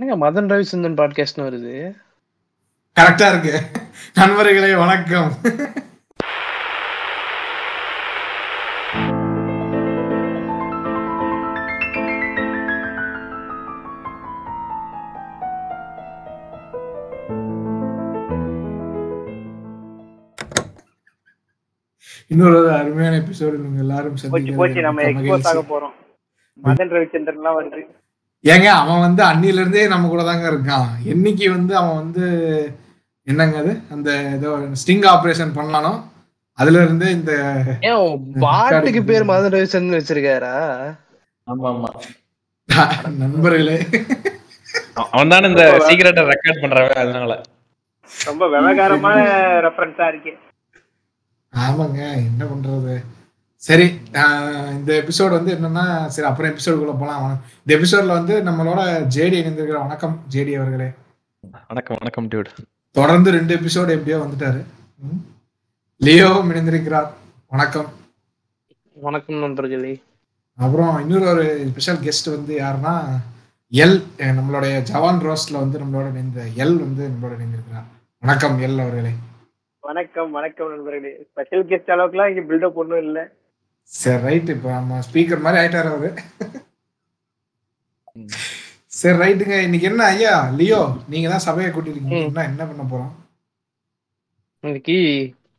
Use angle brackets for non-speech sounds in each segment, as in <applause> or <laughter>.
என்னங்க மதன் ரவிச்சந்திரன் பாட்காஸ்ட்னு வருது? கரெக்டா இருக்கு. நண்பர்களே வணக்கம். இன்னொரு ஒரு அருமையான எபிசோடு நீங்க எல்லாரும் போச்சு போச்சு நம்ம எக்ஸ்போஸ் ஆக. போறோம். மதன் ரவிச்சந்திரன் எல்லாம் வருது. ஏங்க அவன் வந்து அன்னில இருந்தே நம்ம கூட தாங்க இருக்கான். என்னைக்கு வந்து அவன் வந்து என்னங்க அது? அந்த ஏதோ ஸ்டிங் ஆபரேஷன் பண்ணானோ? அதுல இருந்தே இந்த பாட்டுக்கு பேர் மதன் ரவிச்சந்திரன் வச்சிருக்காரா? ஆமா ஆமா நண்பர்களே. அவன் தான் இந்த சீக்கிரட்டை ரெக்கார்ட் பண்றவன் அதனால. ரொம்ப விவகாரமான ரெஃபரன்ஸா இருக்கு. ஆமாங்க என்ன பண்றது? சரி இந்த எபிசோடு வந்து என்னன்னா சரி அப்புறம் எபிசோடுக்குள்ள போலாம். வணக்கம். இந்த எபிசோட்ல வந்து நம்மளோட ஜேடி இணைந்திருக்கிற வணக்கம் ஜேடி அவர்களே. வணக்கம் வணக்கம் டியூட் தொடர்ந்து ரெண்டு எபிசோடு எப்படியோ வந்துட்டாரு. ம். லியோ இணைந்திருக்கிறார். வணக்கம். வணக்கம் நண்பர்களே. அப்புறம் இன்னொரு ஒரு ஸ்பெஷல் கெஸ்ட் வந்து யாருன்னா எல் நம்மளுடைய ஜவான் ரோஸ்ட்ல வந்து நம்மளோட இணைந்த எல் வந்து நம்மளோட இணைந்திருக்கிறார். வணக்கம் எல் அவர்களே. வணக்கம் வணக்கம் நண்பர்களே. ஸ்பெஷல் கெஸ்ட் அளவுக்குலாம் இங்க பில்டப் ஒண்ணும் இல்ல. சரி ரைட் இப்போ நம்ம ஸ்பீக்கர் மாதிரி ஆயிட்டாரு அவரு. சரி ரைட்டுங்க இன்னைக்கு என்ன ஐயா? லியோ நீங்க தான் சபையை கூட்டிருக்கீங்க. என்ன என்ன பண்ண போறோம்? இன்னைக்கு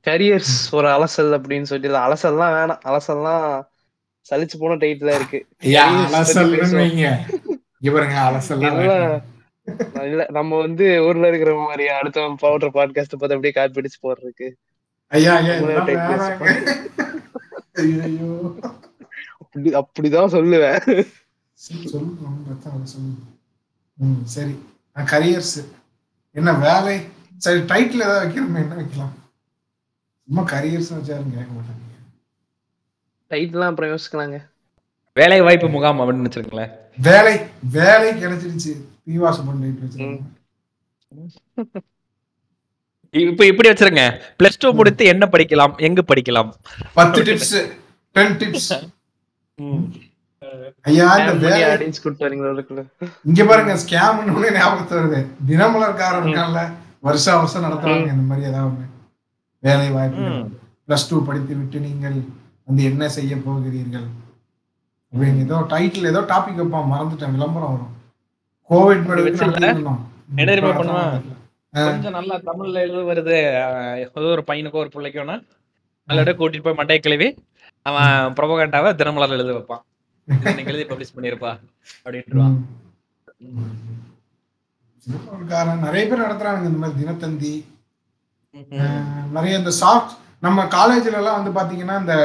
கரியர்ஸ் ஒரு அலசல் அப்படின்னு சொல்லிட்டு அலசல்லாம் வேணாம். அலசல்லாம் சலிச்சு போன டைட்டில் இருக்கு. இல்ல நம்ம வந்து ஊர்ல இருக்கிற மாதிரி அடுத்த பவுடர் பாட்காஸ்ட் பார்த்து அப்படியே காப்பி பிடிச்சு போடுறதுக்கு. ஐயா ஐயா அப்படிதான் சொல்லுவேன். சரி, கரியர்ஸ் என்ன வேலை? சரி டைட்டில் ஏதாவது வைக்கணுமே என்ன வைக்கலாம்? சும்மா கரியர்ஸ் வச்சாருங்க கேட்க மாட்டாங்க. டைட்டில்லாம் அப்புறம் யோசிக்கலாங்க. வேலை வாய்ப்பு முகாம் அப்படின்னு வச்சிருக்கேன் வேலை வேலை கிடைச்சிருச்சு. பீவாசம் பண்ணி வச்சிருக்காங்க. இப்ப இப்படி வச்சிருங்க. பிளஸ் டூ முடித்து என்ன படிக்கலாம்? எங்கு படிக்கலாம்? பத்து டிப்ஸ் டென் டிப்ஸ் ஐயா இந்த வேலை ஆடியன்ஸ் கூட்டு வரீங்களா இங்க பாருங்க ஸ்கேம் ஞாபகத்து வருது. தினமலர்காரன் இருக்கான்ல வருஷா வருஷம் நடத்துவாங்க. இந்த மாதிரி ஏதாவது. வேலை வாய்ப்பு. பிளஸ் டூ படித்து விட்டு நீங்கள் வந்து என்ன செய்ய போகிறீர்கள்? அப்படின்னு ஏதோ டைட்டில் ஏதோ டாபிக் வைப்பான். மறந்துட்டேன். விளம்பரம் வரும். கோவிட்? என்ன பண்ணுவான்? கொஞ்சம் நல்லா தமிழ்ல எழுத வருது. ஏதோ ஒரு பையனுக்கோ ஒரு பிள்ளைக்கோனா நல்ல கூட்டிட்டு போய் மண்டையை கழுவி அவன் ப்ரொபகண்டாவை தினமலர் எழுத வைப்பான். நீங்க எழுதி பப்ளிஷ் பண்ணிருப்பா அப்படின்ட்டுருவான். நிறைய பேர் நடத்துறாங்க இந்த மாதிரி தினத்தந்தி. நிறைய இந்த சாஃப்ட் நம்ம காலேஜ்ல எல்லாம் வந்து பாத்தீங்கன்னா இந்த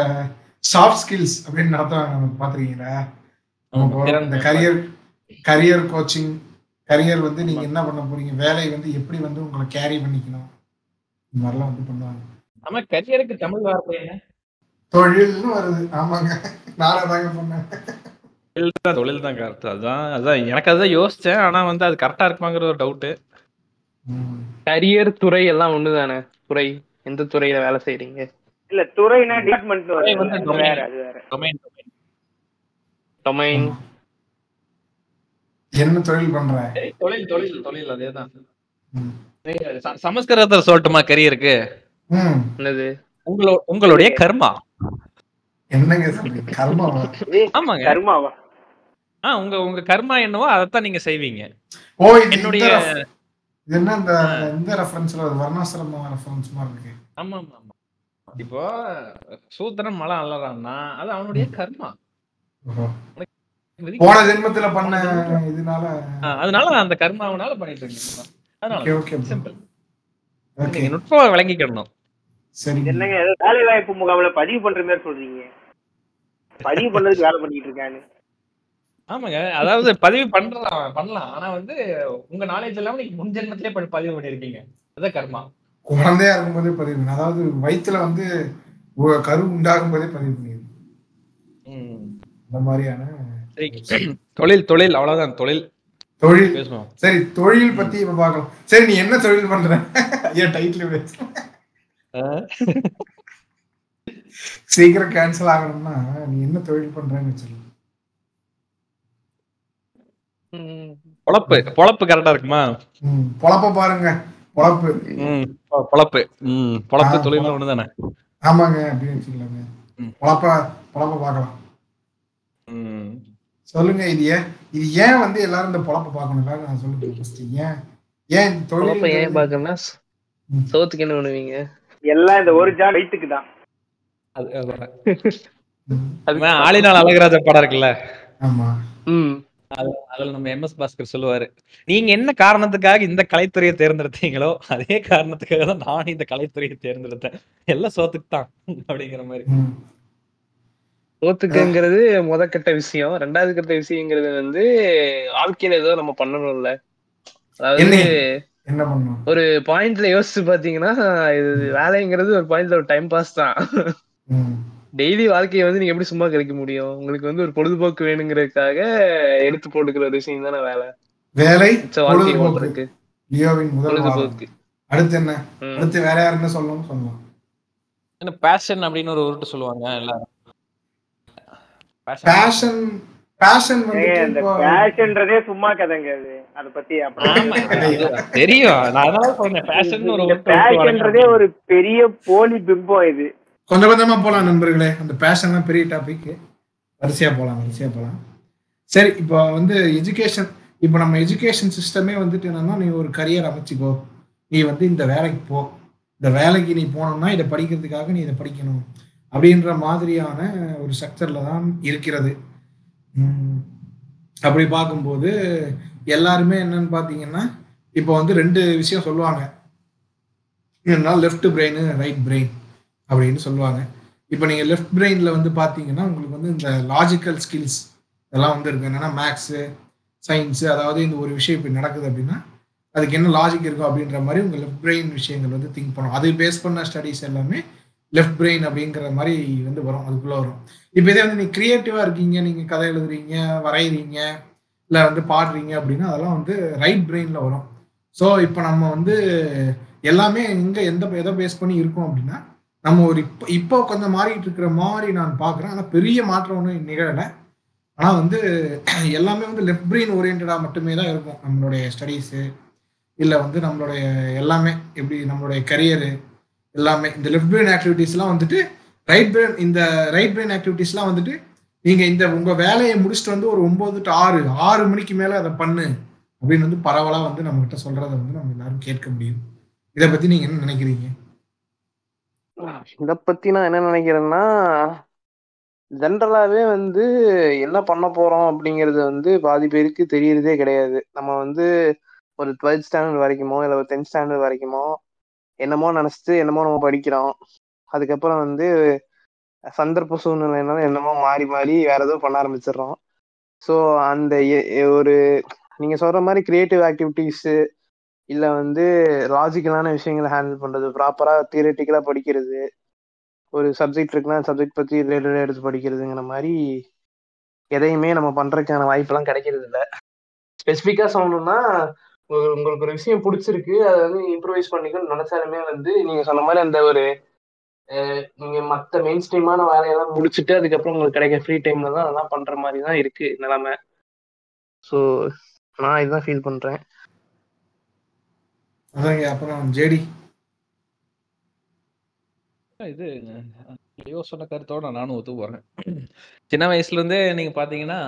சாஃப்ட் ஸ்கில்ஸ் அப்படின்னு நடத்துவாங்க. நம்ம பாத்திருக்கீங்களா இந்த கரியர் கரியர் கோச்சிங் கரியர் வந்து நீங்க என்ன பண்ண போறீங்க? வேலை வந்து எப்படி வந்து உங்களை கேரி பண்ணிக்கணும்? இந்த மாதிரிலாம் வந்து பண்ணுவாங்க. ஆமா கரியருக்கு தமிழ் வார்த்தை என்ன? தொழில்னு வருது. ஆமாங்க. நானே தாங்க பண்ணேன் தொழில் தான் தொழில் தான் கரெக்ட் அதான் அதான். எனக்கு அதான் யோசிச்சேன். ஆனா வந்து அது கரெக்டா இருக்குமாங்கிற ஒரு டவுட் ம். கரியர் துறை எல்லாம் ஒண்ணுதானே? துறை. எந்த துறையில வேலை செய்றீங்க? இல்ல துறைனா டிபார்ட்மெண்ட். வேற அது வேற. டொமைன் டொமைன் என்ன தொழில் பண்ற? தொழில் தொழில் தொழில் அதேதான். ம். ச- சமஸ்கிருதத்துல சொல்லட்டுமா? கரியருக்கு ம். என்னது? உங்களோ உங்களுடைய கர்மா. என்னங்க ஏய், ஆமாங்க. கர்மாவா? ஆ உங்க உங்க கர்மா என்னவோ அதைத்தான் நீங்க செய்வீங்க. ஓ இது என்னுடைய என்ன இந்த இந்த ரெஃபரன்ஸ்ல ஒரு வர்ணாசிரம ரெஃபரன்ஸ் மாதிரி இருக்கு. ஆமா ஆமா ஆமா இப்போ சூத்திரன் மலை அள்ளறான்னா அது அவனுடைய கர்மா. போன ஜென்மத்துல பண்ண இதனால அதனால அந்த கர்மாவனால பண்ணிட்டு இருக்கீங்க அதனால ஓகே ஓகே. Simple okay. நுட்பமா விளங்கிக்கணும். சரி. என்னங்க ஏதோ வேலை வாய்ப்பு முகாம்ல பதிவு பண்ற மாதிரி சொல்றீங்க. பதிவு பண்றதுக்கு வேலை பண்ணிட்டு இருக்கான்னு. ஆமாங்க அதாவது பதிவு பண்றலாம் பண்ணலாம். ஆனா வந்து உங்க நாலேஜ் இல்லாம நீங்க முன் ஜென்மத்திலே பதிவு பண்ணிருக்கீங்க அதான் கர்மா. குழந்தையா இருக்கும்போதே பதிவு. அதாவது வயித்துல வந்து கரு உண்டாகும் போதே பதிவு பண்ணிடு. ம். இந்த மாதிரியான. <clears throat> தொழில் தொழில் அவ்வளவுதான். தொழில். தொழில். பேசுவோம். சரி தொழில் பத்தி இப்ப பார்க்கலாம். சரி நீ என்ன தொழில் பண்ற? <laughs> ஏன் டைட்டில் <laughs> சீக்கிரம் கேன்சல் ஆகணும்னா நீ என்ன தொழில் பண்றேன்னு சொல்லு. ம். பொழப்பு. பொழப்பு கரெக்டா இருக்குமா? ம், பொழப்ப பாருங்க. பொழப்பு. பொழப்பு. ம் பொழப்பு தொழில் பொழப்பு. ஒண்ணு தானே ஆமாங்க அப்படின்னு வச்சுக்கலாங்க. ம். பொழப்ப பொழப்ப பார்க்கலாம். ம். சொல்லுங்க இது ஏன் இது ஏன் வந்து எல்லாரும் இந்த பொழப்ப பார்க்கணும் எல்லாரும் நான் சொல்லுங்க ஃபர்ஸ்ட் ஏன்? ஏன் ஏன் தொழில் பாக்கணும்னா ம். சோத்துக்கு என்ன பண்ணுவீங்க? எல்லாம் இந்த ஒரு ஜான் வயிற்றுக்கு தான். அது <laughs> ஆளினால் அழகராஜ படம் இருக்குல்ல? ஆமா. ம். அதுல நம்ம எம்எஸ் பாஸ்கர் சொல்லுவாரு நீங்க என்ன காரணத்துக்காக இந்த கலைத்துறையை தேர்ந்தெடுத்தீங்களோ அதே காரணத்துக்காக தான் நான் இந்த கலைத்துறையை தேர்ந்தெடுத்தேன். எல்லாம் சோத்துக்கு தான். அப்படிங்கிற மாதிரி. ம், சோத்துக்குங்கிறது முத கட்ட விஷயம். ரெண்டாவது கட்ட விஷயங்கிறது வந்து வாழ்க்கையில ஏதோ நம்ம பண்ணணும்ல. அதாவது என்ன? என்ன பண்ணும் ஒரு பாயிண்ட்ல யோசிச்சு பாத்தீங்கன்னா இது வேலைங்கிறது ஒரு பாயிண்ட்ல ஒரு டைம் பாஸ் தான். டெய்லி வாழ்க்கையை வந்து நீங்க எப்படி சும்மா கிடைக்க முடியும்? உங்களுக்கு வந்து ஒரு பொழுதுபோக்கு வேணுங்கிறதுக்காக எடுத்து போட்டுக்கிற ஒரு விஷயம் தானே வேலை. வேலை மிச்ச வாழ்க்கையை பொழுதுபோக்கு. அடுத்து என்ன. அடுத்து வேற யாருன்னு சொல்லணும் சொல்லலாம்? என்ன பேஷன் அப்படின்னு ஒரு உருட்டு சொல்லுவாங்க எல்லாரும். பேஷன் பேஷன் பேஷன்றதே சும்மா கதைங்க அது. அதை பத்தி தெரியும். நான் அதான் சொன்னேன். பேஷன் ஒரு பெரிய போலி பிம்பம் இது. கொஞ்சம் கொஞ்சமா போலாம் நண்பர்களே. அந்த பேஷன் தான் பெரிய டாபிக் வரிசையா போலாம் வரிசையா போலாம். சரி இப்போ வந்து எஜுகேஷன் இப்போ நம்ம எஜுகேஷன் சிஸ்டமே வந்துட்டு என்னன்னா நீ ஒரு கரியர் அமைச்சுக்கோ. நீ வந்து இந்த வேலைக்கு போ. இந்த வேலைக்கு நீ போனோம்னா இதை படிக்கிறதுக்காக நீ இதை படிக்கணும். அப்படின்ற மாதிரியான ஒரு ஸ்ட்ரக்சரில் தான் இருக்கிறது. அப்படி பார்க்கும்போது எல்லாருமே என்னன்னு பார்த்தீங்கன்னா இப்போ வந்து ரெண்டு விஷயம் சொல்லுவாங்க. என்னன்னா லெஃப்ட் பிரெயின் ரைட் பிரெயின் அப்படின்னு சொல்லுவாங்க. இப்போ நீங்கள் லெஃப்ட் பிரெயினில் வந்து பார்த்தீங்கன்னா உங்களுக்கு வந்து இந்த லாஜிக்கல் ஸ்கில்ஸ் இதெல்லாம் வந்து இருக்கு. என்னென்னா மேக்ஸு சயின்ஸு அதாவது இந்த ஒரு விஷயம் இப்படி நடக்குது அப்படின்னா அதுக்கு என்ன லாஜிக் இருக்கும் அப்படின்ற மாதிரி உங்கள் லெஃப்ட் பிரெயின் விஷயங்கள் வந்து திங்க் பண்ணும் அது பேஸ் பண்ண ஸ்டடீஸ் எல்லாமே லெஃப்ட் பிரெயின் அப்படிங்கிற மாதிரி வந்து வரும் அதுக்குள்ளே வரும். இப்போ இதே வந்து நீங்கள் க்ரியேட்டிவாக இருக்கீங்க நீங்கள் கதை எழுதுறீங்க வரைகிறீங்க இல்லை வந்து பாடுறீங்க அப்படின்னா அதெல்லாம் வந்து ரைட் பிரெயினில் வரும். ஸோ இப்போ நம்ம வந்து எல்லாமே எங்கே எந்த எதை பேஸ் பண்ணி இருக்கோம் அப்படின்னா நம்ம ஒரு இப்போ இப்போ கொஞ்சம் மாறிட்டு இருக்கிற மாதிரி நான் பார்க்குறேன். ஆனால் பெரிய மாற்றம் ஒன்றும் நிகழலை. ஆனால் வந்து <clears throat> எல்லாமே வந்து லெஃப்ட் பிரெயின் ஓரியன்டாக மட்டுமே தான் இருக்கும். நம்மளுடைய ஸ்டடீஸு இல்லை வந்து நம்மளுடைய எல்லாமே எப்படி நம்மளுடைய கரியரு எல்லாமே இந்த லெஃப்ட் பிரெயின் ஆக்டிவிட்டீஸ்லாம் வந்துட்டு ரைட் பிரெயின் இந்த ரைட் பிரெயின் ஆக்டிவிட்டீஸ்லாம் வந்துட்டு நீங்கள் இந்த உங்கள் வேலையை முடிச்சுட்டு வந்து ஒரு ஒம்பது டு ஆறு ஆறு மணிக்கு மேலே அதை பண்ணு அப்படின்னு வந்து பரவலாக வந்து நம்மகிட்ட சொல்கிறத வந்து நம்ம எல்லாரும் கேட்க முடியும். இதை பற்றி நீங்கள் என்ன நினைக்கிறீங்க? இதை பற்றி நான் என்ன நினைக்கிறேன்னா ஜென்ரலாகவே வந்து என்ன பண்ண போகிறோம் அப்படிங்கிறது வந்து பாதி பேருக்கு தெரியறதே கிடையாது. நம்ம வந்து ஒரு டுவெல்த் ஸ்டாண்டர்ட் வரைக்குமோ இல்லை ஒரு டென்த் ஸ்டாண்டர்ட் வரைக்குமோ என்னமோ நினைச்சிட்டு என்னமோ நம்ம படிக்கிறோம். அதுக்கப்புறம் வந்து சந்தர்ப்ப சூழ்நிலைனால என்னமோ மாறி மாறி வேற ஏதோ பண்ண ஆரம்பிச்சிடுறோம். ஸோ அந்த ஒரு நீங்க சொல்ற மாதிரி கிரியேட்டிவ் ஆக்டிவிட்டீஸ் இல்ல வந்து லாஜிக்கலான விஷயங்களை ஹேண்டில் பண்றது ப்ராப்பரா தியரட்டிக்கலா படிக்கிறது ஒரு சப்ஜெக்ட் இருக்குன்னா சப்ஜெக்ட் பத்தி ரிலேட்டடா எடுத்து படிக்கிறதுங்கிற மாதிரி எதையுமே நம்ம பண்றதுக்கான வாய்ப்பெல்லாம் கிடைக்கிறது இல்லை ஸ்பெசிஃபிக்கா சொல்லணும்னா உங்களுக்கு ஒரு விஷயம் பிடிச்சிருக்கு அதை வந்து இம்ப்ரூவைஸ் பண்ணிக்கணும்னு நினைச்சாலுமே வந்து நீங்க சொன்ன மாதிரி அந்த ஒரு நீங்க மத்த மெயின் ஸ்ட்ரீமான வேலையெல்லாம் முடிச்சுட்டு அதுக்கப்புறம் உங்களுக்கு கிடைக்கிற ஃப்ரீ டைம்ல தான் அதெல்லாம் பண்ற மாதிரி தான் இருக்கு நிலைமை. ஸோ நான் இதுதான் ஃபீல் பண்றேன். அதாங்க அப்புறம் ஜேடி இது லியோ சொன்ன கருத்தோட நானும் ஒத்து போறேன். சின்ன வயசுல இருந்தே நீங்க பாத்தீங்கன்னா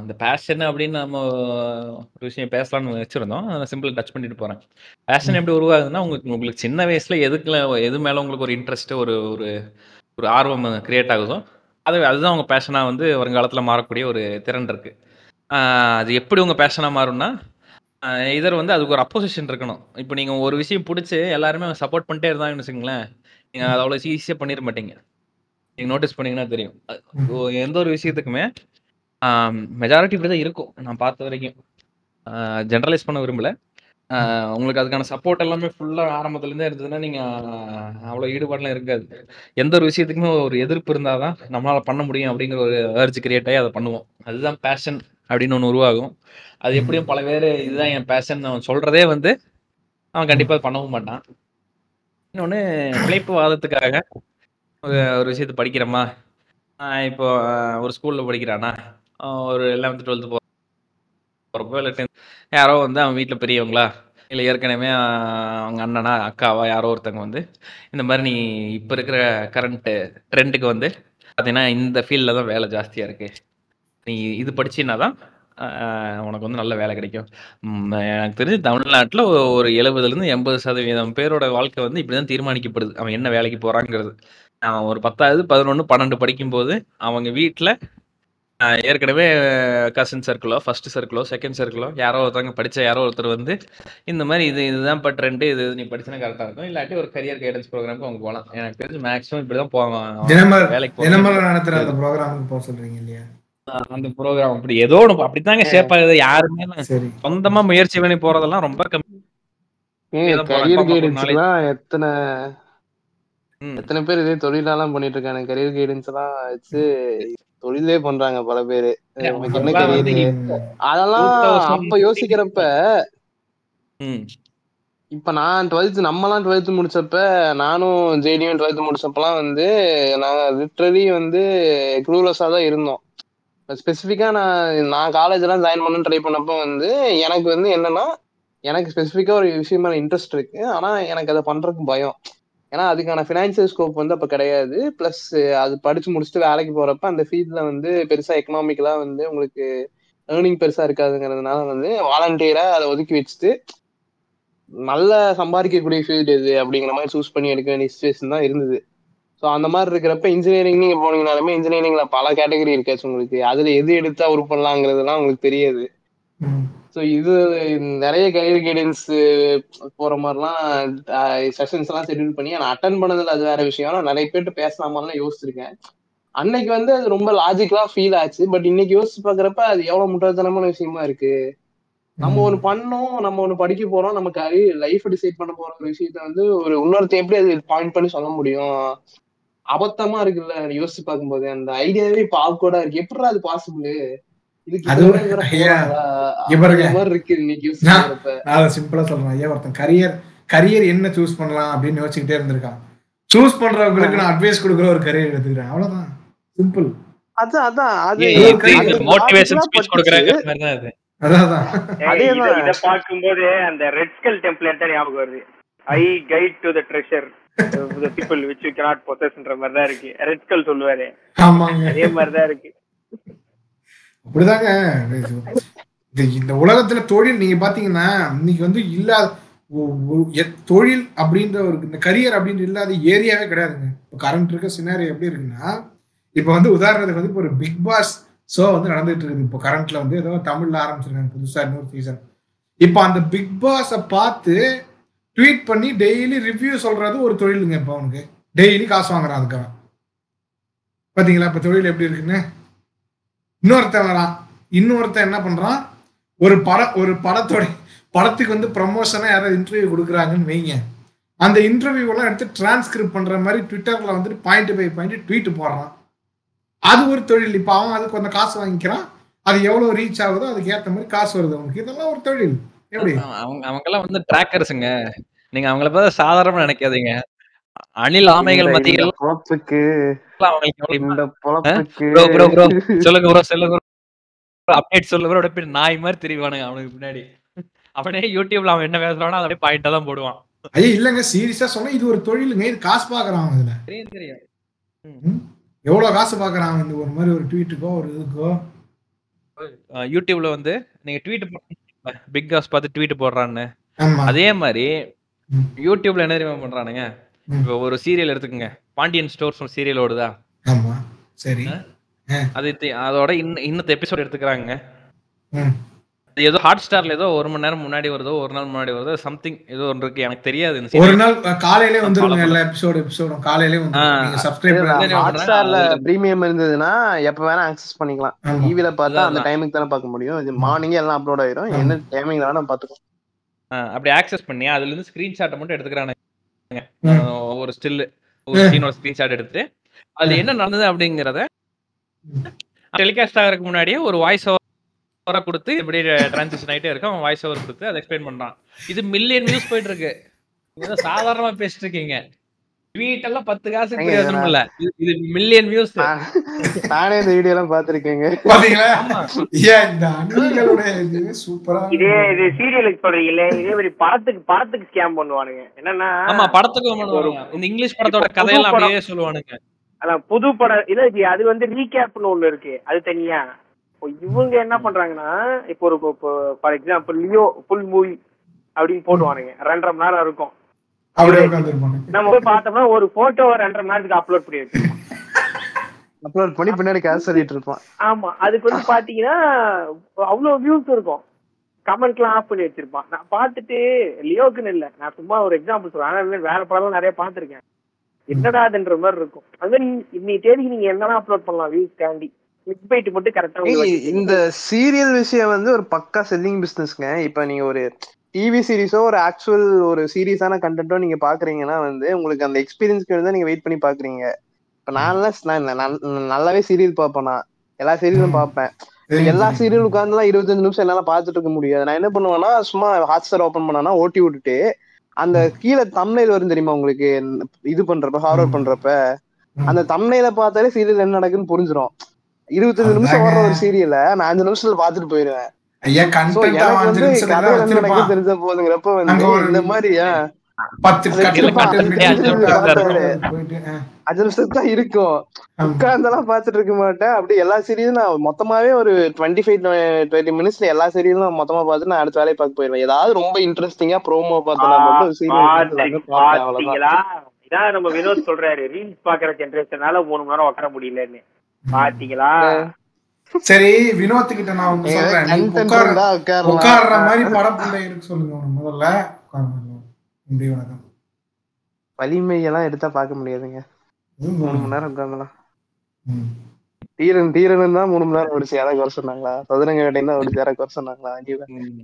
இந்த பேஷன் அப்படின்னு நம்ம ஒரு விஷயம் பேசலாம்னு வச்சிருந்தோம் அதை சிம்பிள் டச் பண்ணிட்டு போறேன். பேஷன் எப்படி உருவாகுதுன்னா உங்களுக்கு உங்களுக்கு சின்ன வயசுல எதுக்குல எது மேல உங்களுக்கு ஒரு இன்ட்ரெஸ்ட் ஒரு ஒரு ஒரு ஆர்வம் கிரியேட் ஆகுதோ அது அதுதான் உங்க பேஷனா வந்து வருங்காலத்துல மாறக்கூடிய ஒரு திறன் இருக்கு. ஆஹ் அது எப்படி உங்க பேஷனா மாறும்னா இதர் வந்து அதுக்கு ஒரு அப்போசிஷன் இருக்கணும். இப்போ நீங்க ஒரு விஷயம் பிடிச்சி எல்லாருமே சப்போர்ட் பண்ணிட்டே இருந்தாங்கன்னு வச்சுங்களேன் நீங்க அதை அவ்வளோ ஈஸியாக பண்ணிட மாட்டீங்க. நீங்க நோட்டீஸ் பண்ணீங்கன்னா தெரியும். எந்த ஒரு விஷயத்துக்குமே மெஜாரிட்டி இப்படி தான் இருக்கும். நான் பார்த்த வரைக்கும். ஜென்ரலைஸ் பண்ண விரும்பல. உங்களுக்கு அதுக்கான சப்போர்ட் எல்லாமே ஃபுல்லாக ஆரம்பத்துலேருந்தே இருந்ததுன்னா நீங்கள் அவ்வளோ ஈடுபாடுலாம் இருக்காது. எந்த ஒரு விஷயத்துக்குமே ஒரு எதிர்ப்பு இருந்தால் தான் நம்மளால் பண்ண முடியும் அப்படிங்கிற ஒரு ஏர்ஜ் கிரியேட் ஆகி அதை பண்ணுவோம். அதுதான் பேஷன் அப்படின்னு ஒன்று உருவாகும். அது எப்படியும் பல பேர் இதுதான் என் பேஷன் அவன் சொல்கிறதே வந்து அவன் கண்டிப்பாக பண்ணவும் மாட்டான். இன்னொன்று பிழைப்பு வாதத்துக்காக ஒரு விஷயத்தை படிக்கிறோமா இப்போ ஒரு ஸ்கூலில் படிக்கிறானா? ஒரு லெவன்த்து டுவெல்த்து போகிறப்போ இல்லை டென்த் யாரோ வந்து அவன் வீட்டில் பெரியவங்களா இல்லை ஏற்கனவே அவங்க அண்ணனா, அக்காவா யாரோ ஒருத்தவங்க வந்து, இந்த மாதிரி நீ இப்போ இருக்கிற கரண்ட்டு ட்ரெண்டுக்கு வந்து பார்த்தீங்கன்னா, இந்த ஃபீல்டில் தான் வேலை ஜாஸ்தியாக இருக்குது நீ இது படிச்சின்னா தான் உனக்கு வந்து நல்ல வேலை கிடைக்கும். எனக்கு தெரிஞ்சு தமிழ்நாட்டில் ஒரு 70லேருந்து 80% பேரோட வாழ்க்கை வந்து இப்படி தான் தீர்மானிக்கப்படுது. அவன் என்ன வேலைக்கு போகிறாங்கிறது அவன் ஒரு 10வது, 11, 12 படிக்கும்போது அவங்க வீட்டில் ஏற்கனவே கசின் சர்க்கிளோ, ஃபர்ஸ்ட் சர்க்கிளோ, செகண்ட் சர்க்கிளோ யாரோ ஒருத்தவங்க படிச்ச யாரோ ஒருத்தர் வந்து, இந்த மாரி இது இதுதான்ப்பா ட்ரெண்டு. இது இது நீ படிச்சீன்னா கரெக்ட்டா இருக்கும். இல்லாட்டி ஒரு கரியர் கைடன்ஸ் ப்ரோகிராம்க்கு அவங்க போலாம். எனக்கு தெரிஞ்சு மேக்ஸிமம் இப்படிதான் போவான். தினமலர் வேலைக்கு. தினமலர் அந்த ப்ரோக்ராமுக்கு போக சொல்றீங்க இல்லையா அ அந்த ப்ரோகிராம் அப்படி ஏதோ ஒண்ணு அப்படித்தாங்க ஷேப் ஆகுது. யாருமே சொந்தமா முயற்சி பண்ணி போறதெல்லாம் ரொம்ப கம்மி. எத்தனை ம். எத்தனை பேர் இதே தொழிலாலாம் பண்ணிட்டு இருக்காங்க கரியர் கைடன்ஸ் எல்லாம் வச்சு தொழிலே பண்றாங்க பல பேரு. அதெல்லாம் வந்து கரியர் ம். அதெல்லாம் 2000 அப்ப யோசிக்கிறப்ப. இப்ப நான் டுவெல்த் நம்மலாம் டுவெல்த் முடிச்சப்ப நானும் ஜேடியும் டுவெல்த் முடிச்சப்பலாம் வந்து நாங்க லிட்ரலி வந்து க்ளூலெஸ்ஸா தான் இருந்தோம். ஸ்பெசிஃபிக்கா நான் நான் காலேஜ் எல்லாம் ஜாயின் பண்ண ட்ரை பண்ணப்ப வந்து எனக்கு வந்து என்னன்னா எனக்கு ஸ்பெசிஃபிக்கா ஒரு விஷயம் மேல இன்ட்ரெஸ்ட் இருக்கு. ஆனா எனக்கு அதை பண்றதுக்கு பயம். ஏன்னா அதுக்கான ஃபினான்சியல் ஸ்கோப் வந்து அப்போ கிடையாது. ப்ளஸ் அது படிச்சு முடிச்சுட்டு வேலைக்கு போறப்ப அந்த ஃபீல்ட்ல வந்து பெருசா எக்கனாமிக்கலா வந்து உங்களுக்கு ஏர்னிங் பெருசா இருக்காதுங்கிறதுனால வந்து வாலண்டியரா அதை ஒதுக்கி வச்சுட்டு நல்ல சம்பாதிக்கக்கூடிய ஃபீல்டு இது அப்படிங்கிற மாதிரி சூஸ் பண்ணி எடுக்க வேண்டிய சுச்சுவேஷன் தான் இருந்தது. ஸோ அந்த மாதிரி இருக்கிறப்ப இன்ஜினியரிங் நீங்கள் போனீங்கனாலுமே இன்ஜினியரிங்ல பல கேட்டகரி இருக்காச்சு உங்களுக்கு. அதில் எது எடுத்தா உருப்படலாங்கிறதுலாம் உங்களுக்கு தெரியாது. ஸோ இது நிறைய கரியர் கைடன்ஸ் போற மாதிரிலாம் செஷன்ஸ் எல்லாம் ஷெட்யூல் பண்ணி நான் அட்டன் பண்ணதுல அது வேற விஷயம். ஆனா நிறைய பேர்கிட்ட பேசலாமான்னு யோசிச்சிருக்கேன். அன்னைக்கு வந்து அது ரொம்ப லாஜிக்கலா ஃபீல் ஆச்சு. பட் இன்னைக்கு யோசிச்சு பாக்குறப்ப அது எவ்வளவு முட்டாள்தனமான விஷயமா இருக்கு. நம்ம ஒண்ணு பண்ணோம் நம்ம ஒண்ணு படிக்க போறோம் நம்ம கரியர் லைஃப் டிசைட் பண்ண போற ஒரு விஷயத்த வந்து ஒரு இன்னொருத்த எப்படி அது பாயிண்ட் பண்ணி சொல்ல முடியும்? அபத்தமா இருக்குல்ல யோசிச்சு பார்க்கும்போது. அந்த ஐடியாவே ஆக்வர்டா இருக்கு. எப்படி அது பாசிபிள் சிம்பிளா சொல்றேன் ஐயா ஒருத்தன் கரியர் கரியர் என்ன சூஸ் பண்ணலாம் அப்படின்னு யோசிச்சுக்கிட்டே இருந்திருக்கான். சூஸ் பண்றவங்களுக்கு நான் அட்வைஸ் கொடுக்குற ஒரு கரியர் எடுத்துக்கிறேன். அவ்வளவுதான். சிம்பிள் அதான் அதான் அது மோட்டிவேஷன் ஸ்பீச். கொடுக்குறாங்க. அதான் அதேதான். இத- அந்த ரெட் ஸ்கல் டெம்ப்ளேட் தான் ஞாபகம் வருது. I guide to the treasure the people which you cannot possessன்ற மாதிரி தான் இருக்கு. ரெட் ஸ்கல் சொல்லுவாரு. ஆமாங்க. அதே மாதிரி தான் இருக்கு. அப்படிதாங்க. இது இந்த உலகத்துல தொழில் நீங்க பாத்தீங்கன்னா இன்னைக்கு வந்து இல்லாத எத்- தொழில் அப்படின்ற ஒரு இந்த கரியர் அப்படின்னு இல்லாத ஏரியாவே கிடையாதுங்க. இப்போ கரண்ட் இருக்க சினாரி எப்படி இருக்குன்னா இப்போ வந்து உதாரணத்துக்கு வந்து இப்போ ஒரு பிக் பாஸ் ஷோ வந்து நடந்துட்டு இருக்குது. இப்போ கரண்ட்ல வந்து ஏதோ தமிழ்ல ஆரம்பிச்சிருக்காங்க புதுசா இன்னொரு சீசன் இப்போ அந்த பிக் பாஸை பார்த்து ட்வீட் பண்ணி டெய்லி ரிவ்யூ சொல்றது ஒரு தொழிலுங்க இப்போ அவனுக்கு. டெய்லி காசு வாங்குறான் அதுக்காக பாத்தீங்களா? இப்போ தொழில் எப்படி இருக்குன்னு? இன்னொருத்தன் வரான். இன்னொருத்தன் என்ன பண்றான்? ஒரு பட ஒரு படத்தோட படத்துக்கு வந்து ப்ரமோஷனா யாராவது இன்டர்வியூ கொடுக்குறாங்கன்னு வைங்க. அந்த இன்டர்வியூ எல்லாம் எடுத்து டிரான்ஸ்கிரிப்ட் பண்ற மாதிரி ட்விட்டர்ல வந்துட்டு பாயிண்ட் பை பாயிண்ட் ட்வீட் போடுறான். அது ஒரு தொழில். இப்போ அவன் அதுக்கு கொஞ்சம் காசு வாங்கிக்கிறான். அது எவ்வளவு ரீச் ஆகுதோ அதுக்கு ஏத்த மாதிரி காசு வருது அவனுக்கு. இதெல்லாம் ஒரு தொழில். எப்படி? அவங்க அவங்க எல்லாம் வந்து டிராக்கர்ஸுங்க நீங்க அவங்கள பார்த்து சாதாரணமா நினைக்காதீங்க. அணில் ஆமைகள் மத்தியில் பொழப்புக்கு. அவங்களுக்கு. சொல்லுங்க ப்ரோ சொல்லுங்க ப்ரோ அப்டேட் சொல்லுங்க ப்ரோ அப்படியே நாய் மாதிரி தெரிவானுங்க அவனுக்கு பின்னாடி. அவனே யூடியூப்ல அவன் என்ன பேசுறானோ அதை அப்படியே பாயிண்டா தான் போடுவான். ஐயா இல்லைங்க. சீரியஸா சொன்னா இது ஒரு தொழிலுங்க. இது காசு பாக்குறான் இதுல. தெரியும் தெரியும் எவ்வளவு காசு பாக்குறான் இந்த ஒரு மாதிரி ஒரு ட்வீட்டுக்கோ ஒரு இதுக்கோ? யூடியூப்ல வந்து நீங்க ட்வீட் பிக் பாஸ் பார்த்து ட்வீட் போடுறான்னு. அதே மாதிரி. யூடியூப்ல என்ன தெரியுமா பண்றானுங்க. இப்போ ஒரு சீரியல் எடுத்துக்கங்க. பாண்டியன் ஸ்டோர்ஸ் சீரியல் ஓடுதா? ஆமா. சரி. அது அதோட இன்ன இன்னத்த எபிசோட் எடுத்துக்கிறாங்க. ஏதோ ஹாட் ஸ்டார்ல ஏதோ ஒரு மணி நேரம் முன்னாடி வருதோ ஒரு நாள் முன்னாடி வருதோ சம்திங் ஏதோ ஒன்று இருக்கு. எனக்கு தெரியாது இந்த ஒரு. நாள் காலையிலே வந்துருங்க எல்லா எபிசோடு எபிசோடும் காலையிலே வந்து சப்ஸ்கிரைப் இதுதான், பண்ணி என்ன ஹாட் ஸ்டார்ல பிரீமியம் இருந்ததுன்னா எப்ப வேணா ஆக்சஸ் பண்ணிக்கலாம். டிவில பார்த்தா அந்த. டைமுக்கு தானே பார்க்க முடியும். இது மார்னிங்கே எல்லாம் அப்லோட் ஆயிரும். ஆமா. என்ன டைமிங்ல வேணா பாத்துக்கலாம் அப்படி ஆக்சஸ் பண்ணி அதுல இருந்து ஸ்கிரீன்ஷாட்டை மட்டும். ஆ, ஒரு ஸ்டில் ஒரு. சீனோட ஸ்கிரீன்ஷாட் எடுத்து அது. என்ன நடந்தது அப்படிங்கறத. டெலிகாஸ்ட் ஆகிறதுக்கு முன்னாடியே ஒரு வாய்ஸ் ஓவரா கொடுத்து இப்படி டிரான்சிஷன் ஆயிட்டே இருக்கும் அவன் வாய்ஸ் ஓவர் கொடுத்து அதை எக்ஸ்பிளைன் பண்றான் இது மில்லியன் வியூஸ் போயிட்டு இருக்கு ஏதோ சாதாரணமா பேசிட்டு இருக்கீங்க வீட்டெல்லாம் பத்து காசு பிரயோஜனம் இல்ல இது- மில்லியன் வியூஸ் நான் நானே இந்த வீடியோ எல்லாம் பாத்திருக்கேங்க பாத்தீங்களா? ஆமா. ஏன் இந்த இது சூப்பரா இதே இது சீரியலுக்கு சொல்றீங்கல்ல இதே மாதிரி படத்துக்கு படத்துக்கு ஸ்கேம் பண்ணுவானுங்க. என்னன்னா ஆமா படத்துக்கும் பண்ணுவாங்க. இந்த இங்கிலீஷ் படத்தோட இப்போ கதையெல்லாம். அப்படியே சொல்லுவானுங்க. அதான் புது படம். இல்ல அது வந்து ரீகேப்னு ஒண்ணு இருக்கு. அது தனியா. இப்போ இவங்க என்ன பண்றாங்கன்னா இப்போ ஒரு for example Leo full movie அப்படின்னு போடுவானுங்க. ரெண்டரை மணி நேரம் இருக்கும். அப்படியே உட்காந்துருப்பாங்க நம்ம போய் பார்த்தோம்னா ஒரு போட்டோ ரெண்டரை மணி நேரத்துக்கு அப்லோட் பண்ணி வச்சு அப்லோட் பண்ணி பின்னாடி காசு சொல்லிட்டு இருப்பான் ஆமா அதுக்கு வந்து பாத்தீங்கன்னா அவ்வளவு வியூஸ் இருக்கும். கமெண்ட்லாம் ஆஃப் பண்ணி வச்சிருப்பான். நான் பார்த்துட்டு லியோக்குன்னு இல்ல. நான் சும்மா ஒரு எக்ஸாம்பிள் சொல்றேன். ஆனா வேற படம் நிறைய பார்த்திருக்கேன். என்னடா அதுன்ற மாதிரி இருக்கும். அது இன்னைக்கு தேதிக்கு நீங்க என்னதான் அப்லோட் பண்ணலாம் வியூஸ் தாண்டி? மட்டும் கரெக்டா இந்த சீரியல் விஷயம் வந்து ஒரு பக்கா செல்லிங் பிசினஸ்ங்க இப்ப நீங்க ஒரு டிவி சீரிஸோ ஒரு ஆக்சுவல் ஒரு சீரியஸான கண்டென்ட்டோ நீங்க பாக்குறீங்கன்னா வந்து உங்களுக்கு அந்த எக்ஸ்பீரியன்ஸ்க்கு தான் நீங்க வெயிட் பண்ணி பாக்குறீங்க. இப்ப நான்லாம் நான் நல்- நல்லாவே சீரியல் பார்ப்பேன் நான். எல்லா சீரியலும் பார்ப்பேன். எல்லா சீரியல் உட்காந்துலாம் இருபத்தஞ்சு நிமிஷம் என்னால பாத்துட்டு இருக்க முடியாது. நான் என்ன பண்ணுவேன்னா சும்மா ஹாட் ஸ்டார் ஓபன் பண்ணனா ஓட்டி விட்டுட்டு அந்த கீழே தம்னைல் வரும் தெரியுமா உங்களுக்கு? இது பண்றப்ப ஃபார்வர்ட் பண்றப்ப அந்த தம்னையில பார்த்தாலே சீரியல் என்ன நடக்குன்னு புரிஞ்சிடும் இருபத்தஞ்சு நிமிஷம். வர்ற ஒரு சீரியலை நான் அஞ்சு நிமிஷத்துல பாத்துட்டு போயிருவேன் ஐயா கண்டென்ட் வந்து தெரிஞ்ச போதுங்கிறப்ப இந்த மாதிரி அஞ்சு தான் நிமிஷத்துக்கு இருக்கும். உட்கார்ந்தெல்லாம் பாத்துட்டு இருக்க மாட்டேன். அப்படி எல்லா சீரியலும் நான் மொத்தமாவே ஒரு டுவெண்ட்டி ஃபைவ் டுவெண்ட்டி மினிட்ஸ்ல எல்லா சீரியலும் நான் மொத்தமா பார்த்து நான் அடுத்த வேலையை பார்க்க போயிருவேன் ஏதாவது ரொம்ப இன்ட்ரெஸ்டிங்கா ப்ரோமோ பார்த்தனா மட்டும் இதான் நம்ம வினோத் சொல்றாரு. ரீல்ஸ் பாக்குற ஜென்ரேஷனால மூணு மணி நேரம் உட்கார முடியலன்னு. பாத்தீங்களா? சரி வினோத் கிட்ட நான் ஒண்ணு சொல்றேன். நீ உட்கார. உட்கார்ற மாதிரி படம் பிள்ளை இருக்கு சொல்லுங்க முதல்ல உட்காருங்க நன்றி வணக்கம் வலிமை எல்லாம் எடுத்தா பார்க்க முடியாதுங்க. மூணு மணி நேரம் உட்காந்துலாம். தீரன் தீரன் தான் மூணு மணி நேரம் ஓடிச்சு யாராவது குறை சொன்னாங்களா? சதுரங்க வேட்டையும் தான் ஓடிச்சு யாராவது குறை சொன்னாங்களா?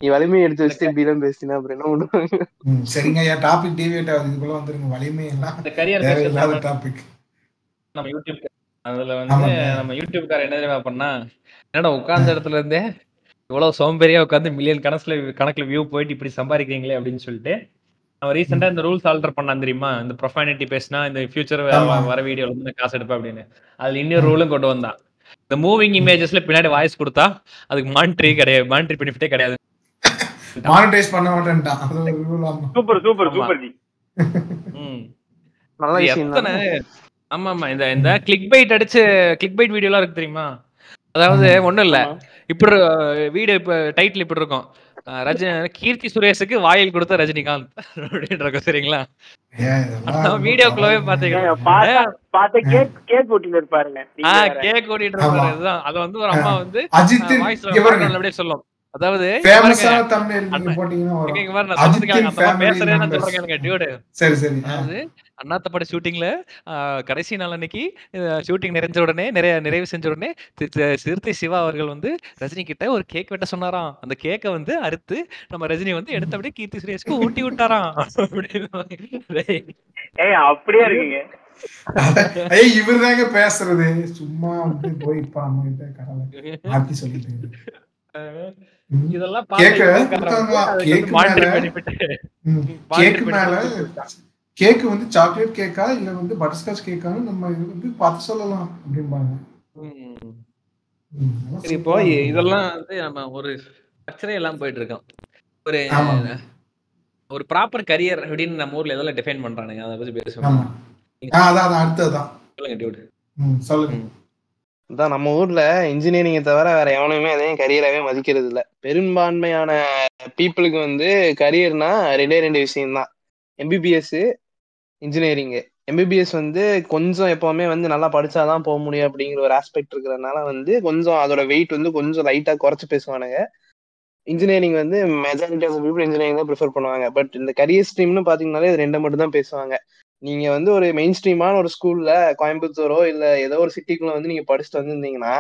நீ வலிமையை எடுத்து வச்சுட்டு இப்படி எல்லாம் பேசினா அப்புறம் என்ன பண்ணுவாங்க? சரிங்க ஐயா. டாபிக் டிவியேட் ஆகுது. இதுக்குள்ள வந்துருங்க. வலிமை எல்லாம் கரியர் டாபிக் நம்ம யூடியூப் அதுல வந்து. நம்ம யூடியூப்கார என்ன தெரியுமா பண்ணா? என்னடா உட்கார்ந்த இடத்துல இருந்தே இவ்வளவு சோம்பேறியா உட்காந்து மில்லியன் கணக்குல கணக்குல வியூ போயிட்டு இப்படி சம்பாதிக்கிறீங்களே அப்படின்னு சொல்லிட்டு அவன் ரீசெண்டா இந்த ரூல்ஸ் ஆல்டர் பண்ணான் தெரியுமா? இந்த ப்ரொஃபானிட்டி பேசினா இந்த ஃபியூச்சர். வர வீடியோல வந்து நான் காசு எடுப்பேன் அப்படின்னு. அதுல இன்னொரு ரூலும் கொண்டு வந்தான். இந்த மூவிங் இமேஜஸ்ல பின்னாடி வாய்ஸ் கொடுத்தா அதுக்கு மானிட்டரி கிடையாது மானிட்டரி பெனிஃபிட்டே கிடையாது. மானிட்டைஸ் பண்ண மாட்டேன்ட்டான். Super super. சூப்பர் ஜி ம். நல்ல இது விஷயம் எத்தனை ஆமா ஆமா இந்த இந்த கிளிக் பைட் அடிச்சு கிளிக் பைட் வீடியோலாம் இருக்கு தெரியுமா? அதாவது ஒண்ணும் இல்ல. இப்படி வீடியோ இப்ப டைட்டில் இப்படி இருக்கும். ரஜினி கீர்த்தி சுரேஷுக்கு வாயில் கொடுத்த ரஜினிகாந்த் அப்படின்னு இருக்கும் சரிங்களா? வீடியோக்குள்ளவே. பாத்தீங்கன்னா கேக் கேக் ஓட்டிட்டு இருப்பாருங்க. கேக் ஓடிட்டு ஆமா. இருப்பாரு இதுதான் அத வந்து ஒரு அம்மா வந்து அஜித் வாய்ஸ் அப்படியே சொல்லும். அதாவது அண்ணாத்தப்பட ஷூட்டிங்ல கடைசி நாள் அன்னைக்கு ஷூட்டிங் நிறைஞ்ச உடனே நிறைய நிறைவு செஞ்ச உடனே சிறுத்தை சிவா அவர்கள் வந்து ரஜினி கிட்ட ஒரு கேக் வெட்ட சொன்னாராம். அந்த கேக்கை வந்து அறுத்து நம்ம ரஜினி வந்து எடுத்து அப்படியே கீர்த்தி சுரேஷ்க்கு ஊட்டி விட்டாராம். அப்படியே இருக்குங்க. ஏய் இவர் பேசுறது. சும்மா வந்து போய் இப்ப நம்ம கிட்ட கடலை மாத்தி சொல்லிட்டு. இதெல்லாம் கேக்க கேக்கு வந்து மேல- கேக்கு சாக்லேட் கேக்கா இல்ல வந்து பட்டர்ஸ்காட்ச் கேக்கான்னு நம்ம வந்து பார்த்து சொல்லலாம் அப்படிம்பாங்க. இப்போ. இதெல்லாம் வந்து நம்ம ஒரு ஸ்ட்ரக்சரே எல்லாம் போயிட்டு இருக்கோம். ஒரு. ஒரு ப்ராப்பர் கரியர் அப்படின்னு நம்ம ஊர்ல எதெல்லாம் டிஃபைன் பண்றானுங்க? அதை பத்தி பேசுவோம். அதான் அடுத்ததுதான். சொல்லுங்க டியூட் சொல்லுங்க. அதான் நம்ம ஊர்ல இன்ஜினியரிங்கை தவிர வேற எவனுமே அதையும் கரியராகவே மதிக்கிறது இல்ல. பெரும்பான்மையான பீப்புளுக்கு வந்து கரியர்னா ரெண்டே ரெண்டு விஷயம்தான். எம்பிபிஎஸ்ஸு எம்பிபிஎஸ் எம்பிபிஎஸ் வந்து கொஞ்சம் எப்பவுமே வந்து நல்லா படிச்சாதான் போக முடியும் அப்படிங்கிற ஒரு ஆஸ்பெக்ட் இருக்கிறதுனால வந்து கொஞ்சம் அதோட வெயிட் வந்து கொஞ்சம் லைட்டா குறைச்சு பேசுவானுங்க. இன்ஜினியரிங் வந்து மெஜாரிட்டி ஆஃப் பீப்புள் இன்ஜினியரிங் தான் ப்ரிஃபர் பண்ணுவாங்க. பட் இந்த கரியர் ஸ்ட்ரீம்னு பாத்தீங்கன்னாலே இது ரெண்டை மட்டும் தான் பேசுவாங்க. நீங்க வந்து ஒரு மெயின் ஸ்ட்ரீமான ஒரு ஸ்கூல்ல கோயம்புத்தூரோ இல்ல ஏதோ ஒரு சிட்டிக்குள்ள வந்து நீங்க படிச்சுட்டு வந்திருந்தீங்கன்னா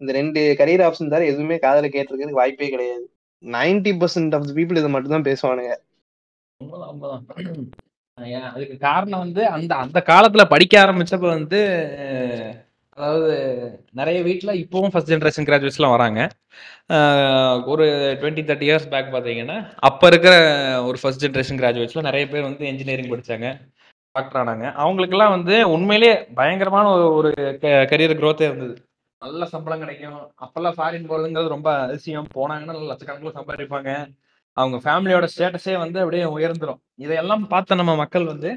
இந்த ரெண்டு கரியர் ஆப்ஷன் தவிர எதுவுமே காதல கேட்டிருக்கிறதுக்கு வாய்ப்பே கிடையாது. நைன்டி பர்சன்ட் ஆஃப் பீப்புள் இதை மட்டும் தான் பேசுவானுங்க ஏன் அதுக்கு காரணம் வந்து அந்த அந்த காலத்துல படிக்க ஆரம்பிச்சப்ப வந்து அதாவது நிறைய வீட்டில் இப்போவும் ஃபர்ஸ்ட் ஜென்ரேஷன் கிராஜுவேட்ஸ்லாம் வராங்க. ஒரு டுவெண்ட்டி தேர்ட்டி இயர்ஸ் பேக் பார்த்தீங்கன்னா அப்போ இருக்கிற ஒரு ஃபஸ்ட் ஜென்ரேஷன் கிராஜுவேட்ஸில் நிறைய பேர் வந்து இன்ஜினியரிங் படித்தாங்க டாக்டர் ஆனாங்க அவங்களுக்கெல்லாம் வந்து உண்மையிலேயே பயங்கரமான ஒரு ஒரு கரியர் growth-ஏ இருந்தது. நல்ல சம்பளம் கிடைக்கும். அப்பெல்லாம் ஃபாரின் போகிறதுங்கிறது ரொம்ப அதிசயம். போனாங்கன்னா நல்ல லட்சக்கணக்கில் சம்பாதிப்பாங்க. அவங்க ஃபேமிலியோட ஸ்டேட்டஸே வந்து அப்படியே உயர்ந்துரும். இதையெல்லாம் பார்த்த நம்ம மக்கள் வந்து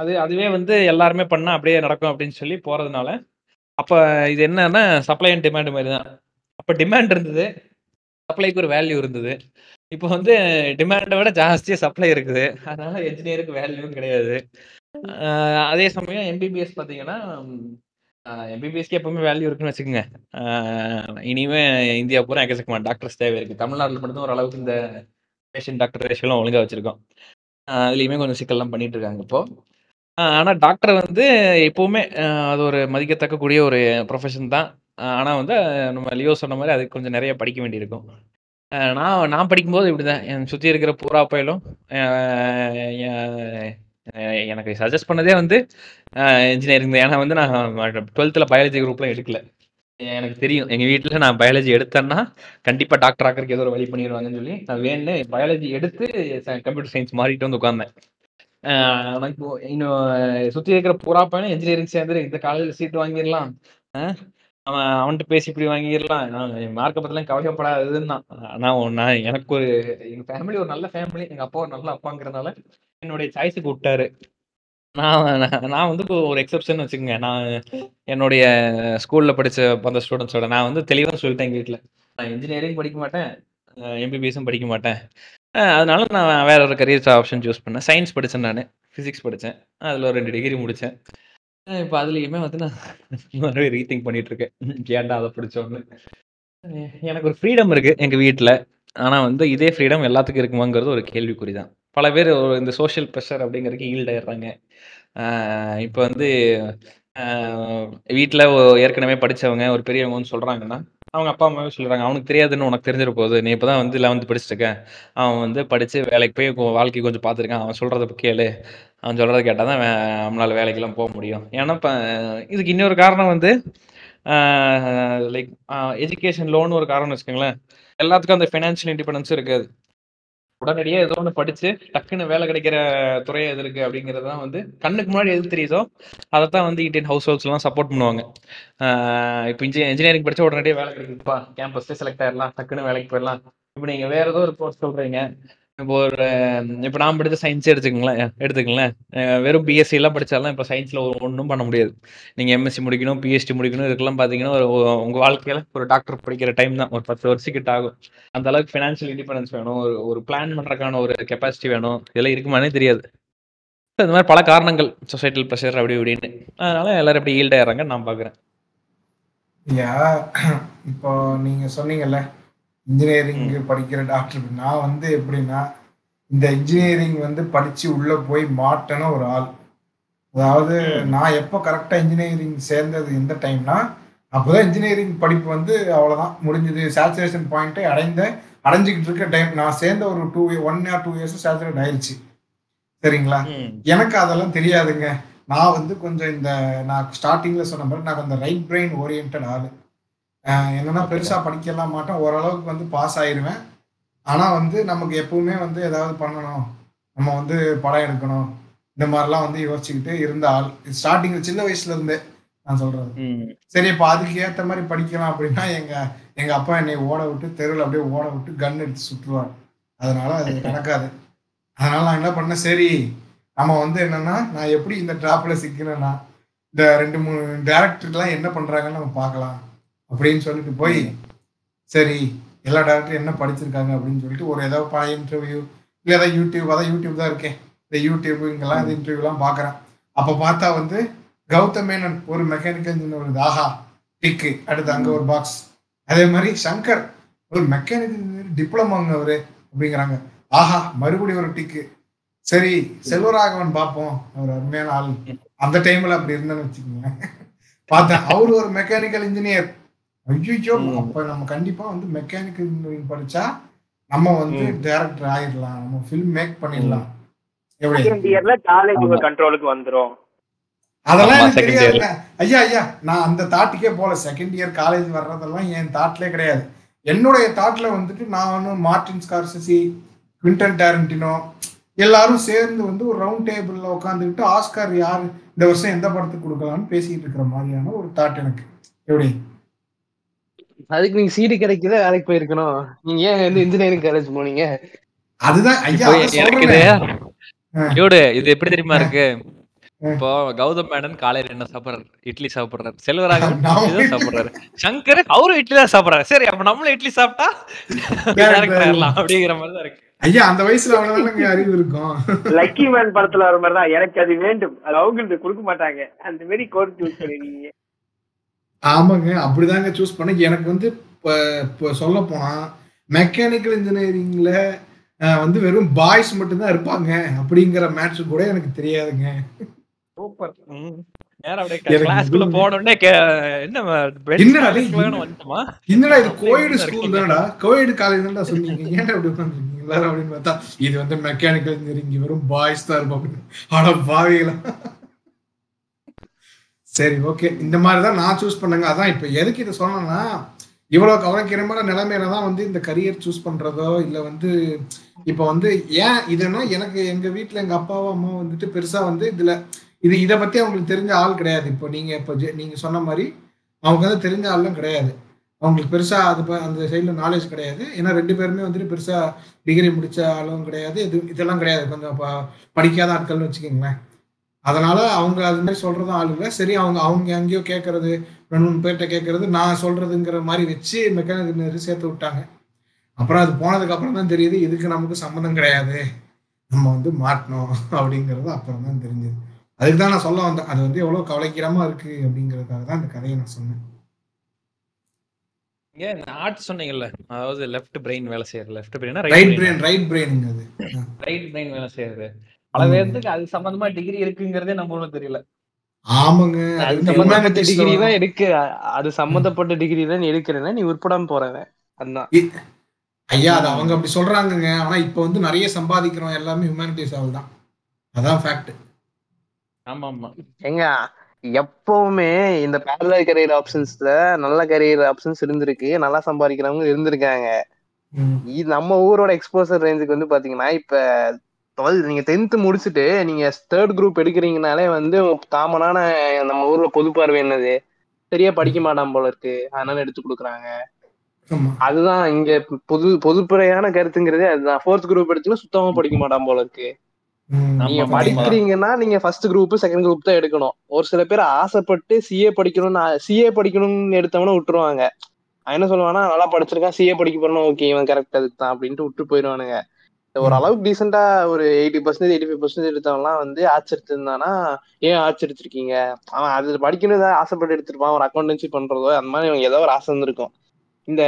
அது அதுவே வந்து எல்லாருமே பண்ணால் அப்படியே நடக்கும் அப்படின்னு சொல்லி போகிறதுனால அப்போ இது என்னன்னா சப்ளை அண்ட் டிமாண்ட் மாதிரி தான் அப்போ டிமாண்ட் இருந்தது. சப்ளைக்கு ஒரு வேல்யூ இருந்தது. இப்போ வந்து டிமாண்டை விட ஜாஸ்தியாக சப்ளை இருக்குது. அதனால என்ஜினியருக்கு வேல்யூவும் கிடையாது. அதே சமயம் எம்பிபிஎஸ் பார்த்தீங்கன்னா எம்பிபிஎஸ்க்கு எப்பவுமே வேல்யூ இருக்குன்னு வச்சுக்கோங்க. இனிமே இந்தியா பூரா எக்கச்சக்கமா டாக்டர்ஸ் தேவை இருக்கு. தமிழ்நாட்டில் மட்டும்தான் ஓரளவுக்கு இந்த பேஷண்ட் டாக்டர் ரேஷியோலாம் ஒழுங்கா வச்சிருக்கோம். அதுலேயுமே அதுலயுமே கொஞ்சம் சிக்கல்லாம் பண்ணிட்டு இருக்காங்க இப்போ. ஆனால் டாக்டர் வந்து எப்போவுமே அது ஒரு மதிக்கத்தக்கக்கூடிய ஒரு ப்ரொஃபஷன் தான். ஆனால் வந்து நம்ம லியோ சொன்ன மாதிரி அதுக்கு கொஞ்சம் நிறைய படிக்க வேண்டியிருக்கும். நான் நான் படிக்கும்போது இப்படிதான். என் சுற்றி இருக்கிற பூரா பயிலும் எ- எனக்கு சஜஸ்ட் பண்ணதே வந்து இன்ஜினியரிங் தான். ஏன்னா வந்து நான் டுவெல்த்தில் பயாலஜி குரூப்லாம் எடுக்கல. எனக்கு தெரியும். எங்கள் வீட்டில் நான் பயாலஜி எடுத்தேன்னா கண்டிப்பாக டாக்டர் ஆக்கிறதுக்கு ஏதோ ஒரு வழி பண்ணிடுவாங்கன்னு சொல்லி நான் வேணுன்னு பயாலஜி எடுத்து கம்ப்யூட்டர் சயின்ஸ் மாறிட்டு வந்து உட்காந்தேன் இப்போ இன்னும் சுற்றி இருக்கிற பூரா பயணம் இன்ஜினியரிங் சேர்ந்து இந்த காலேஜில் சீட் வாங்கிடலாம். ஆஹ் அவன் அவன்கிட்ட பேசி இப்படி வாங்கிடலாம். நான் மார்க்கை பத்திலாம் கவலைப்படாததுன்னு தான். நான் நான் எனக்கு ஒரு எங்க ஃபேமிலி ஒரு நல்ல ஃபேமிலி எங்க அப்பா ஒரு நல்ல அப்பாங்கிறதுனால என்னுடைய சாய்ஸுக்கு விட்டாரு நான் நான் வந்து இப்போ ஒரு எக்ஸப்ஷன் வச்சுக்கோங்க. நான் என்னுடைய ஸ்கூலில் படித்த அந்த ஸ்டூடெண்ட்ஸோட நான் வந்து தெளிவாக சொல்லிட்டேன் எங்கள் வீட்டில் நான் இன்ஜினியரிங் படிக்க மாட்டேன். எம்பிபிஎஸும் படிக்க மாட்டேன். அதனால நான் வேற ஒரு கரியர் ஆப்ஷன் சூஸ் பண்ணேன். சயின்ஸ் படித்தேன் நான். ஃபிசிக்ஸ் படித்தேன் அதில் ஒரு ரெண்டு டிகிரி முடித்தேன் இப்போ அதுலேயுமே வந்து நான் <laughs> மறுபடியும் ரீதிங்க் பண்ணிட்டு இருக்கேன் ஏன்டா அதை பிடிச்சோன்னு எனக்கு ஒரு ஃப்ரீடம் இருக்குது எங்கள் வீட்டில் ஆனால் வந்து இதே ஃப்ரீடம் எல்லாத்துக்கும் இருக்குமாங்கிறது ஒரு கேள்விக்குறி தான் பல பேர் ஒரு இந்த சோஷியல் ப்ரெஷர் அப்படிங்கிறதுக்கு ஈல்ட் ஆயிடுறாங்க இப்போ வந்து வீட்டில் ஏற்கனவே படித்தவங்க ஒரு பெரியவங்கன்னு சொல்கிறாங்கன்னா அவங்க அப்பா அம்மாவே சொல்கிறாங்க அவனுக்கு தெரியாதுன்னு உனக்கு தெரிஞ்சிட போகுது நீ இப்போ தான் வந்து லெவன்த்து படிச்சிருக்க அவன் வந்து படித்து வேலைக்கு போய் கொ- வாழ்க்கை கொஞ்சம் பார்த்துருக்கான். அவன் சொல்கிறத கேளு. அவன் சொல்கிறத கேட்டால் தான் நம்மளால் வேலைக்கெல்லாம் போக முடியும். ஏன்னா இப்போ இதுக்கு இன்னொரு காரணம் வந்து லைக் எஜுகேஷன் லோன் ஒரு காரணம் வச்சுக்கோங்களேன். எல்லாத்துக்கும் அந்த ஃபைனான்ஷியல் இண்டிபெண்டன்ஸும் இருக்காது. உடனடியே ஏதோ ஒன்று படிச்சு டக்குன்னு வேலை கிடைக்கிற துறை எது இருக்கு அப்படிங்கிறது தான் வந்து கண்ணுக்கு முன்னாடி எது தெரியுதோ அதை தான் வந்து இண்டியன் ஹவுஸ் ஹோல்ஸ்லாம் சப்போர்ட் பண்ணுவாங்க. ஆஹ் இப்போ இன்ஜி இன்ஜினியரிங் படிச்சா உடனடியே வேலை கிடைக்குதுப்பா. கேம்பஸ்லேயே செலக்ட் ஆயிடலாம் டக்குன்னு வேலைக்கு போயிடலாம் இப்போ நீங்கள் வேற ஏதோ ஒரு கோர்ஸ் சொல்றீங்க. இப்போ ஒரு இப்போ நான் படித்த சயின்ஸே எடுத்துக்கங்களேன் எடுத்துக்கங்களேன். வெறும் பிஎஸ்சி எல்லாம் படித்தாலும் இப்போ சயின்ஸில் ஒன்றும் பண்ண முடியாது. நீங்கள் எம்எஸ்சி முடிக்கணும் பிஹெச்டி முடிக்கணும் இதுக்கெல்லாம் பார்த்தீங்கன்னா ஒரு உங்கள் உங்க வாழ்க்கையில ஒரு டாக்டர் படிக்கிற டைம் தான். ஒரு பத்து வருஷத்துக்கிட்ட ஆகும். அந்த அளவுக்கு ஃபினான்ஷியல் இண்டிபெண்டன்ஸ் வேணும். ஒரு ஒரு பிளான் பண்றதுக்கான ஒரு கெப்பாசிட்டி வேணும். இதெல்லாம் இருக்குமானே தெரியாது. இந்த மாதிரி பல காரணங்கள் சொசைட்டல் ப்ரெஷர் அப்படி இப்படின்னு. அதனால எல்லாரும் எப்படி ஈல்ட் நான் பார்க்குறேன் <coughs> இப்போ நீங்க சொன்னீங்கல்ல இன்ஜினியரிங் படிக்கிற டாக்டர் நான் வந்து எப்படின்னா இந்த இன்ஜினியரிங் வந்து படிச்சு உள்ள போய் மாட்டன ஒரு ஆள். அதாவது நான் எப்போ கரெக்டா இன்ஜினியரிங் சேர்ந்தது எந்த டைம்னா அப்போதான் இன்ஜினியரிங் படிப்பு வந்து அவ்வளவுதான் முடிஞ்சது. சேச்சுரேஷன் பாயிண்ட்டை அடைந்த அடைஞ்சிக்கிட்டு இருக்க டைம் நான் சேர்ந்த ஒரு two one or two years saturate ஆயிடுச்சு சரிங்களா? எனக்கு அதெல்லாம் தெரியாதுங்க. நான் வந்து கொஞ்சம் இந்த நான் ஸ்டார்டிங்ல சொன்ன மாதிரி நான் கொஞ்சம் ரைட் பிரெயின் ஓரியன்ட் ஆளு. என்னன்னா பெருசா படிக்கலாம் மாட்டேன். ஓரளவுக்கு வந்து பாஸ் ஆயிருவேன். ஆனா வந்து நமக்கு எப்பவுமே வந்து ஏதாவது பண்ணணும். நம்ம வந்து படம் எடுக்கணும். இந்த மாதிரிலாம் வந்து யோசிச்சுக்கிட்டு இருந்த ஆள். ஸ்டார்டிங்ல சின்ன வயசுல இருந்தே நான் சொல்றது. சரி இப்போ அதுக்கு ஏத்த மாதிரி படிக்கலாம் அப்படின்னா எங்க எங்க அப்பா என்னை ஓட விட்டு தெருவில் அப்படியே ஓட விட்டு கன் எடுத்து சுட்டுருவார். அதனால அது <laughs> நடக்காது. அதனால நான் என்ன பண்ணேன்? சரி நம்ம வந்து என்னன்னா நான் எப்படி இந்த ட்ராப்ல சிக்கினேன்னா இந்த ரெண்டு மூணு டேரக்டர்லாம் என்ன பண்றாங்கன்னு நம்ம பார்க்கலாம். அப்படின்னு சொல்லிட்டு போய் சரி எல்லா டேரக்டரும் என்ன படிச்சிருக்காங்க அப்படின்னு சொல்லிட்டு ஒரு ஏதாவது பழைய இன்டர்வியூ இல்லை ஏதாவது யூடியூப் அதான் யூடியூப் தான் இருக்கேன் இந்த யூடியூப் இங்கெல்லாம் இந்த இன்டர்வியூலாம் பார்க்குறேன். அப்போ பார்த்தா வந்து கௌதம் மேனன் ஒரு மெக்கானிக்கல் இன்ஜினியர் வருது ஆஹா டிக்கு அடுத்து அங்கே ஒரு பாக்ஸ் அதே மாதிரி சங்கர் ஒரு மெக்கானிக்கல் இன்ஜினியர் டிப்ளமாங்க அவரு அப்படிங்கிறாங்க. ஆஹா மறுபடியும் ஒரு டிக்கு சரி செல்வராகவன் பார்ப்போம். அவர் அருமையான ஆள். அந்த டைம்ல அப்படி இருந்தேன்னு வச்சுக்கோங்க பார்த்தேன் அவரு ஒரு மெக்கானிக்கல் இன்ஜினியர் ஐயோ. அப்ப நம்ம கண்டிப்பா வந்து மெக்கானிக்கல் இன்ஜினியரிங் படிச்சா நம்ம வந்து. டைரக்டர் ஆயிடலாம். நம்ம ஃபில்ம் மேக் பண்ணிடலாம். எப்படி? கண்ட்ரோலுக்கு வந்துரும். அதெல்லாம் எனக்கு தெரியாதுங்க ஐயா ஐயா நான் அந்த தாட்டுக்கே போல. செகண்ட் இயர் காலேஜ் வர்றதெல்லாம் என் தாட்லே கிடையாது. என்னுடைய தாட்ல வந்துட்டு நான் வந்து மார்டின் ஸ்கார்சசி குவிண்டன் டேரண்டினோ எல்லாரும் சேர்ந்து வந்து ஒரு ரவுண்ட் டேபிள்ல உட்காந்துக்கிட்டு ஆஸ்கார் யார்? இந்த வருஷம் எந்த படத்துக்கு கொடுக்கலாம்னு பேசிட்டு இருக்கிற மாதிரியான ஒரு தாட் எனக்கு. எப்படி? அதுக்கு நீங்க சீடு கிடைக்குத வேலைக்கு போயிருக்கணும். நீங்க ஏன் வந்து இன்ஜினியரிங் காலேஜ் போனீங்க? அதுதான் ஐயா. இது எப்படி தெரியுமா இருக்கு. இப்போ கௌதம் மேனன் காலையில என்ன சாப்பிடுறாரு? இட்லி சாப்பிடுறாரு. செல்வராகவன் <laughs> சாப்பிடுறாரு. சங்கர் அவரும் இட்லி தான் சாப்பிடுறாரு. சரி அப்ப நம்மளும் இட்லி சாப்பிட்டா அப்படிங்கிற மாதிரி தான் இருக்கு. ஐயா அந்த வயசுல அவ்வளவுதானங்க அறிவு இருக்கும். லக்கி மேன் படத்துல வர மாதிரி தான். எனக்கு அது வேண்டும். அது அவங்களுக்கு கொடுக்க மாட்டாங்க. அந்த மாதிரி கோர்ஸ் யூஸ் பண்ணிருக்கீங்க. ஆமாங்க அப்படிதாங்க சூஸ் பண்ண எனக்கு வந்து இப்போ சொல்ல போனா மெக்கானிக்கல் இன்ஜினியரிங்ல வந்து வெறும் பாய்ஸ் மட்டும்தான் இருப்பாங்க அப்படிங்கிற மேட்ச் கூட எனக்கு தெரியாதுங்க. சூப்பர் நேரா அப்படியே எனக்கு கிளாஸ்க்குள்ள இது- போனோடனே என்ன என்னடா டேய், வந்துட்டோமா? என்னடா இது கோயிடு ஸ்கூல் இருக்கீங்க. தானடா? கோயிடு காலேஜ் தான்டா சொன்னீங்க? ஏன்டா அப்படி உட்காந்துருக்கீங்க எல்லாரும் அப்படின்னு பார்த்தா இது வந்து மெக்கானிக்கல் இன்ஜினியரிங் வெறும் பாய்ஸ் தான் இருப்பாங்க. ஆனா பாவிகளா. சரி ஓகே இந்த மாதிரி தான் நான் சூஸ் பண்ணேங்க. அதான் இப்போ எதுக்கு இதை சொன்னேன்னா இவ்வளோ கவலைக்கிரமான நிலைமையில தான் வந்து இந்த கரியர் சூஸ் பண்ணுறதோ இல்லை வந்து இப்போ வந்து ஏன் இதுன்னா எனக்கு எங்கள் வீட்டில் எங்கள் அப்பாவும் அம்மா வந்துட்டு பெருசாக வந்து இதில் இது இதை பற்றி அவங்களுக்கு தெரிஞ்ச ஆள் கிடையாது. இப்போ நீங்கள் இப்போ ஜெ- சொன்ன மாதிரி அவங்க வந்து தெரிஞ்ச ஆள்லாம் கிடையாது. அவங்களுக்கு பெருசாக அது அந்த சைடில் நாலேஜ் கிடையாது. ஏன்னா ரெண்டு பேருமே வந்துட்டு பெருசாக டிகிரி முடித்த ஆளும் கிடையாது. இது இதெல்லாம் கிடையாது. கொஞ்சம் ப- படிக்காத ஆட்கள்னு வச்சுக்கோங்களேன். அதனால அவங்க அது மாதிரி சொல்றதும் ஆள் இல்லை. சரி அவங்க அவங்க எங்கேயோ கேட்கறது ரெண்டு மூணு பேர்கிட்ட கேட்கறது நான் சொல்றதுங்கிற மாதிரி வச்சு மெக்கானிக் இன்ஜினியர் சேர்த்து விட்டாங்க. அப்புறம் அது போனதுக்கு அப்புறம் தான் தெரியுது இதுக்கு நமக்கு சம்மந்தம் கிடையாது. நம்ம வந்து மாட்டணும் அப்படிங்கிறது அப்புறம் தான் தெரிஞ்சது. அதுக்கு தான் நான் சொல்ல வந்தேன். அது வந்து எவ்வளவு கவலைக்கிடமா இருக்கு அப்படிங்கிறதுக்காக தான் இந்த கதையை நான் சொன்னேன். ஏன் ஆர்ட்ஸ் சொன்னீங்கல்ல அதாவது லெஃப்ட் பிரெயின் வேலை செய்யறது. லெஃப்ட் பிரெயினா ரைட் ரைட் பிரெயின் ரைட் பிரெயினுங்க அது. ரைட் பிரெயின் வேலை செய்யறது. பல ம். பேருக்கு அது சம்பந்தமா டிகிரி இருக்குங்கிறதே நம்ம ஒண்ணும் தெரியல. ஆமாங்க. அது டிகிரி. தான் எடுக்க அது சம்பந்தப்பட்ட டிகிரி தான் எடுக்கிறேன்னா நீ உட்படாம போறவன். அதான். ஐயா அது அவங்க அப்படி சொல்றாங்கங்க. ஆனா இப்ப வந்து நிறைய சம்பாதிக்கிறோம். எல்லாமே ஹியூமனிட்டிஸ் ஆள் தான். அதான் ஃபேக்ட் ஆமா ஆமா எங்க எப்பவுமே இந்த பேரலல் கரியர் ஆப்ஷன்ஸ்ல நல்ல கரியர் ஆப்ஷன்ஸ் இருந்திருக்கு. நல்லா சம்பாதிக்கிறவங்க இருந்திருக்காங்க. நம்ம ஊரோட எக்ஸ்போசர் ரேஞ்சுக்கு வந்து பாத்தீங்கன்னா இப்ப டுவெல் நீங்க டென்த் முடிச்சுட்டு நீங்க தேர்ட் குரூப் எடுக்கிறீங்கனாலே வந்து காமனான நம்ம ஊர்ல பொது பார்வை என்னது? சரியா படிக்க மாட்டான் போல இருக்கு. அதனால எடுத்து கொடுக்குறாங்க. அதுதான் இங்க பொது பொதுப்படையான கருத்துங்கிறதே அதுதான். ஃபோர்த் குரூப் எடுத்தீங்கன்னா சுத்தமா படிக்க மாட்டான் போல இருக்கு. நீங்க. படிக்கிறீங்கன்னா நீங்க ஃபர்ஸ்ட் குரூப் செகண்ட் குரூப் தான் எடுக்கணும். ஒரு சில பேர் ஆசைப்பட்டு சிஏ படிக்கணும்னு சிஏ படிக்கணும்னு எடுத்தவன விட்டுருவாங்க. என்ன சொல்லுவானா நல்லா படிச்சிருக்கான் சிஏ படிக்க போறோம் ஓகே இவன் கரெக்ட் அதுக்கு தான் அப்படின்ட்டு விட்டு போயிடுவானுங்க. ஒரு அளவுக்கு டீசெண்டா ஒரு eighty percentage eighty five percentage எடுத்தவன்லாம் வந்து ஆர்ட்ஸ் எடுத்திருந்தானா ஏன் ஆர்ட்ஸ் எடுத்திருக்கீங்க அவன் அது படிக்கணும் தான் ஆசைப்பட்டு எடுத்திருப்பான் ஒரு அக்கௌண்டன்சி பண்றதோ அந்த மாதிரி அவனுக்கு ஏதோ ஒரு ஆசை இருந்திருக்கும் இந்த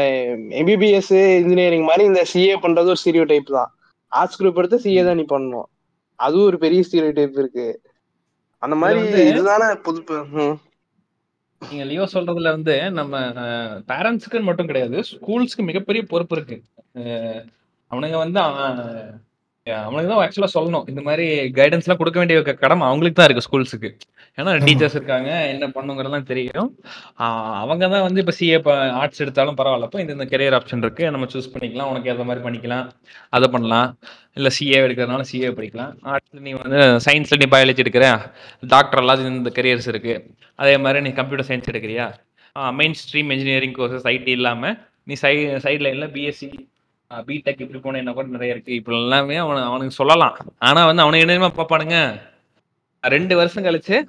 எம்பிபிஎஸ் இன்ஜினியரிங் மாதிரி இந்த சிஏ பண்றது ஒரு ஸ்டீரியோ டைப் தான். ஆர்ட்ஸ் குரூப் எடுத்து சிஏ தான் நீ பண்ணணும் அதுவும் ஒரு பெரிய ஸ்டீரியோ டைப் இருக்கு. அந்த மாதிரி வந்து- இதுதானே புது ம். நீங்க லியோ சொல்றதுல வந்து நம்ம பேரண்ட்ஸுக்கு மட்டும் கிடையாது ஸ்கூல்ஸ்க்கு மிகப்பெரிய பொறுப்பு இருக்கு. அவனுங்க வந்து அவன் அவனுக்கு தான் ஆக்சுவலா சொல்லணும். இந்த மாதிரி கைடன்ஸ் எல்லாம் கொடுக்க வேண்டிய கடமை அவங்களுக்கு தான் இருக்கு ஸ்கூல்ஸுக்கு ஏன்னா. டீச்சர்ஸ் இருக்காங்க என்ன பண்ணுங்கிறதெல்லாம் தெரியும். அவங்க தான் வந்து இப்போ சிஏ ஆர்ட்ஸ் எடுத்தாலும் பரவாயில்ல. இப்போ இந்த இந்த கெரியர் ஆப்ஷன் இருக்கு. நம்ம சூஸ் பண்ணிக்கலாம். உனக்கு ஏற்ற மாதிரி பண்ணிக்கலாம். அதை பண்ணலாம். இல்லை சிஏ எடுக்கிறதுனால சிஏ படிக்கலாம். ஆர்ட்ஸ் நீ வந்து சயின்ஸ்ல நீ பயாலஜி எடுக்கிற. டாக்டர் எல்லாம் இந்த கெரியர்ஸ் இருக்கு. அதே மாதிரி நீ computer science எடுக்கிறியா? Main stream engineering courses IT இல்லாமல் நீ சை சைட் லைனில் பிஎஸ்சி பிடெக் இப்படி போனேன்னா கூட நிறைய இருக்கு. இப்போ எல்லாமே அவன அவனுக்கு சொல்லலாம். ஆனால் வந்து அவனுக்கு என்னமா பார்ப்பானுங்க. ரெண்டு வருஷம் கழிச்சு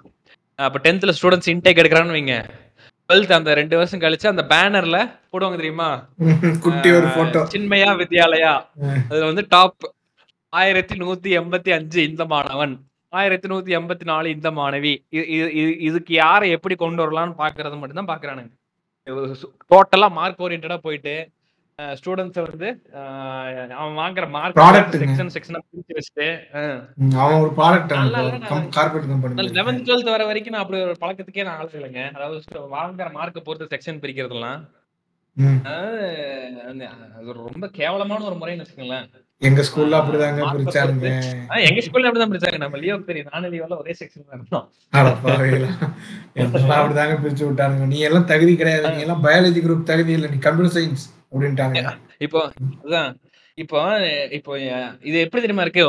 அப்போ டென்த்தில் ஸ்டூடெண்ட்ஸ் இன்டேக் எடுக்கிறான்னு வைங்க. டுவெல்த் அந்த ரெண்டு வருஷம் கழிச்சு அந்த பேனர்ல போடுவாங்க தெரியுமா? <laughs> குட்டி ஒரு போட்டோ சின்மயா வித்யாலயா. அதுல வந்து டாப் ஆயிரத்தி நூத்தி எண்பத்தி அஞ்சு இந்த மாணவன். ஆயிரத்தி நூத்தி எண்பத்தி நாலு இந்த மாணவி. இது- இது- இது- இதுக்கு யாரை எப்படி கொண்டு வரலாம்னு பாக்குறது மட்டும் தான் பாக்குறானுங்க டோட்டலா மார்க் ஓரியன்டா போயிட்டு ஸ்டூடெண்ட்ஸ் வந்து அவன் வாங்குற மார்க் ங்க. செக்ஷன் செக்ஷன் பிரிச்சு வச்சுட்டு அவன் ஒரு ப்ராடக்ட் லெவன்த் டுவெல்த் வர வரைக்கும் நான் அப்படி ஒரு பழக்கத்துக்கே நான் ஆள் இல்லைங்க. அதாவது வாங்குற மார்க்கை பொறுத்து செக்ஷன் பிரிக்கிறதுலாம். அது ரொம்ப கேவலமான ஒரு முறைன்னு வச்சுக்கோங்களேன். எங்க ஸ்கூல்ல அப்படிதாங்க ஆ, எங்க ஸ்கூல்ல அப்படிதான் பிரிச்சாங்க. நம்ம லியோ தெரியும். நானும் லியோல ஒரே செக்ஷன் தான் இருந்தோம். அப்படிதாங்க பிரிச்சு விட்டானுங்க. நீ எல்லாம் தகுதி கிடையாது. நீ எல்லாம் பயாலஜி குரூப் தகுதி இல்லை. நீ கம்ப்யூட்டர் சயின்ஸ் அப்படின்ட்டாங்க இப்போ அதான். இப்போ இப்போ இது எப்படி தெரியுமா இருக்கு?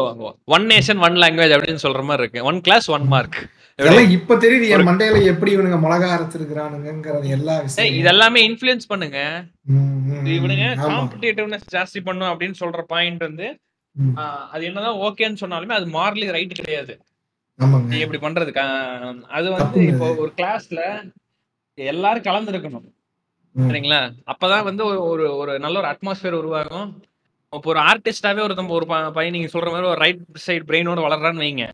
ஒன் நேஷன் ஒன் லாங்குவேஜ் அப்படின்னு சொல்ற மாதிரி இருக்கு. ஒன் கிளாஸ் ஒன் மார்க் இதெல்லாம் இப்ப தெரியுது என் மண்டையில எப்படி இவனுங்க மிளகா அரைச்சிருக்கிறானுங்கிறது எல்லா விஷயம் இதெல்லாமே இன்ஃபுளுன்ஸ் பண்ணுங்க. இவனுங்க. காம்படிட்டிவ்னஸ் ஜாஸ்தி பண்ணும் அப்படின்னு சொல்ற பாயிண்ட் வந்து அது என்னதான் ஓகேன்னு சொன்னாலுமே அது மாரலி ரைட் கிடையாது. நீ இப்படி பண்றதுக்கு ஆஹ், அது வந்து இப்போ ஒரு கிளாஸ்ல எல்லாரும் கலந்துருக்கணும். ம். சரிங்களா? அப்பதான் வந்து ஒரு ஒரு- நல்ல ஒரு அட்மாஸ்பியர் உருவாகும். இப்போ ஒரு ஆர்டிஸ்டாவே ஒரு நம்ம ஒரு பையன் நீங்க சொல்ற மாதிரி ஒரு ரைட் சைடு பிரெயினோட வளர்றான்னு வைங்க.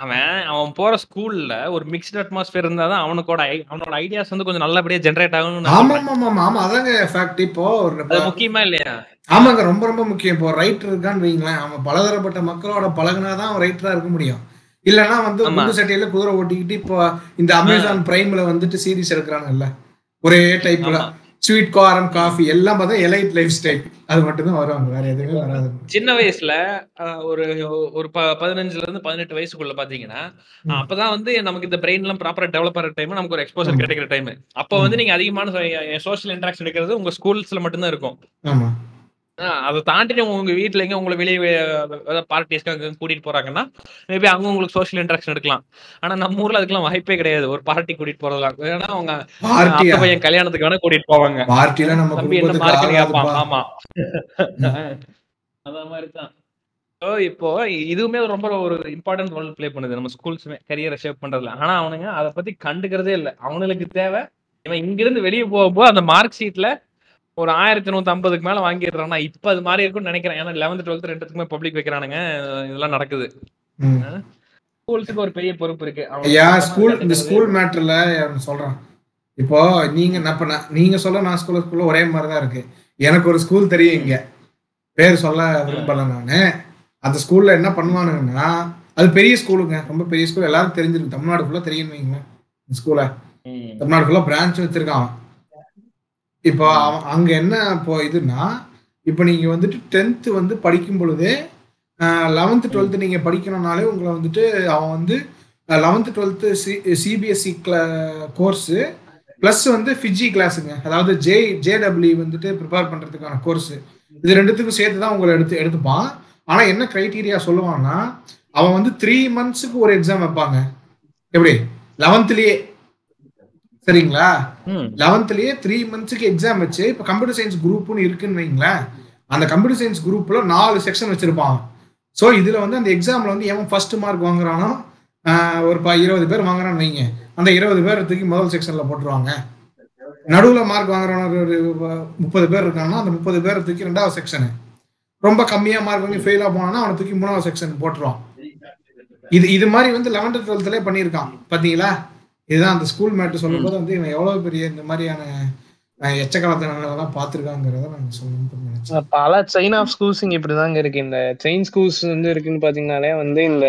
அவன் அவன் போற ஸ்கூல்ல ஒரு மிக்ஸ்டு அட்மாஸ்பியர் இருந்தாதான் அவனுக்கோட ஐ- அவனோட ஐடியாஸ் வந்து கொஞ்சம் நல்லபடியா ஜென்ரேட் ஆகும்னு நான் ஆமா. ஆமா ஆமா ஆமா. அதாங்க ஃபேக்ட் இப்போ ஒரு முக்கியமா இல்லையா? ஆமாங்க ரொம்ப ரொம்ப முக்கியம். இப்போ ரைட்டர் இருக்கான்னு வைங்களேன் அவன் பலதரப்பட்ட மக்களோட பழகுனாதான் அவன் ரைட்டரா இருக்க முடியும். இல்லைன்னா வந்து ஆமா. குண்டு சட்டையில குதிரை ஓட்டிக்கிட்டு இப்போ இந்த அமேசான் பிரைம்ல வந்துட்டு சீரிஸ் எடுக்கிறாங்கல்ல. ஒரே டைப்ல. ஸ்வீட் காரம் காஃபி எல்லாம் பார்த்தா எலைட் லைஃப் ஸ்டைல் அது மட்டும் தான் வருவாங்க வேற எதுவுமே வராது. சின்ன வயசுல ஒரு ஒரு பதினஞ்சுல இருந்து பதினெட்டு வயசுக்குள்ள பாத்தீங்கன்னா. அப்பதான் வந்து நமக்கு இந்த பிரெயின் எல்லாம் ப்ராப்பரா டெவலப் ஆகிற டைம் நமக்கு ஒரு எக்ஸ்போசர். கிடைக்கிற டைம் அப்ப வந்து நீங்க அதிகமான சோஷியல் இன்டராக்ஷன் இருக்கிறது உங்க ஸ்கூல்ஸ்ல மட்டும்தான் இருக்கும். ஆமா. அதை தாண்டி நீங்க உங்க வீட்ல எங்க உங்களை வெளியே பார்ட்டிஸ்க்கு கூட்டிட்டு போறாங்கன்னா மேபி அங்க உங்களுக்கு சோஷியல் இன்டராக்ஷன் எடுக்கலாம். ஆனா நம்ம ஊர்ல அதுக்கெல்லாம் வாய்ப்பே கிடையாது. ஒரு பார்ட்டி கூட்டிட்டு போறதுலாம் ஏன்னா அவங்க பையன் கல்யாணத்துக்கு வேணா கூட்டிட்டு போவாங்க. ஆமா. <laughs> அத மாதிரி தான். இப்போ இதுவுமே ரொம்ப ஒரு இம்பார்ட்டன்ட் ரோல் ப்ளே பண்ணுது நம்ம ஸ்கூல்ஸுமே கரியரை ஷேப் பண்றதுல. ஆனா அவனுங்க அதை பத்தி கண்டுக்கிறதே இல்லை. அவனுக்கு தேவை. இவன் இங்கிருந்து வெளியே போகும்போது அந்த மார்க் ஷீட்ல ஒரு ஆயிரத்தி நூத்தி ஐம்பதுக்கு மேல வாங்கிடுறான்னா இப்ப அது மாதிரி இருக்கும்னு நினைக்கிறேன். ஏன்னா லெவன்த் டுவெல்த் ரெண்டுத்துக்குமே பப்ளிக் வைக்கிறானுங்க. இதெல்லாம் நடக்குது. ஸ்கூல்ஸுக்கு ஒரு பெரிய பொறுப்பு இருக்கு. ஐயா ஸ்கூல் இந்த. ஸ்கூல் மேட்டர்ல சொல்றேன். இப்போ நீங்க நான் நீங்க சொல்ல நான் ஸ்கூல்ல ஸ்கூல்ல ஒரே மாதிரி தான் இருக்கு. எனக்கு ஒரு ஸ்கூல் தெரியும் இங்க. பேர் சொல்ல விரும்பல நானு. அந்த ஸ்கூல்ல என்ன பண்ணுவானுங்கன்னா அது பெரிய ஸ்கூலுங்க ரொம்ப பெரிய ஸ்கூல் எல்லாரும் தெரிஞ்சிருக்கு தமிழ்நாடு ஃபுல்லா தெரியும் வைங்களேன். ஸ்கூலை. தமிழ்நாடு ஃபுல்லா பிரான்ச் வச்சிருக்கான். இப்போ அவன் அங்க என்ன இப்போ இதுன்னா இப்போ நீங்க வந்துட்டு டென்த் வந்து படிக்கும் பொழுதே லெவன்த்து டுவெல்த்து நீங்க படிக்கணும்னாலே உங்களை வந்துட்டு அவன் வந்து eleventh twelfth C CBSE course plus வந்து ஃபிஜி கிளாஸுங்க அதாவது ஜே ஜேடபிள்யூ வந்துட்டு ப்ரிப்பேர் பண்றதுக்கான கோர்ஸ் இது ரெண்டுத்துக்கும் சேர்த்து தான் உங்களை எடுத்து எடுத்துப்பான். ஆனா என்ன கிரைட்டீரியா சொல்லுவான்னா அவன் வந்து த்ரீ மந்த்ஸுக்கு ஒரு எக்ஸாம் வைப்பாங்க. எப்படி? லெவன்த்லயே சரிங்களா. லெவன்த்லயே த்ரீ மந்த்ஸுக்கு எக்ஸாம் வச்சு இப்போ கம்ப்யூட்டர் சயின்ஸ் குரூப்னு இருக்குன்னு வைங்களேன் அந்த கம்ப்யூட்டர் சயின்ஸ் குரூப்ல நாலு செக்ஷன் வச்சிருப்பான் ஸோ இதுல வந்து அந்த எக்ஸாம்ல வந்து எவன் ஃபர்ஸ்ட் மார்க் வாங்குறானோ ஒரு இருபது பேர் வாங்குறான்னு வைங்க. அந்த இருபது பேர் தூக்கி முதல் செக்ஷன்ல போட்டுருவாங்க. நடுவுல மார்க் வாங்குறவன ஒரு முப்பது பேர் இருக்காங்கன்னா அந்த முப்பது பேரை தூக்கி ரெண்டாவது செக்ஷனு ரொம்ப கம்மியா மார்க் வாங்கி ஃபெயிலா போனான்னா அவனை தூக்கி மூணாவது செக்ஷன் போட்டுருவான். இது இது மாதிரி வந்து லெவன்த் டுவெல்த்லேயே பண்ணியிருக்கான். பாத்தீங்களா? இதுதான் அந்த ஸ்கூல் மேட்டு சொல்லும்போது வந்து இவன் எவ்வளவு பெரிய இந்த மாதிரியான எச்சக்காலத்தனங்களெல்லாம் பார்த்துருக்காங்கிறத நான் சொல்லணும்னு பல செயின் ஆஃப் ஸ்கூல்ஸ் இங்க இப்படிதாங்க இருக்கு. இந்த செயின் ஸ்கூல்ஸ் வந்து இருக்குன்னு பாத்தீங்கன்னாலே வந்து இந்த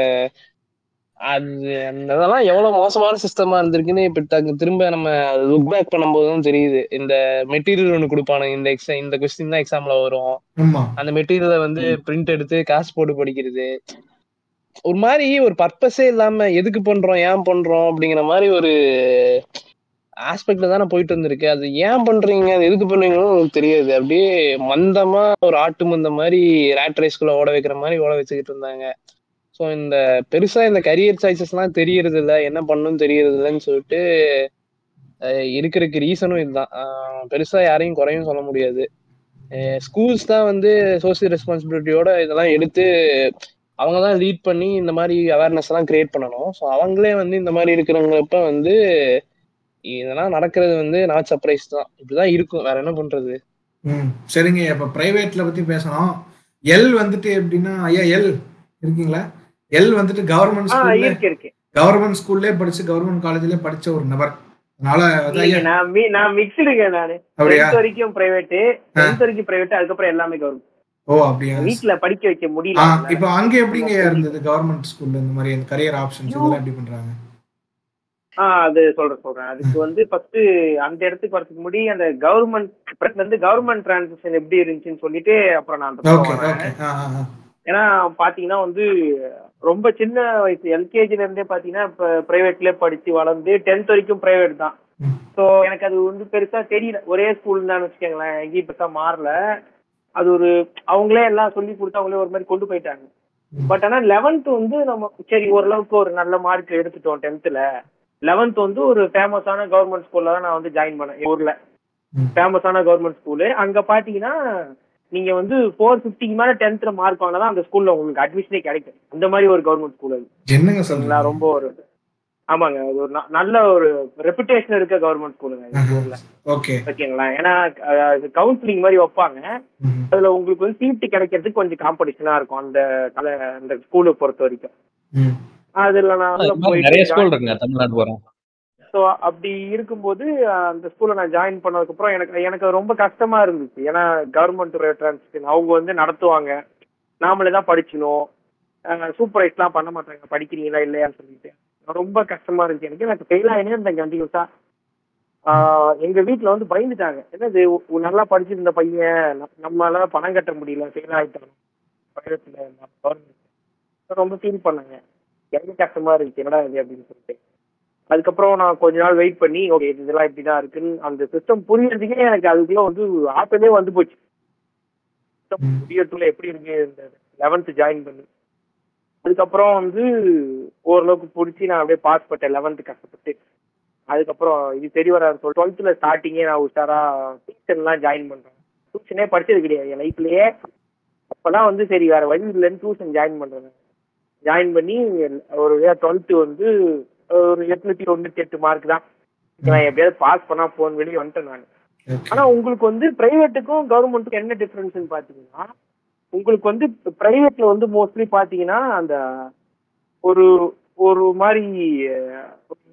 அது அந்த இதெல்லாம் எவ்வளவு மோசமான சிஸ்டமா இருந்திருக்குன்னு இப்ப திரும்ப நம்ம லுக் பேக் பண்ணும்போது தான் தெரியுது. இந்த மெட்டீரியல் ஒன்று கொடுப்பானுங்க இந்த எக்ஸாம் இந்த கொஸ்டின் தான் எக்ஸாம்ல வரும். அந்த மெட்டீரியலை வந்து பிரிண்ட் எடுத்து காசு போட்டு படிக்கிறது. ஒரு மாதிரி ஒரு பர்பஸே இல்லாம எதுக்கு பண்றோம் ஏன் பண்றோம் அப்படிங்கிற மாதிரி ஒரு ஆஸ்பெக்ட்ல தானே போயிட்டு இருந்திருக்கு அது ஏன் பண்றீங்க? அது எதுக்கு பண்றீங்கன்னு உங்களுக்கு தெரியாது. அப்படியே மந்தமா ஒரு ஆட்டு மந்த மாதிரி ரேட் ரேஸ்குள்ள ஓட வைக்கிற மாதிரி ஓட வச்சுக்கிட்டு இருந்தாங்க. ஸோ இந்த பெருசா இந்த கரியர் சாய்ஸஸ்லாம் தெரியறது இல்லை என்ன பண்ணணும் தெரியறது இல்லைன்னு சொல்லிட்டு இருக்கிறக்கு இருக்கிறதுக்கு ரீசனும் இதுதான். பெருசா யாரையும் குறையும் சொல்ல முடியாது. ஸ்கூல்ஸ் தான் வந்து சோசியல் ரெஸ்பான்சிபிலிட்டியோட இதெல்லாம் எடுத்து அவங்க தான் லீட் பண்ணி இந்த மாதிரி அவேர்னஸ் எல்லாம் கிரியேட் பண்ணணும். ஸோ அவங்களே வந்து இந்த மாதிரி இருக்கிறவங்களப்ப வந்து இதெல்லாம் நடக்கிறது வந்து நாட் சர்ப்ரைஸ் தான். இப்படிதான் இருக்கும். வேற என்ன பண்றது? ம். சரிங்க. இப்ப பிரைவேட்ல பத்தி பேசணும். எல் வந்துட்டு எப்படின்னா ஐயா எல் இருக்கீங்களா? எல் வந்துட்டு கவர்மெண்ட் ஸ்கூல்ல இருக்கு இருக்கு. கவர்மெண்ட் ஸ்கூல்லே படிச்சு கவர்மெண்ட் காலேஜ்ல படிச்ச ஒரு நபர். நான் நான் மிக்ஸ்டுங்க நானு. வரைக்கும் பிரைவேட் டென்த் வரைக்கும் பிரைவேட் அதுக்கப்புறம் எல்லாமே கவர்மெண்ட் ஓ அப்படியா? வீட்ல படிக்க வைக்க முடியல இப்போ அங்க எப்படிங்க இருந்தது? கவர்மெண்ட் ஸ்கூல்ல இந்த மாதிரி அந்த கரியர் ஆப்ஷன்ஸ் இதெல்லாம் எப்படி பண்றாங்க? ஆ அது சொல்றேன் சொல்றேன். அதுக்கு வந்து ஃபர்ஸ்ட் அந்த இடத்துக்கு வரதுக்கு முன்னாடி அந்த கவர்மெண்ட் இருந்து கவர்மெண்ட் டிரான்சாக்ஷன் எப்படி இருந்துச்சுன்னு சொல்லிட்டு அப்புறம் நான் அந்த. ஏன்னா பாத்தீங்கன்னா வந்து ரொம்ப சின்ன வயசு எல்கேஜில இருந்தே பாத்தீங்கன்னா இப்ப பிரைவேட்லயே படிச்சு வளர்ந்து டென்த் வரைக்கும் பிரைவேட் தான். ஸோ எனக்கு அது வந்து பெருசா தெரியல. ஒரே ஸ்கூல் தான் வச்சுக்கோங்களேன். எங்கேயும் பெருசா மாறல. அது ஒரு அவங்களே எல்லாம் சொல்லி கொடுத்து அவங்களே ஒரு மாதிரி கொண்டு போயிட்டாங்க. பட் ஆனா லெவன்த் வந்து நம்ம சரி ஓரளவுக்கு ஒரு நல்ல மார்க் எடுத்துட்டோம் டென்த்ல லெவன்த் வந்து ஒரு ஃபேமஸான கவர்மெண்ட் ஸ்கூல்ல தான் நான் வந்து ஜாயின் பண்ணேன் ஊர்ல. ஃபேமஸான கவர்மெண்ட் ஸ்கூலு அங்க பாத்தீங்கன்னா நீங்க வந்து ஃபோர் ஃபிஃப்டிக்கு மேல டென்த்ல மார்க் வாங்கினா அந்த ஸ்கூல்ல உங்களுக்கு அட்மிஷனே கிடைக்கும். அந்த மாதிரி ஒரு கவர்மெண்ட் ஸ்கூல் அது. என்னங்க ரொம்ப ஒரு ஆமாங்க அது ஒரு ந- நல்ல ஒரு ரெப்புடேஷன் இருக்க கவர்மெண்ட் ஸ்கூலுங்க ஓகே. ஓகேங்களா? ஏன்னா கவுன்சிலிங் மாதிரி வைப்பாங்க. அதுல உங்களுக்கு வந்து சீட்டு கிடைக்கிறதுக்கு கொஞ்சம் காம்படிஷனா இருக்கும் அந்த கல- அந்த ஸ்கூலை பொறுத்த வரைக்கும். அதுல நான் நிறைய போயிட்டு ஸ்கூல் இருக்குங்க தமிழ்நாடு போறோம் ஸோ அப்படி இருக்கும்போது அந்த ஸ்கூல்ல நான் ஜாயின் பண்ணதுக்கு அப்புறம் எனக்கு எனக்கு ரொம்ப கஷ்டமா இருந்துச்சு. ஏன்னா கவர்மெண்ட் டிரான்ஸ்ஃபர் அவங்க வந்து நடத்துவாங்க. நாமளே தான் படிக்கணும் சூப்பர்வைஸ்லாம் பண்ண மாட்டாங்க. படிக்கிறீங்களா இல்லையான்னு சொல்லிட்டு. ரொம்ப கஷ்டமா இருந்துச்சு. எனக்கு எனக்கு ஃபெயில் ஆகினே இருந்தேன் கண்டினியூஸா எங்க வீட்ல வந்து பயந்துட்டாங்க. என்னது நல்லா படிச்சிருந்த பையன் நம்ம- நம்மளால பணம் கட்ட முடியல ஃபெயில் பயணத்துல கவர்மெண்ட் ரொம்ப ஃபீல் பண்ணாங்க. எனக்கு கஷ்டமா இருந்துச்சு என்னடா இது அப்படின்னு சொல்லிட்டு. அதுக்கப்புறம் நான் கொஞ்ச நாள் வெயிட் பண்ணி ஓகே இதெல்லாம் இப்படிதான் இருக்குன்னு அந்த சிஸ்டம் புரியறதுக்கே எனக்கு அதுக்குள்ள வந்து ஆப்பவே வந்து போச்சு. புரியறதுக்குள்ள எப்படி இருக்கு இந்த லெவன்த் ஜாயின் பண்ணி. அதுக்கப்புறம் வந்து ஓரளவுக்கு பிடிச்சி நான் அப்படியே பாஸ் பண்ணேன் லெவன்த் கஷ்டப்பட்டு. அதுக்கப்புறம் இது தெரிய வராது சொல்லி டுவெல்த்தில் ஸ்டார்டிங்கே நான் உஷாரா டியூஷன்லாம் ஜாயின் பண்றேன். டியூஷனே படிச்சது கிடையாது. என் லைஃப்லயே அப்பதான் வந்து சரி வேற வழி இல்லைன்னு டியூஷன் ஜாயின் பண்றேன். ஜாயின் பண்ணி ஒரு டுவெல்த்து வந்து ஒரு எட்நூத்தி தொண்ணூத்தி எட்டு மார்க் தான். நான் எப்படியாவது பாஸ் பண்ணா போன் வெளியே வந்துட்டேன் நான். ஆனா உங்களுக்கு வந்து பிரைவேட்டுக்கும் கவர்மெண்ட்டுக்கும் என்ன டிஃபரன்ஸ்னு பாத்தீங்கன்னா உங்களுக்கு வந்து பிரைவேட்ல வந்து மோஸ்ட்லி பாத்தீங்கன்னா அந்த ஒரு ஒரு மாதிரி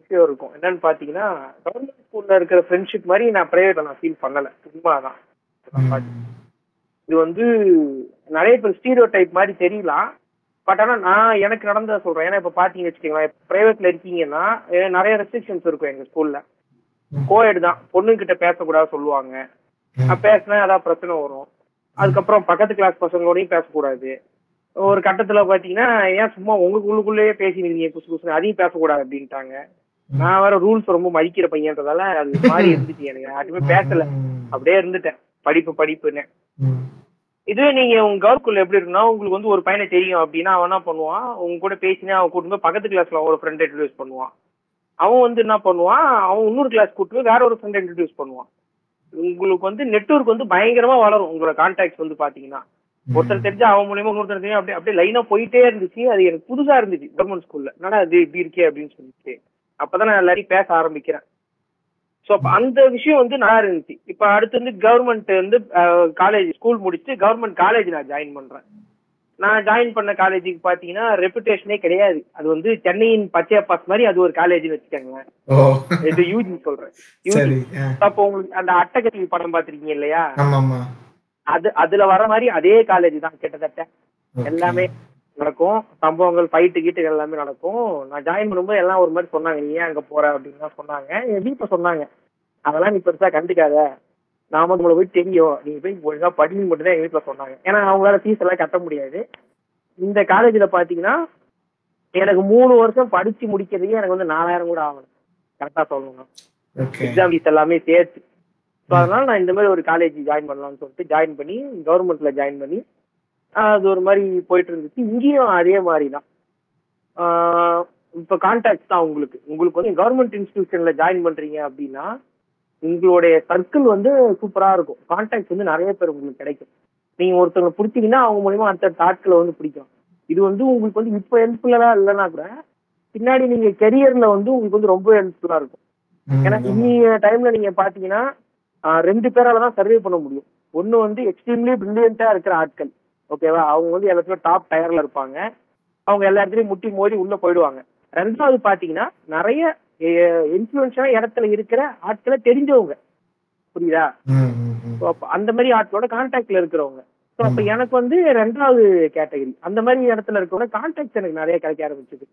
விஷயம் இருக்கும். என்னன்னு பாத்தீங்கன்னா கவர்மெண்ட் ஸ்கூல்ல இருக்கிற ஃப்ரெண்ட்ஷிப் மாதிரி நான் பிரைவேட்ல நான் ஃபீல் பண்ணல. உண்மைதான். இது வந்து நிறைய பேர் ஸ்டீரியோ டைப் மாதிரி தெரியலாம் பட் ஆனா நான் எனக்கு நடந்ததை சொல்றேன். ஏன்னா இப்ப பாத்தீங்கன்னு வச்சுக்கோங்களேன் பிரைவேட்ல இருக்கீங்கன்னா நிறைய ரெஸ்ட்ரிக்ஷன்ஸ் இருக்கும் எங்க ஸ்கூல்ல கோஎட் தான். பொண்ணுகிட்ட பேசக்கூடாது சொல்லுவாங்க. பேசினா ஏதாவது பிரச்சனை வரும். அதுக்கப்புறம் பக்கத்து கிளாஸ் பசங்களோடையும் பேசக்கூடாது. ஒரு கட்டத்துல பாத்தீங்கன்னா ஏன் சும்மா உங்களுக்குள்ளுக்குள்ளேயே பேசினீங்க குசு குசுன்னு அதையும் பேசக்கூடாது அப்படின்ட்டாங்க. நான் வேற ரூல்ஸ் ரொம்ப மதிக்கிற பையன்றதால அது மாதிரி இருந்துச்சு எனக்கு. யாருமே பேசல. அப்படியே இருந்துட்டேன். படிப்பு படிப்புன்னு. இதுவே நீங்க உங்க கவர்க்குள்ள எப்படி இருக்குன்னா உங்களுக்கு வந்து ஒரு பையனை தெரியும் அப்படின்னா அவன் என்ன பண்ணுவான்? உங்க கூட பேசினே அவன் கூட்டு போய் பக்கத்து கிளாஸ்ல ஒரு ஃப்ரெண்ட் இன்ட்ரடியூஸ் பண்ணுவான். அவன் வந்து என்ன பண்ணுவான்? அவன் இன்னொரு கிளாஸ் கூட்டு போய் வேற ஒரு ஃப்ரெண்ட் இன்ட்ரடியூஸ் பண்ணுவான். உங்களுக்கு வந்து நெட்வொர்க் வந்து பயங்கரமா வளரும். உங்களோட கான்டாக்ட்ஸ் வந்து பாத்தீங்கன்னா. ஒருத்தர் தெரிஞ்சு அவன் மூலியமா இன்னொருத்தர் தெரியும் அப்படியே அப்படியே லைனா போயிட்டே இருந்துச்சு. அது எனக்கு புதுசா இருந்துச்சு. கவர்மெண்ட் ஸ்கூல்ல என்னடா இது இப்படி இருக்கே அப்படின்னு சொல்லிட்டு. அப்பதான் நான் எல்லாரையும் பேச ஆரம்பிக்கிறேன். ஸோ அந்த விஷயம் வந்து நல்லா இருந்துச்சு. இப்போ அடுத்து வந்து கவர்மெண்ட் வந்து காலேஜ் ஸ்கூல் முடிச்சு கவர்மெண்ட் காலேஜ் நான் ஜாயின் பண்றேன். நான் ஜாயின் பண்ண காலேஜுக்கு பாத்தீங்கன்னா ரெப்புடேஷனே கிடையாது. அது வந்து சென்னையின் பச்சையப்பாஸ் மாதிரி அது ஒரு காலேஜ்னு வச்சுக்கோங்களேன். ஓ. இது யூஜி சொல்றேன். யூஜி. அப்போ உங்களுக்கு அந்த அட்டகத்தி படம் பாத்திருக்கீங்க இல்லையா? அது அதுல வர மாதிரி அதே காலேஜ் தான் கிட்டத்தட்ட. எல்லாமே நடக்கும். சம்பவங்கள் ஃபைட்டு கீட்டு எல்லாமே நடக்கும். நான் ஜாயின் பண்ணும்போது எல்லாம் ஒரு மாதிரி சொன்னாங்க நீ ஏன் அங்க போற? அப்படின்னு சொன்னாங்க. என் வீட்டுல சொன்னாங்க. அதெல்லாம் நீ பெருசா கண்டுக்காத. நாம நம்மள போய் தெரியும். நீங்க போய் ஒழுங்கா படிங்க மட்டும் தான் எங்க வீட்டுல சொன்னாங்க. ஏன்னா அவங்களால ஃபீஸ் எல்லாம் கட்ட முடியாது. இந்த காலேஜ்ல பாத்தீங்கன்னா எனக்கு மூணு வருஷம் படிச்சு முடிக்கிறதுக்கே எனக்கு வந்து நாலாயிரம் கூட ஆகணும் கரெக்டா சொல்லணும் ஓகே எக்ஸாம் ஃபீஸ் எல்லாமே சேர்த்து. ஸோ அதனால நான் இந்த மாதிரி ஒரு காலேஜ் ஜாயின் பண்ணலாம்னு சொல்லிட்டு ஜாயின் பண்ணி கவர்மெண்ட்ல ஜாயின் பண்ணி அது ஒரு மாதிரி போயிட்டு இருந்துச்சு. இங்கேயும் அதே மாதிரி தான் இப்போ கான்டாக்ட்ஸ் தான் உங்களுக்கு. உங்களுக்கு வந்து கவர்மெண்ட் இன்ஸ்டிடியூஷன்ல ஜாயின் பண்றீங்க அப்படின்னா உங்களுடைய சர்க்கிள் வந்து சூப்பரா இருக்கும். கான்டாக்ட்ஸ் வந்து நிறைய பேர் உங்களுக்கு கிடைக்கும். நீங்க ஒருத்தவங்க பிடிச்சீங்கன்னா அவங்க மூலியமா அடுத்த ஆட்களை வந்து பிடிக்கும். இது வந்து உங்களுக்கு வந்து இப்போ ஹெல்ப்ஃபுல்லா இல்லைன்னா கூட பின்னாடி நீங்க கெரியர்ல வந்து உங்களுக்கு வந்து ரொம்ப ஹெல்ப்ஃபுல்லா இருக்கும். ஏன்னா இன்னைய டைம்ல நீங்க பாத்தீங்கன்னா ரெண்டு பேரால தான் சர்வே பண்ண முடியும். ஒண்ணு வந்து எக்ஸ்ட்ரீம்லி பிரில்லியண்டா இருக்கிற ஆட்கள். ஓகேவா அவங்க வந்து எல்லாத்துலயும் டாப் டயர்ல இருப்பாங்க. அவங்க எல்லா இடத்துலயும் முட்டி மோதி உள்ள போயிடுவாங்க. ரெண்டாவது பாத்தீங்கன்னா நிறைய இன்ஃபுளுன்ஸான இடத்துல இருக்கிற ஆட்களை தெரிஞ்சவங்க. புரியுதா? அந்த மாதிரி ஆட்களோட கான்டாக்ட்ல இருக்கிறவங்க. ஸோ அப்ப எனக்கு வந்து ரெண்டாவது கேட்டகரி அந்த மாதிரி இடத்துல இருக்கிறவங்க கான்டாக்ட்ஸ் எனக்கு நிறைய கிடைக்க ஆரம்பிச்சது.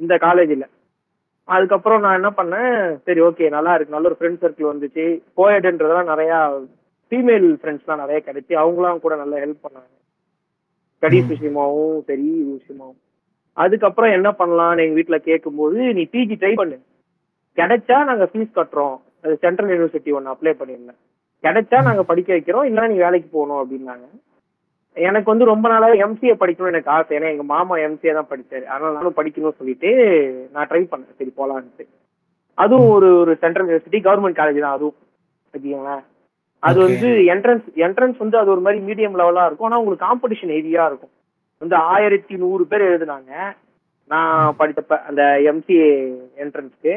இந்த காலேஜ்ல அதுக்கப்புறம் நான் என்ன பண்ணேன்? சரி ஓகே நல்லா இருக்கு. நல்ல ஒரு ஃப்ரெண்ட் சர்க்கிள் வந்துச்சு. கோயடுன்றதெல்லாம் நிறைய ஃபீமேல் ஃப்ரெண்ட்ஸ்லாம் நிறைய கிடைச்சு அவங்களாம் கூட நல்லா ஹெல்ப் பண்ணாங்க. ஸ்டடீஸ் விஷயமாவும் சரி விஷயமாவும். அதுக்கப்புறம் என்ன பண்ணலாம்னு எங்க வீட்ல கேட்கும்போது நீ பிஜி ட்ரை பண்ணு. கிடைச்சா நாங்க ஃபீஸ் கட்டுறோம். அது சென்ட்ரல் யூனிவர்சிட்டி ஒன்று அப்ளை பண்ணியிருந்தேன். கிடைச்சா நாங்க படிக்க வைக்கிறோம். இல்லைன்னா நீ வேலைக்கு போகணும் அப்படின்னாங்க. எனக்கு வந்து ரொம்ப நாளா எம்சிஏ படிக்கணும்னு எனக்கு ஆசை. ஏன்னா எங்க மாமா எம்சிஏ தான் படிச்சாரு. அதனால நானும் படிக்கணும்னு சொல்லிட்டு நான் ட்ரை பண்ணேன். சரி போலான்ட்டு. அதுவும் ஒரு ஒரு சென்ட்ரல் யூனிவர்சிட்டி கவர்மெண்ட் காலேஜ் தான் அதுவும். வச்சுக்கோங்களேன் அது. வந்து என்ட்ரன்ஸ் என்ட்ரன்ஸ் வந்து அது ஒரு மாதிரி மீடியம் லெவலா இருக்கும். ஆனா உங்களுக்கு காம்படிஷன் ஹெவியா இருக்கும். வந்து ஆயிரத்தி நூறு பேர் எழுதுனாங்க. நான் படித்தப்ப அந்த எம்சிஏ என்ட்ரன்ஸ்க்கு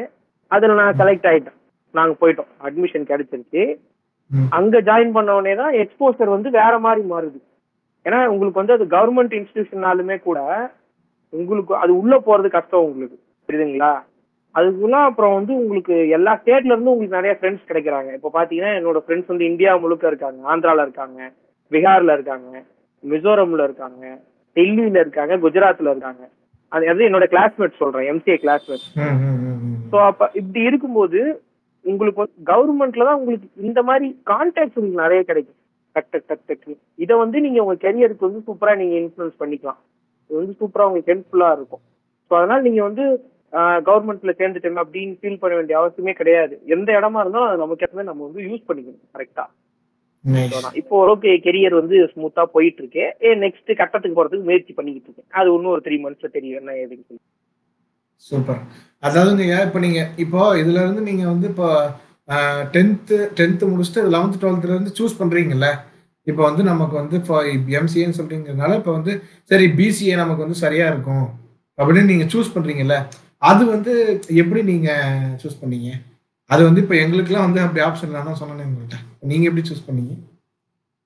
அதுல நான் செலக்ட் ஆயிட்டேன். நாங்க போயிட்டோம். அட்மிஷன் கிடைச்சிருச்சு. அங்க ஜாயின் பண்ண உடனே தான் எக்ஸ்போசர் வந்து வேற மாதிரி மாறுது. ஏன்னா உங்களுக்கு வந்து அது கவர்மெண்ட் இன்ஸ்டிடியூஷனாலுமே கூட உங்களுக்கு அது உள்ள போறது கஷ்டம் உங்களுக்கு. புரியுதுங்களா? அதுக்குள்ள அப்புறம் வந்து உங்களுக்கு எல்லா ஸ்டேட்ல இருந்து உங்களுக்கு நிறைய ஃப்ரெண்ட்ஸ் கிடைக்கிறாங்க. இப்போ பாத்தீங்கன்னா என்னோட ஃப்ரெண்ட்ஸ் வந்து இந்தியா முழுக்க இருக்காங்க. ஆந்திரால இருக்காங்க. பீகார்ல இருக்காங்க. மிசோரம்ல இருக்காங்க. டெல்லியில இருக்காங்க. குஜராத்ல இருக்காங்க. அது அது என்னோட கிளாஸ்மேட் சொல்றேன். MCA classmate. ஸோ அப்ப இப்படி இருக்கும்போது உங்களுக்கு கவர்மெண்ட்ல தான் உங்களுக்கு இந்த மாதிரி கான்டாக்ட்ஸ் உங்களுக்கு நிறைய கிடைக்கும். டக் டக் டக் டக் இதை வந்து நீங்க உங்க கெரியருக்கு வந்து சூப்பரா நீங்க இன்ஃபுளுன்ஸ் பண்ணிக்கலாம். இது வந்து சூப்பரா உங்களுக்கு ஹெல்ப்ஃபுல்லா இருக்கும். ஸோ அதனால நீங்க வந்து கவர்மெண்ட்ல சேர்ந்துட்டோம் அப்படின்னு ஃபீல் பண்ண வேண்டிய அவசியமே கிடையாது. எந்த இடமா இருந்தாலும் அது நமக்கு ஏற்ற நம்ம வந்து யூஸ் பண்ணிக்கணும் கரெக்டா. இப்போ ஓகே கெரியர் வந்து ஸ்மூத்தா போயிட்டு இருக்கு. நெக்ஸ்ட் கட்டத்துக்கு போறதுக்கு முயற்சி பண்ணிக்கிட்டு இருக்கேன். அது இன்னும் ஒரு த்ரீ மந்த்ஸ்ல தெரியும் என்ன ஏதுன்னு சொல்லி. சூப்பர் அதாவதுங்க இப்போ நீங்க இப்போ இதுல இருந்து நீங்க வந்து இப்போ டென்த்து டென்த்து முடிச்சுட்டு லெவன்த் டுவெல்த்ல இருந்து சூஸ் பண்றீங்கல்ல? இப்போ வந்து நமக்கு வந்து இப்போ எம்சிஏன்னு சொல்றீங்கிறதுனால இப்போ வந்து சரி பிசிஏ நமக்கு வந்து சரியா இருக்கும் அப்படின்னு நீங்க சூஸ் பண்றீங்கல்ல? அது வந்து எப்படி நீங்க சூஸ் பண்ணீங்க? அது வந்து இப்போ எங்களுக்குலாம் வந்து அப்படி ஆப்ஷன் நான் சொன்னேன் உங்கள்கிட்ட நீங்க எப்படி சூஸ் பண்ணீங்க?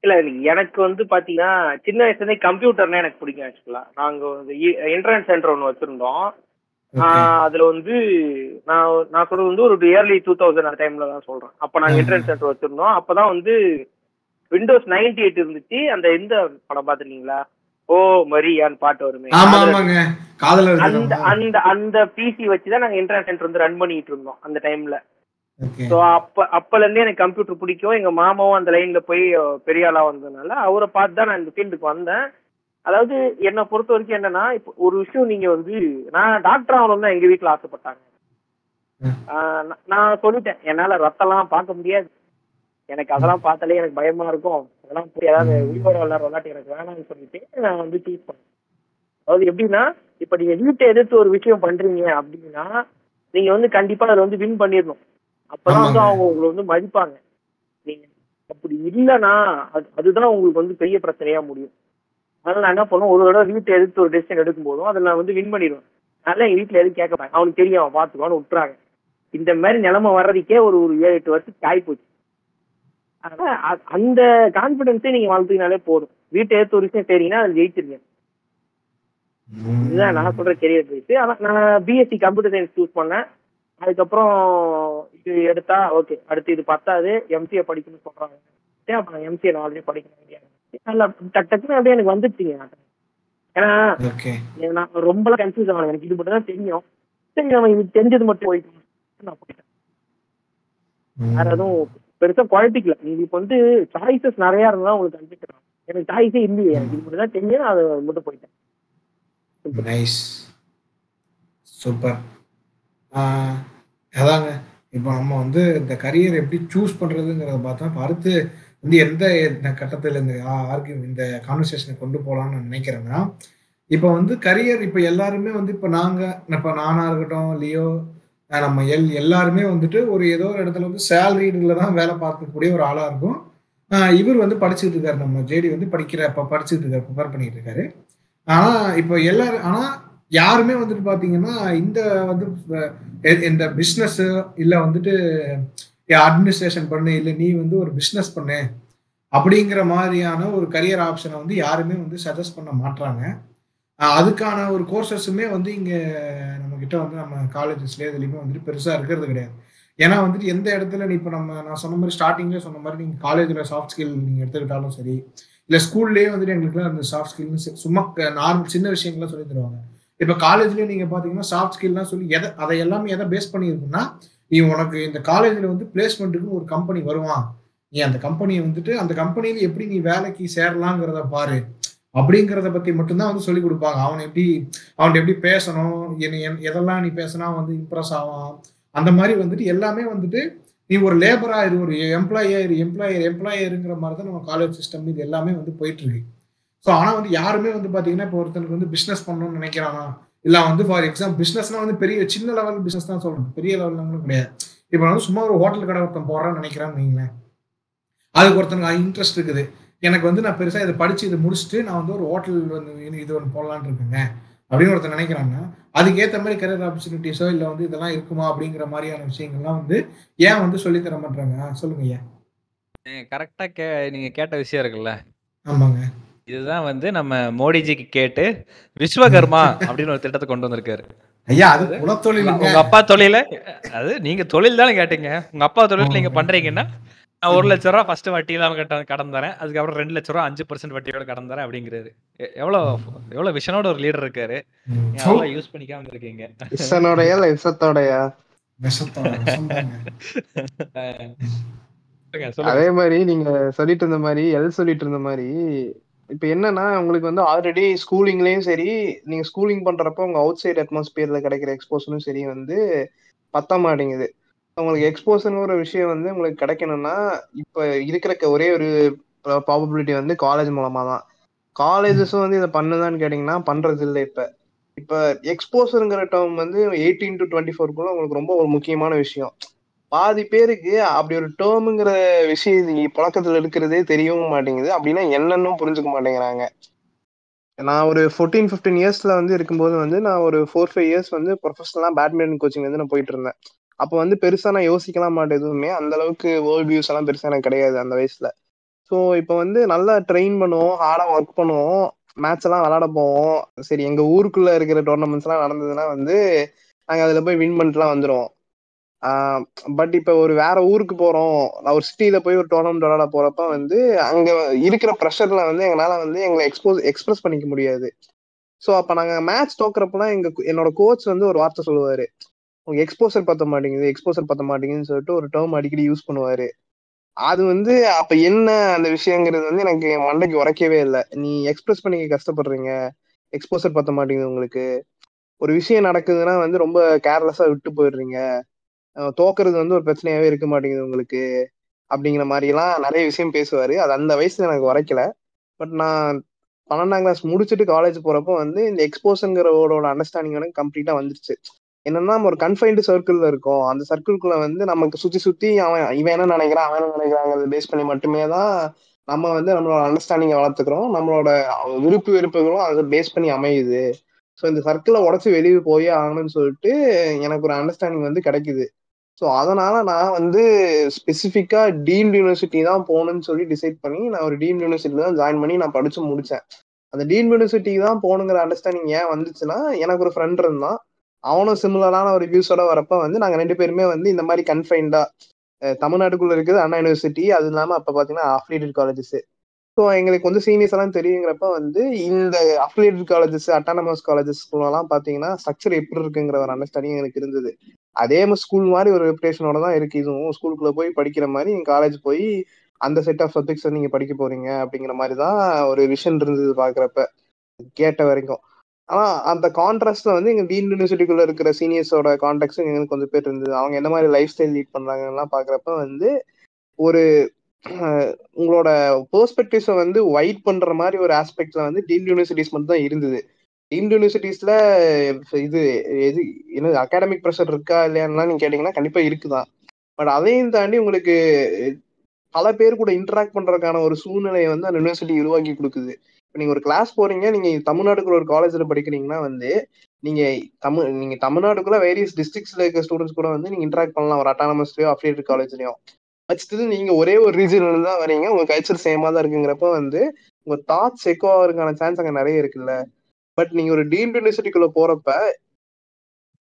இல்ல எனக்கு வந்து பாத்தீங்கன்னா சின்ன வயசுல கம்ப்யூட்டர்னா எனக்கு பிடிக்கும் ஆக்சுவலா நாங்க வந்து என்ட்ரன்ஸ் சென்டர் ஒன்று வச்சிருந்தோம். அதுல வந்து நான் நான் சொல்றது வந்து ஒரு இயர்லி டூ தௌசண்ட் அந்த டைம்ல தான் சொல்றேன். அப்ப நாங்க. என்ட்ரன்ஸ் சென்டர் வச்சிருந்தோம். அப்பதான் வந்து விண்டோஸ் 98 எயிட் இருந்துச்சு. அந்த இந்த படம் பாத்திருக்கீங்களா ஓ மரியான்னு பாட்டு வருமே. அந்த. அந்த அந்த பிசி வச்சுதான் நாங்க என்ட்ரன்ஸ் சென்டர் வந்து ரன் பண்ணிட்டு இருந்தோம் அந்த டைம்ல. ஸோ அப்ப அப்பல இருந்தே எனக்கு கம்ப்யூட்டர் பிடிக்கும். எங்க மாமாவும் அந்த லைன்ல போய் பெரிய ஆளா வந்ததுனால அவரை பார்த்து தான் நான் இந்த ஃபீல்டுக்கு வந்தேன். அதாவது என்னை பொறுத்த வரைக்கும் என்னன்னா இப்போ ஒரு விஷயம் நீங்க வந்து நான் டாக்டர் ஆகணும் தான் எங்க வீட்டுல ஆசைப்பட்டாங்க. நான் சொல்லிட்டேன் என்னால ரத்தம்லாம் பார்க்க முடியாது. எனக்கு அதெல்லாம் பார்த்தாலே எனக்கு பயமா இருக்கும். அதெல்லாம் போய் ஏதாவது உயிரோட விளையாட்டு எனக்கு வேணாம்னு சொல்லிட்டு நான் வந்து சூஸ் பண்ணேன். அதாவது எப்படின்னா இப்ப நீங்க வீட்டை எதிர்த்து ஒரு விஷயம் பண்றீங்க அப்படின்னா நீங்க வந்து கண்டிப்பா அதுல வந்து வின் பண்ணிடணும். அப்பதான் வந்து. அவங்க உங்களை வந்து மதிப்பாங்க. நீங்க அப்படி இல்லைன்னா அது அதுதான் உங்களுக்கு வந்து பெரிய பிரச்சனையா முடியும். அதனால நான் என்ன பண்ணுவோம் ஒரு தடவை வீட்டை எடுத்து ஒரு டெசிஷன் எடுக்கும் போதும் அதில் நான் வந்து வின் பண்ணிடுவேன். அதனால எங்க வீட்டுல எதுவும் கேட்க மாட்டேன் அவனுக்கு தெரியும் அவன் பார்த்துக்குவான்னு விட்டுறாங்க. இந்த மாதிரி நிலைமை வர்றதுக்கே ஒரு ஒரு ஏழு எட்டு வருஷத்துக்கு காய் போச்சு அதனால அ- அந்த கான்பிடன்ஸே நீங்க வளர்த்துக்கினாலே போதும். வீட்டை எடுத்து ஒரு விஷயம் செய்றீங்கன்னா அது ஜெயிச்சிருங்க. இதுதான் நான் சொல்ற கெரியர் போயிட்டு ஆனா நான் பிஎஸ்சி கம்ப்யூட்டர் சயின்ஸ் சூஸ் பண்ணேன். அதுக்கப்புறம் இது எடுத்தா ஓகே அடுத்து இது பத்தாது. எம்சிஏ படிக்கணும்னு சொல்றாங்க. சரி, அப்ப நான் எம்சிஏ நான் ஆல்ரெடி படிக்க வேண்டிய நல்லா டக் டக்குன்னு அப்படியே எனக்கு வந்துச்சுங்க ஏன்னா ஓகே நான் ரொம்ப கன்ஃபியூஸ் ஆனேன் எனக்கு இது மட்டும் தான் தெரியும். சரி நம்ம இது தெரிஞ்சது மட்டும் போயிட்டு நான் போயிட்டேன். வேற எதுவும் பெருசா குழப்பிக்கல உங்களுக்கு வந்து சாய்ஸஸ் நிறைய இருந்தா உங்களுக்கு கன்ஃபியூஸ் எனக்கு சாய்ஸே இல்லையே. எனக்கு இது மட்டும் தான் தெரியும். நான் அதை மட்டும் போயிட்டேன். நைஸ் சூப்பர் அதாங்க. இப்போ நம்ம வந்து இந்த கரியர் எப்படி சூஸ் பண்றதுங்கிறத பார்த்தா அடுத்து வந்து எந்த இந்த கட்டத்தில் இந்த ஆர்கியூ இந்த கான்வர்சேஷனை கொண்டு போகலாம்னு நான் நினைக்கிறேன்னா இப்போ வந்து கரியர் இப்போ எல்லாருமே வந்து இப்போ நாங்கள் இப்போ நானாக இருக்கட்டும் லியோ நம்ம எல் எல்லாருமே வந்துட்டு ஒரு ஏதோ ஒரு இடத்துல வந்து சேலரிடில் தான் வேலை பார்க்கக்கூடிய ஒரு ஆளாக இருக்கும். இவர் வந்து படிச்சுட்டு இருக்காரு நம்ம ஜேடி வந்து படிக்கிற இப்போ படிச்சுட்டு இருக்காரு ப்ரிப்பேர் பண்ணிட்டு இருக்காரு. ஆனால் இப்போ எல்லாரும் ஆனால் யாருமே வந்துட்டு பார்த்தீங்கன்னா இந்த வந்து இந்த பிஸ்னஸ் இல்லை வந்துட்டு அட்மினிஸ்ட்ரேஷன் பண்ணு இல்லை நீ வந்து ஒரு பிஸ்னஸ் பண்ணு அப்படிங்கிற மாதிரியான ஒரு கரியர் ஆப்ஷனை வந்து யாருமே வந்து சஜஸ்ட் பண்ண மாட்டாங்க அதுக்கான ஒரு கோர்சஸுமே வந்து இங்கே நம்ம கிட்ட வந்து நம்ம காலேஜஸ்லேயே இதுலேயுமே வந்துட்டு பெருசாக இருக்கிறது கிடையாது. ஏன்னா வந்துட்டு எந்த இடத்துல நீ இப்போ நம்ம நான் சொன்ன மாதிரி ஸ்டார்டிங்லேயே சொன்ன மாதிரி நீங்கள் காலேஜில் சாஃப்ட் ஸ்கில் நீங்கள் எடுத்துக்கிட்டாலும் சரி இல்லை ஸ்கூல்லேயே வந்துட்டு எங்களுக்குலாம் அந்த சாஃப்ட் ஸ்கில்னு சும்மா நார்மல் சின்ன விஷயங்கள்லாம் சொல்லி தருவாங்க. இப்போ காலேஜ்லேயே நீங்கள் பார்த்தீங்கன்னா சாஃப்ட் ஸ்கில்லாம் சொல்லி எதை அதை எல்லாமே எதை பேஸ் பண்ணியிருக்குன்னா நீ உனக்கு இந்த காலேஜில் வந்து பிளேஸ்மெண்ட்டுக்கு ஒரு கம்பெனி வருவான் நீ அந்த கம்பெனியை வந்துட்டு அந்த கம்பெனியில் எப்படி நீ வேலைக்கு சேரலாங்கிறத பாரு. அப்படிங்கிறத பற்றி மட்டும்தான் வந்து சொல்லிக் கொடுப்பாங்க. அவன் எப்படி அவன் எப்படி பேசணும்? என்ன என்- எதெல்லாம் நீ பேசினா வந்து இம்ப்ரெஸ் ஆவான்? அந்த மாதிரி வந்துட்டு எல்லாமே வந்துட்டு நீ ஒரு லேபரா இரு ஒரு எம்ப்ளாயிரு எம்ப்ளாயர் எம்ப்ளாயருங்கிற மாதிரி தான் நம்ம காலேஜ் சிஸ்டம் இது எல்லாமே வந்து போயிட்டு இருக்கு. ஸோ ஆனால் வந்து யாருமே வந்து பார்த்தீங்கன்னா இப்போ ஒருத்தனுக்கு வந்து பிஸ்னஸ் பண்ணணும்னு நினைக்கிறானா? இல்லை வந்து ஃபார் எக்ஸாம்பிள் பிஸ்னஸ்னா வந்து பெரிய சின்ன லெவல் பிஸ்னஸ் தான் சொல்லணும் பெரிய லெவல்லாம் கிடையாது. இப்போ வந்து சும்மா ஒரு ஹோட்டல் கடை ஒருத்தன் போடுறான்னு நினைக்கிறான்னு வைங்களேன். அதுக்கு ஒருத்தனுக்கு இன்ட்ரெஸ்ட் இருக்குது. எனக்கு வந்து நான் பெருசாக இதை படித்து இதை முடிச்சுட்டு நான் வந்து ஒரு ஹோட்டல் வந்து இது- ஒன்று போடலான்னு இருக்கேங்க. அப்படின்னு ஒருத்தன் நினைக்கிறான்னா அதுக்கேற்ற மாதிரி கரியர் ஆப்பர்ச்சுனிட்டிஸோ இல்லை வந்து இதெல்லாம் இருக்குமா அப்படிங்கிற மாதிரியான விஷயங்கள்லாம் வந்து ஏன் வந்து சொல்லித் தர மாட்டாங்க சொல்லுங்க ஐயா. கரெக்டா கே நீங்க கேட்ட விஷயம் இருக்குல்ல? ஆமாங்க. இதுதான் வந்து நம்ம மோடிஜிக்கு கேட்டு விஸ்வகர்மா <laughs> அப்படின்னு ஒரு திட்டத்தை கொண்டு வந்திருக்காரு. ஐயா அது குலத்தொழிலுங்க. உங்க அப்பா தொழில? அது நீங்க தொழில் தானே கேட்டீங்க. உங்க அப்பா தொழில் நீங்க பண்றீங்கன்னா நான் ஒரு லட்ச ரூபா ஃபர்ஸ்ட் வட்டி இல்லாம கட்ட கடன் தரேன். அதுக்கப்புறம் ரெண்டு லட்ச ரூபா அஞ்சு பர்சன்ட் வட்டியோட கடன் தரேன் அப்படிங்கிறாரு. எவ்வளவு எவ்வளவு விஷனோட ஒரு லீடர் இருக்காரு. அதெல்லாம் யூஸ் பண்ணிக்காம இருக்கீங்க? இசனோடையா இல்ல இசத்தோடையா விஷத்தோட விஷம்தாங்க. சொல்லுங்க, சொல்லுங்க. அதே மாதிரி நீங்க சொல்லிட்டு இருந்த மாதிரி எல் சொல்லிட்டு இருந்த மாதிரி இப்ப என்னன்னா உங்களுக்கு வந்து ஆல்ரெடி ஸ்கூலிங்லயும் சரி நீங்க ஸ்கூலிங் பண்ணுறப்ப உங்க அவுட் சைடு அட்மாஸ்பியர்ல கிடைக்கிற எக்ஸ்போஷனும் சரி வந்து பத்த மாட்டேங்குது உங்களுக்கு எக்ஸ்போஷன் ஒரு விஷயம் வந்து உங்களுக்கு கிடைக்கணும்னா இப்ப இருக்கிற ஒரே ஒரு ப்ராபபிலிட்டி வந்து காலேஜ் மூலமா தான் காலேஜஸும் வந்து இதை பண்ணுதான்னு கேட்டீங்கன்னா பண்றது இல்லை இப்ப. இப்ப எக்ஸ்போசருங்கிற டேர்ம் வந்து எயிட்டீன் டு டுவெண்ட்டி ஃபோர்க்குள்ள உங்களுக்கு ரொம்ப ஒரு முக்கியமான விஷயம். பாதி பேருக்கு அப்படி ஒரு டேர்முங்கிற விஷயம் இது இருக்கிறதே தெரியவும் மாட்டேங்குது. அப்படின்னா என்னன்னு புரிஞ்சுக்க மாட்டேங்கிறாங்க. நான் ஒரு ஃபோர்டீன் ஃபிஃப்டீன் இயர்ஸ்ல வந்து இருக்கும்போது வந்து நான் ஒரு ஃபோர் ஃபைவ் இயர்ஸ் வந்து ப்ரொஃபஷனலாக பேட்மிண்டன் கோச்சிங் வந்து நான் போயிட்டு இருந்தேன். அப்போ வந்து பெருசாக நான் யோசிக்கலாம் மாட்டேன் எதுவுமே. அந்த அளவுக்கு வேர்ல்ட் வியூஸ் எல்லாம் பெருசாக எனக்கு கிடையாது அந்த வயசுல. ஸோ இப்போ வந்து நல்லா ட்ரெயின் பண்ணுவோம் ஹார்டாக ஒர்க் பண்ணுவோம் மேட்ச் எல்லாம் விளாட போவோம். சரி எங்கள் ஊருக்குள்ளே இருக்கிற டோர்னமெண்ட்ஸ்லாம் நடந்ததுன்னா வந்து நாங்கள் அதில் போய் வின் பண்ணிட்டுலாம் வந்துடுவோம் பட் இப்ப ஒரு வேற ஊருக்கு போறோம். நான் ஒரு சிட்டியில போய் ஒரு டோர்னமெண்ட் விளையாட போறப்ப வந்து அங்க இருக்கிற ப்ரெஷர்ல வந்து எங்களால வந்து எங்களை எக்ஸ்போஸ் எக்ஸ்பிரஸ் பண்ணிக்க முடியாது. ஸோ அப்ப நாங்க மேட்ச் தோக்குறப்பெல்லாம் எங்க என்னோட கோச் வந்து ஒரு வார்த்தை சொல்லுவாரு. உங்க எக்ஸ்போசர் பத்த மாட்டேங்குது எக்ஸ்போசர் பத்த மாட்டேங்குதுன்னு சொல்லிட்டு ஒரு டேர்ம் அடிக்கடி யூஸ் பண்ணுவாரு. அது வந்து அப்ப என்ன அந்த விஷயங்கிறது வந்து எனக்கு என் மண்டைக்கு உரைக்கவே இல்லை. நீ எக்ஸ்பிரஸ் பண்ணிக்க கஷ்டப்படுறீங்க. எக்ஸ்போசர் பத்த மாட்டேங்குது உங்களுக்கு. ஒரு விஷயம் நடக்குதுன்னா வந்து ரொம்ப கேர்லெஸ்ஸா விட்டு போயிடுறீங்க. தோக்குறது வந்து ஒரு பிரச்சனையாவே இருக்க மாட்டேங்குது உங்களுக்கு அப்படிங்கிற மாதிரிலாம் நிறைய விஷயம் பேசுவாரு. அது அந்த வயசுல எனக்கு உரைக்கல. பட் நான் பன்னெண்டாம் கிளாஸ் முடிச்சுட்டு காலேஜ் போறப்போ வந்து இந்த எக்ஸ்போசருங்கிறவோட அண்டர்ஸ்டாண்டிங் எனக்கு கம்ப்ளீட்டா வந்துருச்சு. என்னன்னா நம்ம ஒரு கன்ஃபைன்டு சர்க்கிளில் இருக்கும். அந்த சர்க்கிள்குள்ள வந்து நமக்கு சுத்தி சுத்தி அவன் இவன் என்ன நினைக்கிறான் அவன் என்ன நினைக்கிறாங்கிறத பேஸ் பண்ணி மட்டுமே தான் நம்ம வந்து நம்மளோட அண்டர்ஸ்டாண்டிங்கை வளர்த்துக்கிறோம். நம்மளோட விருப்பு வெறுப்புகளும் அதை பேஸ் பண்ணி அமையுது. ஸோ இந்த சர்க்கிளை உடச்சி வெளியே போயே ஆகணும்னு சொல்லிட்டு எனக்கு ஒரு அண்டர்ஸ்டாண்டிங் வந்து கிடைக்குது. ஸோ அதனால நான் வந்து ஸ்பெசிஃபிக்காக டீம்டு யூனிவர்சிட்டி தான் போகணும்னு சொல்லி டிசைட் பண்ணி நான் ஒரு டீம்டு யூனிவர்சிட்டில தான் ஜாயின் பண்ணி நான் படித்து முடித்தேன் அந்த டீம் யூனிவர்சிட்டிக்கு தான் போகணுங்கிற அண்டர்ஸ்டாண்டிங் ஏன் வந்துச்சுன்னா எனக்கு ஒரு ஃப்ரெண்ட் இருந்தான். அவனும் சிமிலரான ஒரு வியூஸோட வரப்ப வந்து நாங்கள் ரெண்டு பேருமே வந்து இந்த மாதிரி கன்ஃபைன்டா தமிழ்நாட்டுக்குள்ள இருக்குது அண்ணா யூனிவர்சிட்டி அது இல்லாமல் அப்போ பார்த்தீங்கன்னா அஃபிலியேட்டட் காலேஜஸ் ஸோ எங்களுக்கு வந்து சீனியர்ஸ் எல்லாம் தெரியுங்கிறப்ப வந்து இந்த அஃபிலியேட்டட் காலேஜஸ் அட்டானமஸ் காலேஜஸ் எல்லாம் ஸ்ட்ரக்சர் எப்படி இருக்குங்கிற ஒரு அண்டர்ஸ்டாண்டிங் எனக்கு இருந்தது. அதே ஸ்கூல் மாதிரி ஒரு ரெப்புடேஷனோட தான் இருக்கு. இதுவும் ஸ்கூலுக்குள்ள போய் படிக்கிற மாதிரி நீங்க காலேஜ் போய் அந்த செட் ஆஃப் சப்ஜெக்ட்ஸ் நீங்க படிக்க போறீங்க அப்படிங்கிற மாதிரி தான் ஒரு விஷன் இருந்தது பாக்குறப்ப. கேட்ட வரைக்கும். ஆனா அந்த கான்ட்ராஸ்ட்ல வந்து எங்க டீன் யூனிவர்சிட்டிக்குள்ள இருக்கிற சீனியர்ஸோட கான்டாக்ட்ஸ் எங்களுக்கு கொஞ்சம் பேர் இருந்தது. அவங்க என்ன மாதிரி லைஃப் ஸ்டைல் லீட் பண்றாங்கலாம் பாக்குறப்ப வந்து ஒரு உங்களோட பெர்ஸ்பெக்டிவ்ஸை வந்து ஒயிட் பண்ற மாதிரி ஒரு ஆஸ்பெக்ட்ல வந்து டீன் யூனிவர்சிட்டிஸ் மட்டும் தான் இருந்தது. டீம்ட் யூனிவர்சிட்டிஸ்ல இது எது என்ன அகாடமிக் ப்ரெஷர் இருக்கா இல்லையான்லாம் நீங்க கேட்டீங்கன்னா கண்டிப்பா இருக்குதான் பட் அதையும் தாண்டி உங்களுக்கு பல பேர் கூட இன்டராக்ட் பண்றதுக்கான ஒரு சூழ்நிலையை வந்து அந்த யூனிவர்சிட்டி உருவாக்கி கொடுக்குது. இப்போ நீங்க ஒரு கிளாஸ் போறீங்க நீங்க தமிழ்நாட்டுக்குள்ள ஒரு காலேஜ்ல படிக்கிறீங்கன்னா வந்து நீங்க தமிழ் நீங்க தமிழ்நாட்டுக்குள்ள வேரியஸ் டிஸ்ட்ரிக்ட்ஸ்ல இருக்க ஸ்டூடெண்ட்ஸ் கூட வந்து நீங்க இன்டராக்ட் பண்ணலாம். ஒரு அட்டானமஸ்லயோ அஃபிலியேட் காலேஜ்லயும் வச்சுட்டு நீங்க ஒரே ஒரு ரீஜன்ல தான் வரீங்க உங்க கல்ச்சர் சேமா தான் இருக்குங்கிறப்ப வந்து உங்க தாட்ஸ் எக்கோ ஆகிறதுக்கான சான்ஸ் அங்க நிறைய இருக்குல்ல. பட் நீங்க ஒரு டீம்ட் யூனிவர்சிட்டிக்குள்ள போறப்ப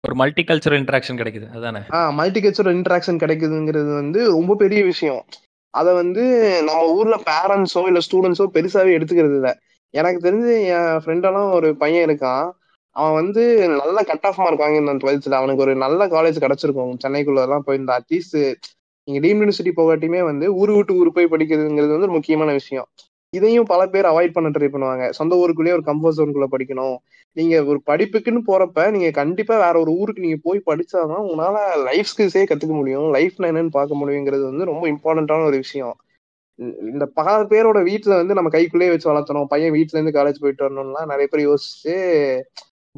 ஒரு மல்டி கல்ச்சரல் இன்டராக்ஷன் கிடைக்குது அதானே? ஆஹ் மல்டி கல்ச்சரல் இன்டராக்ஷன் கிடைக்குதுங்கிறது வந்து ரொம்ப பெரிய விஷயம். அதை வந்து நம்ம ஊர்ல பேரண்ட்ஸோ இல்ல ஸ்டூடெண்ட்ஸோ பெருசாவே எடுத்துக்கிறது இல்லை. எனக்கு தெரிஞ்சு என் ஃப்ரெண்டெல்லாம் ஒரு பையன் இருக்கான். அவன் வந்து நல்ல கட் ஆஃப் மார்க் வாங்கியிருந்தான் டுவெல்த்ல அவனுக்கு ஒரு நல்ல காலேஜ் கிடைச்சிருக்கும். சென்னைக்குள்ள எல்லாம் போயிருந்தா அட்லீஸ்ட் நீங்க டீம் யூனிவர்சிட்டி போகாட்டியுமே வந்து ஊர் விட்டு ஊர் போய் படிக்கிறதுங்கிறது வந்து ஒரு முக்கியமான விஷயம். இதையும் பல பேர் அவாய்ட் பண்ண ட்ரை பண்ணுவாங்க. சொந்த ஊருக்குள்ளேயே ஒரு கம்ஃபர்ட் ஜோனுக்குள்ள படிக்கணும். நீங்க ஒரு படிப்புக்குன்னு போறப்ப நீங்க கண்டிப்பா வேற ஒரு ஊருக்கு நீங்க போய் படிச்சாதான் உங்களால லைஃப் ஸ்கில்ஸே கத்துக்க முடியும். லைஃப்னா என்னன்னு பார்க்க முடியுங்கிறது வந்து ரொம்ப இம்பார்ட்டன்டான ஒரு விஷயம். இந்த- பல பேரோட வீட்டுல வந்து நம்ம கைக்குள்ளேயே வச்சு வளர்த்தணும். பையன் வீட்ல இருந்து காலேஜ் போயிட்டு வரணும்லாம் நிறைய பேர் யோசிச்சு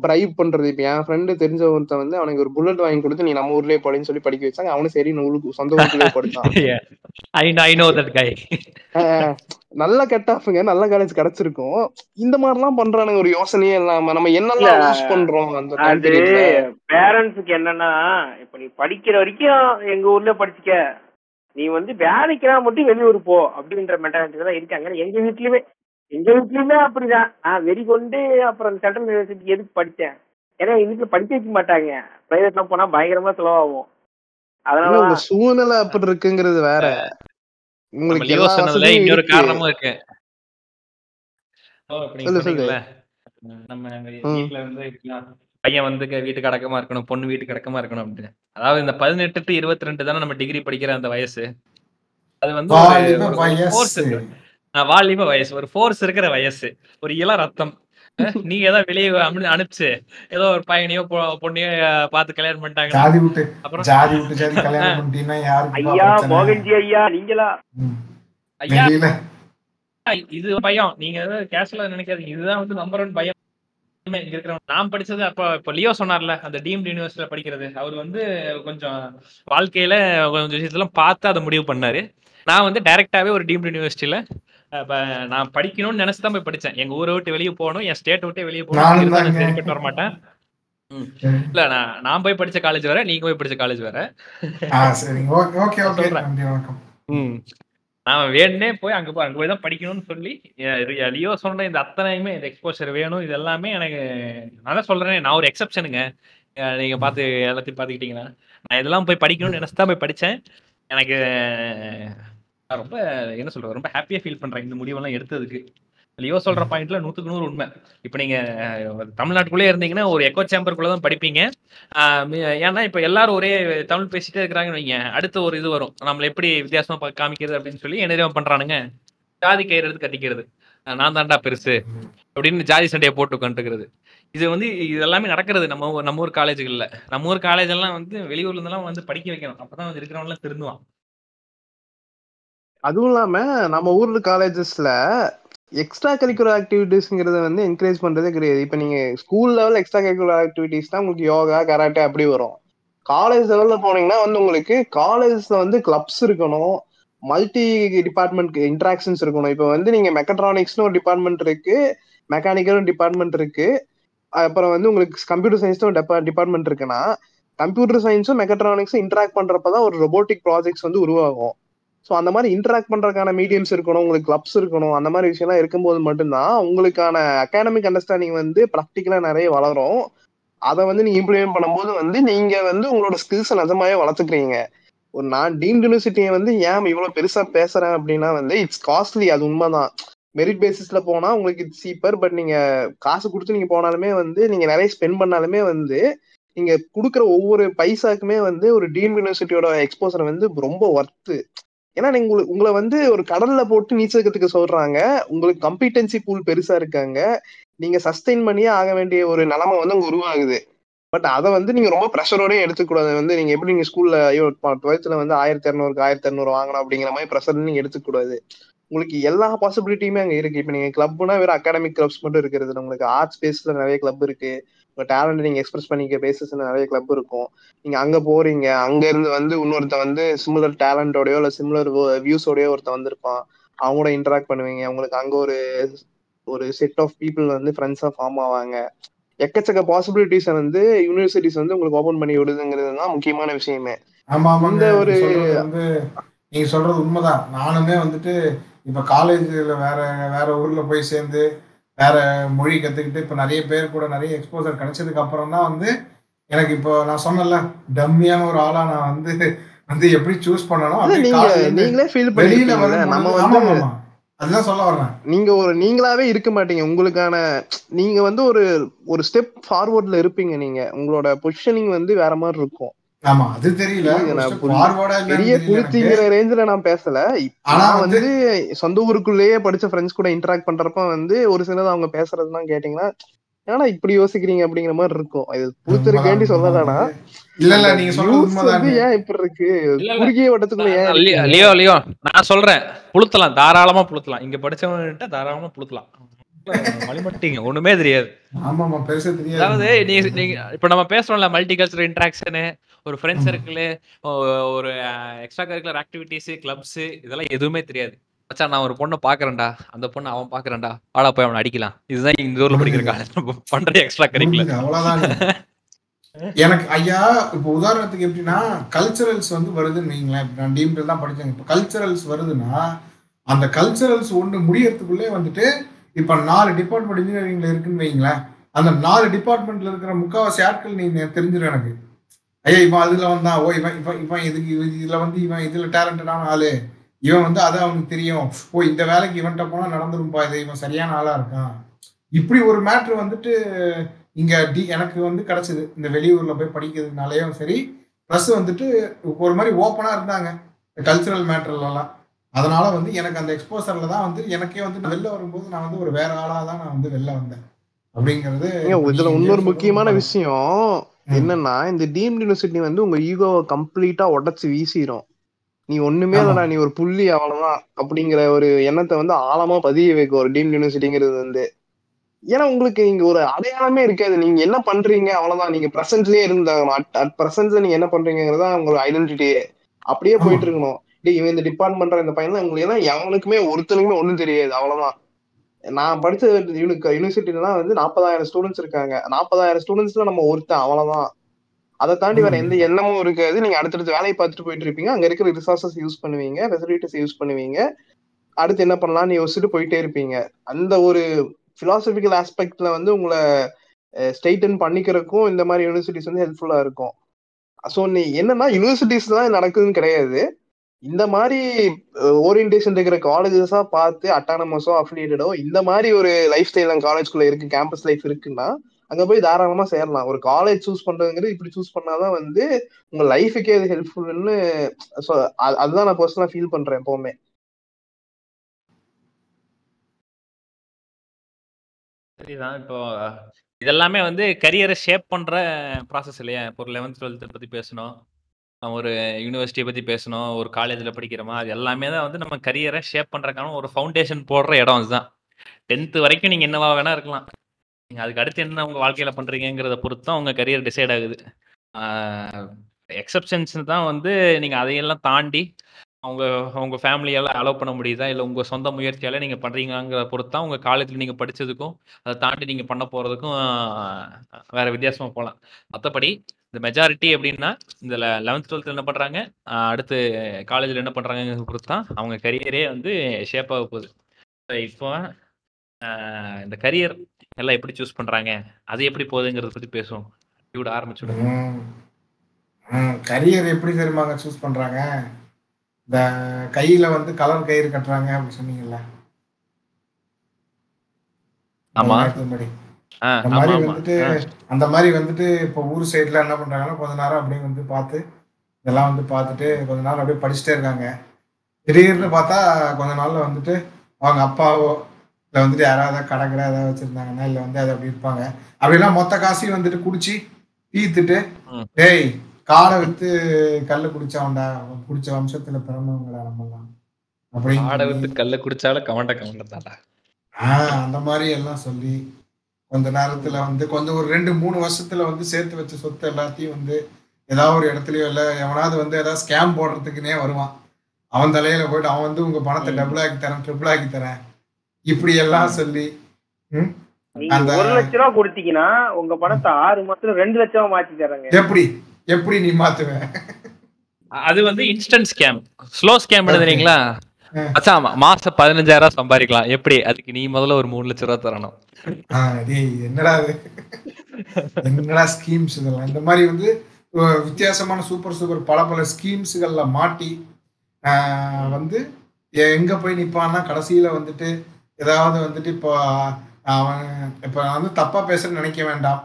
பிரைவ் பண்றது. இப்ப என் ஃப்ரெண்டு தெரிஞ்ச ஒருத்தன் வந்து அவனுக்கு ஒரு புல்லட் வாங்கி கொடுத்து நீ நம்ம ஊர்லயே படின்னு சொல்லி படிக்க வச்சாங்க. அவனும் சரி ஊருக்கு சொந்த ஊருக்குள்ளேயே படிச்சான். <laughs> நல்ல கட் ஆஃப்ங்க நல்ல காலேஜ் கிடைச்சிருக்கும். இந்த மாதிரிலாம் பண்றானுங்க ஒரு யோசனையே இல்லாம. நம்ம என்னெல்லாம் யூஸ் பண்றோம் அந்த அது. பேரண்ட்ஸுக்கு என்னன்னா இப்ப நீ படிக்கிற வரைக்கும் எங்க ஊர்ல படிச்சுக்க. நீ வந்து வேலைக்கெல்லாம் மட்டும் வெளியூர் போ அப்படின்ற மென்டாலிட்டி தான் இருக்காங்க. எங்க வீட்லயுமே எங்க வீட்லயுமே அப்படிதான். நான் வெறி கொண்டு அப்புறம் சென்ட்ரல் யூனிவர்சிட்டி எதுக்கு படிச்சேன் ஏன்னா எங்க வீட்டுல படிக்க வைக்க மாட்டாங்க. பிரைவேட்லாம் போனா பயங்கரமா செலவாகும். அதனால சூழ்நிலை அப்படி இருக்குங்கிறது வேற. உங்களுக்கு லியோ சொன்னதுல இன்னொரு இருக்கு. காரணமும் இருக்கு. நம்ம ம். வீட்ல வந்து பையன் வந்து வீட்டுக்கு அடக்கமா இருக்கணும் பொண்ணு வீட்டுக்கு அடக்கமா இருக்கணும் அப்படின்னு அதாவது இந்த பதினெட்டு டு இருபத்தி ரெண்டு தானே நம்ம டிகிரி படிக்கிற அந்த வயசு. அது வந்து ஒரு- வாலிப வயசு. ஃபோர்ஸ் வாலிப வயசு ஒரு ஃபோர்ஸ் இருக்கிற வயசு. ஒரு இள ரத்தம். நீங்க ஏதோ வெளியே அனு- அனுப்பிச்சு. ஏதோ ஒரு பையனையோ பொண்ணையோ பார்த்து கல்யாணம் பண்ணிட்டாங்க ஜாதி விட்டு அப்புறம்? ஜாதி விட்டு ஜாதி கல்யாணம் பண்ணிட்டீங்கன்னா யாருக்கு ஐயா மோகன்ஜி ஐயா நீங்களா? ஐயா. இது பயம். நீங்க கேஷுவலா நினைக்காதீங்க. இதுதான் வந்து நம்பர் ஒன் பயம். நான் படிச்சது அப்ப இப்ப லியோ சொன்னார்ல அந்த டீம்டு யூனிவர்சிட்டியில படிக்கிறது. அவர் வந்து கொஞ்சம் வாழ்க்கையில கொஞ்சம் விஷயத்தெல்லாம் பார்த்து அதை முடிவு பண்ணாரு. நான் வந்து டைரக்டாவே ஒரு டீம்டு யூனிவர்சிட்டியில நான் படிக்கணும்னு நினைச்சு தான் போய் படிச்சேன். எங்க ஊரை விட்டு வெளியே போகணும் என் ஸ்டேட் விட்டு வெளியே போகணும். சரிப்பட்டு வர மாட்டேன் இல்ல நான் நான் போய் படிச்ச காலேஜ் வேற நீங்க போய் படிச்ச காலேஜ் வேற. நான் வேணுனே போய் அங்க போய் அங்க போய் தான் படிக்கணும்னு சொல்லி எ- ரி- லியோ சொன்ன இந்த அத்தனையுமே இந்த எக்ஸ்போஷர் வேணும் இது எல்லாமே எனக்கு நான் தான் சொல்றேன் நான் ஒரு எக்ஸப்ஷனுங்க நீங்க பார்த்து எல்லாத்தையும் பார்த்துக்கிட்டீங்கன்னா. நான் இதெல்லாம் போய் படிக்கணும்னு நினைச்சு தான் போய் படிச்சேன். எனக்கு ரொம்ப என்ன சொல்றது ரொம்ப ஹாப்பியா ஃபீல் பண்றேன் இந்த முடிவெல்லாம் எடுத்ததுக்கு. லியோ சொல்ற பாயிண்ட்ல நூத்துக்கு நூறு உண்மை. இப்போ நீங்க தமிழ்நாட்டுக்குள்ளே இருந்தீங்கன்னா ஒரு எக்கோ சேம்பருக்குள்ள தான் படிப்பீங்க ஆஹ் ஏன்னா இப்ப எல்லாரும் ஒரே தமிழ் பேசிட்டே இருக்கிறாங்கன்னு வைங்க அடுத்த ஒரு இது வரும். நம்மள எப்படி வித்தியாசமா காமிக்கிறது அப்படின்னு சொல்லி என்ன பண்றானுங்க. ஜாதி கயிறு எடுத்து கட்டிக்கிறது நான் தான்டா பெருசு அப்படின்னு ஜாதி சண்டையை போட்டு உட்காந்துக்கிறது இது வந்து இது எல்லாமே நடக்கிறது நம்ம நம்ம ஊர் காலேஜுகளில் நம்ம ஊர் காலேஜ் எல்லாம் வந்து வெளியூர்ல இருந்தெல்லாம் வந்து படிக்க வைக்கணும். அப்பதான் வந்து இருக்கிறவங்க திருந்துவான். அதுவும் இல்லாம நம்ம ஊர்ல காலேஜஸ்ல எக்ஸ்ட்ரா கரிக்குலர் ஆக்டிவிட்டிஸ்ங்கிறத வந்து என்கரேஜ் பண்றதே கிடையாது. இப்ப நீங்க school level extra curricular activities தான் உங்களுக்கு யோகா கராட்டே அப்படி வரும். காலேஜ் லெவல்ல போனீங்கன்னா வந்து உங்களுக்கு காலேஜ்ல வந்து கிளப்ஸ் இருக்கணும். மல்டி டிபார்ட்மெண்ட் இன்ட்ராக்ஷன்ஸ் இருக்கணும். இப்போ வந்து நீங்க மெக்கட்ரானிக்ஸ்னு ஒரு டிபார்ட்மெண்ட் இருக்கு மெக்கானிக்கல் டிபார்ட்மெண்ட் இருக்கு. அப்புறம் வந்து உங்களுக்கு கம்ப்யூட்டர் சயின்ஸ்னு ஒரு டிபார்ட்மெண்ட் இருக்குன்னா கம்ப்யூட்டர் சயின்ஸும் மெக்கட்ரானிக்ஸும் இன்ட்ராக்ட் பண்றப்பதான் ஒரு ரொபோட்டிக் ப்ராஜெக்ட்ஸ் வந்து உருவாகும். ஸோ அந்த மாதிரி இன்டராக்ட் பண்றதுக்கான மீடியம்ஸ் இருக்கணும் உங்களுக்கு கிளப்ஸ் இருக்கணும் அந்த மாதிரி விஷயம்லாம் இருக்கும்போது மட்டும்தான் உங்களுக்கான அகாடமிக் அண்டர்ஸ்டாண்டிங் வந்து ப்ராக்டிக்கலா நிறைய வளரும். அதை வந்து நீங்க இம்ப்ளிமெண்ட் பண்ணும்போது வந்து நீங்க வந்து உங்களோட ஸ்கில்ஸை நிஜமாவே வளர்த்துக்கிறீங்க. ஒரு நான் டீம் யூனிவர்சிட்டியை வந்து ஏன் இவ்வளவு பெருசா பேசுறேன் அப்படின்னா வந்து இட்ஸ் காஸ்ட்லி அது உண்மைதான். மெரிட் பேசிஸ்ல போனா உங்களுக்கு இட்ஸ் சீப்பர் பட் நீங்க காசு கொடுத்து நீங்க போனாலுமே வந்து நீங்க நிறைய ஸ்பெண்ட் பண்ணாலுமே வந்து நீங்க கொடுக்குற ஒவ்வொரு பைசாக்குமே வந்து ஒரு டீம் யூனிவர்சிட்டியோட எக்ஸ்போசர் வந்து ரொம்ப ஒர்த்து ஏன்னா நீங்க உங்களை- உங்களை வந்து ஒரு கடல்ல போட்டு நீச்சல் கத்துக்க சொல்றாங்க. உங்களுக்கு கம்பிட்டன்சி பூல் பெருசா இருக்காங்க. நீங்க சஸ்டெயின் பண்ணியே ஆக வேண்டிய ஒரு நிலைமை வந்து அங்க உருவாகுது. பட் அதை வந்து நீங்க ரொம்ப ப்ரெஷரோடய எடுத்துக்கூடாது வந்து நீங்க எப்படி நீங்க ஸ்கூல்ல ஐயோ டுவெல்த்ல வந்து ஆயிரத்தி இரநூறுக்கு ஆயிரத்தி இரநூறு வாங்கணும் அப்படிங்கிற மாதிரி ப்ரெஷர் நீங்க எடுத்துக்கூடாது உங்களுக்கு எல்லா பாசிபிலிட்டியுமே அங்க இருக்கு. இப்ப நீங்க கிளப்னா வெறும் அகாடமிக் கிளப்ஸ் மட்டும் இருக்கிறது. உங்களுக்கு ஆர்ட்ஸ் ஸ்பேஸ்ல நிறைய கிளப் இருக்கு. உங்க டேலண்ட் நீங்க எக்ஸ்பிரஸ் பண்ணிக்க பேசஸ்ல நிறைய கிளப் இருக்கும். நீங்க அங்க போறீங்க அங்க இருந்து வந்து இன்னொருத்த வந்து சிமிலர் டேலண்டோடயோ இல்ல சிமிலர் வியூஸோடயோ ஒருத்தன் வந்திருப்பான். அவங்களோட இன்டராக்ட் பண்ணுவீங்க. உங்களுக்கு அங்க ஒரு ஒரு செட் ஆஃப் பீப்புள் வந்து ஃப்ரெண்ட்ஸா ஃபார்ம் ஆவாங்க. எக்கச்சக்க பாசிபிலிட்டிஸ் வந்து யூனிவர்சிட்டிஸ் வந்து உங்களுக்கு ஓபன் பண்ணி விடுதுங்கிறது தான் முக்கியமான விஷயமே. இந்த ஒரு- வந்து நீங்க சொல்றது உண்மைதான். நானுமே வந்துட்டு இப்ப காலேஜ்ல வேற வேற ஊர்ல போய் சேர்ந்து வேற மொழி கத்துக்கிட்டு இப்ப நிறைய பேர் கூட நிறைய எக்ஸ்போசர் கிடைச்சதுக்கு அப்புறம் தான் வந்து எனக்கு இப்போ நான் சொன்னேன்ல டம்மியான ஒரு ஆளா நான் வந்து வந்து எப்படி சூஸ் பண்ணணும் நீங்களே ஃபீல் வெளியில நம்ம வந்து அதுதான் சொல்ல வர்றேன். நீங்க ஒரு நீங்களாவே இருக்க மாட்டீங்க. உங்களுக்கான நீங்க வந்து ஒரு ஒரு ஸ்டெப் ஃபார்வர்ட்ல இருப்பீங்க நீங்க. உங்களோட பொசிஷனிங் வந்து வேற மாதிரி இருக்கும். ஆமா அது தெரியல. பெரிய. குளுத்திங்கிற ரேஞ்சில நான் பேசல. ஆனா வந்து சொந்த ஊருக்குள்ளேயே படிச்ச ஃப்ரெண்ட்ஸ் கூட இன்டராக்ட் பண்றப்ப வந்து ஒரு சிலது அவங்க பேசுறதுலாம் கேட்டீங்கன்னா ஏன்னா இப்படி யோசிக்கிறீங்க அப்படிங்கிற மாதிரி இருக்கும். இது புளுத்தருக்கு வேண்டி சொல்லலனா இல்ல இல்ல நீங்க சொல்றது ஏன் இப்படி இருக்கு. குறுகிய வட்டத்துக்குள்ள ஏன்? லியோ லியோ நான் சொல்றேன். புளுத்தலாம் தாராளமா புளுத்தலாம். இங்க படிச்சவன்கிட்ட தாராளமா புளுத்தலாம். வழிமட்டிங்க ஒண்ணுமே தெரியாது. ஆமா ஆமா பெருசா தெரியாது. அதாவது நீங்க இப்ப நம்ம பேசுறோம்ல மல்டி கல்ச்சரல் இன்ட்ராக்ஷனு ஒரு ஃப்ரெண்ட் சர்க்கிள் ஒரு எக்ஸ்ட்ரா கரிக்குலர் ஆக்டிவிட்டிஸ் கிளப்ஸ் இதெல்லாம் எதுவுமே தெரியாது. மச்சான் நான் ஒரு பொண்ணை பாக்குறேன்டா. அந்த பொண்ணை அவன் பாக்குறேன்டா. வாடா போய் அவனை அடிக்கலாம். இதுதான் இந்த ஊர்ல படிக்கிற காலேஜ் பண்ற எக்ஸ்ட்ரா கரிக்குலர் எனக்கு ஐயா இப்போ உதாரணத்துக்கு எப்படின்னா கல்ச்சரல்ஸ் வந்து வருதுன்னு வைங்களேன். இப்ப நான் டீம்ல தான் படிச்சேன். இப்போ கல்ச்சரல்ஸ் வருதுன்னா அந்த கல்ச்சரல்ஸ் ஒன்று முடியறதுக்குள்ளே வந்துட்டு இப்போ நாலு டிபார்ட்மெண்ட் இன்ஜினியரிங்ல இருக்குன்னு வைங்களேன். அந்த நாலு டிபார்ட்மெண்ட்ல இருக்கிற முக்காவாசி ஆட்கள் நீ தெரிஞ்சிடும் எனக்கு. ஐயா இவன் அதுல வந்தான். ஓ இவன் இவன் இவன் இதுக்கு இதுல வந்து இவன் இதுல டேலண்டடான ஆளு. இவன் வந்து அது அவனுக்கு தெரியும். ஓ இந்த வேலைக்கு இவன்கிட்ட போனா நடந்துரும்பா. இது இவன் சரியான ஆளா இருக்கான். இப்படி ஒரு மேட்ரு வந்துட்டு இங்க டி எனக்கு வந்து கிடைச்சது. இந்த வெளியூர்ல போய் படிக்கிறதுனாலயும் சரி ப்ளஸ் வந்துட்டு ஒரு மாதிரி ஓப்பனா இருந்தாங்க. கல்ச்சுரல் மேட்டர்லாம் அதனால வந்து எனக்கு அந்த எக்ஸ்போசர்ல தான் வந்து எனக்கே வந்து வெளில வரும்போது நான் வந்து ஒரு வேற ஆளா தான் நான் வந்து வெளில வந்தேன். அப்படிங்கிறது இதுல இன்னொரு முக்கியமான. விஷயம். என்னன்னா இந்த டீம்ட் யூனிவர்சிட்டி வந்து உங்க ஈகோவை கம்ப்ளீட்டா உடைச்சு வீசிரும். நீ ஒண்ணுமே. இல்லடா நீ ஒரு புள்ளி அவ்வளவுதான் அப்படிங்கிற ஒரு எண்ணத்தை வந்து ஆழமா பதிய வைக்கும் ஒரு டீம்ட் யூனிவர்சிட்டிங்கிறது வந்து. ஏன்னா உங்களுக்கு இங்க ஒரு அடையாளமே இருக்காது. நீங்க என்ன பண்றீங்க அவ்வளவுதான். நீங்க பிரசன்ட்லயே இருந்தாகணும். அட் பிரசன்ட்ல நீங்க என்ன பண்றீங்கிறதா உங்களோட ஐடென்டிட்டியே அப்படியே. போயிட்டு இருக்கணும். இவன் இந்த டிபார்ட்மெண்ட் இந்த பையன் உங்களுக்கு எல்லாம் எவனுக்குமே ஒருத்தனுக்குமே ஒண்ணும் தெரியாது. அவ்வளவுதான். நான் படிச்ச யூனிவர்சிட்டிலாம் வந்து நாற்பதாயிரம் ஸ்டூடெண்ட்ஸ் இருக்காங்க. நாற்பதாயிரம் ஸ்டூடெண்ட்ஸ்ல நம்ம ஒருத்தன் அவ்வளவுதான். அதை தாண்டி வேற எந்த எண்ணமும் இருக்காது. நீங்க அடுத்தடுத்து வேலையை பார்த்துட்டு போயிட்டு இருப்பீங்க. அங்க இருக்கிற ரிசோர்சஸ் யூஸ் பண்ணுவீங்க. ஃபெசிலிட்டிஸ் யூஸ் பண்ணுவீங்க. அடுத்து என்ன பண்ணலாம்னு யோசிச்சுட்டு போயிட்டே இருப்பீங்க. அந்த ஒரு பிலாசபிக்கல் ஆஸ்பெக்ட்ல வந்து உங்களை ஸ்டெயிட்டன் பண்ணிக்கிறதுக்கும் இந்த மாதிரி யூனிவர்சிட்டிஸ் வந்து ஹெல்ப்ஃபுல்லா இருக்கும். ஸோ நீ என்னன்னா யூனிவர்சிட்டிஸ் தான் நடக்குதுன்னு கிடையாது. இந்த மாதிரி ஓரியன்டேஷன் இருக்கிற காலேஜஸா பார்த்து அட்டானமஸோ அஃபிலியேட்டடோ இந்த மாதிரி ஒரு லைஃப் ஸ்டைல் காலேஜ்குள்ள இருக்கு கேம்பஸ் லைஃப் இருக்குன்னா அங்க போய் தாராளமா சேரலாம். ஒரு காலேஜ் சூஸ் பண்றதுங்கிறது இப்படி சூஸ் பண்ணாதான் வந்து உங்க லைஃபுக்கே அது ஹெல்ப்ஃபுல்னு அதுதான் நான் பர்சனலா ஃபீல் பண்றேன் எப்பவுமே. சரிதான். இப்போ இதெல்லாமே வந்து கரியரை ஷேப் பண்ற ப்ராசஸ் இல்லையா? இப்போ ஒரு லெவன்த் டுவெல்த் பத்தி பேசணும். நம்ம ஒரு யூனிவர்சிட்டியை பத்தி பேசணும் ஒரு காலேஜில் படிக்கிறோமா அது எல்லாமே தான் வந்து நம்ம கரியரை ஷேப் பண்றதுக்கான ஒரு ஃபவுண்டேஷன் போடுற இடம் அதுதான். டென்த்து வரைக்கும் நீங்க என்னவா வேணா இருக்கலாம். நீங்க அதுக்கு அடுத்து என்ன உங்க வாழ்க்கையில பண்றீங்கிறத பொறுத்து தான் உங்க கரியர் டிசைட் ஆகுது. எக்ஸப்ஷன்ஸ் தான் வந்து நீங்க அதையெல்லாம் தாண்டி அவங்க அவங்க ஃபேமிலியால் அலோவ் பண்ண முடியுதா? இல்லை உங்கள் சொந்த முயற்சியால் நீங்கள் பண்றீங்கிறத பொறுத்து தான் காலேஜில் நீங்கள் படித்ததுக்கும் அதை தாண்டி நீங்கள் பண்ண போகிறதுக்கும் வேறு வித்தியாசமாக போகலாம் மற்றபடி இந்த மெஜாரிட்டி அப்படின்னா இந்த லெவன்த் டுவெல்த்தில் என்ன பண்ணுறாங்க அடுத்து காலேஜில் என்ன பண்ணுறாங்க பொறுத்து தான் அவங்க கரியரே வந்து ஷேப் ஆக போகுது. இப்போ இந்த கரியர் எல்லாம் எப்படி சூஸ் பண்ணுறாங்க அது எப்படி போகுதுங்கிறத பற்றி பேசுவோம். இப்படி ஆரம்பிச்சுடுங்க. கரியர் எப்படி தெரியுமாங்க சூஸ் பண்ணுறாங்க இந்த கையில வந்து கலர் கயிறு கட்டுறாங்க அப்படி சொன்னீங்கல்ல? ஆமா. அந்த மாதிரி வந்துட்டு. அந்த மாதிரி வந்துட்டு இப்போ ஊர் சைடுல என்ன பண்றாங்கன்னா கொஞ்ச நேரம் அப்படியே வந்து பார்த்து இதெல்லாம் வந்து பார்த்துட்டு கொஞ்ச நேரம் அப்படியே படிச்சுட்டே இருக்காங்க. திடீர்னு பார்த்தா கொஞ்ச நாள்ல வந்துட்டு அவங்க அப்பாவோ இல்லை வந்துட்டு யாராவது கடை கடை ஏதாவது வச்சிருந்தாங்கன்னா இல்லை வந்து அது அப்படி இருப்பாங்க அப்படிலாம் மொத்த காசையும் வந்துட்டு குடிச்சு தீத்துட்டு. டேய் காடை வித்து கல்லு குடிச்சவன்டா குடிச்ச வம்சத்துல பிறந்தவங்களா நம்மலாம் அப்படின்னு ஆடை சொல்லி- வித்து கல்ல குடிச்சாலும் கவண்ட கவண்டதாடா ஆஹ் அந்த மாதிரி எல்லாம் சொல்லி கொஞ்ச நேரத்துல வந்து கொஞ்சம் ஒரு ரெண்டு மூணு வருஷத்துல வந்து சேர்த்து வச்ச சொத்து எல்லாத்தையும் வந்து ஏதாவது ஒரு இடத்துலயோ இல்ல எவனாவது வந்து ஏதாவது ஸ்கேம் போடுறதுக்குனே வருவான். அவன் தலையில போயிட்டு அவன் வந்து உங்க பணத்தை. டபுள் ஆக்கி தரேன் ட்ரிபிள் ஆக்கி தரேன். இப்படி எல்லாம் சொல்லி ஒரு லட்ச ரூபா கொடுத்தீங்கன்னா உங்க பணத்தை ஆறு மாசத்துல ரெண்டு லட்சமா மாத்தி தர்றாங்க எப்படி? எப்படி நீ மாத்துவ அது வந்து இன்ஸ்டன்ட் ஸ்கேம் ஸ்லோ ஸ்கேம். எழுதுறீங்களா? ஆ. அச்சா மாசம் பதினஞ்சாயிரம் சம்பாதிக்கலாம். எப்படி? அதுக்கு நீ முதல்ல ஒரு மூணு லட்ச ரூபா தரணும். என்னடா இது? என்னடா ஸ்கீம்ஸ் இதெல்லாம்? இந்த மாதிரி வந்து வித்தியாசமான சூப்பர் சூப்பர் பல பல ஸ்கீம்ஸுகள்ல மாட்டி வந்து எங்க போய் நிப்பான்னா கடைசியில வந்துட்டு ஏதாவது வந்துட்டு இப்போ அவன் இப்போ நான் வந்து தப்பா பேசுறேன்னு நினைக்க வேண்டாம்.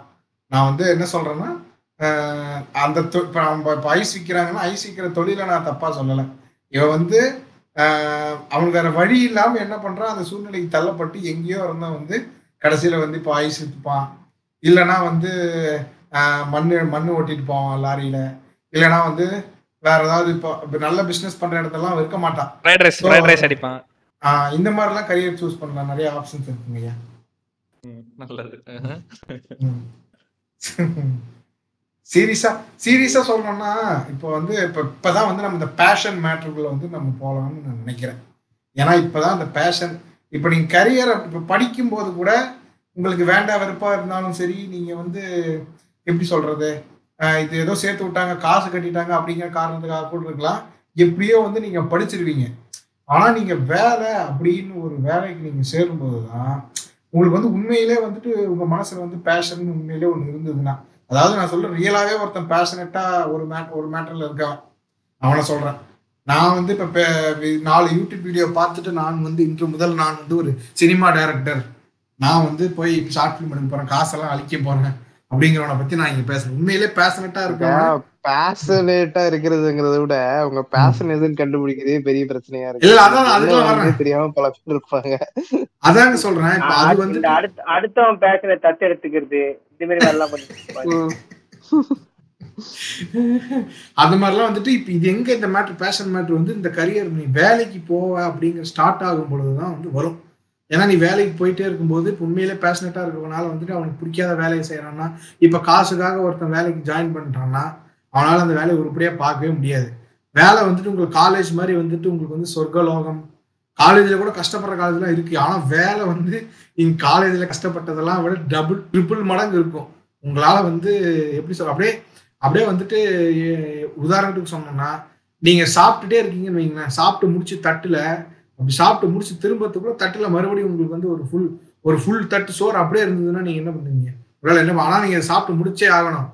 நான் வந்து என்ன சொல்றேன்னா அந்த இப்ப நம்ம இப்ப ஐஸ் விற்கிறாங்கன்னா ஐஸ் விற்கிற தொழிலை நான் தப்பா சொல்லலை. இவன் வந்து அவனுக்கு வேற வழி இல்லாம என்ன பண்றான் அந்த சூழ்நிலைக்கு தள்ளப்பட்டு எங்கேயோ இருந்தா வந்து கடைசியில வந்து இப்போ ஐஸ் வித்துப்பான். இல்லைன்னா வந்து ஆஹ் மண்ணு மண்ணு ஓட்டிட்டு போவான் லாரியில. இல்லைன்னா வந்து வேற ஏதாவது இப்போ நல்ல பிசினஸ் பண்ற இடத்தெல்லாம் இருக்க மாட்டான். அடிப்பான். இந்த மாதிரிலாம் கரியர் சூஸ் பண்ணலாம். நிறைய ஆப்ஷன்ஸ் இருக்குங்க ஐயா. நல்லது. சீரியஸா சீரியஸா சொல்லணும்னா இப்போ வந்து இப்போ இப்போதான் வந்து நம்ம இந்த பேஷன் மேட்ருக்குள்ள வந்து நம்ம போகலாம்னு நான் நினைக்கிறேன். ஏன்னா இப்போதான் அந்த பேஷன் இப்போ நீங்கள் கரியர் இப்போ படிக்கும்போது கூட உங்களுக்கு வேண்டாம் வெறுப்பாக இருந்தாலும் சரி நீங்கள் வந்து எப்படி சொல்றது இது ஏதோ சேர்த்து விட்டாங்க காசு கட்டிட்டாங்க அப்படிங்கிற காரணத்துக்காக கூட இருக்கலாம். எப்படியோ வந்து நீங்கள் படிச்சிருவீங்க. ஆனால் நீங்கள் வேலை அப்படின்னு ஒரு வேலைக்கு நீங்கள் சேரும்போது தான் உங்களுக்கு வந்து உண்மையிலே வந்துட்டு உங்கள் மனசில் வந்து பேஷன் உண்மையிலே ஒன்று இருந்ததுன்னா அதாவது நான் சொல்றேன் ரியலாவே ஒருத்தன் பேஷனட்டா ஒரு மேட் ஒரு மேட்டர்ல இருக்கான். அவனை சொல்றேன். நான் வந்து இப்ப நாலு யூடியூப் வீடியோ பார்த்துட்டு நான் வந்து இன்று முதல் நான் வந்து ஒரு சினிமா டைரக்டர் நான் வந்து போய் ஷார்ட் ஃபிலிம் எடுக்க போறேன். காசெல்லாம் அழிக்க போறேன். அப்படிங்கிறவனை பத்தி நான் இங்க பேசுறேன் உண்மையிலே பேஷனட்டா இருக்கவன் பேஷனேட்டா இருக்கிறதுங்கிறத விட உங்க பேஷன் எதுன்னு கண்டுபிடிக்கிறதே பெரிய பிரச்சனையா இருக்கு. இல்ல, அதான் என்ன வரேன். தெரியாம பல பேர் இருப்பாங்க. அதாங்க சொல்றேன் இப்ப அது வந்து அடுத்த அடுத்தவன் பேஷனை தத்து எடுத்துக்கிறது இந்த மாதிரி வேலைலாம் பண்ணிட்டு. அது மாதிரிலாம் வந்துட்டு இப்போ இது எங்க இந்த மேட்ரு பேஷன் மேட்ரு வந்து இந்த கரியர் நீ வேலைக்கு போவ அப்படிங்கிற ஸ்டார்ட் ஆகும் பொழுதுதான் வந்து வரும். ஏன்னா நீ வேலைக்கு போயிட்டே இருக்கும்போது இப்போ உண்மையிலே பேஷனட்டா இருக்கிறனால வந்துட்டு அவனுக்கு பிடிக்காத வேலையை செய்யறான்னா இப்போ காசுக்காக ஒருத்தன் வேலைக்கு ஜாயின் பண்ணிட்டான்னா அவனால அந்த வேலையை உருப்படியா பார்க்கவே முடியாது. வேலை வந்துட்டு உங்களுக்கு காலேஜ் மாதிரி வந்துட்டு உங்களுக்கு வந்து சொர்க்கலோகம் காலேஜில் கூட கஷ்டப்படுற காலேஜ்லாம் இருக்கு. ஆனால் வேலை வந்து நீங்க காலேஜில் கஷ்டப்பட்டதெல்லாம் விட டபுள் ட்ரிபிள் மடங்கு இருக்கும். உங்களால் வந்து எப்படி சொல்ல அப்படியே அப்படியே வந்துட்டு உதாரணத்துக்கு சொன்னோம்னா நீங்கள் சாப்பிட்டுட்டே இருக்கீங்கன்னு வைங்களேன். சாப்பிட்டு முடிச்சு தட்டில் அப்படி சாப்பிட்டு முடிச்சு திரும்பத்துக்குள்ள தட்டுல மறுபடியும் உங்களுக்கு வந்து ஒரு ஃபுல் ஒரு ஃபுல் தட்டு சோறு அப்படியே இருந்ததுன்னா நீங்க என்ன பண்ணுவீங்க? ஒருவேளை என்ன ஆனா நீங்க சாப்பிட்டு முடிச்சே ஆகணும்.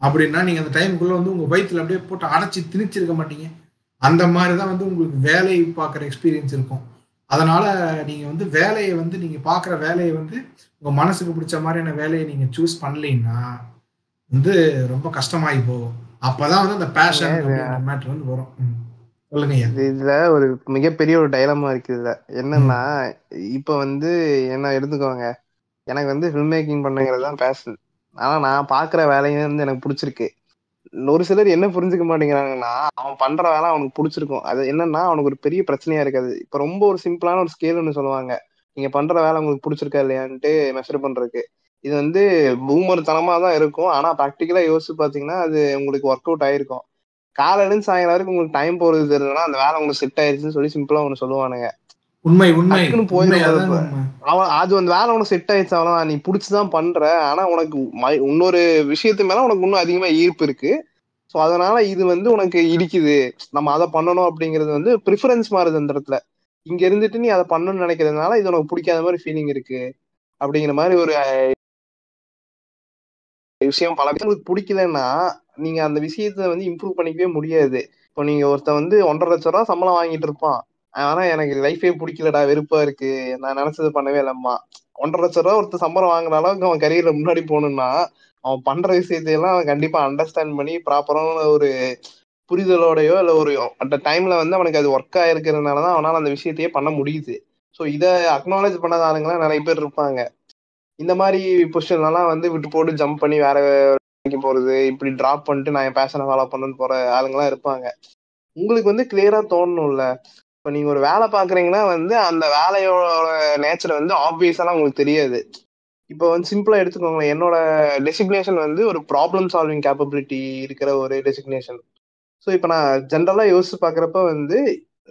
அப்படின்னா நீங்க அந்த டைமுக்குள்ள வந்து உங்க வயித்துல அப்படியே போட்டு அடைச்சி திணிச்சிருக்க மாட்டீங்க. அந்த மாதிரி தான் வந்து உங்களுக்கு வேலையை பார்க்குற எக்ஸ்பீரியன்ஸ் இருக்கும். அதனால நீங்க வந்து வேலையை வந்து நீங்க பார்க்குற வேலையை வந்து உங்க மனசுக்கு பிடிச்ச மாதிரியான வேலையை நீங்க சூஸ் பண்ணலைன்னா வந்து ரொம்ப கஷ்டமாயி போகும். அப்பதான் வந்து அந்த பேஷன் மேட்ரு வந்து வரும். இதுல ஒரு மிகப்பெரிய ஒரு டைலமா இருக்கு இதுல. என்னன்னா இப்ப வந்து என்ன எடுத்துக்கோங்க. எனக்கு வந்து ஃபில்ம் மேக்கிங் பண்ணுங்கிறது தான் பேஷன் ஆனா நான் பாக்குற வேலையும் வந்து எனக்கு பிடிச்சிருக்கு. ஒரு சிலர் என்ன புரிஞ்சுக்க மாட்டேங்கிறாங்கன்னா அவன் பண்ற வேலை அவனுக்கு பிடிச்சிருக்கும். அது என்னன்னா அவனுக்கு ஒரு பெரிய பிரச்சனையா இருக்காது. இப்ப ரொம்ப ஒரு சிம்பிளான ஒரு ஸ்கேல் ஒன்று சொல்லுவாங்க. நீங்க பண்ற வேலை உங்களுக்கு பிடிச்சிருக்கா இல்லையான்ட்டு மெஷர் பண்றதுக்கு. இது வந்து பூமர் தனமா தான் இருக்கும். ஆனா ப்ராக்டிக்கலா யோசிச்சு பாத்தீங்கன்னா அது உங்களுக்கு ஒர்க் அவுட் ஆயிருக்கும். காலையில இருந்து சாயங்காலம் வரைக்கும் உங்களுக்கு டைம் போறது தெரியலன்னா அந்த வேலை உங்களுக்கு செட் ஆயிருச்சுன்னு சொல்லி சிம்பிளா ஒண்ணு சொல்லுவானுங்க. உண்மை உண்மை. அவன் அது அந்த வேலை உனக்கு செட் ஆயிடுச்சு அவ்வளவு நீ புடிச்சுதான் பண்ற. ஆனா உனக்கு இன்னொரு விஷயத்து மேல உனக்கு இன்னும் அதிகமா ஈர்ப்பு இருக்கு. சோ அதனால இது வந்து உனக்கு இடிக்குது. நம்ம அதை பண்ணணும் அப்படிங்கிறது வந்து ப்ரிஃபரன்ஸ் மாறுது அந்த இடத்துல. இங்க இருந்துட்டு நீ அதை பண்ணணும்னு நினைக்கிறதுனால இது உனக்கு பிடிக்காத மாதிரி ஃபீலிங் இருக்கு. அப்படிங்கிற மாதிரி ஒரு விஷயம் பல பேருக்கு பிடிக்கலன்னா நீங்க அந்த விஷயத்த வந்து இம்ப்ரூவ் பண்ணிக்கவே முடியாது. இப்போ நீங்க ஒருத்தன் வந்து ஒன்றரை லட்ச ரூபா சம்பளம் வாங்கிட்டு இருப்பான். ஆனா எனக்கு லைஃபே பிடிக்கலடா வெறுப்பா இருக்கு. நான் நினைச்சது பண்ணவே இல்லம்மா. ஒன்றரை லட்ச ரூபா ஒருத்தர் சம்பளம் வாங்குற அளவுக்கு அவன் கரியர்ல முன்னாடி போகணும்னா அவன் பண்ற விஷயத்தையெல்லாம் அவன் கண்டிப்பா அண்டர்ஸ்டாண்ட் பண்ணி ப்ராப்பரான ஒரு புரிதலோடயோ இல்லை ஒரு அந்த டைம்ல வந்து அவனுக்கு அது ஒர்க் ஆயிருக்கிறதுனால தான் அவனால அந்த விஷயத்தையே பண்ண முடியுது. ஸோ இதை அக்னாலேஜ் பண்ணாத ஆளுங்களாம் நிறைய பேர் இருப்பாங்க. இந்த மாதிரி பொசிஷன்லாம் வந்து விட்டு போட்டு ஜம்ப் பண்ணி வேற வேலைக்கு போறது இப்படி டிராப் பண்ணிட்டு நான் என் பேஷனை ஃபாலோ பண்ணணும்னு போற ஆளுங்கெல்லாம் இருப்பாங்க. உங்களுக்கு வந்து கிளியரா தோணணும்ல? இப்போ நீங்க ஒரு வேலை பாக்குறீங்கன்னா வந்து அந்த வேலையோட நேச்சர் வந்து ஆப்வியஸாலாம் உங்களுக்கு தெரியாது. இப்போ வந்து சிம்பிளா எடுத்துக்கோங்களேன். என்னோட டெசிக்னேஷன் வந்து ஒரு ப்ராப்ளம் சால்விங் கேப்பபிலிட்டி இருக்கிற ஒரு டெசிக்னேஷன் ஸோ இப்போ நான் ஜென்ரலாக யோசிச்சு பார்க்குறப்ப வந்து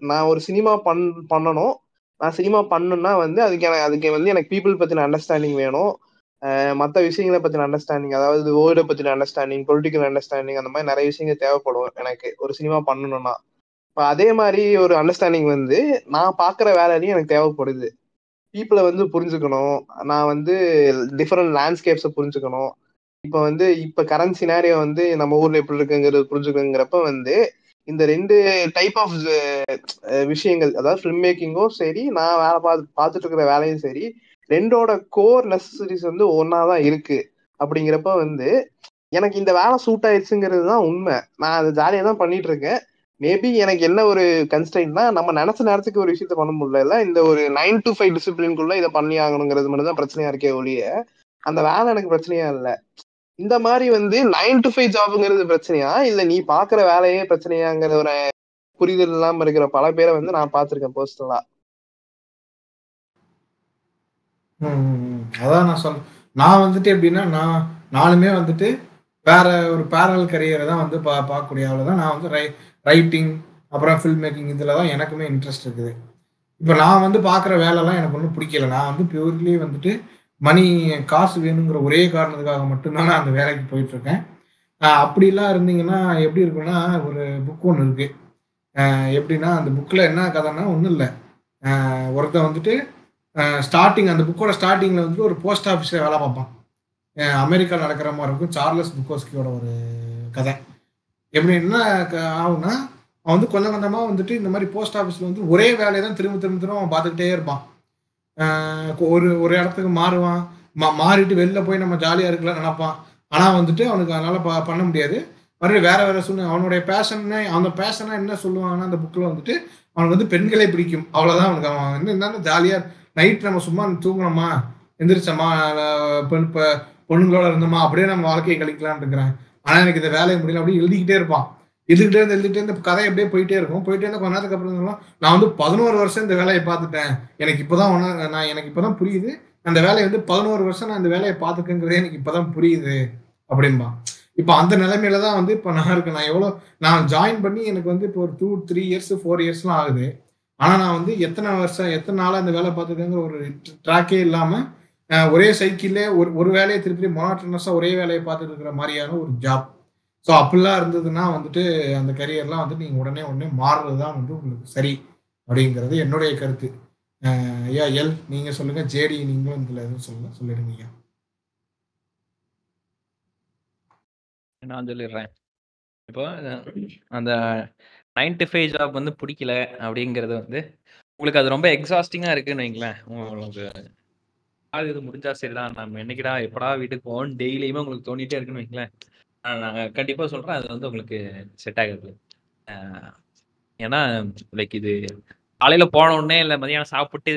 நான் ஒரு சினிமா பண் பண்ணணும். நான் சினிமா பண்ணுன்னா வந்து அதுக்கு எனக்கு அதுக்கு வந்து எனக்கு பீப்புள் பற்றின அண்டர்ஸ்டாண்டிங் வேணும். மற்ற விஷயங்களை பத்தின அண்டர்ஸ்டாண்டிங் அதாவது வேர்டை பத்தின அண்டர்ஸ்டாண்டிங் பொலிட்டிக்கல் அண்டர்ஸ்டாண்டிங் அந்த மாதிரி நிறைய விஷயங்கள் தேவைப்படும் எனக்கு ஒரு சினிமா பண்ணணும்னா. இப்போ அதே மாதிரி ஒரு அண்டர்ஸ்டாண்டிங் வந்து நான் பார்க்குற வேலையிலையும் எனக்கு தேவைப்படுது. பீப்புளை வந்து புரிஞ்சுக்கணும். நான் வந்து டிஃப்ரெண்ட் லேண்ட்ஸ்கேப்ஸை புரிஞ்சுக்கணும். இப்போ வந்து இப்போ கரண்ட் சினாரியோ வந்து நம்ம ஊரில் எப்படி இருக்குங்கிறது புரிஞ்சுக்கணுங்கிறப்ப வந்து இந்த ரெண்டு டைப் ஆஃப் விஷயங்கள் அதாவது ஃபில்ம் மேக்கிங்கும் சரி நான் வேலை பார்த்து பார்த்துட்டு இருக்கிற வேலையும் சரி ரெண்டோட கோர் நெசசரிஸ் வந்து ஒன்னா தான் இருக்கு. அப்படிங்கிறப்ப வந்து எனக்கு இந்த வேலை சூட் ஆயிடுச்சுங்கிறது தான் உண்மை. நான் அதை ஜாலியாக தான் பண்ணிட்டு இருக்கேன் மேபி எனக்கு என்ன ஒரு கன்ஸ்டைன்னா நம்ம நினைச்ச நேரத்துக்கு ஒரு விஷயத்த பண்ண முடியல. இந்த ஒரு நைன் டு ஃபைவ் டிசிப்ளின்குள்ள இதை பண்ணி ஆகணுங்கிறது மட்டும் தான் பிரச்சனையா இருக்கே ஒழிய அந்த வேலை எனக்கு பிரச்சனையா இல்லை. இந்த மாதிரி வந்து நைன் டு ஃபைவ் ஜாப்ங்கிறது பிரச்சனையா? இல்ல நீ பாக்குற வேலையே பிரச்சனையாங்கிற ஒரு புரிதல் இல்லாம இருக்கிற பல பேரை வந்து நான் பார்த்துருக்கேன் பர்சனலா ம், ம், ம். அதான் நான் சொல் நான் வந்துட்டு எப்படின்னா நான் நானுமே வந்துட்டு வேற ஒரு பேரல் கரியரை தான் வந்து பா பார்க்கக்கூடிய ஆளு தான். நான் வந்து ரை ரைட்டிங் அப்புறம் ஃபில்ம் மேக்கிங் இதில் தான் எனக்குமே இன்ட்ரெஸ்ட் இருக்குது. இப்போ நான் வந்து பார்க்குற வேலைலாம் எனக்கு ஒன்றும் பிடிக்கல. நான் வந்து பியூர்லி வந்துட்டு மணி காசு வேணுங்கிற ஒரே காரணத்துக்காக மட்டும்தான் நான் அந்த வேலைக்கு போயிட்டுருக்கேன். அப்படிலாம் இருந்தீங்கன்னா எப்படி இருக்குன்னா ஒரு புக் ஒன்று இருக்கு. எப்படின்னா அந்த புக்கில் என்ன கதைன்னா ஒன்றும் இல்லை. ஒருத்தன் வந்துட்டு ஸ்டார்டிங் அந்த புக்கோட ஸ்டார்டிங்கில் வந்து ஒரு போஸ்ட் ஆஃபீஸில் வேலை பார்ப்பான். அமெரிக்காவில் அமெரிக்கா நடக்கிற மாதிரி இருக்கும். சார்லஸ் புக்கோஸ்கியோட ஒரு கதை. எப்படி என்ன க- ஆகும்னா அவன் வந்து கொஞ்சம் கொஞ்சமாக வந்துட்டு இந்த மாதிரி போஸ்ட் ஆஃபீஸில் வந்து ஒரே வேலையை தான் திரும்ப திரும்ப திரும்ப அவன் பார்த்துக்கிட்டே இருப்பான். ஒரு ஒரு இடத்துக்கு மாறுவான். மா மாறிட்டு வெளில போய் நம்ம ஜாலியாக இருக்கலாம் நினப்பான். ஆனால் வந்துட்டு அவனுக்கு அதனால் ப பண்ண முடியாது. மறுபடியும் வேற வேற சூழ்நிலை. அவனுடைய பேஷன்னு அந்த பேஷனாக என்ன சொல்லுவாங்கன்னா அந்த புக்கில் வந்துட்டு அவனுக்கு வந்து பெண்களை பிடிக்கும். அவ்வளோதான் அவனுக்கு. அவன் வந்து என்னன்னா ஜாலியாக நைட் நம்ம சும்மா தூங்கணுமா எந்திரிச்சோமா? பெண் இப்போ பொண்ணுங்களோட இருந்தோமா? அப்படியே நம்ம வாழ்க்கையை கழிக்கலாம்னு இருக்கிறேன். ஆனால் எனக்கு இந்த வேலையை முடியல. அப்படியே எழுதிக்கிட்டே இருப்பான். எழுதிக்கிட்டே இருந்து எழுதிட்டே இந்த கதை அப்படியே போயிட்டே இருக்கும். போயிட்டே இருந்த கொஞ்ச நேரத்துக்கு அப்புறம் நான் வந்து பதினோரு வருஷம் இந்த வேலையை பார்த்துட்டேன். எனக்கு இப்போதான் ஒன்று நான் எனக்கு இப்போதான் புரியுது. அந்த வேலையை வந்து பதினோரு வருஷம் நான் இந்த வேலையை பார்த்துக்கங்கிறதே எனக்கு இப்போதான் புரியுது. அப்படின்பா இப்போ அந்த நிலைமையில தான் வந்து இப்போ நான் இருக்கேன். நான் எவ்வளோ நான் ஜாயின் பண்ணி எனக்கு வந்து இப்போ ஒரு டூ த்ரீ இயர்ஸ் ஃபோர் இயர்ஸ்லாம் ஆகுது. ஆனால் நான் வந்து எத்தனை வருஷம் எத்தனை நாளாக அந்த வேலை பார்த்துருக்கேங்கிற ஒரு ட்ராக்கே இல்லாமல் ஒரே சைக்கிள்லே ஒரு ஒரு வேலையை திருப்பி மொனாட்டனஸாக ஒரே வேலையை பார்த்துட்டு இருக்கிற மாதிரியான ஒரு ஜாப் ஸோ அப்படிலாம் இருந்ததுன்னா வந்துட்டு அந்த கரியர்லாம் வந்து நீங்கள் உடனே உடனே மாறுறது தான் வந்து உங்களுக்கு சரி அப்படிங்கிறது என்னுடைய கருத்து. ஐயா எல் நீங்கள் சொல்லுங்கள் ஜேடி நீங்களும் இதில் எதுவும் சொல்லுங்க சொல்லிடுங்க ஐயா நான் சொல்லிடுறேன். இப்போ அந்த நைன் டு ஃபைவ் ஜாப் வந்து பிடிக்கல அப்படிங்கிறது வந்து உங்களுக்கு அது ரொம்ப எக்ஸாஸ்டிங்காக இருக்குன்னு வைங்களேன். உங்களுக்கு இது முடிஞ்சா சரிதான். நம்ம என்னைக்குடா எப்படா வீட்டுக்கு போகணும் டெய்லியுமே உங்களுக்கு தோண்டிட்டே இருக்குன்னு வைங்களேன். நான் கண்டிப்பாக சொல்கிறேன் அது வந்து உங்களுக்கு செட் ஆகுது. ஏன்னா லைக் இது காலையில் போன உடனே இல்லை மதியானம் சாப்பிட்டு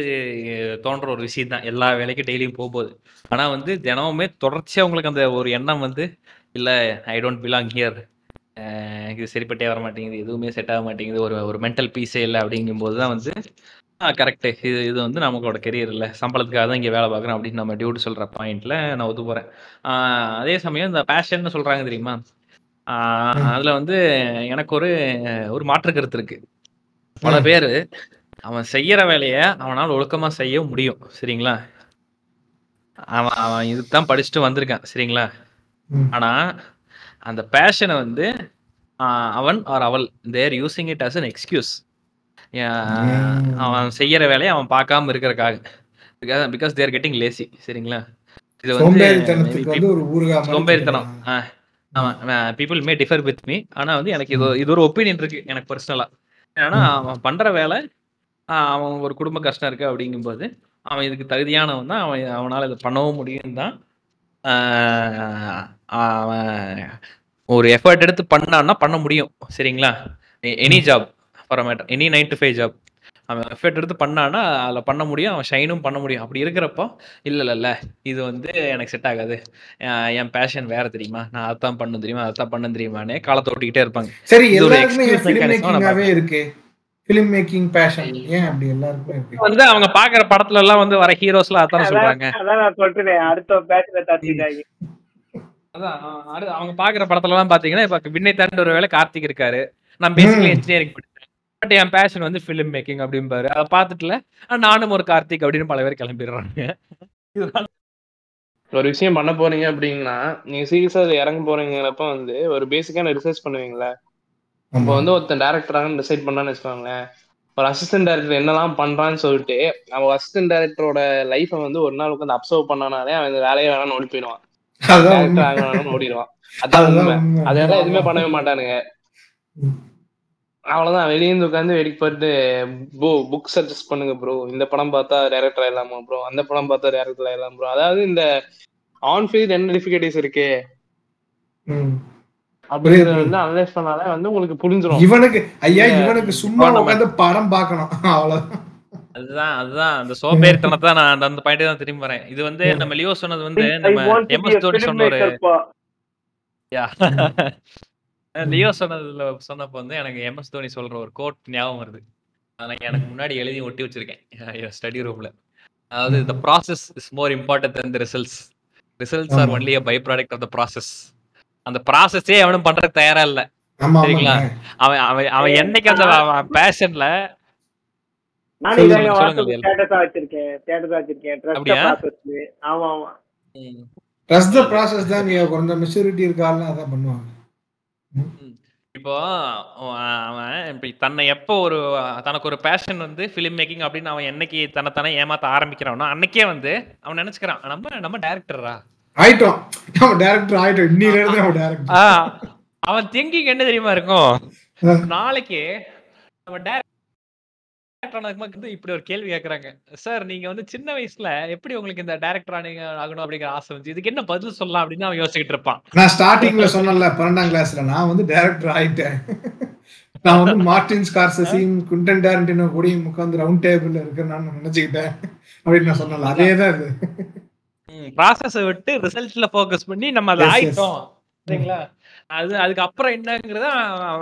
தோன்ற ஒரு விஷயம் தான். எல்லா வேலைக்கும் டெய்லியும் போகும்போது. ஆனால் வந்து தினமுமே தொடர்ச்சியாக உங்களுக்கு அந்த ஒரு எண்ணம் வந்து இல்லை ஐ டோன்ட் பிலாங் ஹியர் இது சரிப்பட்டே வர மாட்டேங்குது எதுவுமே செட் ஆக மாட்டேங்குது ஒரு ஒரு மென்டல் பீஸே இல்லை அப்படிங்கும்போது தான் வந்து ஆ கரெக்டு இது இது வந்து நம்மளோட கெரியர் இல்லை. சம்பளத்துக்காக தான் இங்கே வேலை பார்க்குறோம் அப்படின்னு நம்ம டியூட்டி சொல்கிற பாயிண்ட்ல நான் ஒத்து போகிறேன் அதே சமயம் இந்த பேஷன்னு சொல்கிறாங்க தெரியுமா? அதில் வந்து எனக்கு ஒரு ஒரு மாற்று கருத்து இருக்கு. பல. பேர் அவன் செய்யற வேலையை அவனால் ஒழுக்கமாக செய்ய முடியும். சரிங்களா? அவன் அவன் இதுக்கு தான் படிச்சுட்டு வந்திருக்கான். சரிங்களா. ஆனா அந்த பேஷனை வந்து அவன் ஆர் அவள் they're using it as an excuse. அவன் செய்யற வேலையை அவன் பார்க்காம இருக்கிறக்காக பிகாஸ் தேர் கெட்டிங் லேசி சரிங்களா? இது வந்து சோம்பேறித்தனம். கிடையாது. ஆஹ், ஆமா people may differ with me ஆனா வந்து எனக்கு இது இது ஒரு ஒப்பீனியன் இருக்கு எனக்கு பர்சனலா ஏன்னா அவன் பண்ற வேலை அவன் ஒரு குடும்ப கஷ்டம் இருக்கு அப்படிங்கும்போது அவன் இதுக்கு தகுதியானவன் தான் அவன் அவனால இதை பண்ணவும் முடியும் தான் ஒரு எஃபர்ட் எடுத்து பண்ணான்னா பண்ண முடியும். சரிங்களா? Any job for matter any nine to five job அவன் எஃபர்ட் எடுத்து பண்ணான்னா அதில் பண்ண முடியும் அவன் ஷைனும் பண்ண முடியும். அப்படி இருக்கிறப்போ இல்லை இல்லை இது வந்து எனக்கு செட் ஆகாது. என் பேஷன் வேற தெரியுமா? நான் அதான் பண்ண தெரியுமா? அதான் பண்ண தெரியுமானே காலத்தை ஓட்டிக்கிட்டே இருப்பாங்க. சரி இருக்கு. ஃபிலிம் மேக்கிங் பேஷன் ஏன் அப்படி எல்லாருக்குமே இருக்கு வந்து அவங்க பாக்குற படத்துல எல்லாம் வந்து வர ஹீரோஸ்லாம் அதான சொல்றாங்க. அதான் நான் சொல்றேன் அடுத்த பேட்ச்ல தட்டிட்டாங்க. அதான் அவங்க பாக்குற படத்துல எல்லாம் பாத்தீங்கன்னா இப்ப விண்ணை தாண்டி ஒரு வேளை கார்த்திக் இருக்காரு. நான் பேசிக்கலி. இன்ஜினியரிங் படிச்சேன். பட் என் பேஷன் வந்து ஃபிலிம் மேக்கிங் அப்படிம்பாரு. அதை பார்த்துட்டுல அஹ் நானும் ஒரு கார்த்திக் அப்படின்னு பல பேர் கிளம்பிடுறாங்க. ஒரு விஷயம் பண்ண போறீங்க அப்படின்னா நீங்க சீரியஸா அது இறங்க போறீங்கிறப்ப வந்து ஒரு பேசிக்கான ரிசர்ச் பண்ணுவீங்களா? இப்போ. வந்து ஒருத்தன் டேரக்டராக டிசைட் பண்ணான்னு வச்சுக்கோங்களேன் ஒரு அசிஸ்டன்ட் டேரக்டர் என்னெல்லாம் பண்றான்னு சொல்லிட்டு அவன் அசிஸ்டன்ட் டேரக்டரோட லைஃபை வந்து ஒரு நாள் உட்காந்து அப்சர்வ் பண்ணானாலே அவன் இந்த வேலையை வேணாம்னு ஓடி போயிடுவான் டேரக்டர். ஆகணும்னு ஓடிடுவான் அதான் உண்மை. அதெல்லாம் எதுவுமே பண்ணவே மாட்டானுங்க. அவ்வளவுதான் வெளியேந்து உட்காந்து வேடிக்கை பார்த்து ப்ரோ புக் சஜஸ்ட் பண்ணுங்க ப்ரோ இந்த படம் பார்த்தா டேரக்டர் ஆயிடலாமா ப்ரோ அந்த படம் பார்த்தா டேரக்டர் ஆயிடலாம் ப்ரோ அதாவது இந்த ஆன் ஃபீல்ட் என்ன டிஃபிகல்டிஸ் இருக்கு. அப்படிங்கறத. வந்து அனலைஸ் பண்ணாலே வந்து உங்களுக்கு புரிஞ்சிடும் இவனுக்கு ஐயா இல்ல, இவனுக்கு சும்மா உட்காந்து படம் பார்க்கணும். அவ்வளவுதான் அதுதான் அதுதான். அந்த சோம்பேறித்தனத்தை தான் நான் அந்த- பாயிண்ட் தான் திரும்பி வரேன். இது வந்து. நம்ம லியோ சொன்னது வந்து நம்ம எம்எஸ் தோனி சொன்ன ஒரு filmmaker பா. யா. லியோ சொன்னதுல சொன்னப்போ வந்து எனக்கு எம்எஸ் தோனி சொல்ற ஒரு கோட் ஞாபகம் வருது. நான் எனக்கு முன்னாடி எழுதி ஒட்டி வச்சிருக்கேன். ஸ்டடி ரூம்ல அதாவது the process is more important than the results results are. Only a byproduct of the process அந்த ப்ராசஸே அவனும் பண்றதுக்கு தயாரா இல்ல. சரிங்களா? அவன் அவன் அவன் என்னைக்கு அந்த பேஷன்ல இப்போ அவன் இப்படி தன்னை எப்போ ஒரு தனக்கு ஒரு பேஷன் வந்து ஃபிலிம் மேக்கிங் அப்படின்னு அவன் என்னைக்கு தன்னை தானே ஏமாத்த ஆரம்பிக்கிறானோ அன்னைக்கே வந்து அவன் நினைச்சுக்கிறான் நம்ம நம்ம டேரக்டரா ஆயிட்டோம். நம்ம டேரக்டர் ஆயிட்டோம். இன்னில இருந்து நம்ம டேரக்டர் அவன் திங்கிங் என்ன தெரியுமா இருக்கும்? நாளைக்கு நம்ம டேரக்டர் வந்து இப்படி ஒரு கேள்வி கேக்குறாங்க. சார் நீங்க வந்து சின்ன வயசுல எப்படி உங்களுக்கு இந்த டேரக்டர் ஆனீங்க ஆகணும் அப்படிங்கிற ஆசை வந்து இதுக்கு என்ன பதில் சொல்லலாம்? அப்படின்னு அவன் யோசிச்சுட்டு இருப்பான். நான் ஸ்டார்டிங்ல சொன்னேன்ல பன்னெண்டாம் கிளாஸ்ல நான் வந்து டைரக்டர் ஆயிட்டேன். நான் வந்து மார்டின் ஸ்கார்சசியும் குண்டன் டேரண்டினோ கூடயும் உட்காந்து ரவுண்ட் டேபிள்ல இருக்கேன் நான் நினைச்சுக்கிட்டேன். அப்படின்னு நான் சொன்னல அதே தான் இது. ப்ராசஸ விட்டு ரிசல்ட்ல ஃபோக்கஸ் பண்ணி நம்ம அதை. ஆயிட்டோம். சரிங்களா? அது அதுக்கு அப்புறம் என்னங்கிறத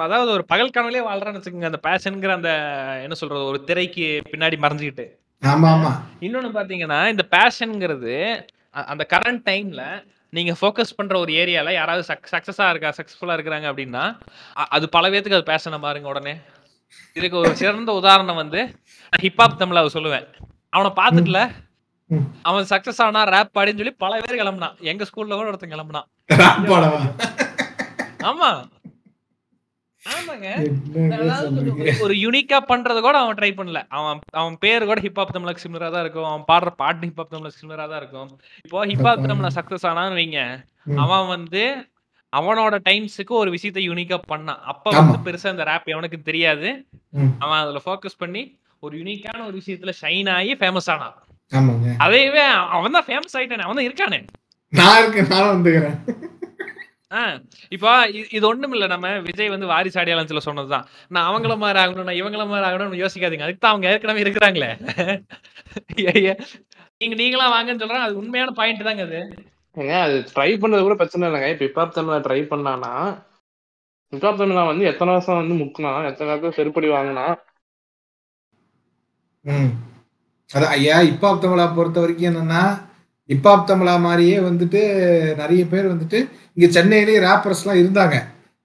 அதாவது ஒரு பகல் கனவுலயே வாழ்றான்னு வச்சுக்கோங்க அந்த பேஷன்ங்கிற அந்த என்ன சொல்றது ஒரு திரைக்கு பின்னாடி மறைஞ்சுக்கிட்டு. ஆமா ஆமா இன்னொன்னு பாத்தீங்கன்னா இந்த பேஷன்ங்கிறது அந்த கரண்ட் டைம்ல நீங்க ஃபோக்கஸ் பண்ற ஒரு ஏரியால யாராவது சக்சஸா இருக்கா சக்சஸ்ஃபுல்லா இருக்கிறாங்க அப்படின்னா அது பல பேத்துக்கு அது பேஷனை பாருங்க உடனே. இதுக்கு ஒரு சிறந்த உதாரணம் வந்து ஹிப்ஹாப் தமிழ் அவ சொல்லுவேன். அவனை பார்த்துட்டுல. அவன் சக்சஸ் ஆனா ரேப் பாடின்னு சொல்லி பல பேர் கிளம்புனான். எங்க ஸ்கூல்ல கூட ஒருத்தன் கிளம்புனான். ஆமா. ஆமாங்க. ஒரு- யூனிக்கா பண்றது கூட அவன் ட்ரை பண்ணல. அவன் அவன் பேர் கூட ஹிப்ஹாப் தமிழுக்கு சிமிலரா தான் இருக்கும். அவன் பாடுற பாட்டு ஹிப்ஹாப் தமிழுக்கு சிமிலரா தான் இருக்கும். இப்போ ஹிப்ஹாப் தமிழ்ல சக்சஸ் ஆனான்னு வைங்க. அவன் வந்து அவனோட டைம்ஸுக்கு ஒரு விஷயத்த யூனிக்கா பண்ணான். அப்ப. வந்து பெருசா இந்த ரேப் எவனுக்கு தெரியாது. அவன் அதுல ஃபோக்கஸ் பண்ணி ஒரு யூனிக்கான ஒரு விஷயத்துல ஷைன் ஆகி ஃபேமஸ் ஆனான். ஆமாங்க. அதையவே அவன் தான் ஃபேமஸ் ஆயிட்டானே அவன் தான் இருக்கானே. நான் இருக்கேன் நானும் வந்துக்கிறேன். ஆ, இப்போ இது ஒண்ணும் இல்ல நம்ம விஜய் வந்து வாரிசு அடையாளத்துல சொன்னதுதான். நான் அவங்கள மாதிரி ஆகணும் நான் இவங்கள மாதிரி ஆகணும்னு யோசிக்காதீங்க. அதுக்கு தான் அவங்க ஏற்கனவே இருக்கிறாங்களே. நீங்க நீங்களா வாங்கன்னு சொல்றாங்க அது உண்மையான பாயிண்ட் தாங்க அது. ஏங்க அது ட்ரை பண்றது கூட பிரச்சனை இல்லைங்க. இப்ப ஹிப்ஹாப் தமிழ ட்ரை பண்ணானா ஹிப்ஹாப் தமிழா வந்து எத்தனை வருஷம் வந்து முக்கினா எத்தனை வருஷம் செருப்படி வாங்கினா அது அதான் ஐயா இப்பாப் தமிழா பொறுத்த வரைக்கும் என்னன்னா இப்பாப் தமிழா மாதிரியே வந்துட்டு நிறைய பேர் வந்துட்டு இங்க சென்னையிலேயே ரேப்பர்ஸ்லாம் இருந்தாங்க.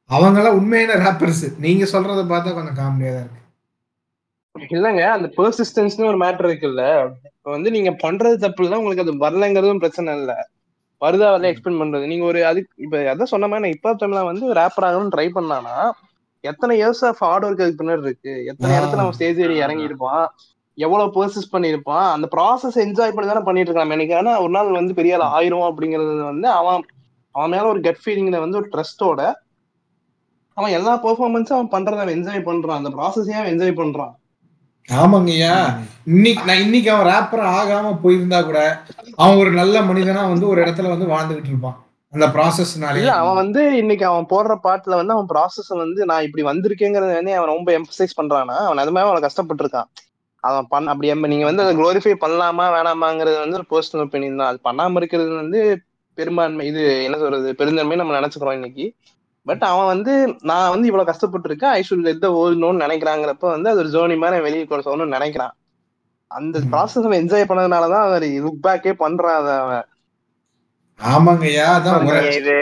அவங்கெல்லாம் உண்மையான ரேப்பர்ஸ் நீங்க சொல்றத பார்த்தா கொஞ்சம் காமெடியா தான் இருக்கு. இல்லங்க அந்த பெர்சிஸ்டன்ஸ்னு ஒரு மேட்டர் இருக்குல்ல. இப்ப வந்து நீங்க பண்றது தப்பு இல்ல உங்களுக்கு அது வரலங்கிறதும் பிரச்சனை இல்ல. வருதா வரல எக்ஸ்பிளைன் பண்றது? நீங்க ஒரு அதுக்கு இப்ப அதான் சொன்ன மாதிரி நான் இப்ப தமிழா வந்து ரேப்பர் ஆகணும்னு ட்ரை பண்ணானா எத்தனை இயர்ஸ் ஆஃப் ஹார்ட் ஒர்க் அதுக்கு பின்னாடி இருக்கு. எத்தனை இடத்துல அவன் ஸ்டேஜ் ஏறி இறங்கிருப்பான் எவ்வளவு பர்சஸ் பண்ணியிருப்பான்? அந்த ப்ராசஸ் என்ஜாய் பண்ணி தானே பண்ணிட்டு இருக்கான் எனக்கு ஆனா ஒரு நாள் வந்து பெரிய ஆள் ஆயிரும் அப்படிங்கிறது வந்து அவன் அவன் மேல ஒரு கட் ஃபீலிங்ல வந்து ஒரு ட்ரஸ்டோட அவன் எல்லா பெர்ஃபார்மன்ஸும் அவன் பண்றத அவன் என்ஜாய் பண்றான். அந்த ப்ராசஸையும் அவன் என்ஜாய் பண்றான்? ஆமாங்கய்யா. இன்னைக்கு நான் இன்னைக்கு அவன் ரேப்பர் ஆகாம போயிருந்தா கூட அவன் ஒரு நல்ல மனிதனா வந்து ஒரு இடத்துல வந்து வாழ்ந்துகிட்டு இருப்பான். அந்த ப்ராசஸ்னாலே இல்ல அவன் வந்து இன்னைக்கு அவன் போடுற பாட்டுல வந்து அவன் ப்ராசஸ் வந்து நான் இப்படி வந்திருக்கேங்கிறத வந்து அவன் ரொம்ப எம்பசைஸ் பண்றானா? அவன் அது மாதிரி அவன் கஷ்டப்பட்டு இருக்கான் அவன் பண்ண அப்படி நீங்க வந்து அதை குளோரிஃபை பண்ணலாமா வேணாமாங்கிறது வந்து ஒரு பர்சனல் ஒப்பீனியன் தான். அது பண்ணாம இருக்கிறது வந்து பெரும்பான்மை இது என்ன சொல்றது பெருந்தன்மை நம்ம நினைச்சுக்கிறோம் இன்னைக்கு. பட் அவன் வந்து நான் வந்து இவ்வளவு கஷ்டப்பட்டு இருக்கேன் ஐ ஷுட் லெட் த நினைக்கிறாங்கிறப்ப வந்து அது ஒரு ஜோனி மாதிரி வெளியே கொண்டு சொல்லணும்னு நினைக்கிறான். அந்த. ப்ராசஸ் அவன் என்ஜாய் பண்ணதுனாலதான் அவர் லுக் பேக்கே பண்றான் அதை அவன். ஆமாங்கய்யா அதான் இது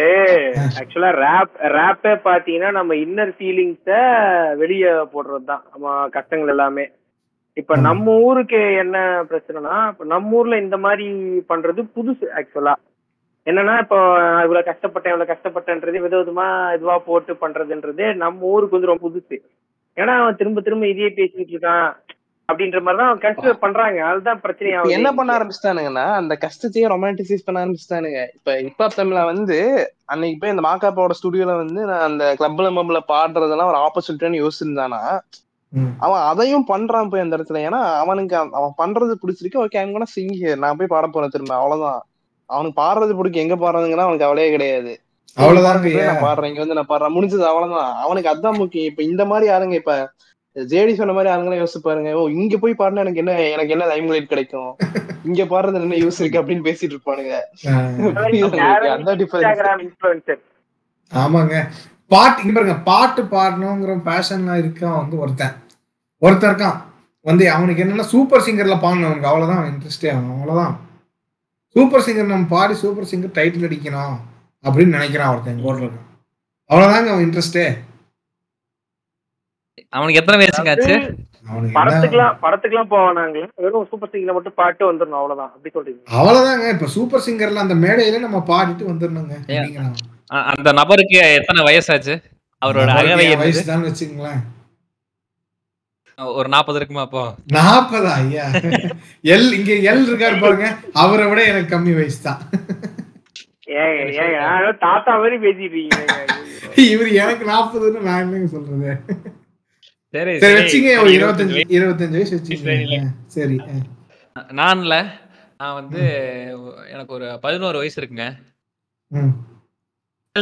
ஆக்சுவலா ரேப் ரேப்பே பாத்தீங்கன்னா நம்ம இன்னர் ஃபீலிங்ஸ வெளிய போடுறதுதான். நம்ம கஷ்டங்கள் எல்லாமே. இப்ப. நம்ம ஊருக்கு என்ன பிரச்சனைனா இப்ப நம்ம ஊர்ல இந்த மாதிரி பண்றது புதுசு ஆக்சுவலா என்னன்னா இப்போ இவ்வளவு கஷ்டப்பட்டேன் இவ்வளவு கஷ்டப்பட்டேன்றது வித விதமா இதுவா போட்டு பண்றதுன்றது நம்ம ஊருக்கு வந்து ரொம்ப புதுசு ஏன்னா அவன் திரும்ப திரும்ப இதையே பேசிட்டு இருக்கான் அப்படின்ற மாதிரி தான் கன்சிடர் பண்றாங்க அதுதான் இப்ப பிரச்சனையா என்ன பண்ண ஆரம்பிச்சிட்டானுங்கன்னா அந்த கஷ்டத்தையே ரொமான்டிசைஸ் பண்ண ஆரம்பிச்சிட்டானுங்க இப்ப ஹிப்ஹாப் தமிழ்ல வந்து அன்னைக்கு போய் இந்த மாக்காப்பாவோட ஸ்டுடியோல வந்து நான் அந்த கிளப்ல மப்ல பாடுறதெல்லாம் ஒரு ஆப்பர்ச்சுனிட்டின்னு யோசிச்சிருந்தானா. அவன் அதையும் பண்றான் போய் அந்த இடத்துல. ஏன்னா அவனுக்கு அவ- அவன் பண்றது பிடிச்சிருக்கு. ஓகே அவங்க கூட சிங் நான் போய் பாட போறேன் திரும்ப. அவ்வளவுதான். அவனுக்கு பாடுறது பிடிக்கும். எங்க பாடுறதுங்கன்னா அவனுக்கு கவலையே கிடையாது. ஐயா. நான் பாடுறேன் இங்க வந்து நான் பாடுறேன். முடிஞ்சது அவ்வளவுதான். அவனுக்கு அதான் முக்கியம். இப்ப இந்த மாதிரி ஆளுங்க இப்ப ஜேடி சொன்ன மாதிரி ஆளுங்களே யோசிச்சு பாருங்க. ஓ இங்க போய் பாடினா எனக்கு என்ன எனக்கு என்ன லைம்லைட் கிடைக்கும்? இங்க பாடுறது என்ன யூஸ் இருக்கு அப்படின்னு பேசிட்டு இருப்பானுங்க. ஆமாங்க. பாட்டு இங்க பாருங்க. பாட்டு பாடணுங்கிற பேஷன்லாம் இருக்கான் வந்து ஒருத்தன். ஒருத்தன் இருக்கான். வந்து அவனுக்கு என்னன்னா சூப்பர் சிங்கர்ல பாடணும் அவனுக்கு அவ்வளவுதான் இன்ட்ரெஸ்டே அவன் அவ்வளவுதான். சூப்பர் சிங்கர் நம்ம பாடி சூப்பர் சிங்கர் டைட்டில் அடிக்கணும் அப்படின்னு நினைக்கிறான் ஒருத்தன் எங்க ஊர்ல இருக்கான் அவ்வளவுதாங்க அவன் இன்ட்ரெஸ்டே அவனுக்கு எத்தனை வயசுங்க ஆச்சு? படத்துக்குலாம் படத்துக்குலாம் போவானாங்களே. வெறும் சூப்பர் சிங்கர்ல மட்டும் பாட்டு வந்துடணும் அவ்வளவுதான். அப்படி சொல்றீங்க. அவ்வளவுதாங்க. இப்ப சூப்பர் சிங்கர்ல அந்த மேடையில நம்ம பாடிட்டு வந்துடணுங்க. அந்த நபருக்கு எத்தனை வயசாச்சு? அவரோட அகவை? வயசு தான் வச்சுங்களேன் ஒரு நாற்பது இருக்குமா அப்போ? நாற்பதா ஐயா. எல் இங்க எல் இருக்காரு பாருங்க. அவரை விட எனக்கு கம்மி வயசு தான் தாத்தா மாதிரி பேசிட்டு இவர் எனக்கு நாற்பதுன்னு நான் என்னங்க சொல்றது? சரி சரி வச்சுங்க ஒரு சரி, இருபத்தஞ்சு இருபத்தஞ்சு வயசு. வச்சுங்க சரி. நான்ல நான் வந்து எனக்கு ஒரு பதினோரு வயசு இருக்குங்க.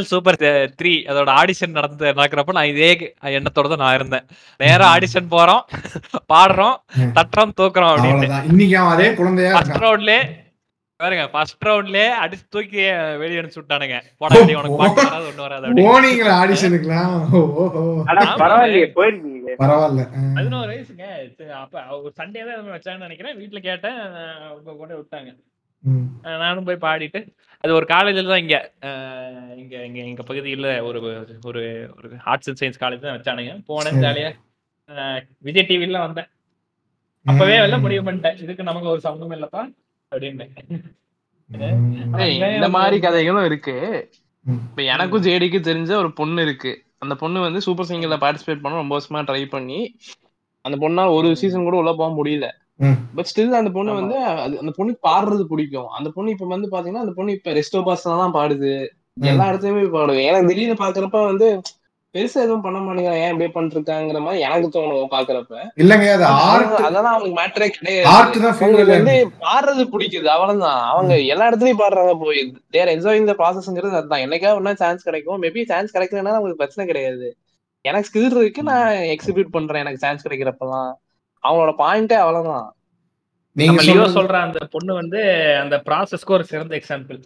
சூப்பர் த்ரீ அதோட ஆடிஷன் நடந்து நடக்கிறப்ப நான் இதே எண்ணத்தோட தான் நான் இருந்தேன். நேரா ஆடிஷன் போறோம் பாடுறோம். தட்டுறோம் தூக்குறோம் அப்படின்னு. அவ்வளவுதான். இன்னைக்கு அவன் அதே குழந்தையா ஃபர்ஸ்ட் ரவுண்ட்லயே பாருங்க ஃபர்ஸ்ட் ரவுண்ட்லயே அடிச்சு தூக்கி வெளிய அனுப்பிச்சு விட்டானுங்க. போடா உனக்கு பாட்டு வராது ஒண்ணு வராது அப்படின்னு. போனீங்களா ஆடிஷனுக்குலாம். பரவாயில்லையே பரவாயில்ல. பதினோரு வயசுங்க. அப்ப ஒரு சண்டே தான் வச்சாங்கன்னு நினைக்கிறேன். வீட்டுல கேட்டேன் கொண்டு விட்டாங்க. நானும் போய் பாடிட்டு அது ஒரு காலேஜில் தான் இங்க இங்க இங்க எங்க பகுதியில் ஒரு ஒரு ஒரு ஆர்ட்ஸ் அண்ட் சயின்ஸ் காலேஜ் தான் வச்சானுங்க. போனேன் சரி. ஜாலியா அஹ் விஜய் டிவில வந்தேன். அப்பவே எல்லாம் முடிவு பண்ணிட்டேன். இதுக்கு நமக்கு ஒரு சம்மந்தம் இல்லப்பா அப்படின்னு. இந்த மாதிரி கதைகளும் இருக்கு. இப்ப எனக்கும் ஜேடிக்கு தெரிஞ்ச ஒரு பொண்ணு இருக்கு. அந்த பொண்ணு வந்து சூப்பர் சிங்கர்ல பார்ட்டிசிபேட் பண்ண ரொம்ப வருஷமா ட்ரை பண்ணி அந்த பொண்ணால ஒரு சீசன் கூட உள்ள போக முடியல. பட் ஸ்டில் அந்த பொண்ணு. வந்து அது- அந்த பொண்ணு பாடுறது பிடிக்கும். அந்த பொண்ணு இப்ப வந்து பாத்தீங்கன்னா அந்த பொண்ணு இப்ப ரெஸ்டோ பாஸ்ல தான் பாடுது. எல்லா இடத்துலயுமே பாடுவேன் எனக்கு திடீர்னு பாக்குறப்ப வந்து பெருசா எதுவும் பண்ண மாட்டேங்கிறான் ஏன் இப்படியே பண்ணிருக்காங்கிற மாதிரி எனக்கு தோணும் பாக்குறப்ப. இல்லங்க அது ஆர்ட் அதெல்லாம் அவனுக்கு மேட்டரே கிடையாது. அவங்களுக்கு வந்து பாடுறது பிடிக்குது. அவ்வளவுதான். அவங்க எல்லா இடத்துலயும் பாடுறாங்க போய். தேர் என்ஜாயிங் த ப்ராசஸ்ங்கிறது அதுதான். என்னைக்கா ஒன்னா சான்ஸ் கிடைக்கும். மேபி சான்ஸ் கிடைக்கலன்னா அவங்களுக்கு பிரச்சனை கிடையாது. எனக்கு ஸ்கில் இருக்கு நான் எக்ஸிக்யூட் பண்றேன். எனக்கு சான்ஸ் கிடைக்கிறப்பலாம் அவங்களோட பாயிண்டே அவ்வளவுதான். நீங்க லியோ சொல்ற அந்த பொண்ணு வந்து அந்த ப்ராசஸ்க்கு ஒரு சிறந்த எக்ஸாம்பிள்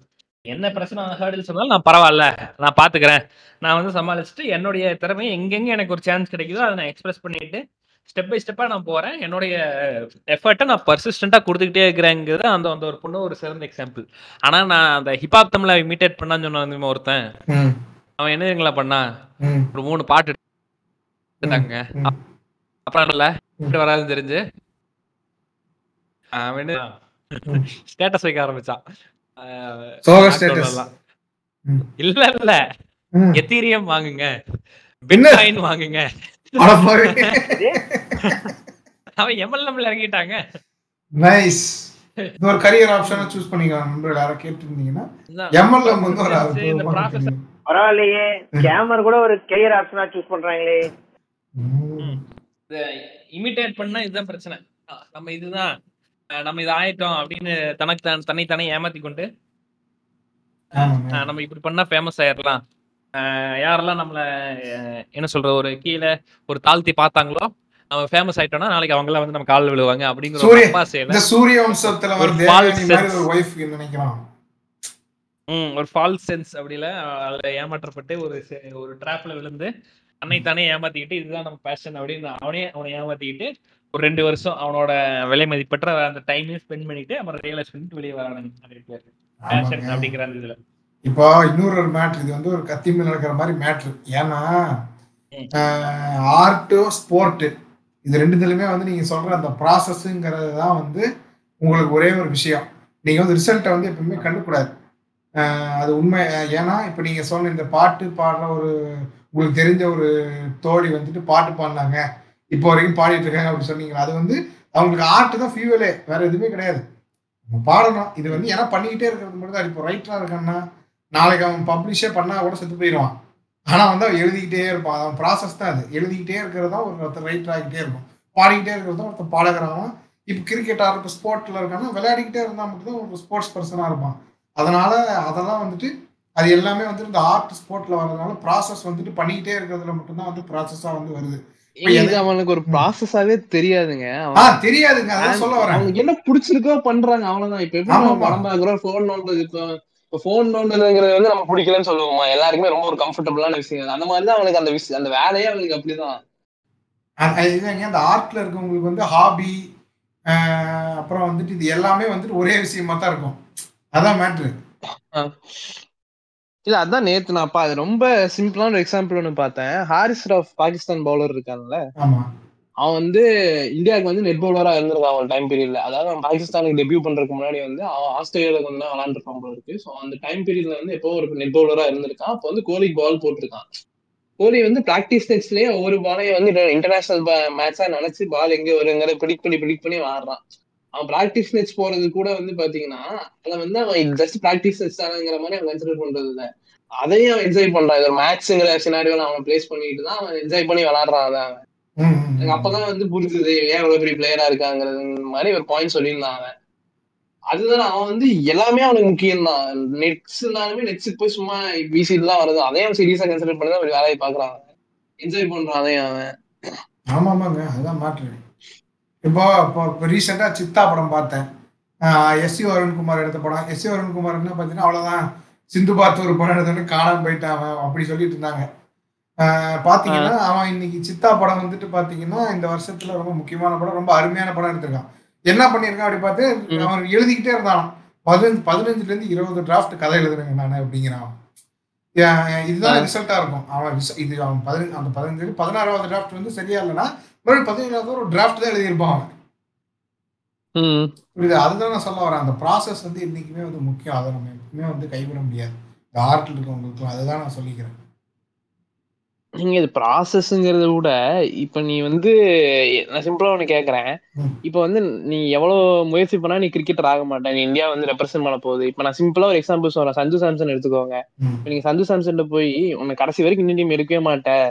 என்ன பிரச்சனை ஹேர்டில் சொன்னாலும் நான் பரவாயில்ல நான் பாத்துக்கிறேன். நான் வந்து சமாளிச்சுட்டு என்னுடைய திறமையை எங்கெங்க எனக்கு ஒரு சான்ஸ் கிடைக்குதோ அதை நான் எக்ஸ்பிரஸ் பண்ணிட்டு ஸ்டெப் பை ஸ்டெப்பா நான் போறேன். என்னுடைய எஃபர்ட்டை நான் பர்சிஸ்டண்டா கொடுத்துக்கிட்டே இருக்கிறேங்கிறது அந்த அந்த ஒரு பொண்ணு ஒரு சிறந்த எக்ஸாம்பிள் ஆனா நான் அந்த ஹிப்ஹாப் தமிழ இமிட்டேட் பண்ணான்னு சொன்ன ஒருத்தன்? ம், அவன் என்ன தெரியுங்களா பண்ணா ஒரு மூணு பாட்டு. அப்புறம் இல்ல. இப்படி வராதுன்னு தெரிஞ்சு? அவன். ஸ்டேட்டஸ் வைக்க ஆரம்பிச்சான். இல்ல இல்ல. எத்தீரியம் வாங்குங்க? பிட்காயின் வாங்குங்க. அவன் எம்எல்எம்ல இறங்கிட்டாங்க. நைஸ் இது ஒரு கரியர் ஆப்ஷனா சூஸ் பண்ணிக்கலாம். நண்பர்கள் யாரும் கேட்டு இருந்தீங்கன்னா எம்எல்எம் வந்து ஒரு. பரவாயில்லையே. கேமர் கூட ஒரு கெரியர் ஆப்ஷனா சூஸ் பண்றாங்களே. இமிட்டேட் பண்ணா இதுதான் பிரச்சனை. நம்ம இதுதான். நம்ம இது ஆயிட்டோம் அப்படின்னு தனக்கு தான் தன்னை தானே ஏமாத்தி கொண்டு நம்ம இப்படி பண்ணா ஃபேமஸ் ஆயிடலாம் யாரெல்லாம் நம்மள என்ன சொல்றது ஒரு கீழே ஒரு தாழ்த்தி பார்த்தாங்களோ நம்ம ஃபேமஸ் ஆயிட்டோம்னா நாளைக்கு அவங்க எல்லாம் வந்து நம்ம காலில் விழுவாங்க அப்படிங்கிற ஒரு இந்த சூரிய வம்சத்துல ஒரு ம் ஒரு ஃபால்ஸ் சென்ஸ் அப்படில அதுல ஏமாற்றப்பட்டு ஒரு ஒரு ட்ராப்ல விழுந்து தன்னை தானே ஏமாத்திக்கிட்டு இதுதான் நம்ம பேஷன் அப்படின்னு அவனே அவனை ஏமாத்திக்கிட்டு ஒரு ரெண்டு வருஷம் அவனோட விலை மதிப்பற்ற அந்த டைமையும் ஸ்பெண்ட் பண்ணிட்டு அப்புறம் ரியலைஸ் பண்ணிட்டு வெளியே வரானுங்க பேஷன். அப்படிங்கிற அந்த இதுல. இப்போ இன்னொரு ஒரு மேட்ரு இது வந்து ஒரு கத்தி மேல நடக்கிற மாதிரி மேட்ரு ஏன்னா. ஆர்ட்டு ஸ்போர்ட்டு இது ரெண்டுத்துலயுமே வந்து நீங்க சொல்ற அந்த ப்ராசஸ்ங்கிறது தான் வந்து உங்களுக்கு ஒரே ஒரு விஷயம். நீங்க வந்து ரிசல்ட்டை வந்து எப்பவுமே கண்டுக்கூடாது அது உண்மை. ஏன்னா இப்போ நீங்க சொன்ன இந்த பாட்டு பாடுற ஒரு உங்களுக்கு தெரிஞ்ச ஒரு தோழி வந்துட்டு பாட்டு பாடினாங்க. இப்போ வரைக்கும் பாடிட்டு இருக்காங்க அப்படின்னு சொன்னீங்களா? அது வந்து அவங்களுக்கு ஆர்ட் தான் ஃபியூவலே வேற எதுவுமே கிடையாது. நம்ம பாடணும். இது வந்து ஏன்னா பண்ணிக்கிட்டே இருக்கிறது மட்டும் தான் இப்போ ரைட்டராக இருக்கான்னா நாளைக்கு அவன் பப்ளிஷே பண்ணா கூட செத்து போயிடுவான். ஆனால் வந்து அவன் எழுதிக்கிட்டே இருப்பான். அவன் ப்ராசஸ் தான் அது. எழுதிக்கிட்டே இருக்கிறதா ஒரு ஒருத்தர் ரைட்டர் ஆகிக்கிட்டே இருக்கும். பாடிக்கிட்டே இருக்கிறது தான் ஒருத்தர் பாடகிறான் இப்போ கிரிக்கெட் ஆடுற ஸ்போர்ட்ல இருக்கான்னா விளையாடிக்கிட்டே இருந்தால் மட்டும்தான் ஒரு ஸ்போர்ட்ஸ் பர்சனாக இருப்பான். அதனால அதெல்லாம் வந்துட்டு அது எல்லாமே வந்து இந்த ஆர்ட் ஸ்போர்ட்ல வர்றதுனால ப்ராசஸ் வந்துட்டு பண்ணிக்கிட்டே இருக்கிறதுல மட்டும்தான் வந்து ப்ராசஸா வந்து வருது. அவனுக்கு ஒரு ப்ராசஸாவே தெரியாதுங்க. தெரியாதுங்க. அதான் சொல்ல வரேன். அவனுக்கு என்ன பிடிச்சிருக்கோ பண்றாங்க அவ்வளவுதான். இப்ப எப்படி. படம் பாக்குறோம் போன் நோண்டுறது இப்போ போன் நோண்டுறதுங்கிறது வந்து நம்ம பிடிக்கலன்னு சொல்லுவோமா எல்லாருக்குமே ரொம்ப ஒரு கம்ஃபர்டபுளான விஷயம். அந்த மாதிரி தான் அவனுக்கு அந்த விஷயம் அந்த வேலையே அவனுக்கு அப்படிதான். இதுதாங்க. அந்த ஆர்ட்ல இருக்கவங்களுக்கு வந்து ஹாபி அப்புறம் வந்துட்டு இது எல்லாமே வந்துட்டு ஒரே விஷயமா தான் இருக்கும். அதான் மேட்ரு இல்ல அதான் நேத்து நான் அது ரொம்ப சிம்பிளான ஒரு எக்ஸாம்பிள் ஒன்னு பார்த்தேன். ஹாரிஸ் ராஃப் பாகிஸ்தான் பவுலர் இருக்கான்ல. அவன் வந்து இந்தியாவுக்கு வந்து நெட் பவுலரா இருந்திருக்கான் அவன் டைம் பீரியட்ல அதாவது அவன் பாகிஸ்தானுக்கு டெபியூ பண்றதுக்கு முன்னாடி வந்து அவன் ஆஸ்திரேலியாவுக்கு வந்து விளாண்டுருப்பான் போல இருக்கு. ஸோ அந்த டைம் பீரியட்ல வந்து எப்போ ஒரு நெட் பவுலரா இருந்திருக்கான் அப்போ வந்து கோலிக்கு பால் போட்டிருக்கான். கோலி வந்து பிராக்டிஸ் டெஸ்ட்லயே ஒவ்வொரு பாலையும் வந்து இன்டர்நேஷனல் மேட்சா நினைச்சு பால் எங்க வருங்கிற ப்ரிடிக் பண்ணி ப்ரிடிக் பண்ணி ஆடுறான் அவன் பிராக்டிஸ் மேட்ச் போறது கூட வந்து பாத்தீங்கன்னா அதை வந்து அவன் ஜஸ்ட் பிராக்டிஸ் மேட்ச் தானங்கிற மாதிரி அவன் கன்சிடர் பண்றது இல்ல அதையும் அவன் என்ஜாய் பண்றான். இது ஒரு மேட்ச்ங்கிற சினாரியோல அவன் பிளேஸ் பண்ணிட்டு தான் அவன் என்ஜாய் பண்ணி விளாடுறான் அதை அவன். எனக்கு அப்பதான் வந்து புரிஞ்சுது ஏன் இவ்வளவு பெரிய பிளேயரா இருக்காங்கிறது மாதிரி ஒரு பாயிண்ட் சொல்லியிருந்தான் அவன். அதுதான் அவன் வந்து எல்லாமே அவனுக்கு முக்கியம் தான் நெட்ஸ்னாலுமே நெட்ஸுக்கு போய் சும்மா வீசிட்டுலாம் வருது. அதையும் அவன் சீரியஸா கன்சிடர் பண்ணி தான் வேலையை பாக்குறான் என்ஜாய் பண்றான் அதையும் அவன். ஆமா ஆமாங்க அதுதான் மேட்ரு இப்போ இப்போ இப்போ ரீசெண்டா சித்தா படம் பார்த்தேன். எஸ் சி வருண்குமார் எடுத்த படம். எஸ் சி வருண்குமார் என்ன பார்த்தீங்கன்னா அவ்வளவுதான். சிந்து பார்த்து ஒரு படம் எடுத்தோன்னு காணாம போயிட்டான் அவன் அப்படி சொல்லிட்டு இருந்தாங்க. ஆஹ் பாத்தீங்கன்னா அவன் இன்னைக்கு சித்தா படம் வந்துட்டு பாத்தீங்கன்னா இந்த வருஷத்துல ரொம்ப முக்கியமான படம் ரொம்ப அருமையான படம் எடுத்திருக்கான். என்ன பண்ணியிருக்கான் அப்படி பார்த்து. அவன் எழுதிக்கிட்டே இருந்தான் பதினஞ்சு பதினஞ்சுல இருந்து இருபது டிராஃப்ட் கதை எழுதுறேங்க நான் அப்படிங்கிறான் இதுதான் ஆ. ரிசல்ட்டா இருக்கும். அவன் இது அவன் பதினஞ்சு அந்த பதினஞ்சு பதினாறாவது டிராஃப்ட் வந்து சரியா இல்லைன்னா மறுபடியும் பதினேழாவது ஒரு டிராஃப்ட் தான் எழுதியிருப்பான் அவன். புரியுது? அதுதான் நான் சொல்ல வரேன். அந்த ப்ராசஸ் வந்து என்னைக்குமே வந்து முக்கியம். அதை நம்ம எப்பவுமே வந்து கைவிட முடியாது. இந்த ஆர்ட்ல இருக்கவங்களுக்கும் அதுதான் நான் சொல்லிக்கிறேன். நீங்க இது ப்ராசஸ்ங்கிறத விட இப்ப நீ வந்து நான் சிம்பிளா ஒண்ணு கேக்குறேன். இப்ப வந்து நீ எவ்வளவு முயற்சி பண்ணா நீ கிரிக்கெட்டர் ஆக மாட்டேன். நீ இந்தியா வந்து ரெப்ரசென்ட் பண்ண போகுது. இப்ப நான் சிம்பிளா ஒரு எக்ஸாம்பிள் சொல்றேன். சஞ்சு சாம்சன் எடுத்துக்கோங்க. நீங்க சஞ்சு சாம்சன் போய் உன்னை கடைசி வரைக்கும் இந்தியன் டீம் எடுக்கவே மாட்டேன்.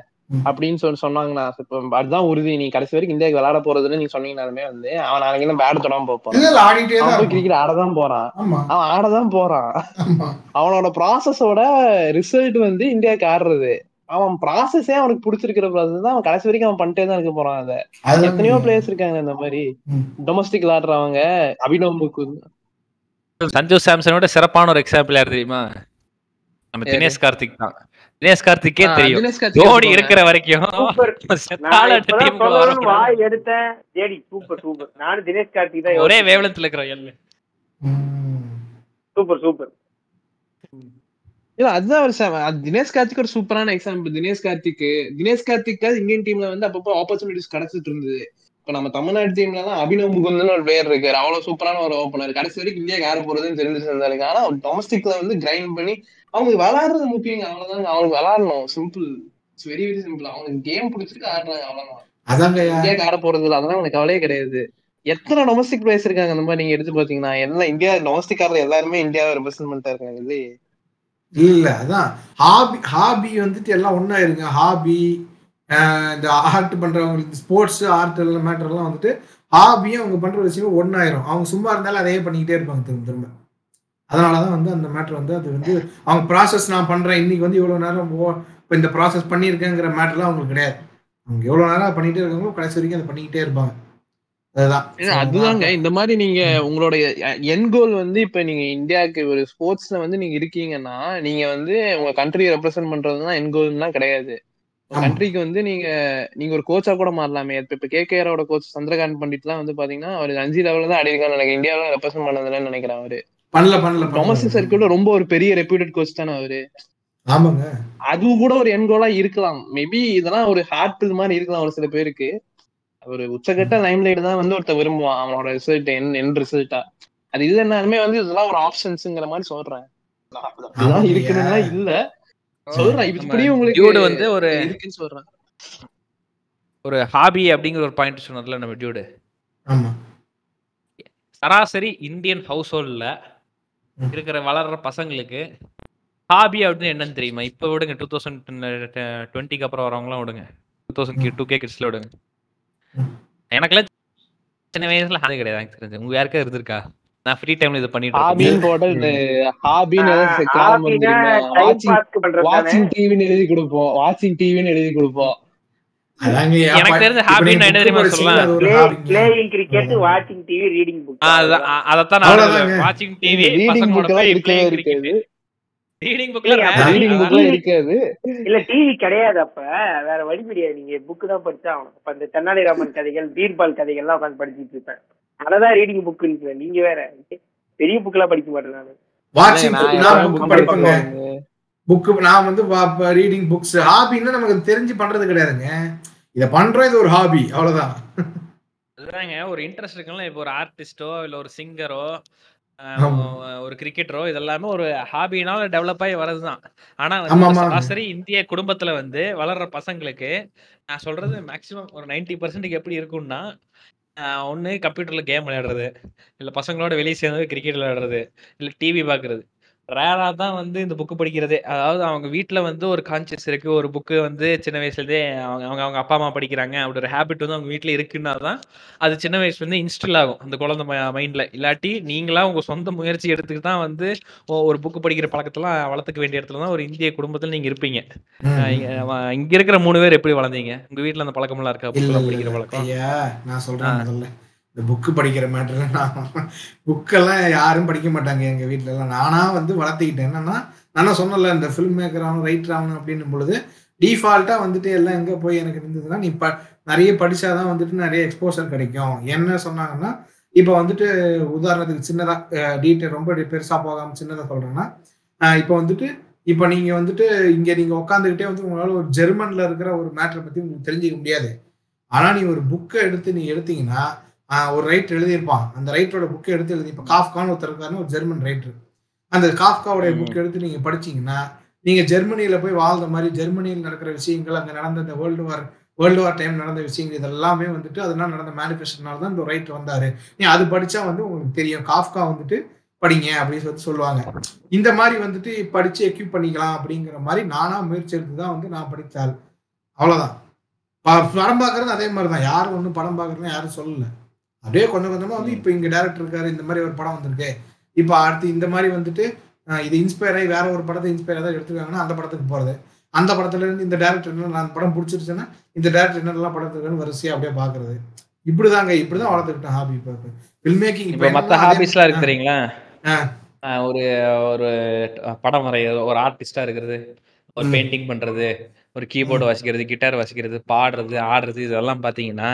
அப்படின்னு சொல்லி சொன்னாங்கன்னா இப்ப அதுதான் உறுதி. நீ கடைசி வரைக்கும் இந்தியாவுக்கு விளையாட போறதுன்னு நீங்க சொன்னீங்கனாலுமே வந்து அவன் நாளைக்கு பேட் தொடாம போப்பான். அவன். கிரிக்கெட் ஆடதான் போறான். ஆமா. அவன் ஆடதான் போறான். அவனோட ப்ராசஸோட ரிசல்ட் வந்து இந்தியாவுக்கு ஆடுறது. அவன் ப்ராசஸே அவனுக்கு பிடிச்சிருக்கிற ப்ராசஸ் தான் அவன் கடைசி வரைக்கும் அவன் பண்ணிட்டே தான் இருக்க போறான் அதை. எத்தனையோ பிளேயர்ஸ் இருக்காங்க இந்த மாதிரி. டொமஸ்டிக் விளாடுறவங்க அபினவ் முகுந்த் சஞ்சு சாம்சனோட சிறப்பான ஒரு எக்ஸாம்பிள் யார் தெரியுமா? நம்ம? தினேஷ் கார்த்திக் தான். தினேஷ் கார்த்திக்கே தெரியும். சொல்லுவாங்க. இருக்கிற வரைக்கும். வாய் எடுத்தேன். JD super super. நானும் தினேஷ் கார்த்திக் தான் ஒரே. வேவலத்துல இருக்கிற எல்லு. Super super. இல்ல அதுதான் ஒரு தினேஷ் கார்த்திக் ஒரு சூப்பரான எக்ஸாம்பிள் தினேஷ் கார்த்திக் தினேஷ் கார்த்திக் இந்தியன் டீம்ல வந்து அப்பப்போ ஆப்பர்ச்சுனிட்டிஸ் கிடைச்சிட்டு இருந்தது. இப்ப நம்ம தமிழ்நாடு டீம்ல தான் அபினவ் முகுந்தன் ஒரு பிளேயர் இருக்காரு. அவ்வளவு சூப்பரான ஒரு ஓப்பனர் கடைசி வரைக்கும் இந்தியா யார போறதுன்னு தெரிஞ்சுட்டு இருந்தாங்க ஆனா டொமஸ்டிக்ல வந்து கிரைண்ட் பண்ணி அவங்க விளையாடுறது முக்கியங்க. அவ்வளவுதாங்க அவங்க விளையாடணும். Simple it's very very simple அவங்களுக்கு கேம் பிடிச்சிருக்கு ஆடுறாங்க அவ்வளவுதான். அதாங்க. இந்தியாவுக்கு ஆட போறது இல்ல. அதெல்லாம் எனக்கு கவலையே கிடையாது. எத்தனை டொமஸ்டிக் பிளேயர்ஸ் இருக்காங்க? அந்த மாதிரி நீங்க எடுத்து பாத்தீங்கன்னா எல்லாம் இந்தியா டொமஸ்டிக் ஆடுற எல்லாருமே இந்தியாவை ரெப்ரசென்ட் பண்ணிட்டா இருக்காங்க இல்லையே? இல்ல அதான். ஹாபி ஹாபி வந்துட்டு எல்லாம் ஒண்ணா இருங்க. ஹாபி இந்த ஆர்ட் பண்றவங்களுக்கு ஸ்போர்ட்ஸ் ஆர்ட் எல்லாம் மேட்டர் எல்லாம் வந்துட்டு ஹாபியும் அவங்க பண்ற விஷயம் ஒன்னாயிரும் அவங்க சும்மா இருந்தாலும் அதையே பண்ணிக்கிட்டே இருப்பாங்க திரும்ப திரும்ப. அதனாலதான் வந்து அந்த மேட்டர் வந்து அது வந்து அவங்க ப்ராசஸ் நான் பண்றேன். இன்னைக்கு வந்து இவ்வளவு நேரம் ஓ இப்போ இந்த ப்ராசஸ் பண்ணியிருக்கேங்கிற மேட்டர்லாம் அவங்களுக்கு கிடையாது. அவங்க எவ்வளவு நேரம் பண்ணிட்டே இருக்காங்களோ கடைசி வரைக்கும் அதை பண்ணிக்கிட்டே இருப்பாங்க. அதுதாங்க. இந்த மாதிரி நீங்க உங்களோட என் கோல் வந்து இப்ப நீங்க இந்தியாவுக்கு ஒரு ஸ்போர்ட்ஸ்ல வந்து நீங்க இருக்கீங்கன்னா நீங்க வந்து உங்க கண்ட்ரியை ரெப்ரசென்ட் பண்றதுதான் என் கோல்னா கிடையாது. கண்ட்ரிக்கு வந்து நீங்க நீங்க ஒரு கோச்சா கூட மாறலாமே. இப்ப இப்ப கேகேஆரோட கோச் சந்திரகாந்த் பண்டிட்லாம் வந்து பாத்தீங்கன்னா அவர் அஞ்சு லெவல்ல தான் ஆடி இருக்காரு. எனக்கு இந்தியாவில ரெப்ரசென்ட் பண்ணதுலன்னு நினைக்கிறேன் அவரு. பண்ணல பண்ணல டொமஸ்டிக் சர்க்கிள்ல ரொம்ப ஒரு பெரிய ரெப்யூட்டட் கோச் தானே அவரு. ஆமாங்க. அதுவும் கூட ஒரு என் கோலா இருக்கலாம். மேபி இதெல்லாம் ஒரு ஹார்ட் இது மாதிரி இருக்கலாம் ஒரு சில பேருக்கு. ஒரு உச்சகட்ட லைம் லைட் தான் வந்து ஒருத்தர் விரும்புவான். அவனோட ரிசல்ட் என் என் ரிசல்ட்டா அது இல்லைன்னாலுமே வந்து இதெல்லாம் ஒரு ஆப்ஷன்ஸ்ங்கிற மாதிரி சொல்றேன். ஆமாங்க. இருக்கணும்னா இல்ல. சொல்றேன். இப்படி உங்களுக்கு வந்து ஒரு இருக்குன்னு சொல்றேன். ஒரு ஹாபி அப்படிங்கிற ஒரு பாயிண்ட் சொன்னதுல நம்ம டியூடு. ஆமா. சராசரி இந்தியன் ஹவுஸ் ஹோல்ட்ல. இருக்கிற வளர்ற பசங்களுக்கு ஹாபி அப்படின்னு என்னன்னு தெரியுமா? இப்போ விடுங்க டூ தௌசண்ட் டுவெண்ட்டிக்கு அப்புறம் வரவங்களாம் விடுங்க. டூ தௌசண்ட் டூ கே கிட்ஸ்ல விடுங்க. எனக்குலாம் சின்ன வயசுல ஹாபி கிடையாது எனக்கு தெரிஞ்சு. உங்க யாருக்கா இருந்திருக்கா? நான் ஃப்ரீ டைம்ல இது பண்ணிட்டு இருக்கேன். ஹாபின்னு போட்டு இந்த ஹாபின்னு வாட்சிங் டிவின்னு எழுதி கொடுப்போம். வாட்சிங் டிவின்னு எழுதி கொடுப்போம். எனக்கு தெரிஞ்ச என்ன தெரியுமா. பிளேயிங் கிரிக்கெட் வாட்சிங் டிவி ரீடிங் புக் அதத்தான் அவ்வளவுதாங்க. நான் வாட்சிங் டிவி பசங்களோட எல்லாம் போய் இருக்கவே இருக்காது. ரீடிங் புக்ல. ரீடிங் அதான். புக்லாம் இருக்காது இல்ல. டிவி கிடையாது அப்ப. வேற வழி கிடையாது. நீங்க புக் தான் படிச்சா அப்ப இந்த தென்னாலிராமன் கதைகள் பீர்பால் கதைகள்லாம் உட்காந்து படிச்சிட்டு இருப்பேன். அததான் ரீடிங் புக் நீங்க வேற. பெரிய புக் எல்லாம் படிக்க மாட்டேன் நானு. வாட்சிங் புக் படிப்பேங்க. புக் நான் வந்து ரீடிங் புக்ஸ் ஹாபின்னா நமக்கு தெரிஞ்சு பண்றது கிடையாதுங்க. இத பண்றோம் இது ஒரு ஹாபி அவ்வளவுதான் அதுதாங்க ஒரு இன்ட்ரெஸ்ட் இருக்குல்ல இப்போ ஒரு ஆர்டிஸ்டோ இல்ல ஒரு சிங்கரோ. ஒரு கிரிக்கெட்டரோ இதெல்லாமே ஒரு ஹாபினால டெவலப் ஆகி வர்றதுதான் ஆனா வந்து. சராசரி இந்திய குடும்பத்துல வந்து வளர்ற பசங்களுக்கு நான் சொல்றது மேக்சிமம் ஒரு நைன்டி பர்சன்ட் எப்படி இருக்கும்னா ஒண்ணு கம்ப்யூட்டர்ல கேம் விளையாடுறது இல்ல பசங்களோட வெளியே சேர்ந்து கிரிக்கெட் விளையாடுறது இல்ல டிவி பாக்குறது ரேரா தான் வந்து இந்த புக்கு படிக்கிறதே. அதாவது அவங்க வீட்ல வந்து ஒரு கான்சியஸ் இருக்கு. ஒரு புக்கு வந்து சின்ன வயசுலேருந்தே அவங்க அவங்க அவங்க அப்பா அம்மா படிக்கிறாங்க. அப்படி ஒரு ஹேபிட் வந்து அவங்க வீட்ல இருக்குன்னா தான் அது சின்ன வயசுல இருந்து இன்ஸ்டில் ஆகும். அந்த குழந்தை மைண்ட்ல இல்லாட்டி நீங்களா உங்க சொந்த முயற்சி எடுத்துக்கிட்டு தான் வந்து ஒரு புக்கு படிக்கிற பழக்கத்தெல்லாம் வளர்த்துக்க வேண்டிய இடத்துல தான் ஒரு இந்திய குடும்பத்துல நீங்க இருப்பீங்க. இங்க இருக்கிற மூணு பேர் எப்படி வளர்ந்தீங்க? உங்க வீட்ல அந்த பழக்கம்லாம் இருக்கா? புக்கெல்லாம் படிக்கிற. பழக்கம்? நான். முதல்ல. இந்த புக்கு படிக்கிற மேட்டர் நான் புக்கெல்லாம் யாரும் படிக்க மாட்டாங்க எங்கள் வீட்டிலலாம் எல்லாம் நானா வந்து வளர்த்துக்கிட்டேன். என்னன்னா நான் சொன்னல இந்த ஃபில்ம் மேக்கர் ஆகணும் ரைட்டர் ஆகணும் அப்படின்னும் பொழுது டிஃபால்ட்டா வந்துட்டு எல்லாம் எங்க போய் எனக்கு இருந்ததுன்னா நீ ப நிறைய படிச்சாதான் வந்துட்டு நிறைய எக்ஸ்போசர் கிடைக்கும். என்ன சொன்னாங்கன்னா இப்போ வந்துட்டு உதாரணத்துக்கு சின்னதாக டீட்டெயில் ரொம்ப பெருசா போகாம சின்னதாக சொல்றேன்னா இப்போ வந்துட்டு இப்போ நீங்க வந்துட்டு இங்க நீங்க உட்காந்துக்கிட்டே வந்து உங்களால ஒரு ஜெர்மன்ல இருக்கிற ஒரு மேட்டரை பத்தி உங்களுக்கு தெரிஞ்சுக்க முடியாது. ஆனா நீ ஒரு புக்கை எடுத்து நீ எடுத்தீங்கன்னா ஒரு ரைட் எழுதியிருப்பான். அந்த ரைட்டரோட புக்கை எடுத்து எழுதி இப்போ காஃப்கான்னு ஒருத்தர் இருக்காருன்னு ஒரு ஜெர்மன் ரைட்டர் அந்த காஃப்காவுடைய. புக் எடுத்து நீங்க படிச்சீங்கன்னா நீங்க ஜெர்மனியில போய் வாழ்ந்த மாதிரி ஜெர்மனியில் நடக்கிற விஷயங்கள் அங்க நடந்த இந்த world war world war time நடந்த விஷயங்கள் இதெல்லாமே வந்துட்டு அதெல்லாம் நடந்த மேனிஃபெஸ்டனால தான் இந்த ரைட் வந்தாரு. நீ அது படிச்சா வந்து உங்களுக்கு தெரியும். காஃப்கா வந்துட்டு படிங்க அப்படின்னு சொல்லி சொல்லுவாங்க. இந்த மாதிரி வந்துட்டு படிச்சு எக்யூப் பண்ணிக்கலாம் அப்படிங்கிற மாதிரி நானா முயற்சி எடுத்து தான் வந்து நான் படித்தாள். அவ்வளவுதான். ப- படம் பார்க்கறது அதே மாதிரி தான் யாரும் ஒன்றும் படம் பார்க்கறதுன்னு யாரும் சொல்லல. அப்படியே கொஞ்சம் கொஞ்சமா வந்து இப்போ இங்க டேரக்டர் இருக்காரு இந்த மாதிரி ஒரு படம் வந்திருக்கு. இப்போ அடுத்து இந்த மாதிரி வந்துட்டு இது இன்ஸ்பயர் ஆகி வேற ஒரு படத்தை இன்ஸ்பயர் தான் எடுத்துக்காங்கன்னா அந்த படத்துக்கு போறது. அந்த படத்துல இருந்து இந்த டேரக்டர் என்ன அந்த படம் பிடிச்சிருச்சுன்னா இந்த டேரக்டர் என்னெல்லாம் படத்துக்கு வரிசையா அப்படியே பாக்குறது. இப்படிதாங்க இப்படிதான் வளர்த்துக்கிட்டேன் ஹாபி இப்போ ஃபில்ம் மேக்கிங் இப்ப மத்த ஹாபிஸ்லாம் இருக்கு தெரியுங்களா? ஒரு ஒரு படம் வரைய ஒரு ஆர்டிஸ்டா இருக்கிறது ஒரு. பெயிண்டிங் பண்றது ஒரு கீபோர்டு வாசிக்கிறது கிட்டார் வாசிக்கிறது பாடுறது ஆடுறது இதெல்லாம் பாத்தீங்கன்னா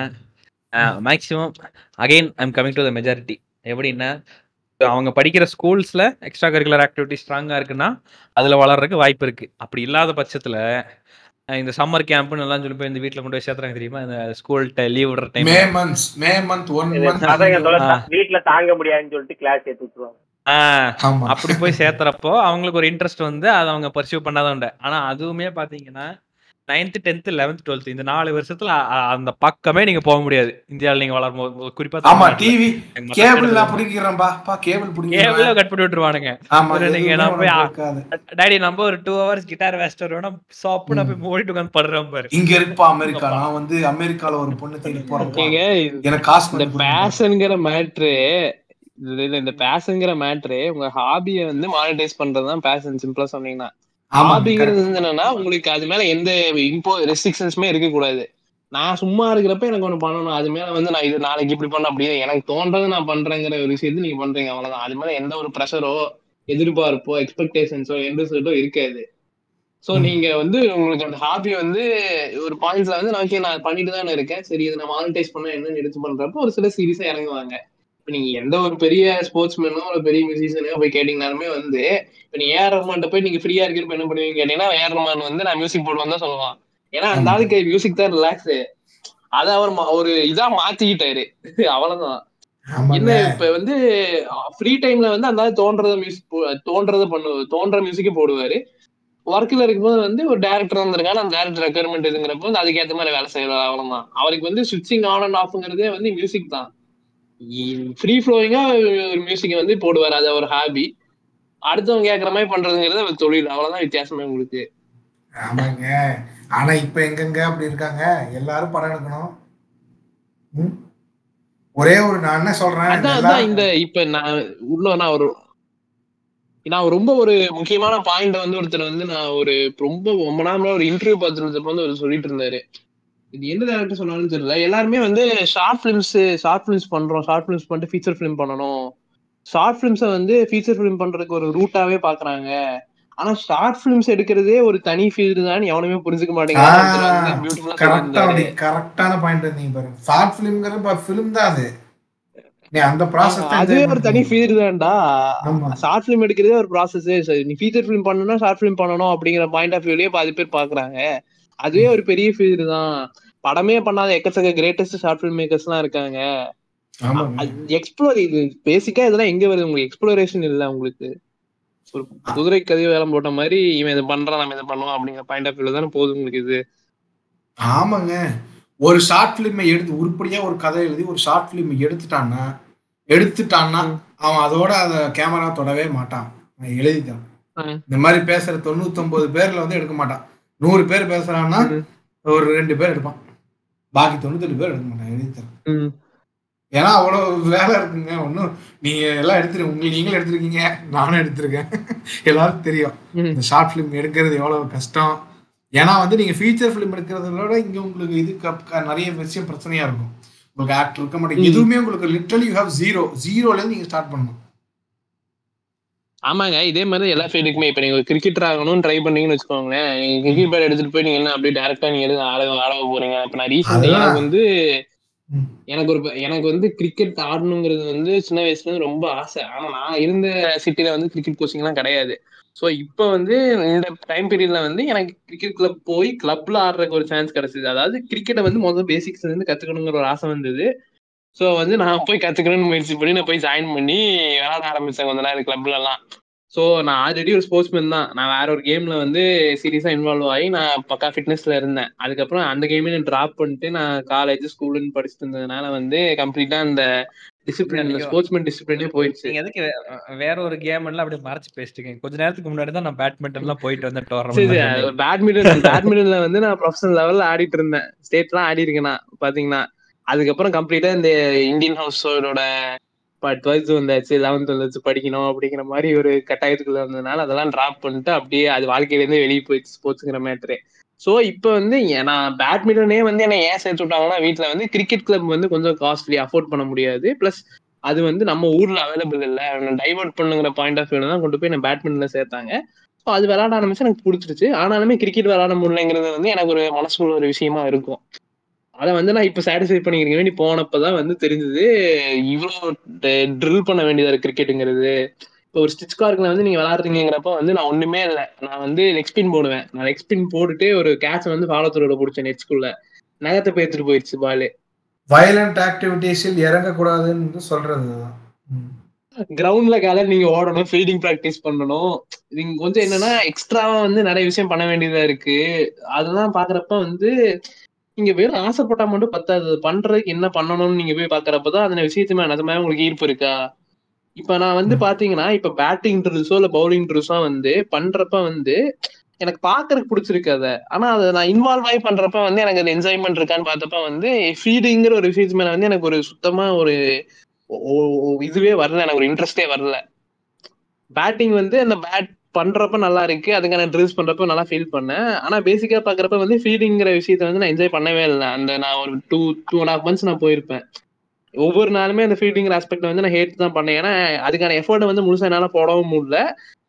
maximum again I'm coming to the majority எப்படின்னா அவங்க படிக்கிற ஸ்கூல்ஸ்ல எக்ஸ்ட்ரா கரிக்குலர் ஆக்டிவிட்டி ஸ்ட்ராங்கா இருக்குன்னா அதுல வளர்றதுக்கு வாய்ப்பு இருக்கு. அப்படி இல்லாத பட்சத்துல இந்த சம்மர் கேம்ப்னு எல்லாம் சொல்லி போய் இந்த வீட்ல கொண்டு போய் சேர்த்துறாங்க தெரியுமா? இந்த ஸ்கூல் லீவ் விடுற time May months May month one பசங்க தொலை ஆ. வீட்டுல தாங்க முடியாதுன்னு சொல்லிட்டு கிளாஸ் ஏத்தி விட்டுருவாங்க. அப்படி போய் சேர்த்துறப்போ அவங்களுக்கு ஒரு இன்ட்ரெஸ்ட் வந்து அதை அவங்க பர்சியூ பண்ணாதான் உண்டு. ஆனா அதுவுமே பாத்தீங்கன்னா நைன்த் டென்த் லெவன்த் டுவெல்த் இந்த நாலு வருஷத்துல அந்த பக்கமே நீங்க போக முடியாது. இந்தியாவில் நீங்க வளரும் போது குறிப்பா ஆமா. டிவி கேபிள் நான் பிடிக்கிறேன்பா. பா கேபிள் கேபிள பிடிக்கிறேன் கட் பண்ணி விட்டுருவானுங்க. நீங்க நான் போய். டாடி நம்ம ஒரு டூ ஹவர்ஸ் கிட்டார் வேஸ்ட் வருவோம். சாப்பிட்டு நான் போய் ஓடிட்டு உட்காந்து படுறோம் பாரு. இங்க இருப்பா அமெரிக்கா. நான் வந்து அமெரிக்கால ஒரு பொண்ணு தேடி போறேன் எனக்கு காசு இந்த. பேஷன்ங்கிற மேட்ரு இந்த பேஷன்ங்கிற மேட்ரு உங்க ஹாபியை வந்து மானிட்டைஸ் பண்றதுதான் பேஷன் சிம்பிளா சொன்னீங்கன்னா. ஹாபிங்கிறது என்னன்னா உங்களுக்கு அது மேல எந்த இம்போ ரெஸ்ட்ரிக்ஷன்ஸுமே இருக்க கூடாது நான் சும்மா இருக்கிறப்ப எனக்கு ஒண்ணு பண்ணணும். அது மேல வந்து நான் இது நாளைக்கு இப்படி பண்ண அப்படியே எனக்கு தோன்றது நான் பண்றேங்கிற ஒரு விஷயத்தை நீங்க பண்றீங்க அவ்வளவுதான். அது மேல எந்த ஒரு ப்ரெஷரோ எதிர்பார்ப்போ எக்ஸ்பெக்டேஷன்ஸோ எந்த ரிசல்ட்டோ இருக்காது. சோ ம். நீங்க வந்து உங்களுக்கு அந்த ஹாபி வந்து ஒரு பாயிண்ட்ஸ்ல வந்து நான் okay, நான் பண்ணிட்டு தானே இருக்கேன். சரி இதை நான் மானிட்டைஸ் பண்ண என்னன்னு எடுத்து பண்றப்போ ஒரு சில சீரியஸா இறங்குவாங்க. இப்ப நீங்க எந்த ஒரு பெரிய ஸ்போர்ட்ஸ் மேனோ ஒரு பெரிய மியூசிஷியனோ போய் கேட்டீங்கனாலுமே வந்து இப்ப நீ ஏஆர் ரஹ்மான்ட்ட போய் நீங்க ஃப்ரீயா இருக்கிறப்ப என்ன பண்ணுவீங்க கேட்டீங்கன்னா ஏஆர் ரஹ்மான் வந்து நான் மியூசிக் போடுவேன் தான் சொல்லுவான். ஏன்னா அந்த. ஆளுக்கு மியூசிக் தான் ரிலாக்ஸ் அதை அவர் ஒரு இதா மாத்திக்கிட்டாரு. <laughs> அவ்வளவுதான். என்ன இப்ப வந்து ஃப்ரீ டைம்ல வந்து அந்த தோன்றத மியூசிக் தோன்றத பண்ணு தோன்ற மியூசிக்கே போடுவாரு. ஒர்க்ல இருக்கும்போது வந்து ஒரு டேரக்டர் வந்திருக்காங்க அந்த டேரக்டர் ரெக்குயர்மெண்ட் இதுங்கிறப்போ வந்து அதுக்கேற்ற மாதிரி வேலை செய்யறது அவ்வளவுதான். அவருக்கு வந்து சுவிட்சிங் ஆன் அண்ட் ஆஃப்ங்கிறதே வந்து மியூசிக் தான். ஃப்ரீ ஃப்ளோயிங்கா ஒரு மியூசிக் வந்து போடுவாரு. அது ஒரு ஹாபி அடுத்தவங்க கேட்கற மாதிரி பண்றதுங்கிறது ஒரு தொழில். அவ்வளவுதான் வித்தியாசமே உங்களுக்கு. ஆமாங்க. ஆனா இப்ப எங்கெங்க அப்படி இருக்காங்க? எல்லாரும் படம் எடுக்கணும்? ஒரே ஒரு நான் என்ன சொல்றேன்? இந்த இப்ப நான் உள்ள நான் ஒரு நான் ரொம்ப ஒரு முக்கியமான பாயிண்ட் வந்து ஒருத்தர் வந்து நான் ஒரு ரொம்ப ரொம்ப நாள் ஒரு இன்டர்வியூ பார்த்துருந்தப்ப வந்து அவர் சொல்லிட்டு இருந்தாரு. இது என்ன டேரக்டர் சொன்னாலும் தெரியல. எல்லாருமே வந்து ஷார்ட் ஃபிலிம்ஸ் ஷார்ட் ஃபிலிம்ஸ் பண்றோம். ஷார்ட் ஃபிலிம்ஸ் பண்ணிட்டு ஃபீச்சர் ஃபிலிம் பண்ணணும். ஷார்ட் ஃபிலிம்ஸை வந்து ஃபீச்சர் ஃபிலிம் பண்றதுக்கு ஒரு ரூட்டாவே பாக்குறாங்க. ஆனா ஷார்ட் ஃபிலிம்ஸ் எடுக்கிறதே ஒரு தனி ஃபீல்டு தான் எவனுமே புரிஞ்சுக்க மாட்டேங்கிறாங்க கரெக்டா கரெக்டான பாயிண்ட் நீங்க பாருங்க ஷார்ட் பிலிம்ங்கிறது ஃபிலிம் தான் அது. அந்த ப்ராசஸ் அதுவே ஒரு தனி ஃபீல்டு தான்டா. ஷார்ட் ஃபிலிம் எடுக்கிறதே ஒரு ப்ராசஸ் நீ ஃபீச்சர் ஃபிலிம் பண்ணணும்னா ஷார்ட் ஃபிலிம் பண்ணணும் அப்படிங்கிற பாயிண்ட் ஆஃப் வியூலயே பாதி பேர் பாக்குறாங்க. அதுவே ஒரு பெரிய ஃபீல்டு தான். படமே பண்ணாத எக்கச்சக்க கிரேட்டஸ்ட் ஷார்ட் ஃபிலிம் மேக்கர்ஸ் எல்லாம் இருக்காங்க. எக்ஸ்ப்ளோர் இது பேசிக்கா இதெல்லாம் எங்க வருது? உங்களுக்கு எக்ஸ்ப்ளோரேஷன் இல்ல உங்களுக்கு. ஒரு குதிரை கதவு வேலை போட்ட மாதிரி இவன் இதை பண்றான் நம்ம இதை பண்ணுவோம் அப்படிங்கிற பாயிண்ட் ஆஃப் வியூல தானே போகுது உங்களுக்கு இது. ஆமாங்க. ஒரு ஷார்ட் பிலிமை எடுத்து உருப்படியா ஒரு கதை எழுதி ஒரு ஷார்ட் பிலிம் எடுத்துட்டான்னா எடுத்துட்டான்னா அவன் அதோட அத கேமரா தொடவே மாட்டான். எழுதிட்டான். இந்த மாதிரி பேசுற தொண்ணூத்தொன்பது பேர்ல வந்து எடுக்க மாட்டான். நூறு பேர் பேசுறான்னா. ஒரு ரெண்டு பேர் எடுப்பான். பாக்கி தொண்ணூத்தெட்டு பேர் எடுக்க மாட்டான் ம். ஏன்னா அவ்வளவு வேலை இருக்குங்க. ஒன்றும் நீங்க எல்லாம் எடுத்துரு உங்களுக்கு நீங்களும் எடுத்திருக்கீங்க. நானும் எடுத்திருக்கேன். <laughs> எல்லாரும் தெரியும். இந்த ஷார்ட் ஃபிலிம் எடுக்கிறது எவ்வளவு கஷ்டம். ஏன்னா வந்து நீங்க ஃபீச்சர் ஃபிலிம் எடுக்கிறத இங்க உங்களுக்கு இது நிறைய விஷயம் பிரச்சனையா இருக்கும். உங்களுக்கு ஆக்டர் இருக்க மாட்டேங்குது. எதுவுமே உங்களுக்கு லிட்டரலி யூ ஹேவ் ஜீரோ ஜீரோல இருந்து நீங்க ஸ்டார்ட் பண்ணணும். ஆமாங்க இதே மாதிரி எல்லா ஃபீல்டுக்குமே இப்ப நீங்க கிரிக்கெட்டர் ஆகணும்னு ட்ரை பண்ணீங்கன்னு வச்சுக்கோங்களேன் நீங்க கிரிக்கெட் பேட் எடுத்துட்டு போய் நீங்க என்ன அப்படியே டேரக்டா நீங்க எதுவும் ஆட ஆட போறீங்க. இப்ப நான் ரீசெண்ட் அதுதான். எனக்கு வந்து. எனக்கு ஒரு எனக்கு வந்து கிரிக்கெட் ஆடணுங்கிறது வந்து சின்ன வயசுல இருந்து ரொம்ப ஆசை. ஆனா நான் இருந்த சிட்டில வந்து கிரிக்கெட் கோச்சிங் எல்லாம் கிடையாது. ஸோ இப்போ வந்து இந்த டைம் பீரியட்ல வந்து எனக்கு கிரிக்கெட் கிளப் போய் கிளப்ல ஆடுறதுக்கு ஒரு சான்ஸ் கிடைச்சது. அதாவது கிரிக்கெட்டை வந்து முதல்ல பேசிக்ஸ்ல இருந்து கத்துக்கணுங்கிற ஒரு ஆசை வந்தது. ஸோ வந்து நான் போய் கத்துக்கணும்னு முயற்சி பண்ணி நான் போய் ஜாயின் பண்ணி விளையாட ஆரம்பிச்சேன் கொஞ்ச நேரம் கிளப்ல எல்லாம் ஸோ நான் ஆல்ரெடி ஒரு ஸ்போர்ட்ஸ்மேன் தான். நான் வேற ஒரு கேம்ல வந்து சீரியஸா இன்வால்வ் ஆகி நான் பக்கா ஃபிட்னஸ்ல இருந்தேன். அதுக்கப்புறம் அந்த கேமே நான் டிராப் பண்ணிட்டு நான் காலேஜ் ஸ்கூல்னு படிச்சுட்டு இருந்ததுனால வந்து கம்ப்ளீட்டா அந்த டிசிப்ளின். ஸ்போர்ட்ஸ்மேன் டிசிப்ளினே போயிடுச்சு. எதுக்கு வேற ஒரு கேம் எல்லாம் அப்படியே மறைச்சு பேசிட்டீங்க கொஞ்ச நேரத்துக்கு முன்னாடி தான் நான் பேட்மிண்டன் எல்லாம் போயிட்டு வந்தேன் டோர்னமெண்ட் பேட்மிண்டன் பேட்மிண்டன்ல வந்து நான் ப்ரொஃபஷனல் லெவல்ல ஆடிட்டு இருந்தேன். ஸ்டேட்லாம் ஆடி இருக்கேன் நான் பாத்தீங்கன்னா. அதுக்கப்புறம் கம்ப்ளீட்டா இந்த இந்தியன் ஹவுஸோட டுவெல்த் வந்தாச்சு லெவன்த் வந்தாச்சு படிக்கணும் அப்படிங்கிற மாதிரி ஒரு கட்டாயத்துக்குள்ள வந்ததுனால அதெல்லாம் டிராப் பண்ணிட்டு அப்படியே அது வாழ்க்கையிலேருந்து வெளியே போயிடுச்சு ஸ்போர்ட்ஸுங்கிற மேட்ரு ஸோ இப்போ வந்து நான் பேட்மிண்டனே வந்து என்ன ஏன் சேர்த்து விட்டாங்கன்னா வீட்டில் வந்து கிரிக்கெட் கிளப் வந்து கொஞ்சம் காஸ்ட்லி அஃபோர்ட் பண்ண முடியாது. ப்ளஸ் அது வந்து நம்ம ஊரில் அவைலபிள் இல்லை. டைவர்ட் பண்ணுங்கிற பாயிண்ட் ஆஃப் வியூவில் தான் கொண்டு போய் நான் பேட்மிண்டனில் சேர்த்தாங்க. ஸோ அது விளாட ஆரம்பிச்சு எனக்கு பிடிச்சிருச்சு. ஆனாலுமே கிரிக்கெட் விளாட முடியலைங்கிறது வந்து எனக்கு ஒரு மனசுக்குள்ள ஒரு விஷயமா இருக்கும். அதை வந்து நான் இப்போ சாட்டிஸ்ஃபை பண்ணிக்கிறேன். வேண்டி போனப்பதான் வந்து தெரிஞ்சது இவ்வளோ ட்ரில் பண்ண வேண்டியதா இருக்கு கிரிக்கெட்டுங்கிறது இப்போ ஒரு ஸ்டிச் கார்க்கில் வந்து நீங்க விளாடுறீங்கிறப்ப வந்து நான் ஒண்ணுமே இல்லை. நான் வந்து லெக் ஸ்பின் போடுவேன். நான் லெக் ஸ்பின் போட்டுட்டு ஒரு கேட்ச் வந்து ஃபாலோத்தரோட பிடிச்சேன் நெட்ஸ்குள்ள நகத்தை பேத்துட்டு போயிடுச்சு பாலு வயலண்ட் ஆக்டிவிட்டீஸில் இறங்கக்கூடாதுன்னு சொல்றது. கிரவுண்ட்ல கால நீங்க ஓடணும் ஃபீல்டிங் ப்ராக்டிஸ் பண்ணணும். நீங்க கொஞ்சம் என்னன்னா எக்ஸ்ட்ராவா வந்து நிறைய விஷயம் பண்ண வேண்டியதா இருக்கு. அதெல்லாம் பாக்குறப்ப வந்து நீங்க வெறும் ஆசைப்பட்டா மட்டும் பத்தாது. பண்றதுக்கு என்ன பண்ணணும்னு நீங்க போய் பாக்குறப்பதான் அந்த விஷயத்துமே நிஜமாவே உங்களுக்கு ஈர்ப்பு இருக்கா? இப்ப நான் வந்து. பாத்தீங்கன்னா இப்ப பேட்டிங் ட்ரில்ஸோ இல்ல பவுலிங் ட்ரில்ஸோ வந்து பண்றப்ப வந்து எனக்கு பாக்குறதுக்கு பிடிச்சிருக்கு அதை. ஆனா அதை நான் இன்வால்வ் ஆகி பண்றப்ப வந்து எனக்கு அது என்ஜாய்மெண்ட் இருக்கான்னு பார்த்தப்ப வந்து ஃபீடிங்கிற ஒரு விஷயத்து மேல வந்து எனக்கு ஒரு சுத்தமா ஒரு இதுவே வரல. எனக்கு ஒரு இன்ட்ரெஸ்டே வரல. பேட்டிங் வந்து அந்த பேட் பண்றப்ப நல்லா இருக்கு. அதுக்கான ட்ரில்ஸ் பண்றப்ப நல்லா ஃபீல் பண்ணேன். ஆனா பேசிக்கா பாக்குறப்ப வந்து ஃபீடிங்கிற விஷயத்த வந்து நான் என்ஜாய் பண்ணவே இல்லை. அந்த நான் ஒரு two two and half months நான் போயிருப்பேன். ஒவ்வொரு நாளுமே அந்த ஃபீல்டிங் ஆஸ்பெக்ட் வந்து நான் ஹேட் தான் பண்ணேன். ஏன்னா அதுக்கான எஃபோர்ட்டை வந்து முழுசா என்னால போடவும் முடியல.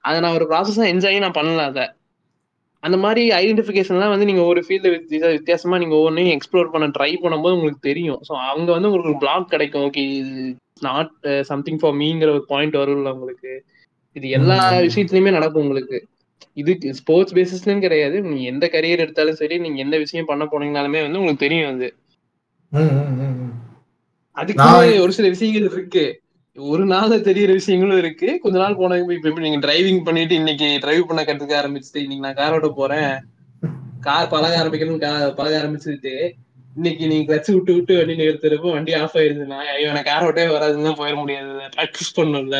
அதை நான் ஒரு ப்ராசஸாக என்ஜாய் நான் பண்ணல அதை. அந்த மாதிரி ஐடென்டிஃபிகேஷன்லாம் வந்து நீங்க ஒவ்வொரு ஃபீல்டு வித்தியாசமா நீங்க ஒவ்வொன்றையும் எக்ஸ்ப்ளோர் பண்ண ட்ரை பண்ணும்போது உங்களுக்கு தெரியும். ஸோ அங்க வந்து உங்களுக்கு பிளாக் கிடைக்கும். ஓகே இது நாட் சம்திங் ஃபார் மீங்கிற ஒரு பாயிண்ட் வரும்ல உங்களுக்கு. இது எல்லா. விஷயத்துலயுமே நடக்கும் உங்களுக்கு. இது ஸ்போர்ட்ஸ் பேசிஸ்லயும் கிடையாது. நீங்க எந்த கரியர் எடுத்தாலும் சரி நீங்க எந்த விஷயம் பண்ண போனீங்கனாலுமே வந்து உங்களுக்கு தெரியும் அது. அதுக்கு ஒரு சில விஷயங்கள் இருக்கு. ஒரு நாள்ல தெரியற விஷயங்களும் இருக்கு. கொஞ்ச நாள் போனதுக்கு இப்ப நீங்க டிரைவிங் பண்ணிட்டு இன்னைக்கு டிரைவ் பண்ண கத்துக்க ஆரம்பிச்சுட்டு இன்னைக்கு நான் கார் ஓட்ட போறேன். கார் பழக ஆரம்பிக்கணும் பழக ஆரம்பிச்சுட்டு இன்னைக்கு நீ கிளச் விட்டு விட்டு வண்டி நிறுத்துறப்போ வண்டி ஆஃப் ஆயிருதுன்னா ஐயோ எனக்கு கார் ஓட்டவே வராதுன்னு போயிட முடியாது. ப்ராக்டிஸ் பண்ணணும்ல.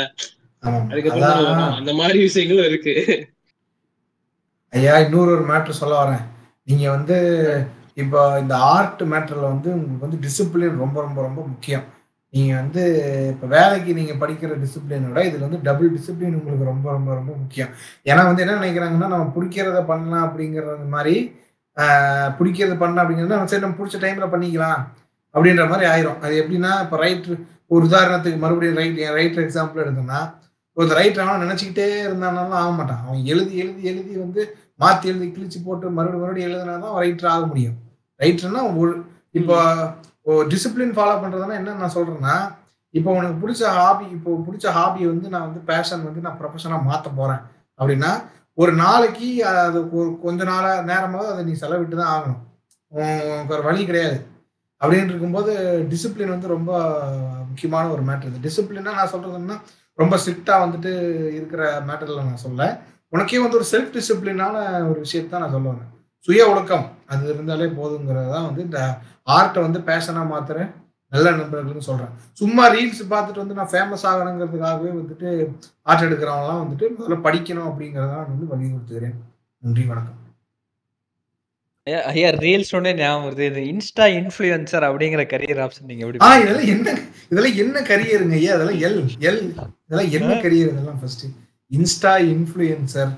அந்த மாதிரி விஷயங்களும் இருக்கு. ஐயா இன்னொரு ஒரு மேட்ரு சொல்ல வரேன். நீங்க வந்து இப்போ இந்த ஆர்ட் மேட்டர்ல வந்து உங்களுக்கு வந்து டிசிப்ளின் ரொம்ப ரொம்ப ரொம்ப முக்கியம். நீங்க வந்து இப்ப வேலைக்கு நீங்க படிக்கிற டிசிப்ளினோட இதுல வந்து டபுள் டிசிப்ளின் உங்களுக்கு ரொம்ப ரொம்ப ரொம்ப முக்கியம். ஏன்னா வந்து என்ன நினைக்கிறாங்கன்னா நம்ம பிடிக்கிறத பண்ணலாம் அப்படிங்கறது மாதிரி பிடிக்கிறது பண்ணலாம் அப்படிங்கிறது சரி நம்ம பிடிச்ச டைம்ல பண்ணிக்கலாம் அப்படின்ற மாதிரி ஆயிரும். அது எப்படின்னா இப்போ ரைட் ஒரு உதாரணத்துக்கு மறுபடியும் ரைட் ரைட் எக்ஸாம்பிள் எடுத்தோம்னா ஒரு ரைட் ஆனால் நினைச்சுக்கிட்டே இருந்தானாலும் ஆக மாட்டான். அவன் எழுதி எழுதி எழுதி வந்து மாத்தி எழுதி கிழிச்சு போட்டு மறுபடியும் மறுபடியும் எழுதினாதான் ரைட்டர் ஆக முடியும். ரைட்டர்னா ஒரு இப்போ டிசிப்ளின் ஃபாலோ பண்றதுன்னா என்ன நான் சொல்றேன்னா இப்போ உனக்கு பிடிச்ச ஹாபி இப்போ பிடிச்ச ஹாபியை வந்து நான் வந்து பேஷன் வந்து நான் ப்ரொஃபஷனாக மாற்ற போறேன். அப்படின்னா ஒரு நாளைக்கு அது ஒரு கொஞ்ச நாள நேரமாவது அதை நீ செலவிட்டு தான் ஆகணும். உனக்கு ஒரு வழி கிடையாது. அப்படின்னு இருக்கும்போது டிசிப்ளின் வந்து ரொம்ப முக்கியமான ஒரு மேட்ரு இது டிசிப்ளினா நான் சொல்றதுன்னா ரொம்ப ஸ்ட்ரிக்டா வந்துட்டு இருக்கிற மேட்டர்ல நான் சொல்ல உனக்கே வந்து ஒரு செல்ஃப் டிசிப்ளினான ஒரு விஷயத்தான் நான் சொல்லுவேன் சுய ஒழுக்கம் அது இருந்தாலே போதுங்கிறது தான் வந்து இந்த ஆர்ட்டை வந்து பேஷனா மாத்திர நல்ல நண்பர்கள்னு சொல்றேன். சும்மா ரீல்ஸ் பார்த்துட்டு வந்து நான் ஃபேமஸ் ஆகணுங்கிறதுக்காகவே வந்துட்டு ஆர்ட் எடுக்கிறவங்களாம் வந்துட்டு முதல்ல படிக்கணும் அப்படிங்கிறத நான் வந்து வலியுறுத்துகிறேன். நன்றி வணக்கம். ஐயா ரீல்ஸ் ஒன்னே ஞாபகம் வருது. இந்த இன்ஸ்டா இன்ஃப்ளூயன்சர் அப்படிங்கிற கரியர் ஆப்ஷன் நீங்க எப்படி ஆ இதெல்லாம் என்ன இதெல்லாம் என்ன கரியருங்க ஐயா? அதெல்லாம் எல் எல் இதெல்லாம் என்ன கரியர் இதெல்லாம் ஃபர்ஸ்ட் இன்ஸ்டா இன்ஃப்ளூயன்சர்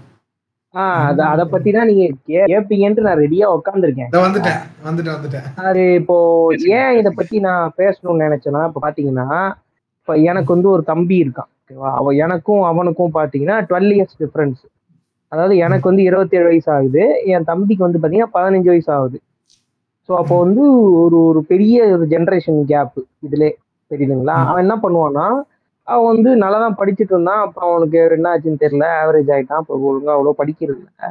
ஆஹ் அத அத பத்தி தான் நீங்க கே- கேப்பீங்கன்ட்டு நான் ரெடியா உட்காந்துருக்கேன் இதை வந்துட்டேன் வந்துட்டேன் வந்துட்டேன். அது இப்போ ஏன் இத பத்தி நான் பேசணும்னு நினைச்சேன்னா இப்ப பாத்தீங்கன்னா இப்ப எனக்கு வந்து ஒரு தம்பி இருக்கான் ஓகேவா அவ எனக்கும் அவனுக்கும் பாத்தீங்கன்னா டுவெல் இயர்ஸ் டிஃபரன்ஸ் அதாவது எனக்கு வந்து இருபத்தி ஏழு வயசு ஆகுது என் தம்பிக்கு வந்து பாத்தீங்கன்னா பதினஞ்சு வயசு ஆகுது ஸோ அப்போ வந்து ஒரு ஒரு பெரிய ஒரு ஜென்ரேஷன் கேப் இதுல தெரியுதுங்களா. அவன் என்ன பண்ணுவான்னா அவன் வந்து நல்லா தான் படிச்சுட்டு இருந்தான் அப்புறம் அவனுக்கு என்ன ஆச்சுன்னு தெரியல ஆவரேஜ் ஆயிட்டான் இப்போ ஒழுங்கா அவ்வளோ படிக்கிறது இல்ல.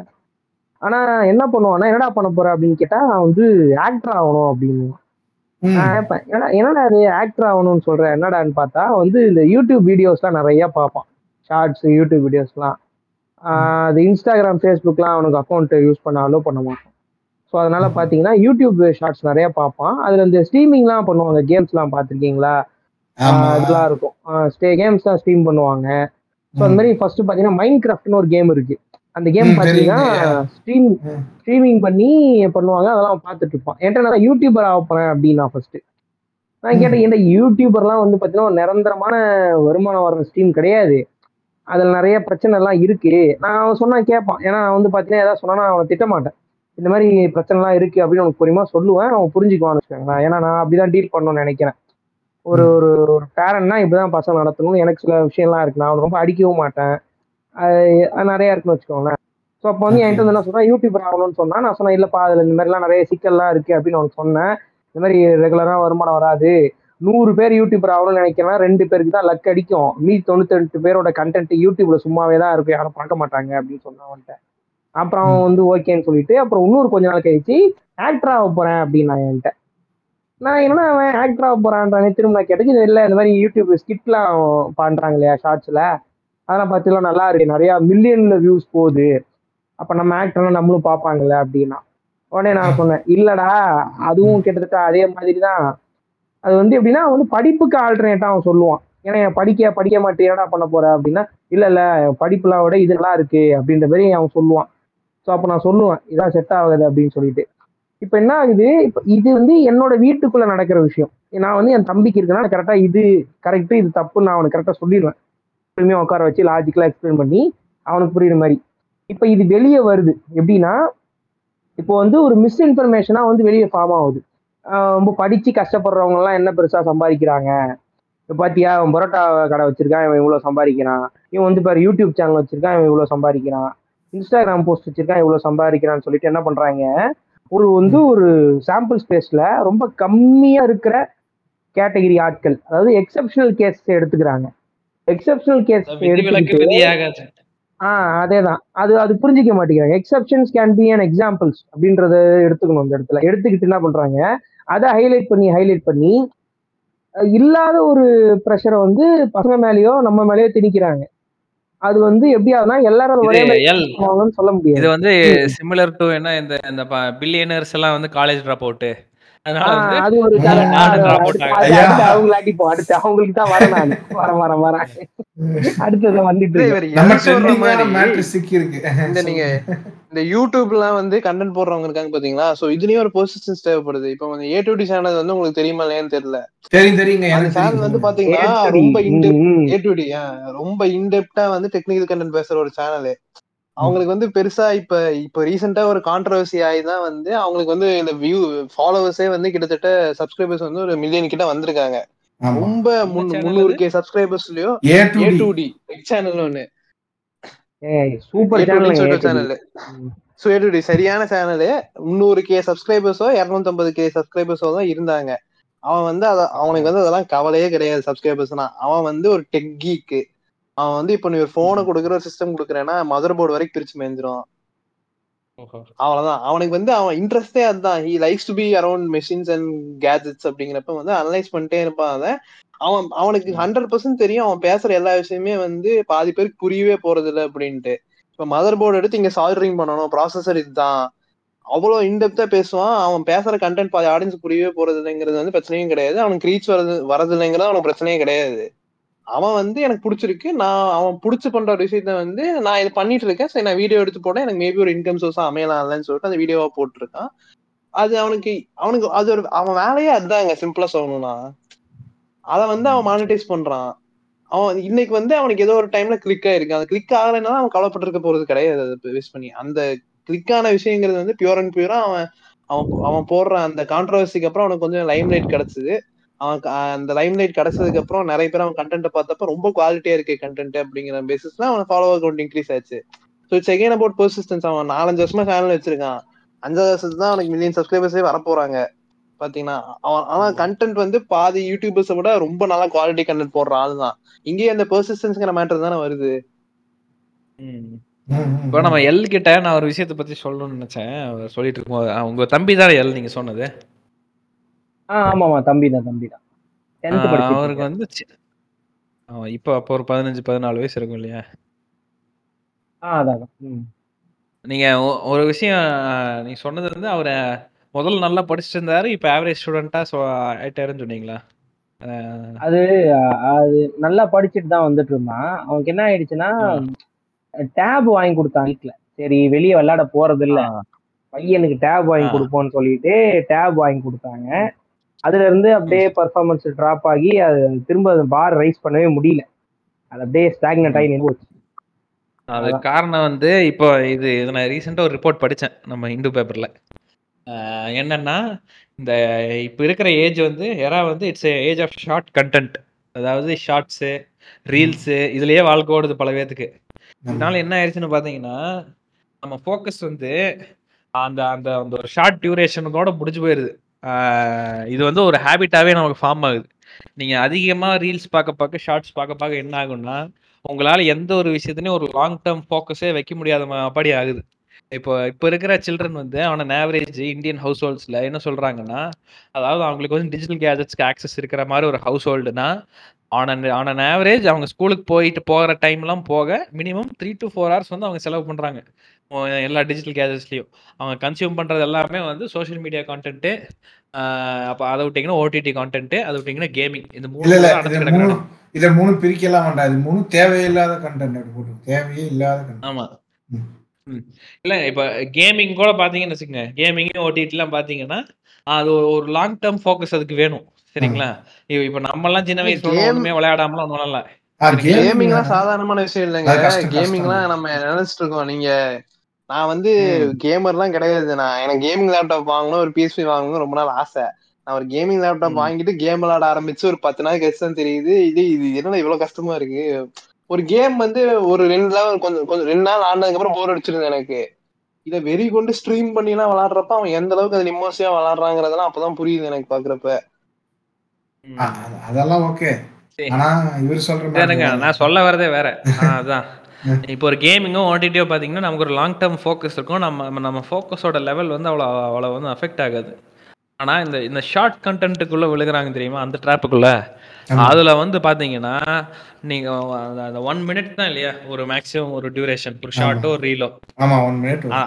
ஆனா என்ன பண்ணுவான்னா என்னடா பண்ண போற அப்படின்னு கேட்டா அவன் வந்து ஆக்டர் ஆகணும் அப்படின்னு. என்னடா அது ஆக்டர் ஆகணும்னு சொல்றேன் என்னடான்னு பார்த்தா வந்து இந்த யூடியூப் வீடியோஸ்லாம் நிறைய பார்ப்பான். ஷார்ட்ஸ் யூடியூப் வீடியோஸ்லாம் அது இன்ஸ்டாகிராம் ஃபேஸ்புக்லாம் அவனுக்கு அக்கௌண்ட் யூஸ் பண்ண அலோவ் பண்ண மாட்டான். ஸோ அதனால பார்த்தீங்கன்னா யூடியூப் ஷார்ட்ஸ் நிறைய பார்ப்பான். அதுல இந்த ஸ்ட்ரீமிங்லாம் பண்ணுவாங்க கேம்ஸ்லாம் பார்த்துருக்கீங்களா? இதெல்லாம் இருக்கும். ஸ்டே கேம்ஸ் தான் ஸ்ட்ரீம் பண்ணுவாங்க. ஸோ அந்த மாதிரி ஃபர்ஸ்ட் பார்த்தீங்கன்னா மைண்ட் கிராஃப்ட்னு ஒரு கேம் இருக்கு. அந்த கேம் பார்த்தீங்கன்னா. ஸ்ட்ரீம். ஸ்ட்ரீமிங் பண்ணி பண்ணுவாங்க. அதெல்லாம் பார்த்துட்டு இருப்பான். என்கிட்ட நான் யூடியூபர் ஆக போறேன் அப்படின்னா ஃபர்ஸ்ட் நான். கேட்டேன் இந்த யூடியூபர்லாம் வந்து பார்த்தீங்கன்னா ஒரு நிரந்தரமான வருமானம் வர்ற ஸ்ட்ரீம் கிடையாது. அதில் நிறைய பிரச்சனை எல்லாம் இருக்கு. நான் அவன் சொன்னா கேட்பான் ஏன்னா அவன் வந்து பார்த்தீங்கன்னா ஏதாவது சொன்னா நான் அவனை திட்ட மாட்டேன் இந்த மாதிரி பிரச்சனைலாம் இருக்கு அப்படின்னு அவனுக்கு புரியுமா சொல்லுவேன். அவன் புரிஞ்சுக்குவான்னு வச்சுக்கோங்களேன். ஏன்னா நான் அப்படிதான் டீல் பண்ணணும்னு நினைக்கிறேன். ஒரு ஒரு ஒரு பேரண்ட்னா இப்படிதான் பசங்க நடத்தணும் எனக்கு சில விஷயம்லாம் இருக்கு. நான் அவனை ரொம்ப அடிக்கவும் மாட்டேன். அது நிறைய இருக்குன்னு வச்சுக்கோங்களேன். ஸோ அப்போ வந்து. என்கிட்ட வந்து என்ன சொன்னா யூடியூபர் ஆகணும்னு சொன்னா நான் சொன்னேன் இல்லப்பா அதுல இந்த மாதிரிலாம் நிறைய சிக்கல்லாம் இருக்கு அப்படின்னு அவனுக்கு சொன்னேன். இந்த மாதிரி ரெகுலரா வருமானம் வராது. நூறு பேர் யூடியூபர் ஆகணும்னு நினைக்கிறேன் ரெண்டு பேருக்கு தான் லக் அடிக்கும். மீதி தொண்ணூத்தி ரெண்டு பேரோட கண்டென்ட் யூடியூப்ல சும்மாவே தான் இருக்கும். யாரும் பார்க்க மாட்டாங்க அப்படின்னு சொன்னான் அவன்கிட்ட. அப்புறம் அவன் வந்து ஓகேன்னு சொல்லிட்டு அப்புறம் இன்னொரு கொஞ்ச நாள் கழிச்சு ஆக்டர் ஆக போறேன் அப்படின்னு நான் என்கிட்ட. நான் என்ன அவன் ஆக்டர் ஆக போறான்றானே திரும்ப நான் கேட்டது இல்லை இந்த மாதிரி யூடியூப் ஸ்கிட்லாம் பண்றாங்க இல்லையா ஷார்ட்ஸ்ல அதெல்லாம் பார்த்தீங்கன்னா நல்லா இருக்கு. நிறைய மில்லியன்ல வியூஸ் போகுது. அப்ப நம்ம ஆக்டர்லாம் நம்மளும் பார்ப்பாங்கல்ல அப்படின்னா. உடனே நான் சொன்னேன் இல்லடா அதுவும் கிட்டத்தட்ட அதே மாதிரி தான். அது வந்து எப்படின்னா வந்து படிப்புக்கு ஆல்டர்னேட்டாக அவன் சொல்லுவான். ஏன்னா என் படிக்க படிக்க மாட்டேன். என்னடா பண்ண போற? அப்படின்னா இல்லை இல்லை. படிப்புலாம் விட இது நல்லா இருக்கு. அப்படின்ற மாதிரி அவன் சொல்லுவான். ஸோ அப்போ நான் சொல்லுவேன் இதான் செட் ஆகுது அப்படின்னு சொல்லிட்டு. இப்போ என்ன ஆகுது? இப்போ இது வந்து என்னோட வீட்டுக்குள்ளே நடக்கிற விஷயம். நான் வந்து என் தம்பிக்கு இருக்குன்னா கரெக்டாக இது கரெக்டு இது தப்புன்னு நான் அவனுக்கு கரெக்டாக சொல்லிடுவேன். பொறுமையா உட்கார வச்சு லாஜிக்கலாக எக்ஸ்பிளைன் பண்ணி அவனுக்கு புரியுற மாதிரி. இப்போ இது வெளியே வருது. எப்படின்னா இப்போ வந்து ஒரு மிஸ்இன்ஃபர்மேஷனாக வந்து வெளியே ஃபார்ம் ஆகுது. ரொம்ப படிச்சு கஷ்டப்படுறவங்க எல்லாம் என்ன பெருசா சம்பாதிக்கிறாங்க? இப்போ பாத்தியா அவன் பரோட்டா கடை வச்சிருக்கான் இவன் இவ்வளவு சம்பாதிக்கிறான். இவன் வந்து பாரு யூடியூப் சேனல் வச்சிருக்கான் இவன் இவ்வளவு சம்பாதிக்கிறான். இன்ஸ்டாகிராம் போஸ்ட் வச்சிருக்கான் இவ்வளவு சம்பாதிக்கிறான்னு சொல்லிட்டு என்ன பண்றாங்க? ஒரு வந்து ஒரு சாம்பிள் ஸ்பேஸ்ல ரொம்ப கம்மியா இருக்கிற கேட்டகரி ஆட்கள் அதாவது எக்ஸப்ஷனல் கேஸ் எடுத்துக்கிறாங்க. எக்ஸப்ஷனல் கேஸ் விதிவிலக்கு விதியாகாது ஆஹ் அதேதான். அது அது புரிஞ்சிக்க மாட்டேங்கிறாங்க. Exceptions can be an examples அப்படின்றத எடுத்துக்கணும் இந்த இடத்துல. எடுத்துக்கிட்டு என்ன பண்றாங்க? அதை ஹைலைட் பண்ணி ஹைலைட் பண்ணி இல்லாத ஒரு ப்ரெஷரை வந்து பசங்க மேலேயோ நம்ம மேலேயோ திணிக்கிறாங்க. அது வந்து எப்படி ஆகுதுன்னா எல்லாரும் அதை ஒரே சொல்ல முடியாது. இது வந்து. சிமிலர் டு என்ன இந்த இந்த பில்லியனர்ஸ் எல்லாம் வந்து காலேஜ் ட்ராப் அவுட் இந்த <laughs> நீங்க இந்த யூடியூப்லாம் வந்து கண்டென்ட் போடுறவங்க இருக்காங்க பாத்தீங்களா? சோ இதுலயும் ஒரு பொசிஷன்ஸ் தேவைப்படுது. இப்போ வந்து ஏ டு டி சேனல் வந்து உங்களுக்கு தெரியுமா இல்லையான்னு தெரியல. தெரியும் தெரியுங்க. அந்த சேனல் வந்து பாத்தீங்கன்னா ஏ2டி. ரொம்ப ம். ஏ டு டி ரொம்ப இன்டெப்டா வந்து டெக்னிக்கல் கண்டென்ட் பேசுற ஒரு சேனல் அவங்களுக்கு வந்து பெருசா இப்ப இப்ப ரீசெண்டா ஒரு கான்ட்ரவர்சி ஆகி தான் வந்து அவங்களுக்கு வந்து இந்த வியூ ஃபாலோவர்ஸே வந்து கிட்டத்தட்ட சப்ஸ்கிரைபர்ஸ் வந்து ஒரு மில்லியன் கிட்ட வந்திருக்காங்க. ரொம்ப அது? கே சப்ஸ்கிரைபர்ஸ்லயோ ஏ டு டு சேனல் ஒண்ணு. ஏய் super channel so A to D சரியான சேனலு முந்நூறு கே சப்ஸ்கிரைபர்ஸோ இரநூத்தம்பது கே சப்ஸ்கிரைபர்ஸோ தான் இருந்தாங்க. அவன் வந்து அத அவனுக்கு வந்து அதெல்லாம் கவலையே கிடையாது சப்ஸ்கிரைபர்ஸ்னா அவன் வந்து ஒரு டெக் கீக்கு அவன் வந்து இப்போ நீ ஒரு போனை கொடுக்குற ஒரு சிஸ்டம் கொடுக்குறேன்னா மதர் போர்டு வரைக்கும் பிரிச்சு மேய்ஞ்சிரும். அவ்வளவுதான். அவனுக்கு வந்து அவன் இன்ட்ரெஸ்டே அதுதான். He likes to be around machines and gadgets அப்படிங்கிறப்ப வந்து அனலைஸ் பண்ணிட்டே இருப்பான் அதை அவன் அவனுக்கு ஹண்ட்ரட் பர்சன்ட் தெரியும். அவன் பேசுற எல்லா விஷயமே வந்து பாதி பேருக்கு புரியவே போறது இல்லை அப்படின்ட்டு. இப்ப மதர் போர்டு எடுத்து இங்க சால்டரிங் பண்ணணும் ப்ராசஸர் இதுதான். அவ்வளவு இன்டெப்தா பேசுவான். அவன் பேசுற கண்டென்ட் பாதி ஆடியன்ஸ் புரியவே போறது இல்லைங்கிறது வந்து பிரச்சனையும் கிடையாது. அவனுக்கு ரீச் வரது வரது இல்லைங்கிறது அவனுக்கு பிரச்சனையே கிடையாது. அவன் வந்து எனக்கு பிடிச்சிருக்கு. நான் அவன் பிடிச்சி பண்ற ஒரு விஷயத்த வந்து நான் இது பண்ணிட்டு இருக்கேன். சரி நான் வீடியோ எடுத்து போட்டேன். எனக்கு மேபி ஒரு இன்கம் சோர்ஸா அமையலாம்லன்னு சொல்லிட்டு அந்த வீடியோவா போட்டிருக்கான். அது அவனுக்கு அவனுக்கு அது ஒரு அவன் வேலையே அதுதாங்க. சிம்பிளா சொல்லணும்னா. அதை வந்து அவன் மானிட்டைஸ் பண்றான். அவன் இன்னைக்கு வந்து அவனுக்கு ஏதோ ஒரு டைம்ல கிளிக் ஆயிருக்கு. அந்த கிளிக் ஆகலைன்னா அவன் கவலைப்பட்டிருக்க போறது கிடையாது. அதை வேஸ்ட் பண்ணி. அந்த கிளிக்கான விஷயங்கிறது வந்து பியூர் அண்ட் பியூரா அவன் அவன் அவன் போடுற அந்த கான்ட்ரவர்சிக்கு அப்புறம் அவனுக்கு கொஞ்சம் லைம் லைட் கிடைச்சது. அவன் அந்த லைம் லைட் கிடைச்சதுக்கு அப்புறம் நிறைய பேர் அவன் கண்டென்ட் பார்த்தப்ப ரொம்ப குவாலிட்டியா இருக்கு கண்டென்ட் அப்படிங்கிற பேசிஸ்ல அவன் ஃபாலோவர் கவுண்ட் இன்க்ரீஸ் ஆச்சு. So it's again about persistence அவன் நாலஞ்சு வருஷமா சேனல் வச்சிருக்கான். அஞ்சாவது வருஷத்துக்கு தான் அவனுக்கு மில்லியன் சப்ஸ்கிரைபர்ஸே வரப்போறாங்க. பாத்தீங்கன்னா அவன் ஆனா கண்டென்ட் வந்து பாதி யூடியூபர்ஸை விட ரொம்ப நல்லா குவாலிட்டி கண்டென்ட் போடுற ஆள் தான். இங்கேயே அந்த பெர்சிஸ்டன்ஸ்ங்கிற மேட்டர் தானே வருது. ம். இப்போ நம்ம எல் கிட்ட நான் ஒரு விஷயத்தை பத்தி சொல்லணும்னு நினைச்சேன். சொல்லிட்டு இருக்கும்போது ஆ, உங்க தம்பி தான் எல் நீங்க சொன்னது? ஆ ஆமாமா தம்பி தான் தம்பி தான் டென்த் அவருக்கு. வந்து அவன் இப்போ அப்போ ஒரு பதினஞ்சு பதினாலு வயசு இருக்கும் இல்லையா? ஆ அதான். நீங்க ஒரு விஷயம் நீங்க சொன்னது வந்து அவரை முதல்ல நல்லா படிச்சுட்டு இருந்தாரு இப்போ ஆவரேஜ் ஸ்டூடெண்டா ஆயிட்டாருன்னு சொன்னீங்களா? அது அது நல்லா படிச்சுட்டு தான் வந்துட்டு இருந்தான். அவனுக்கு என்ன ஆயிடுச்சுன்னா டேப் வாங்கி கொடுத்தான் வீட்டுல சரி வெளியே விளையாட போறது இல்ல பையனுக்கு டேப் வாங்கி. கொடுப்போம்னு சொல்லிட்டு டேப் வாங்கி கொடுத்தாங்க. அதுல இருந்து அப்படியே பர்ஃபார்மன்ஸ் டிராப் ஆகி அது திரும்ப பார் ரைஸ் பண்ணவே முடியல. அது அப்படியே ஸ்டாக்னட் ஆகி நின்று போச்சு. அது காரணம் வந்து இப்போ இது இது நான் ரீசெண்டாக ஒரு ரிப்போர்ட் படித்தேன் நம்ம இந்து பேப்பரில் என்னன்னா இந்த இப்போ இருக்கிற ஏஜ் வந்து எரா வந்து it's age of short content அதாவது ஷார்ட்ஸு ரீல்ஸு இதுலயே வாழ்க்கை ஓடுது பல பேத்துக்கு. இதனால என்ன ஆயிடுச்சுன்னு பார்த்தீங்கன்னா நம்ம ஃபோக்கஸ் வந்து அந்த அந்த அந்த ஒரு ஷார்ட் டியூரேஷனுக்கோட முடிஞ்சு போயிடுது இது வந்து ஒரு ஹேபிட்டாகவே நமக்கு ஃபார்ம் ஆகுது. நீங்கள் அதிகமாக ரீல்ஸ் பார்க்க பார்க்க ஷார்ட்ஸ் பார்க்க பார்க்க என்ன ஆகும்னா உங்களால் எந்த ஒரு விஷயத்துலையும் ஒரு லாங் டேர்ம் ஃபோக்கஸே வைக்க முடியாத அப்படி ஆகுது. இப்போ இப்போ இருக்கிற சில்ட்ரன் வந்து அவன ஆவரேஜ் இந்தியன் ஹவுஸ் ஹோல்ட்ஸில் என்ன சொல்கிறாங்கன்னா அதாவது அவங்களுக்கு வந்து டிஜிட்டல் கேஜெட்ஸ்க்கு ஆக்சஸ் இருக்கிற மாதிரி ஒரு house ஹோல்டுனா on an on an average அவங்க ஸ்கூலுக்கு போயிட்டு போகிற டைம்லாம் போக minimum three to four hours வந்து அவங்க செலவு பண்ணுறாங்க எல்லா டிஜிட்டல் கேஜெட்ஸ்லையும் அவங்க கன்சியூம் பண்ணுறது எல்லாமே வந்து சோஷியல் மீடியா கான்டென்ட்டு அப்போ அதை விட்டிங்கன்னா ஓடிடி கான்டென்ட்டு அதை விட்டிங்கன்னா கேமிங் இந்த மூணு இதை மூணு இதை மூணு பிரிக்கலாம் வேண்டாம். இது மூணு தேவையில்லாத கண்டென்ட் போட்டு தேவையே இல்லாத கண்டென்ட் ஆமா. ம். ம். இல்ல இப்ப கேமிங் கூட பாத்தீங்கன்னு வச்சுக்கோங்க. கேமிங் ஓடிடிலாம் பாத்தீங்கன்னா அது ஒரு- லாங் டேர்ம் ஃபோக்கஸ் அதுக்கு வேணும். சரிங்களா? இப்ப இப்ப நம்ம எல்லாம் சின்ன வயசுல ஒண்ணுமே விளையாடாமலாம் ஒண்ணும் இல்ல. கேமிங்லாம் சாதாரணமான விஷயம் இல்லைங்க. கேமிங்லாம் கஷ்டம். நம்ம நினைச்சிட்டு இருக்கோம். நீங்க நான் வந்து. கேமர்லாம் கிடையாது நான் எனக்கு கேமிங் லேப்டாப் வாங்கணும் ஒரு பிஎஸ்பி வாங்கணும் ரொம்ப நாள் ஆசை நான் ஒரு கேமிங் லேப்டாப். வாங்கிட்டு கேம் விளையாட ஆரம்பிச்சு ஒரு பத்து நாள் தான் தெரியுது இது இது என்னடா இவ்வளவு கஷ்டமா இருக்கு ஒரு கேம் வந்து ஒரு ரெண்டு நாள் கொஞ்சம் கொஞ்சம் ரெண்டு நாள் ஆனதுக்கு அப்புறம் போர் அடிச்சிருது எனக்கு இதை வெறி கொண்டு ஸ்ட்ரீம் பண்ணி எல்லாம் விளையாடுறப்ப அவன் எந்த அளவுக்கு அது நிம்மோசியா விளையாடுறாங்கிறதெல்லாம் அப்பதான் புரியுது எனக்கு பாக்குறப்ப. அதெல்லாம் ஓகே சரி. ஆனா இவர் சொல்ற நான் சொல்ல வரதே வேற அதான் <laughs> இப்போ ஒரு கேமிங்கும் ஓடிடியோ பாத்தீங்கன்னா நமக்கு ஒரு லாங் டேர்ம் ஃபோக்கஸ் இருக்கும். நம்ம நம்ம ஃபோக்கஸோட லெவல் வந்து அவ்வளோ அவ்வளோ வந்து அஃபெக்ட் ஆகாது. ஆனா இந்த இந்த ஷார்ட் கண்டென்ட்டுக்குள்ள விழுகுறாங்க தெரியுமா? அந்த ட்ராப்புக்குள்ள. அதுல வந்து பாத்தீங்கன்னா நீங்க அந்த- ஒன் மினிட் தான் இல்லையா? ஒரு மேக்ஸிமம் ஒரு டியூரேஷன் ஒரு ஷார்ட்டோ ரீலோ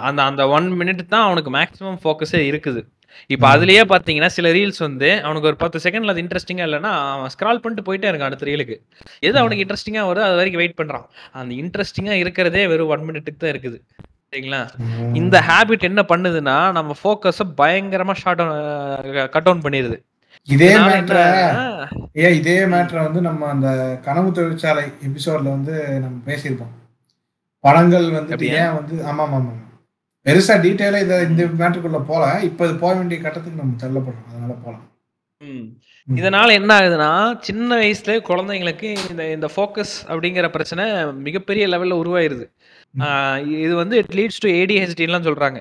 அந்த அந்த ஒன் மினிட் தான் அவனுக்கு மேக்ஸிமம் ஃபோக்கஸே இருக்குது. இப்போ அதுலயே பாத்தீங்கன்னா சில ரீல்ஸ் வந்து அவனுக்கு ஒரு பத்து செகண்ட்ல அது இன்ட்ரெஸ்டிங்கா இல்லைன்னா அவன் ஸ்க்ரால் பண்ணிட்டு போயிட்டே இருக்கான் அடுத்த ரீலுக்கு எது அவனுக்கு இன்ட்ரெஸ்டிங்கா வருதோ அது வரைக்கும் வெயிட் பண்றான். அந்த இன்ட்ரெஸ்டிங்கா இருக்கிறதே வெறும் ஒன் மினிட்டுக்கு தான் இருக்குது. சரிங்களா? இந்த ஹேபிட் என்ன பண்ணுதுன்னா நம்ம ஃபோக்கஸ பயங்கரமா ஷார்ட் கட் டவுன் பண்ணிடுது இதே மேட்ர ஏன் இதே மேட்ரை வந்து நம்ம அந்த கனவு தொழிற்சாலை எபிசோட்ல வந்து நம்ம பேசியிருப்போம். படங்கள் அப்படியா? ஏன் வந்து ஆமா ஆமா ஆமா பெருசா டீட்டெயிலா இதை இந்த மேட்ருக்குள்ள போல இப்ப இது போக வேண்டிய கட்டத்துக்கு நம்ம தள்ளப்படுறோம். அதனால போலாம். இதனால என்ன ஆகுதுன்னா சின்ன வயசுல குழந்தைங்களுக்கு இந்த இந்த ஃபோக்கஸ் அப்படிங்கிற பிரச்சனை மிகப்பெரிய லெவல்ல உருவாயிருது. இது வந்து இட் லீட்ஸ் டு ஏடிஹெச்டிலாம் சொல்றாங்க.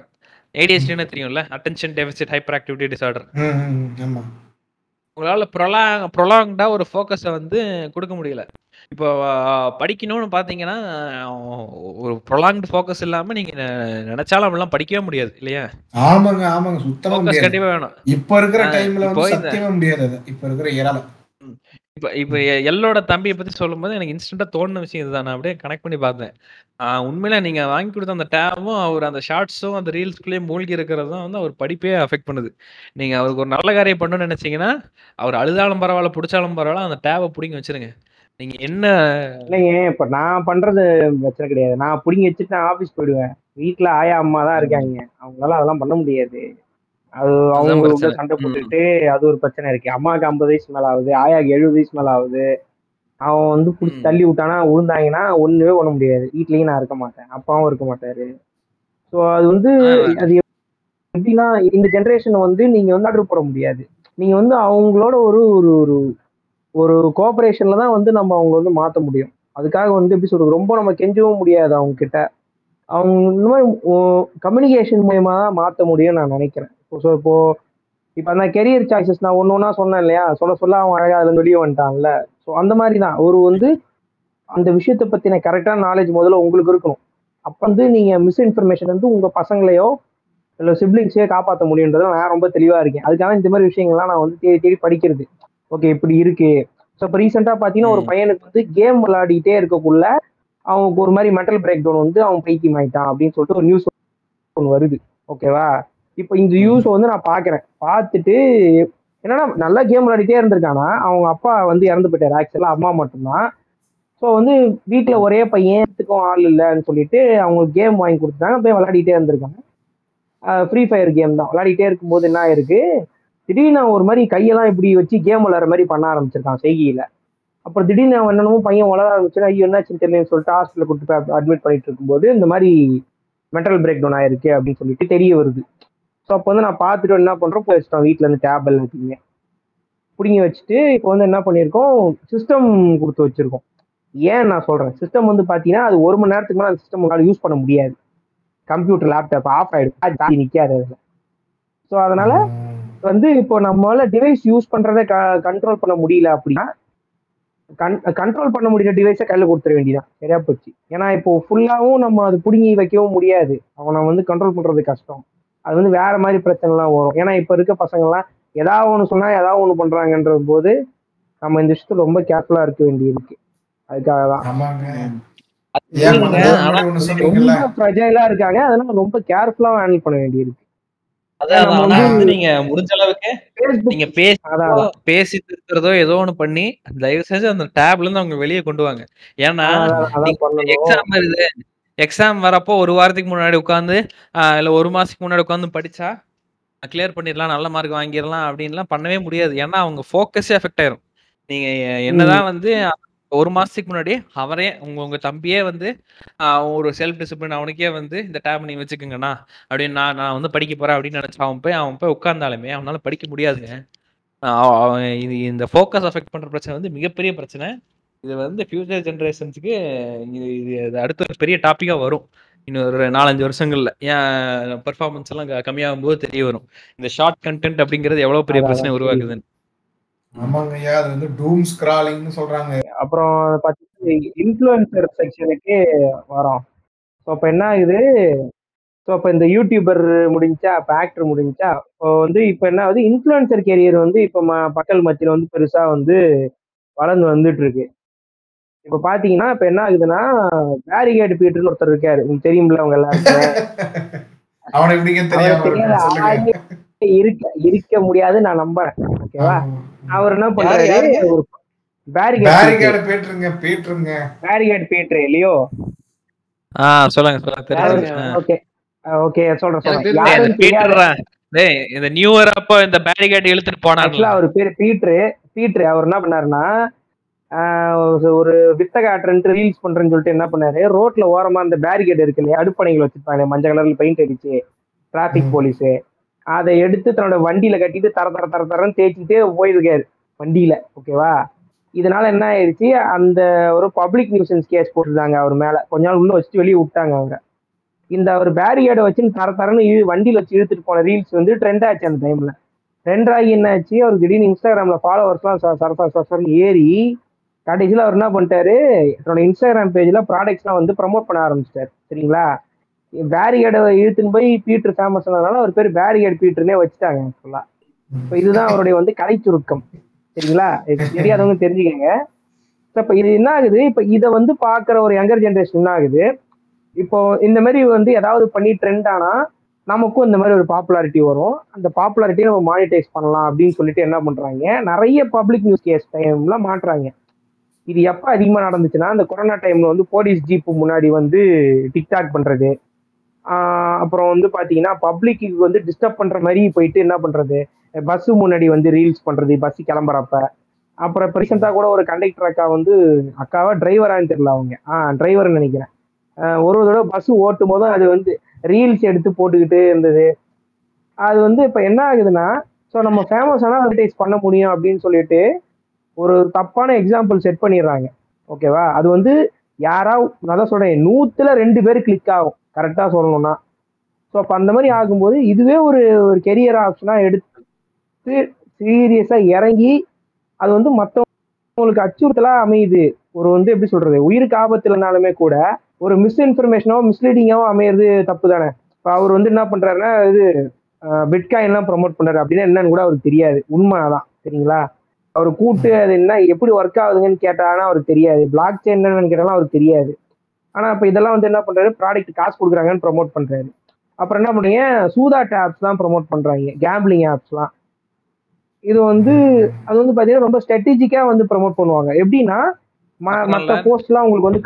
ஏடிஹெச்டின்னு தெரியும்ல? Attention deficit hyper activity disorder உங்களால ப்ரொலாங் ப்ரொலாங்டா ஒரு ஃபோக்கஸை வந்து கொடுக்க முடியல. இப்போ படிக்கணும்னு பார்த்தீங்கன்னா ஒரு ப்ரொலாங்டு ஃபோக்கஸ் இல்லாம நீங்க நெ- நினைச்சாலும் அப்படிலாம் படிக்கவே முடியாது இல்லையா? ஆமாங்க ஆமாங்க. சுத்தமா ஃபோக்கஸ் முடியாது. கண்டிப்பா வேணும். இப்ப இருக்கிற டைம்ல வந்து சத்தியமா முடியாது இப்ப இருக்கிற இறால இப்போ இப்போ எல்லோட தம்பியை பத்தி சொல்லும்போது எனக்கு இன்ஸ்டன்டா தோணுன விஷயம் இதுதான். நான் அப்படியே கனெக்ட் பண்ணி பார்த்தேன். ஆஹ் உண்மையில நீங்க வாங்கி கொடுத்த அந்த டேபும் அவர் அந்த ஷார்ட்ஸும் அந்த ரீல்ஸ்குள்ளேயும் மூழ்கி இருக்கிறது தான் வந்து அவர் படிப்பே அஃபெக்ட் பண்ணுது. நீங்க அவருக்கு ஒரு நல்ல காரியம் பண்ணணும்னு நினைச்சீங்கன்னா அவர் அழுதாலும் பரவாயில்ல பிடிச்சாலும் பரவாயில்ல அந்த டேபை பிடிங்கி வச்சிருங்க. நீங்க என்ன இல்லைங்க இப்ப நான் பண்றது பிரச்சனை கிடையாது. நான் பிடிங்கி வச்சுட்டு நான் ஆபீஸ் போயிடுவேன். வீட்டுல ஆயா அம்மா தான் இருக்காங்க. அவங்களால அதெல்லாம் பண்ண முடியாது. அது அவங்க. சண்டை. போட்டுட்டு அது ஒரு பிரச்சனை இருக்கு. அம்மாவுக்கு ஐம்பது வயசு மேல ஆகுது ஆயாக்கு எழுபது வயசு மேல ஆகுது. அவன் வந்து புடிச்சு. தள்ளி விட்டானா விழுந்தாங்கன்னா ஒண்ணுமே பண்ண முடியாது. வீட்லயும் நான் இருக்க மாட்டேன். அப்பாவும் இருக்க மாட்டாரு. ஸோ அது வந்து. அது எப்படின்னா இந்த ஜென்ரேஷன் வந்து நீங்க வந்து ஆர்டர் போட முடியாது. நீங்க வந்து அவங்களோட ஒரு ஒரு ஒரு ஒரு கோஆபரேஷன்ல தான் வந்து நம்ம அவங்க வந்து மாத்த முடியும். அதுக்காக வந்து எப்படி சொல்றது ரொம்ப நம்ம கெஞ்சவும் முடியாது அவங்க கிட்ட அவங்க இந்த மாதிரி கம்யூனிகேஷன் மூலயமா தான் மாத்த முடியும்னு நான் நினைக்கிறேன். ஸோ இப்போ இப்போ அந்த கெரியர் சாய்ஸஸ் நான் ஒன்று ஒன்றா சொன்னேன் இல்லையா சொல்ல சொல்ல அவன் அழகா அதுல வெளியே வந்துட்டான்ல. ஸோ அந்த மாதிரி தான் ஒரு வந்து அந்த விஷயத்தை பத்தின கரெக்டான நாலேஜ் முதல்ல உங்களுக்கு இருக்கணும். அப்போ வந்து நீங்க மிஸ்இன்ஃபர்மேஷன் வந்து உங்க பசங்களையோ இல்லை சிப்ளிங்ஸையோ காப்பாற்ற முடியுன்றத நான் ரொம்ப தெளிவா இருக்கேன். அதுக்காக இந்த மாதிரி விஷயங்கள்லாம் நான் வந்து தேடி தேடி படிக்கிறது. ஓகே இப்படி இருக்கு. ஸோ இப்போ ரீசெண்டாக பார்த்தீங்கன்னா ஒரு. பையனுக்கு வந்து கேம் விளையாடிட்டே இருக்கக்குள்ள அவனுக்கு ஒரு மாதிரி மெட்டல் பிரேக் டவுன் வந்து அவன் பைத்தியம் ஆயிட்டான் அப்படின்னு சொல்லிட்டு ஒரு நியூஸ் ஒன்று வருது. ஓகேவா இப்போ இந்த நியூஸ் வந்து நான் பார்க்குறேன் பார்த்துட்டு என்னன்னா நல்லா கேம் விளையாடிட்டே இருந்திருக்கானா? அவங்க அப்பா வந்து இறந்து போயிட்டாரு. ஆக்சுவலாக அம்மா மட்டும்தான். ஸோ வந்து வீட்டில் ஒரே பையன் எடுத்துக்கும் ஆள் இல்லைன்னு சொல்லிட்டு அவங்க கேம் வாங்கி கொடுத்துட்டாங்க. போய் விளையாடிட்டே இருந்திருக்காங்க. ஃப்ரீ ஃபயர் கேம் தான். விளையாடிட்டே இருக்கும்போது என்ன ஆயிருக்கு? திடீர்னு ஒரு மாதிரி கையெல்லாம் இப்படி வச்சு கேம் விளையாடுற மாதிரி பண்ண ஆரம்பிச்சிருக்கான் செய்கையில. அப்புறம் திடீர்னு அவன் என்னமோ பையன் வளர ஆரம்பிச்சுன்னா ஐயோ என்னாச்சுன்னு தெரியலன்னு சொல்லிட்டு ஹாஸ்பிட்டல் கூட்டு போய் அட்மிட் பண்ணிட்டு இருக்கும்போது இந்த மாதிரி மென்டல் பிரேக் டவுன் ஆயிருக்கு அப்படின்னு சொல்லிட்டு தெரிய வருது. ஸோ அப்போ வந்து நான் பார்த்துட்டு என்ன பண்ணுறோம் போய் வச்சிட்டோம். வீட்டில் இருந்து டேப் எல்லாத்தையுமே. பிடிங்கி வச்சுட்டு இப்போ வந்து என்ன பண்ணியிருக்கோம்? சிஸ்டம் கொடுத்து வச்சிருக்கோம். ஏன் நான் சொல்கிறேன் சிஸ்டம் வந்து பார்த்தீங்கன்னா அது ஒரு மணி நேரத்துக்கு மேலே அந்த சிஸ்டம் உங்களால் யூஸ் பண்ண முடியாது. கம்ப்யூட்டர் லேப்டாப் ஆஃப் ஆயிடும். தாண்டி நிற்காது அதில். ஸோ அதனால் வந்து இப்போ நம்மளால டிவைஸ் யூஸ் பண்றதை கண்ட்ரோல் பண்ண முடியல அப்படின்னா கண்ட்ரோல் பண்ண முடியல டிவைஸை கையில் கொடுத்துட வேண்டியதான் சரியா போச்சு. ஏன்னா இப்போ ஃபுல்லாகவும் நம்ம அது பிடுங்கி வைக்கவும் முடியாது. அவனை வந்து கண்ட்ரோல் பண்ணுறது கஷ்டம். அது வந்து வேற மாதிரி பிரச்சனைலாம் வரும். ஏன்னா இப்ப இருக்க பசங்கள்லாம் ஏதாவது ஒன்று சொன்னா ஏதாவது ஒன்று பண்றாங்கன்ற போது நம்ம இந்த விஷயத்துல ரொம்ப கேர்ஃபுல்லா இருக்க வேண்டியிருக்கு. அதுக்காக தான். ரொம்ப ஃப்ரெஜைலா இருக்காங்க. அதனால ரொம்ப கேர்ஃபுல்லா ஹேண்டில் பண்ண வந்து- வந்து நீங்க முடிஞ்ச அளவுக்கு நீங்க பேசி அதான் அதான். பேசி திருத்துறதோ ஏதோ ஒண்ணு பண்ணி தயவு செஞ்சு அந்த டேப்ல இருந்து அவங்க வெளியே கொண்டு வாங்க. ஏன்னா எக்ஸாம் எக்ஸாம் வரப்போ ஒரு வாரத்துக்கு முன்னாடி உட்காந்து இல்ல ஒரு மாசத்துக்கு முன்னாடி உட்காந்து படிச்சா கிளியர் பண்ணிடலாம் நல்ல மார்க் வாங்கிடலாம் அப்படின்லாம் பண்ணவே முடியாது. ஏன்னா அவங்க ஃபோக்கஸே எஃபெக்ட் ஆயிரும். நீங்க என்னதான் வந்து ஒரு மாசத்துக்கு முன்னாடி அவரே உங்க உங்க தம்பியே வந்து ஒரு செல்ஃப் டிசிப்ளின் அவனுக்கே வந்து இந்த டேப் நீ வச்சுக்கோங்கண்ணா அப்படின்னு நான் நான் வந்து படிக்க போறேன் அப்படின்னு நினைச்சு அவன் போய் அவன் போய் உட்கார்ந்தாலுமே அவனால படிக்க முடியாதுங்க. இது இந்த ஃபோக்கஸ் அஃபெக்ட் பண்ற பிரச்சனை வந்து மிகப்பெரிய பிரச்சனை. இது வந்து ஃபியூச்சர் ஜென்ரேஷன்ஸுக்கு இது இது அடுத்த ஒரு பெரிய டாப்பிக்கா வரும். இன்னும் ஒரு நாலஞ்சு வருஷங்கள்ல. ஏன் பெர்ஃபார்மன்ஸ் எல்லாம் க- கம்மியாகும் போது தெரிய வரும். இந்த ஷார்ட் கண்டென்ட் அப்படிங்கிறது எவ்வளவு பெரிய பிரச்சனை உருவாக்குதுன்னு. ஆமாங்க ஐயா அது வந்து டூம் ஸ்கிராலிங்னு சொல்றாங்க. அப்புறம் பார்த்தீங்கன்னா இன்ஃப்ளூயன்சர் செக்ஷனுக்கு வரோம். ஸோ அப்போ என்ன ஆகுது? ஸோ அப்போ இந்த யூடியூபர் முடிஞ்சா இப்போ ஆக்டர் முடிஞ்சா இப்போ வந்து இப்போ என்ன ஆகுது? இன்ஃப்ளூயன்சர் கேரியர் வந்து இப்போ ம மக்கள் மத்தியில் வந்து பெருசாக வந்து வளர்ந்து வந்துட்டு இருக்கு. இப்போ பார்த்தீங்கன்னா இப்போ என்ன ஆகுதுன்னா பேரிகேட் பீட்டர்னு ஒருத்தர் இருக்காரு. உங்களுக்கு தெரியும்ல அவங்க எல்லாருக்குமே. <laughs> இருக்க இருக்க முடியாது நான் நம்புறேன். ஓகேவா. அவர் என்ன பண்றாரு? ஒரு பேரிகேட் பேரிகேட பேட்டுருங்க பேட்டுருங்க. பேரிகேட் பீட்டர் இல்லையோ? ஆ சொல்லுங்க சொல்லுங்க ஓகே ஓகே சொல்றேன் சொல்றேன். இந்த நியூ இயர் அப்போ இந்த பேரிகேட் இழுத்துட்டு ஆக்சுவலா அவர் பேரு பீட்ரு பீட்ரு அவர் என்ன பண்ணாருன்னா ஒரு- ஒரு வித்த காட்டுறன்ட்டு ரீல்ஸ் பண்றேன்னு சொல்லிட்டு என்ன பண்ணாரு? ரோட்ல ஓரமா அந்த பேரிகேட் இருக்கு இல்லையா அடுப்பணைகள் வச்சிருப்பாங்க மஞ்சள் கலர்ல பெயிண்ட் அடிச்சு டிராபிக். போலீஸ் அதை எடுத்து தன்னோட வண்டியில கட்டிட்டு தர தர தர தரன்னு தேய்ச்சிட்டே போயிருக்காரு வண்டியில ஓகேவா இதனால என்ன ஆயிடுச்சு அந்த ஒரு பப்ளிக் நியூசன்ஸ் கேஸ் போட்டுருந்தாங்க அவர் மேல. கொஞ்ச நாள் உள்ள வச்சுட்டு வெளியே விட்டாங்க அவரை. இந்த அவர் பேரிகேடை வச்சு தர தரன்னு வண்டியில வச்சு இழுத்துட்டு போன ரீல்ஸ் வந்து ட்ரெண்ட் ஆச்சு அந்த டைம்ல ட்ரெண்ட் ஆகி என்ன ஆச்சு அவர் திடீர்னு இன்ஸ்டாகிராம்ல ஃபாலோவர்ஸ்லாம் சர சர சர சரன்னு ஏறி கடைசியில் அவர் என்ன பண்ணிட்டாரு தன்னோட இன்ஸ்டாகிராம் பேஜில் ப்ராடக்ட்ஸ்லாம் வந்து ப்ரமோட் பண்ண ஆரம்பிச்சிட்டார். சரிங்களா? பேரிகேடை இழுத்துன்னு போய் பீட்டர் ஃபேமஸ் ஆனதுனால அவர் பேர் பேரிகேட் பீட்டர்னே வச்சுட்டாங்க ஆக்சுவலா இப்போ இதுதான் அவருடைய வந்து கலை சுருக்கம். சரிங்களா? இது தெரியாதவங்க தெரிஞ்சுக்கங்க. இப்போ இது என்ன ஆகுது? இப்போ இதை வந்து பார்க்குற ஒரு யங்கர் ஜென்ரேஷன் என்ன ஆகுது? இப்போ இந்த மாதிரி வந்து ஏதாவது பண்ணி ட்ரெண்ட் ஆனா நமக்கும் இந்த மாதிரி ஒரு பாப்புலாரிட்டி வரும். அந்த பாப்புலாரிட்டியை நம்ம மானிட்டைஸ் பண்ணலாம் அப்படின்னு சொல்லிட்டு என்ன பண்றாங்க? நிறைய பப்ளிக் நியூஸ் கேஸ் டைம்லாம் மாட்டுறாங்க. இது எப்போ அதிகமாக நடந்துச்சுன்னா இந்த கொரோனா டைம்ல வந்து போலீஸ் ஜீப்பு முன்னாடி வந்து டிக்டாக் பண்றது. அப்புறம் வந்து பாத்தீங்கன்னா பப்ளிக்கு வந்து டிஸ்டர்ப் பண்ற மாதிரி போயிட்டு என்ன பண்றது? பஸ் முன்னாடி வந்து ரீல்ஸ் பண்றது பஸ் கிளம்புறப்ப. அப்புறம் இப்போ ரீசெண்டாக கூட ஒரு கண்டக்டர் அக்கா வந்து அக்காவா டிரைவரான்னு தெரியல அவங்க. ஆ டிரைவர்னு நினைக்கிறேன். ஒரு ஒரு தடவை பஸ் ஓட்டும் போதும் அது வந்து ரீல்ஸ் எடுத்து போட்டுக்கிட்டு இருந்தது. அது வந்து இப்போ என்ன ஆகுதுன்னா ஸோ நம்ம ஃபேமஸான அட்வர்டைஸ் பண்ண முடியும் அப்படின்னு சொல்லிட்டு ஒரு தப்பான எக்ஸாம்பிள் செட் பண்ணிடுறாங்க. ஓகேவா அது வந்து யாரா நான் தான் சொல்றேன் நூத்துல ரெண்டு பேர் கிளிக் ஆகும். கரெக்டா சொல்லணும்னா. ஸோ அப்போ அந்த மாதிரி ஆகும்போது இதுவே ஒரு ஒரு கெரியர் ஆப்ஷனாக எடுத்து சீரியஸா இறங்கி அது வந்து மற்றவங்களுக்கு அச்சுறுத்தலாக அமையுது. ஒரு வந்து எப்படி சொல்றது? உயிருக்கு ஆபத்துலனாலுமே கூட ஒரு மிஸ்இன்ஃபர்மேஷனோ மிஸ்லீடிங்காவோ அமையிறது தப்பு தானே? இப்போ அவர் வந்து என்ன பண்றாருன்னா இது பிட்காயின்லாம் ப்ரொமோட் பண்ணுறாரு அப்படின்னா என்னன்னு கூட அவருக்கு தெரியாது. உண்மை தான் சரிங்களா? அவர் கூட்டு அது என்ன எப்படி ஒர்க் ஆகுதுங்கன்னு கேட்டாங்கன்னா அவருக்கு தெரியாது. பிளாக் செயின் என்னன்னு கேட்டாலும் அவருக்கு தெரியாது. ஆனா இப்ப இதெல்லாம் வந்து என்ன பண்றாரு? ப்ராடக்ட் காசு கொடுக்குறாங்கன்னு ப்ரோமோட் பண்றாரு. அப்புறம் என்ன பண்றீங்க சூதாட்ட ஆப்ஸ் தான் ப்ரோமோட் பண்றாங்க. கேம்பிளிங் ஆப்ஸ்லாம் இது வந்து அது வந்து பாத்தீங்கன்னா ரொம்ப ஸ்ட்ராட்டஜிக்கா வந்து ப்ரோமோட் பண்ணுவாங்க. எப்படின்னா ம- மத்த அதனால- போஸ்ட்லாம் உங்களுக்கு வந்து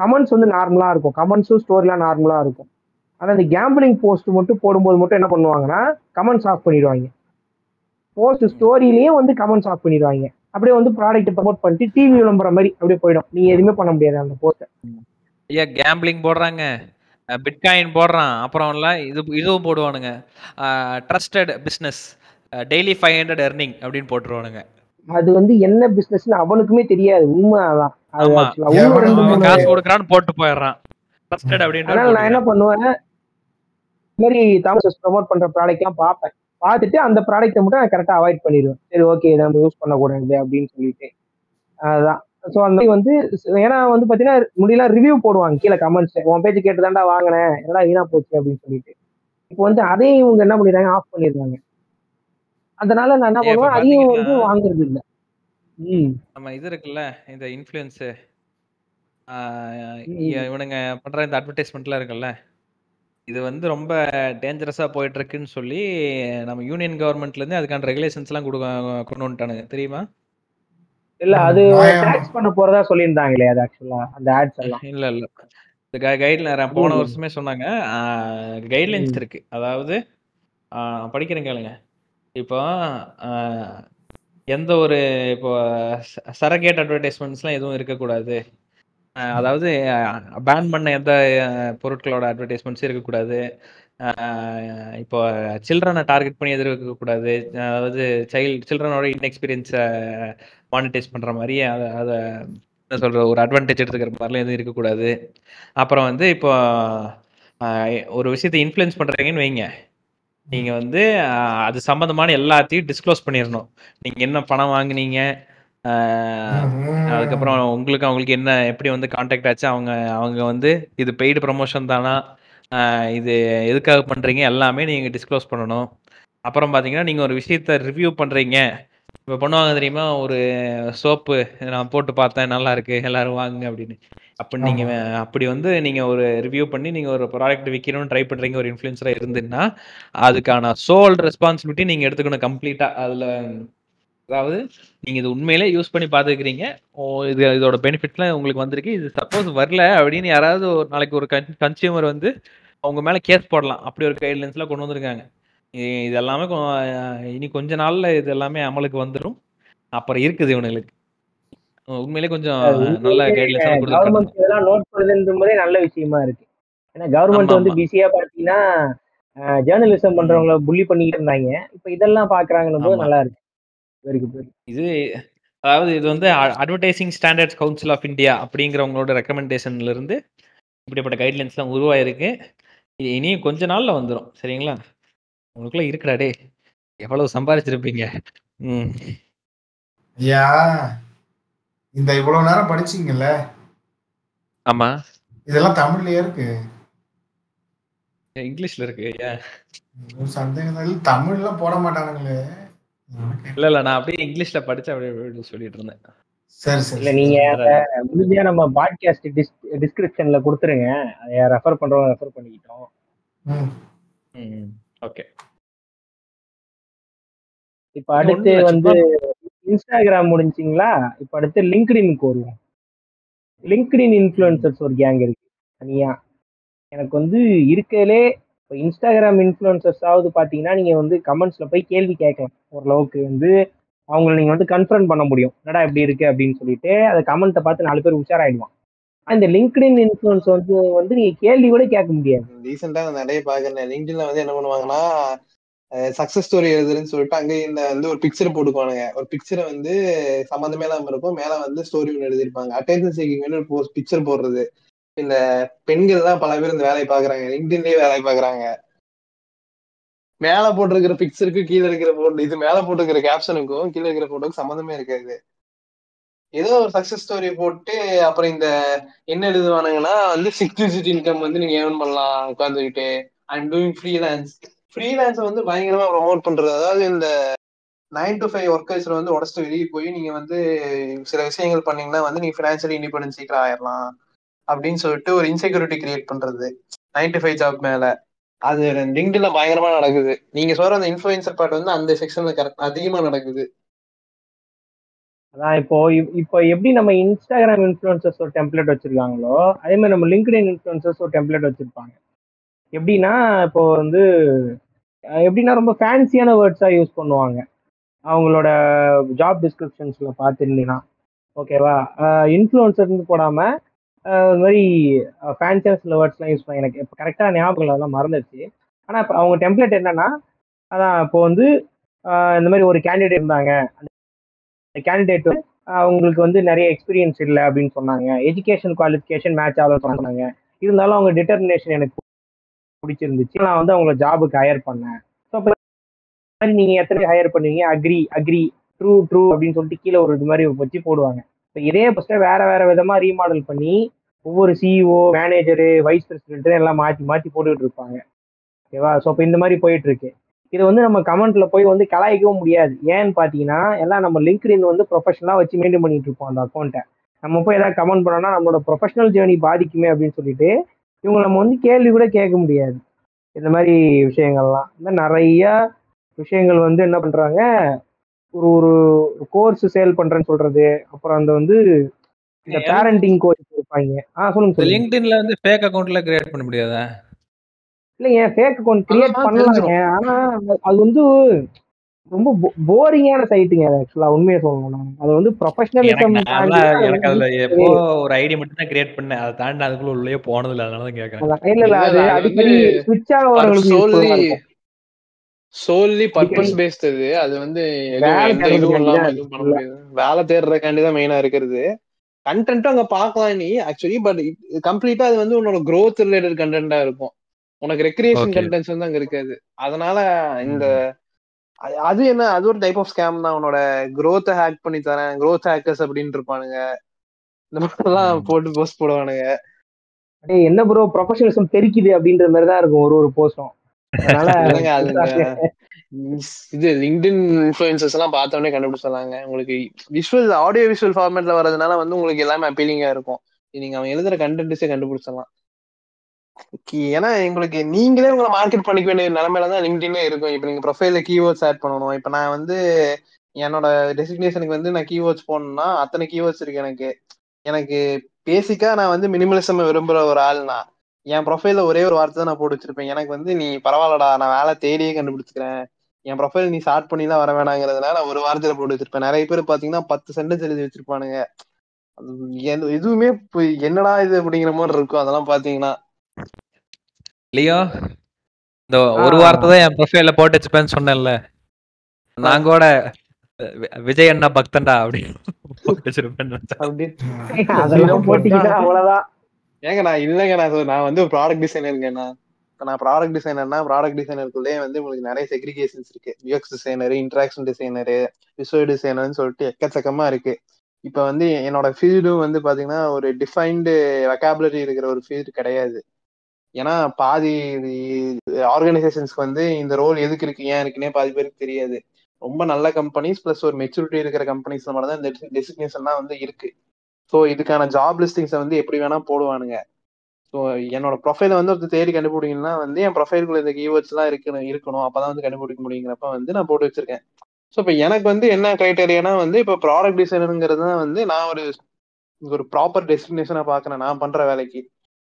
கமெண்ட்ஸ் வந்து நார்மலா இருக்கும். கமெண்ட்ஸும் ஸ்டோரிலாம் நார்மலா இருக்கும். ஆனா இந்த கேம்பிளிங் போஸ்ட் மட்டும் போடும்போது மட்டும் என்ன பண்ணுவாங்கன்னா கமெண்ட்ஸ் ஆஃப் பண்ணிடுவாங்க. போஸ்ட் ஸ்டோரியிலேயே வந்து கமெண்ட்ஸ் ஆஃப் பண்ணிடுவாங்க. அப்படியே வந்து ப்ராடக்ட் ப்ரமோட் பண்ணிட்டு டிவி விளம்பரம் மாதிரி அப்படியே போயிடும். நீங்க எதுவுமே பண்ண முடியாது அந்த போஸ்ட்டை ஐயா கேம்பிளிங் போடுறாங்க. பிட்காயின் போடுறான். அப்புறம் எல்லாம் இது இதுவும் போடுவானுங்க. Trusted business daily five hundred earning அப்படின்னு போட்டுருவானுங்க. அது வந்து என்ன பிசினஸ்னு அவனுக்குமே தெரியாது. உண்மை அதான். காசு கொடுக்குறான்னு போட்டு போயிடுறான். ட்ரஸ்டட் அதனால நான் என்ன அப்படின்னு பண்ணுவேன்? இந்த மாதிரி தாமஸ் ப்ரமோட் பண்ற ப்ராடக்ட்லாம் பார்ப்பேன். பார்த்துட்டு அந்த ப்ராடக்ட்டை மட்டும் நான் கரெக்டாக அவாய்ட் பண்ணிடுவேன். சரி ஓகே இதை நம்ம யூஸ் பண்ணக்கூடாது அப்படின்னு சொல்லிட்டு. அதுதான் ஸோ அந்த மாதிரி வந்து ஏன்னா வந்து பார்த்தீங்கன்னா முடியலாம் ரிவ்யூ போடுவாங்க. கீழே கமெண்ட்ஸ் உன் பேச்சு கேட்டு தாண்டா வாங்கினேன் எல்லாம் வீணா போச்சு? அப்படின்னு சொல்லிட்டு. இப்போ வந்து அதையும் இவங்க என்ன பண்ணிடுறாங்க? ஆஃப் பண்ணிடுறாங்க. அதனால நான் என்ன பண்ணுவேன்? அதையும் வந்து வாங்குறது இல்லை. ம். நம்ம இது இருக்குல்ல இந்த இன்ஃப்ளூயன்ஸு. இவனுங்க பண்ற இந்த அட்வர்டைஸ்மெண்ட்லாம் இருக்குல்ல. இது வந்து ரொம்ப டேஞ்சரஸா போயிட்டு இருக்குன்னு சொல்லி நம்ம யூனியன் கவர்மெண்ட்ல இருந்து அதுக்கான ரெகுலேஷன்ஸ் எல்லாம் கொடுக்க கொண்டு வந்துட்டானுங்க. தெரியுமா? இல்ல அது. டேக்ஸ் பண்ண போறதா சொல்லியிருந்தாங்களே அது ஆக்சுவலா அந்த ஆட்ஸ் எல்லாம். இல்ல இல்ல. இந்த கைட்லைன் போன. வருஷமே சொன்னாங்க. கைட்லைன்ஸ் ம். இருக்கு. அதாவது படிக்கிறேன் கேளுங்க. இப்போ எந்த ஒரு இப்போ சரகேட் அட்வர்டைஸ்மெண்ட்ஸ்லாம் எதுவும் இருக்கக்கூடாது. அதாவது பேன் பண்ண எந்த பொருட்களோட அட்வர்டைஸ்மெண்ட்ஸும் இருக்கக்கூடாது. இப்போ சில்ட்ரனை டார்கெட் பண்ணி எதுவும் இருக்கக்கூடாது அதாவது சைல்டு சில்ட்ரனோட இன்எக்ஸ்பீரியன்ஸை மானிட்டைஸ் பண்ணுற மாதிரி அதை அதை என்ன சொல்கிற ஒரு அட்வான்டேஜ் எடுத்துக்கிற மாதிரிலாம் எதுவும் இருக்கக்கூடாது. அப்புறம் வந்து இப்போ ஒரு விஷயத்தை இன்ஃப்ளூயன்ஸ் பண்ணுறீங்கன்னு வைங்க. நீங்கள் வந்து அது சம்மந்தமான எல்லாத்தையும் டிஸ்க்ளோஸ் பண்ணிடணும் நீங்கள் என்ன பணம் வாங்குனீங்க அதுக்கப்புறம் உங்களுக்கு அவங்களுக்கு என்ன எப்படி வந்து காண்டாக்ட் ஆச்சு? அவங்க அவங்க வந்து இது பெய்டு ப்ரமோஷன் தானா? இது எதுக்காக பண்ணுறீங்க எல்லாமே நீங்கள் டிஸ்க்ளோஸ் பண்ணணும். அப்புறம் பார்த்தீங்கன்னா நீங்கள் ஒரு விஷயத்த ரிவ்யூ பண்ணுறீங்க இப்போ பண்ணுவாங்க தெரியுமா? ஒரு சோப்பு நான் போட்டு பார்த்தேன் நல்லா இருக்கு எல்லாரும் வாங்குங்க அப்படின்னு. அப்போ நீங்கள் அப்படி வந்து நீங்கள் ஒரு ரிவ்யூ பண்ணி நீங்கள் ஒரு ப்ராடக்ட் விற்கணும்னு ட்ரை பண்ணுறீங்க ஒரு இன்ஃப்ளூயன்சராக இருந்துன்னா அதுக்கான சோல் ரெஸ்பான்சிபிலிட்டி நீங்கள் எடுத்துக்கணும் கம்ப்ளீட்டாக அதில் அதாவது நீங்க இது உண்மையிலே யூஸ் பண்ணி பார்த்துக்கிறீங்க ஓ இது இதோட பெனிஃபிட்லாம் உங்களுக்கு வந்திருக்கு. இது சப்போஸ் வரல அப்படின்னு யாராவது ஒரு நாளைக்கு ஒரு கன்சியூமர் வந்து அவங்க மேல கேஸ் போடலாம். அப்படி ஒரு கைட்லைன்ஸ்லாம் கொண்டு வந்திருக்காங்க. இது எல்லாமே இனி கொஞ்ச நாள்ல இது எல்லாமே அமலுக்கு வந்துடும் அப்புறம் இருக்குது இவனுங்களுக்கு. உண்மையிலே கொஞ்சம் நல்ல கைட்லைன்ஸ் கவர்மெண்ட் இதெல்லாம் நோட் பண்ணுதுன்ற போதே நல்ல விஷயமா இருக்கு. ஏன்னா கவர்மெண்ட் வந்து ஆமா. பிஸியா பாத்தீங்கன்னா ஜேர்னலிசம் பண்றவங்கள புள்ளி பண்ணிக்கிட்டு இருந்தாங்க. இப்ப இதெல்லாம் பாக்குறாங்கன்னும் போது. நல்லா இருக்கு. இது அதாவது இது வந்து advertising standards council of India அப்படிங்கிறவங்களோட ரெக்கமெண்டேஷன்ல இருந்து இப்படிப்பட்ட கைட்லைன்ஸ்லாம் உருவாயிருக்கு. இது இனியும் கொஞ்ச நாள்ல வந்துடும் சரிங்களா? உங்களுக்குள்ள இருக்குடா டே எவ்வளவு சம்பாதிச்சிருப்பீங்க ம். ஐயா இந்த இவ்வளவு நேரம் படிச்சீங்கல்ல? ஆமா. இதெல்லாம் தமிழ்லயே இருக்கு. இங்கிலீஷ்ல இருக்கு சந்தேகம் தமிழ்ல போட மாட்டானுங்களே. இல்ல இல்ல நான் அப்படியே இங்கிலீஷ்ல படிச்சு அப்படியே சொல்லிட்டு இருந்தேன். சரி சரி இல்ல நீங்க முடிஞ்சா நம்ம பாட்காஸ்ட் டிஸ்கிரிப்ஷன்ல கொடுத்துருங்க. அதை ரெஃபர் பண்றவங்க ரெஃபர் பண்ணிக்கிட்டோம். ம். ஓகே இப்ப அடுத்து வந்து இன்ஸ்டாகிராம் முடிஞ்சிங்களா? இப்ப அடுத்து லிங்க்டின்க்கு வருவோம். லிங்க்டின் இன்ஃப்ளூயன்சர்ஸ் ஒரு கேங் இருக்கு. தனியா. எனக்கு வந்து இருக்கலே இப்போ இன்ஸ்டாகிராம் இன்ஃப்ளூயன்சர்ஸாவது பார்த்தீங்கன்னா நீங்கள் வந்து கமெண்ட்ஸில் போய் கேள்வி கேட்கலாம். ஓரளவுக்கு வந்து அவங்கள நீங்கள் வந்து கன்ஃபர்ன் பண்ண முடியும். என்னடா இப்படி இருக்கு அப்படின்னு சொல்லிட்டு அந்த கமெண்ட்டை பார்த்து நாலு பேர் உஷாராயிடுவான் அந்த லிங்க்டின் இன்ஃப்ளூயன்ஸ் வந்து வந்து நீங்கள் கேள்வி கூட கேட்க முடியாது. ரீசெண்டாக நிறைய பார்க்குறேன். லிங்க்டின்ல வந்து என்ன பண்ணுவாங்கன்னா சக்சஸ் ஸ்டோரி எழுதுறேன்னு சொல்லிட்டு அங்கே இந்த வந்து ஒரு பிக்சர் போட்டுக்குவானுங்க. ஒரு பிக்சரை வந்து சம்மந்தமே இல்லாமல் இருக்கும். மேலே வந்து ஸ்டோரி ஒன்று எழுதிருப்பாங்க அட்டென்ஷன் சீக்கிங் வேணும் ஒரு பிக்சர் போடுறது. இந்த பெண்கள் தான் பல பேர் இந்த வேலையை பாக்குறாங்க லிங்க்டின்லயே வேலையை பாக்குறாங்க மேல போட்டிருக்கிற பிக்சருக்கு கீழே இருக்கிற போட்டோ இது மேல போட்டிருக்கிற கேப்ஷனுக்கும் கீழே இருக்கிற போட்டோக்கும் சம்மந்தமே இருக்காது. ஏதோ ஒரு சக்சஸ் ஸ்டோரி போட்டு அப்புறம் இந்த என்ன எழுதுவானுங்கன்னா வந்து சிக்ஸ் டிஜிட் இன்கம் வந்து நீங்க ஏர்ன் பண்ணலாம் உட்காந்துக்கிட்டு ஐம் டூயிங் ஃப்ரீலான்ஸ் ஃப்ரீலான்ஸ் வந்து பயங்கரமா ப்ரொமோட் பண்றது. அதாவது இந்த நைன் டு ஃபைவ் ஒர்க்கர்ஸ்ல வந்து உடச்சிட்டு வெளியே போய் நீங்க வந்து சில விஷயங்கள் பண்ணீங்கன்னா வந்து நீங்க ஃபினான்ஷியலி இண்டிபெண்டன்ஸ் சீக்கிரம் ஆயிடலாம் அப்படின்னு சொல்லிட்டு ஒரு இன்செக்யூரிட்டி கிரியேட் பண்றது. நைன்டி ஃபைவ் ஜாப் மேல. அது லிங்க்டின்ல பயங்கரமா நடக்குது. நீங்க சொல்ற அந்த இன்ஃபுளுசர் பார்ட் வந்து அந்த செக்ஷன்ல கரெக்ட் அதிகமா நடக்குது. அதான் இப்போ இப்போ எப்படி நம்ம இன்ஸ்டாகிராம் இன்ஃப்ளூயன்சர்ஸ் ஒரு டெம்ப்ளேட் வச்சிருக்காங்களோ அதே மாதிரி நம்ம லிங்க்டின் இன்ஃப்ளூயன்சர்ஸ் ஒரு டெம்ப்ளேட் வச்சிருப்பாங்க. எப்படின்னா இப்போ வந்து எப்படின்னா ரொம்ப ஃபேன்சியான வேர்ட்ஸாக யூஸ் பண்ணுவாங்க. அவங்களோட ஜாப் டிஸ்கிரிப்ஷன்ஸில் பார்த்துருந்தீங்கன்னா. ஓகேவா இன்ஃப்ளூயன்சர்னு போடாமல் ஒரு மாதிரி ஃபேன்சியான சில வேர்ட்ஸ்லாம் யூஸ் பண்ணி எனக்கு இப்போ கரெக்டாக ஞாபகம் இல்லை, அதெல்லாம் மறந்துடுச்சு. ஆனால் இப்போ அவங்க டெம்ப்ளேட் என்னன்னா அதான் இப்போ வந்து இந்த மாதிரி ஒரு கேண்டிடேட் இருந்தாங்க. அந்த கேண்டிடேட் அவங்களுக்கு வந்து நிறைய எக்ஸ்பீரியன்ஸ் இல்லை அப்படின்னு சொன்னாங்க. எஜுகேஷன் குவாலிஃபிகேஷன் மேட்ச் ஆகலன்னு சொன்னாங்க. இருந்தாலும் அவங்க டிட்டர்மினேஷன் எனக்கு பிடிச்சிருந்துச்சு. நான் வந்து அவங்கள ஜாபுக்கு ஹையர் பண்ணேன். ஸோ அப்போ நீங்கள் எத்தனை ஹையர் பண்ணுவீங்க? அக்ரி அக்ரி ட்ரூ ட்ரூ அப்படின்னு சொல்லிட்டு கீழே ஒரு இது மாதிரி வச்சு போடுவாங்க. இதே ஃபஸ்ட்டு வேற வேற விதமா ரீமாடல் பண்ணி ஒவ்வொரு சிஇஓ மேனேஜரு வைஸ் பிரசிடென்ட் எல்லாம் மாற்றி மாற்றி போட்டுக்கிட்டு இருப்பாங்க. ஓகேவா? ஸோ இப்போ இந்த மாதிரி போயிட்டு இருக்கு இது வந்து நம்ம கமெண்ட்ல போய் வந்து கலாய்க்கவும் முடியாது. ஏன்னு பார்த்தீங்கன்னா எல்லாம் நம்ம லிங்க்டின் வந்து ப்ரொஃபஷனலாக வச்சு மெயின்டைன் பண்ணிட்டு இருப்போம் அந்த அக்கௌண்ட்டை நம்ம போய் ஏதாவது கமெண்ட் பண்ணோம்னா நம்மளோட ப்ரொஃபஷனல் ஜேர்னி பாதிக்குமே அப்படின்னு சொல்லிட்டு இவங்க நம்ம வந்து கேள்வி கூட கேட்க முடியாது. இந்த மாதிரி விஷயங்கள்லாம். இந்த நிறைய விஷயங்கள் வந்து என்ன பண்ணுறாங்க ஒரு ஒரு கோர்ஸ் சேல் பண்றேன்னு சொல்றது. அப்புறம் அந்த வந்து இந்த பேரண்டிங் கோர்ஸ் இருப்பாங்க ஆ சொல்லுங்க சொல்லுங்க. லிங்க்டின்ல வந்து ஃபேக் அக்கவுண்ட்ல கிரியேட் பண்ண முடியாதா? இல்லைங்க ஃபேக் அக்கௌண்ட் கிரியேட் பண்ணலாங்க. ஆனா அது வந்து ரொம்ப போரிங்கான சைட்டுங்க அது ஆக்சுவலா உண்மையை சொல்லணும்னா அது வந்து ப்ரொஃபஷனலிசம் நான்லாம் எனக்கு அதுல எப்போ ஒரு ஐடி மட்டும் தான் கிரியேட் பண்ணேன். அதை தாண்டி அதுக்குள்ள உள்ளே போனது இல்லை அதனால தான் கேட்கறேன் இல்ல இல்ல அது அடிக்கடி ஸ்விட்ச் ஆகிறவங்களுக்கு சோல்லி பர்பஸ் பேஸ்ட் அது அது வந்து வேலை தேடுறதுக்காண்டி தான் மெயினா இருக்கிறது. கண்டென்ட்டும் அங்க பார்க்கலாம் நீ ஆக்சுவலி பட் கம்ப்ளீட்டா அது வந்து உன்னோட growth ரிலேட்டட் கண்டென்ட்டா இருக்கும். உனக்கு ரெக்ரியேஷன். கண்டென்ட்ஸ் வந்து அங்க இருக்காது. அதனால இந்த அது- என்ன அது ஒரு டைப் ஆஃப் ஸ்கேம் தான். உன்னோட growth ஹேக் பண்ணி தரேன். growth ஹேக்கர்ஸ் அப்படின்னு இருப்பானுங்க. இந்த மாதிரிலாம். போட்டு போஸ்ட் போடுவானுங்க. என்ன ப்ரோ ப்ரொஃபஷனலிசம் தெரிக்குது அப்படின்ற மாதிரி தான் இருக்கும். ஒரு ஒரு போஸ்டும் <laughs> இது லிங்க்டின் இன்ஃபுளுசர்ஸ் எல்லாம் பார்த்த உடனே கண்டுபிடிச்சிடலாங்க. உங்களுக்கு விஷுவல் ஆடியோ விஷுவல் ஃபார்மேட்ல வர்றதுனால வந்து உங்களுக்கு எல்லாமே அப்பீலிங்கா இருக்கும். நீங்க அவன் எழுதுற கண்டென்ட்ஸே கண்டுபிடிச்சிடலாம். கி- ஏன்னா உங்களுக்கு நீங்களே உங்களை மார்க்கெட் பண்ணிக்க வேண்டிய நிலைமையில தான் லிங்க்டின் இருக்கும். இப்போ நீங்க ப்ரொஃபைல கீவேர்ட்ஸ் ஆட் பண்ணணும். இப்போ நான் வந்து என்னோட டெசிக்னேஷனுக்கு வந்து நான் கீவேர்ட்ஸ் போடணும்னா அத்தனை கீவேர்ட்ஸ் இருக்கு எனக்கு. எனக்கு பேசிக்கா நான் வந்து மினிமலிசம் விரும்புற ஒரு ஆள்னா என் ப்ரொஃபைல்ல ஒரே ஒரு வார்த்தை தான் நான் போட்டு வச்சிருப்பேன். எனக்கு வந்து நீ பரவாயில்லடா நான் வேலை தேடியே கண்டுபிடிச்சிக்கிறேன். என் ப்ரொஃபைல் நீ ஸ்டார்ட் பண்ணி தான் வர வேணாங்கிறதுனால நான் ஒரு வார்த்தையில போட்டு வச்சிருப்பேன். நிறைய பேர் பாத்தீங்கன்னா பத்து சென்டென்ஸ் எழுதி வச்சிருப்பானுங்க. எதுவுமே என்னடா இது அப்படிங்கிற மாதிரி இருக்கும். அதெல்லாம் பாத்தீங்கன்னா. லியோ இந்த ஒரு. வார்த்தை தான் என் ப்ரொஃபைல்ல போட்டு வச்சுப்பேன்னு சொன்னேன்ல. நான் கூட விஜய் அண்ணா பக்தன்டா அப்படின்னு அதெல்லாம் போட்டீங்கன்னா அவ்வளவுதான். ஏங்க நான் இல்லைங்க நான் நான் வந்து ஒரு ப்ராடக்ட் டிசைனருங்க நான். நான் ப்ராடக்ட் டிசைனர்னா ப்ராடக்ட் டிசைனருக்குள்ளேயே வந்து உங்களுக்கு நிறைய செக்ரிகேஷன்ஸ் இருக்கு. UX designer interaction designer visual டிசைனர்னு சொல்லிட்டு எக்கச்சக்கமா இருக்கு. இப்போ வந்து என்னோட ஃபீல்டும் வந்து பாத்தீங்கன்னா ஒரு டிஃபைன்டு வெக்காபுலரி இருக்கிற ஒரு ஃபீல்டு கிடையாது. ஏன்னா பாதி ஆர்கனைசேஷன்ஸ்க்கு வந்து இந்த ரோல் எதுக்கு இருக்கு ஏன் இருக்குன்னே பாதி பேருக்கு தெரியாது. ரொம்ப நல்ல கம்பெனிஸ் பிளஸ் ஒரு மெச்சூரிட்டி இருக்கிற கம்பெனிஸ்ல மட்டும் தான் இந்த டெசிக்னேஷன்லாம் வந்து இருக்கு. ஸோ இதுக்கான ஜாப் லிஸ்டிங்ஸை வந்து எப்படி வேணா போடுவானுங்க. ஸோ என்னோட ப்ரொஃபைலை வந்து ஒருத்தர் தேடி கண்டுபிடிங்கன்னா வந்து என் ப்ரொஃபைலுக்குள்ள இந்த கீவேர்ட்ஸ்லாம் இருக்கணும் இருக்கணும் இருக்கணும். அப்பதான் வந்து கண்டுபிடிக்க முடியுங்கிறப்ப வந்து நான் போட்டு வச்சிருக்கேன். ஸோ இப்போ எனக்கு வந்து என்ன கிரைட்டேரியானா வந்து இப்போ ப்ராடக்ட் டிசைனருங்கிறது தான் வந்து நான் ஒரு ஒரு ப்ராப்பர் டெஸ்டினேஷனை பார்க்குறேன். நான் பண்ணுற வேலைக்கு.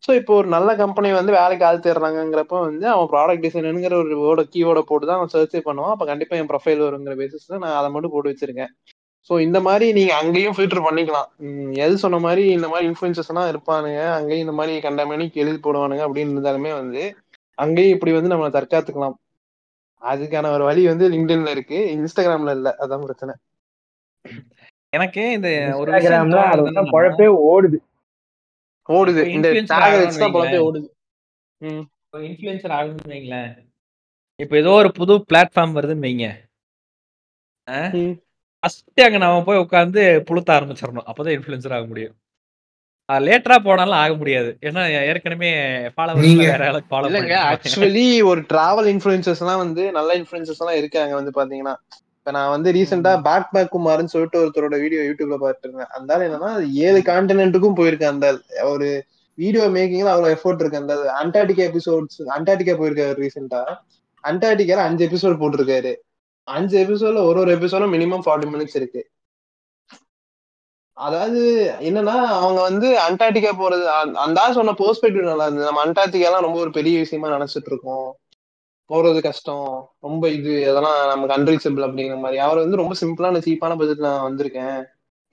ஸோ இப்போ ஒரு நல்ல கம்பெனி வந்து வேலைக்கு ஆள் தேடுறாங்கிறப்ப வந்து அவன் ப்ராடக்ட் டிசைனருங்கிற ஒரு வேர்ட கீவோட போட்டு தான் அவன் சர்ச்சே பண்ணுவான். அப்போ கண்டிப்பாக என் ப்ரொஃபைல் வருங்கிற பேசிஸில் நான் அதை மட்டும் போட்டு வச்சிருக்கேன். ஸோ இந்த மாதிரி நீங்க அங்கேயும் ஃபில்டர் பண்ணிக்கலாம். எது சொன்ன மாதிரி இந்த மாதிரி இன்ஃபுளுசஸ் எல்லாம் இருப்பானுங்க அங்கேயும் இந்த மாதிரி கண்டமேனிக்கு எழுதி போடுவானுங்க அப்படின்னு இருந்தாலுமே வந்து அங்கேயும் இப்படி வந்து நம்ம தற்காத்துக்கலாம். அதுக்கான ஒரு வழி வந்து லிங்க்டின்ல இருக்கு. இன்ஸ்டாகிராம்ல இல்ல. அதான் பிரச்சனை. எனக்கு இந்த ஒரு குழப்பே ஓடுது. ஓடுது. இந்த பொழப்பே. ஓடுது. ம். இன்ஃப்ளூயன்சர் ஆகணும்னு வைங்களேன். இப்போ ஏதோ ஒரு புது பிளாட்ஃபார்ம் வருதுன்னு வைங்க. ஃபர்ஸ்ட் அங்க நாம போய் உட்காந்து புளுத்த ஆரம்பிச்சிடணும். அப்பதான் இன்ஃப்ளூயன்சர் ஆக முடியும். லேட்டரா போனாலும் ஆக முடியாது. ஏன்னா ஏற்கனவே ஃபாலோவர்ஸ் நீங்க- வேற ஆளுக்கு ஃபாலோ இல்லங்க ஆக்சுவலி ஒரு டிராவல் இன்ஃபுளுசர்ஸ் எல்லாம் வந்து நல்ல இன்ஃபுளுசர்ஸ் எல்லாம் இருக்காங்க வந்து பாத்தீங்கன்னா. இப்ப நான் வந்து ரீசெண்டா பேக் பேக் குமார்னு சொல்லிட்டு ஒருத்தரோட வீடியோ யூடியூப்ல இருந்தேன் அந்த என்னன்னா ஏழு கான்டினென்ட்டுக்கும் போயிருக்கேன் அந்த. ஒரு வீடியோ மேக்கிங்ல அவ்வளவு எஃபோர்ட் இருக்கு. அந்த அண்டார்டிகா எபிசோட்ஸ் அண்டார்டிகா போயிருக்காரு ரீசெண்டா அண்டார்டிகால அஞ்சு எபிசோட் போட்டிருக்காரு. அஞ்சு எபிசோட்ல ஒரு ஒரு எபிசோடும் மினிமம் ஃபார்ட்டி மினிட்ஸ் இருக்கு. அதாவது என்னன்னா அவங்க வந்து அண்டார்டிகா போறது அந்த- சொன்ன பெர்ஸ்பெக்டிவ் நல்லா இருந்தது. நம்ம அண்டார்டிகா எல்லாம் ரொம்ப ஒரு பெரிய விஷயமா நினைச்சிட்டு இருக்கோம் போறது கஷ்டம். ரொம்ப இது அதெல்லாம் நமக்கு அன்ரீச்சபிள் அப்படிங்கிற மாதிரி. அவர் வந்து ரொம்ப சிம்பிளான சீப்பான பட்ஜெட்ல நான் வந்திருக்கேன்.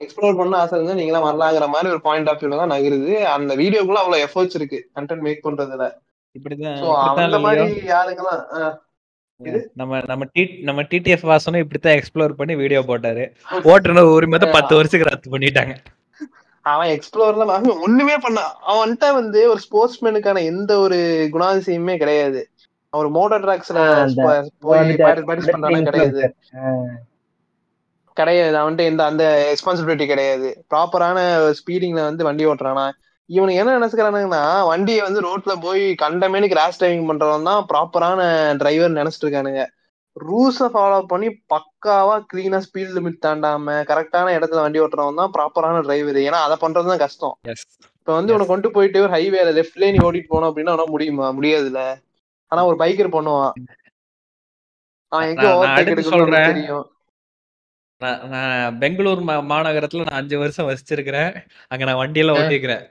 எக்ஸ்ப்ளோர் பண்ண ஆசை இருந்தா நீங்களாம் வரலாங்கிற மாதிரி ஒரு பாயிண்ட் ஆஃப் வியூல தான் நகருது. அந்த வீடியோக்குள்ள அவ்வளவு எஃபர்ட்ஸ் இருக்கு. கண்டென்ட் மேக் பண்றதுல. இப்படிதான் அந்த மாதிரி இல்லையோ? நம்ம நம்ம டி நம்ம டிடிஎஃப் வாசனும் இப்படித்தான் எக்ஸ்ப்ளோர் பண்ணி வீடியோ போட்டாரு. ஓட்டுநர் உரிமத்தை பத்து வருஷத்துக்கு ரத்து பண்ணிட்டாங்க. அவன் எக்ஸ்ப்ளோர்ல அவன் ஒண்ணுமே பண்ண. அவன்கிட்ட வந்து ஒரு ஸ்போர்ட்ஸ்மேனுக்கான எந்த ஒரு குணாதிசயமே கிடையாது. அவர் மோட்டர் ட்ராக்ஸ்ல கிடையாது. கிடையாது. அவன்கிட்ட எந்த அந்த ரெஸ்பான்சிபிலிட்டி கிடையாது. ப்ராப்பரான ஸ்பீடிங்ல வந்து வண்டி ஓட்டுறானா? இவனுக்கு என்ன நினைச்சுக்கிறானுங்கன்னா வண்டியை வந்து ரோட்ல போய் கண்டமேனு கிராஸ் டிரைவிங் பண்றவன் தான் ப்ராப்பரான டிரைவர் நினைச்சிட்டு இருக்கானுங்க. ரூல்ஸை ஃபாலோ பண்ணி பக்காவா கிளீனா ஸ்பீட் லிமிட் தாண்டாம கரெக்டான இடத்துல வண்டி ஓட்டுறவன் தான் ப்ராப்பரான டிரைவர் ஏன்னா அதை பண்றது தான் கஷ்டம். இப்ப வந்து உனக்கு கொண்டு போயிட்டு ஒரு ஹைவேல லெஃப்ட்ல நீ ஓட்டிட்டு போனோம் அப்படின்னா அவனால முடியுமா? முடியாதுல்ல. ஆனா ஒரு பைக்கர் பண்ணுவான். அவன் எங்க ஓவர்டேக் எடுக்கணும்னு சொல்றேன். தெரியும். நான் பெங்களூர் மாநகரத்துல நான் அஞ்சு வருஷம் வசிச்சிருக்கிறேன். அங்க நான் வண்டியெல்லாம். ஓட்டிக்கிறேன்.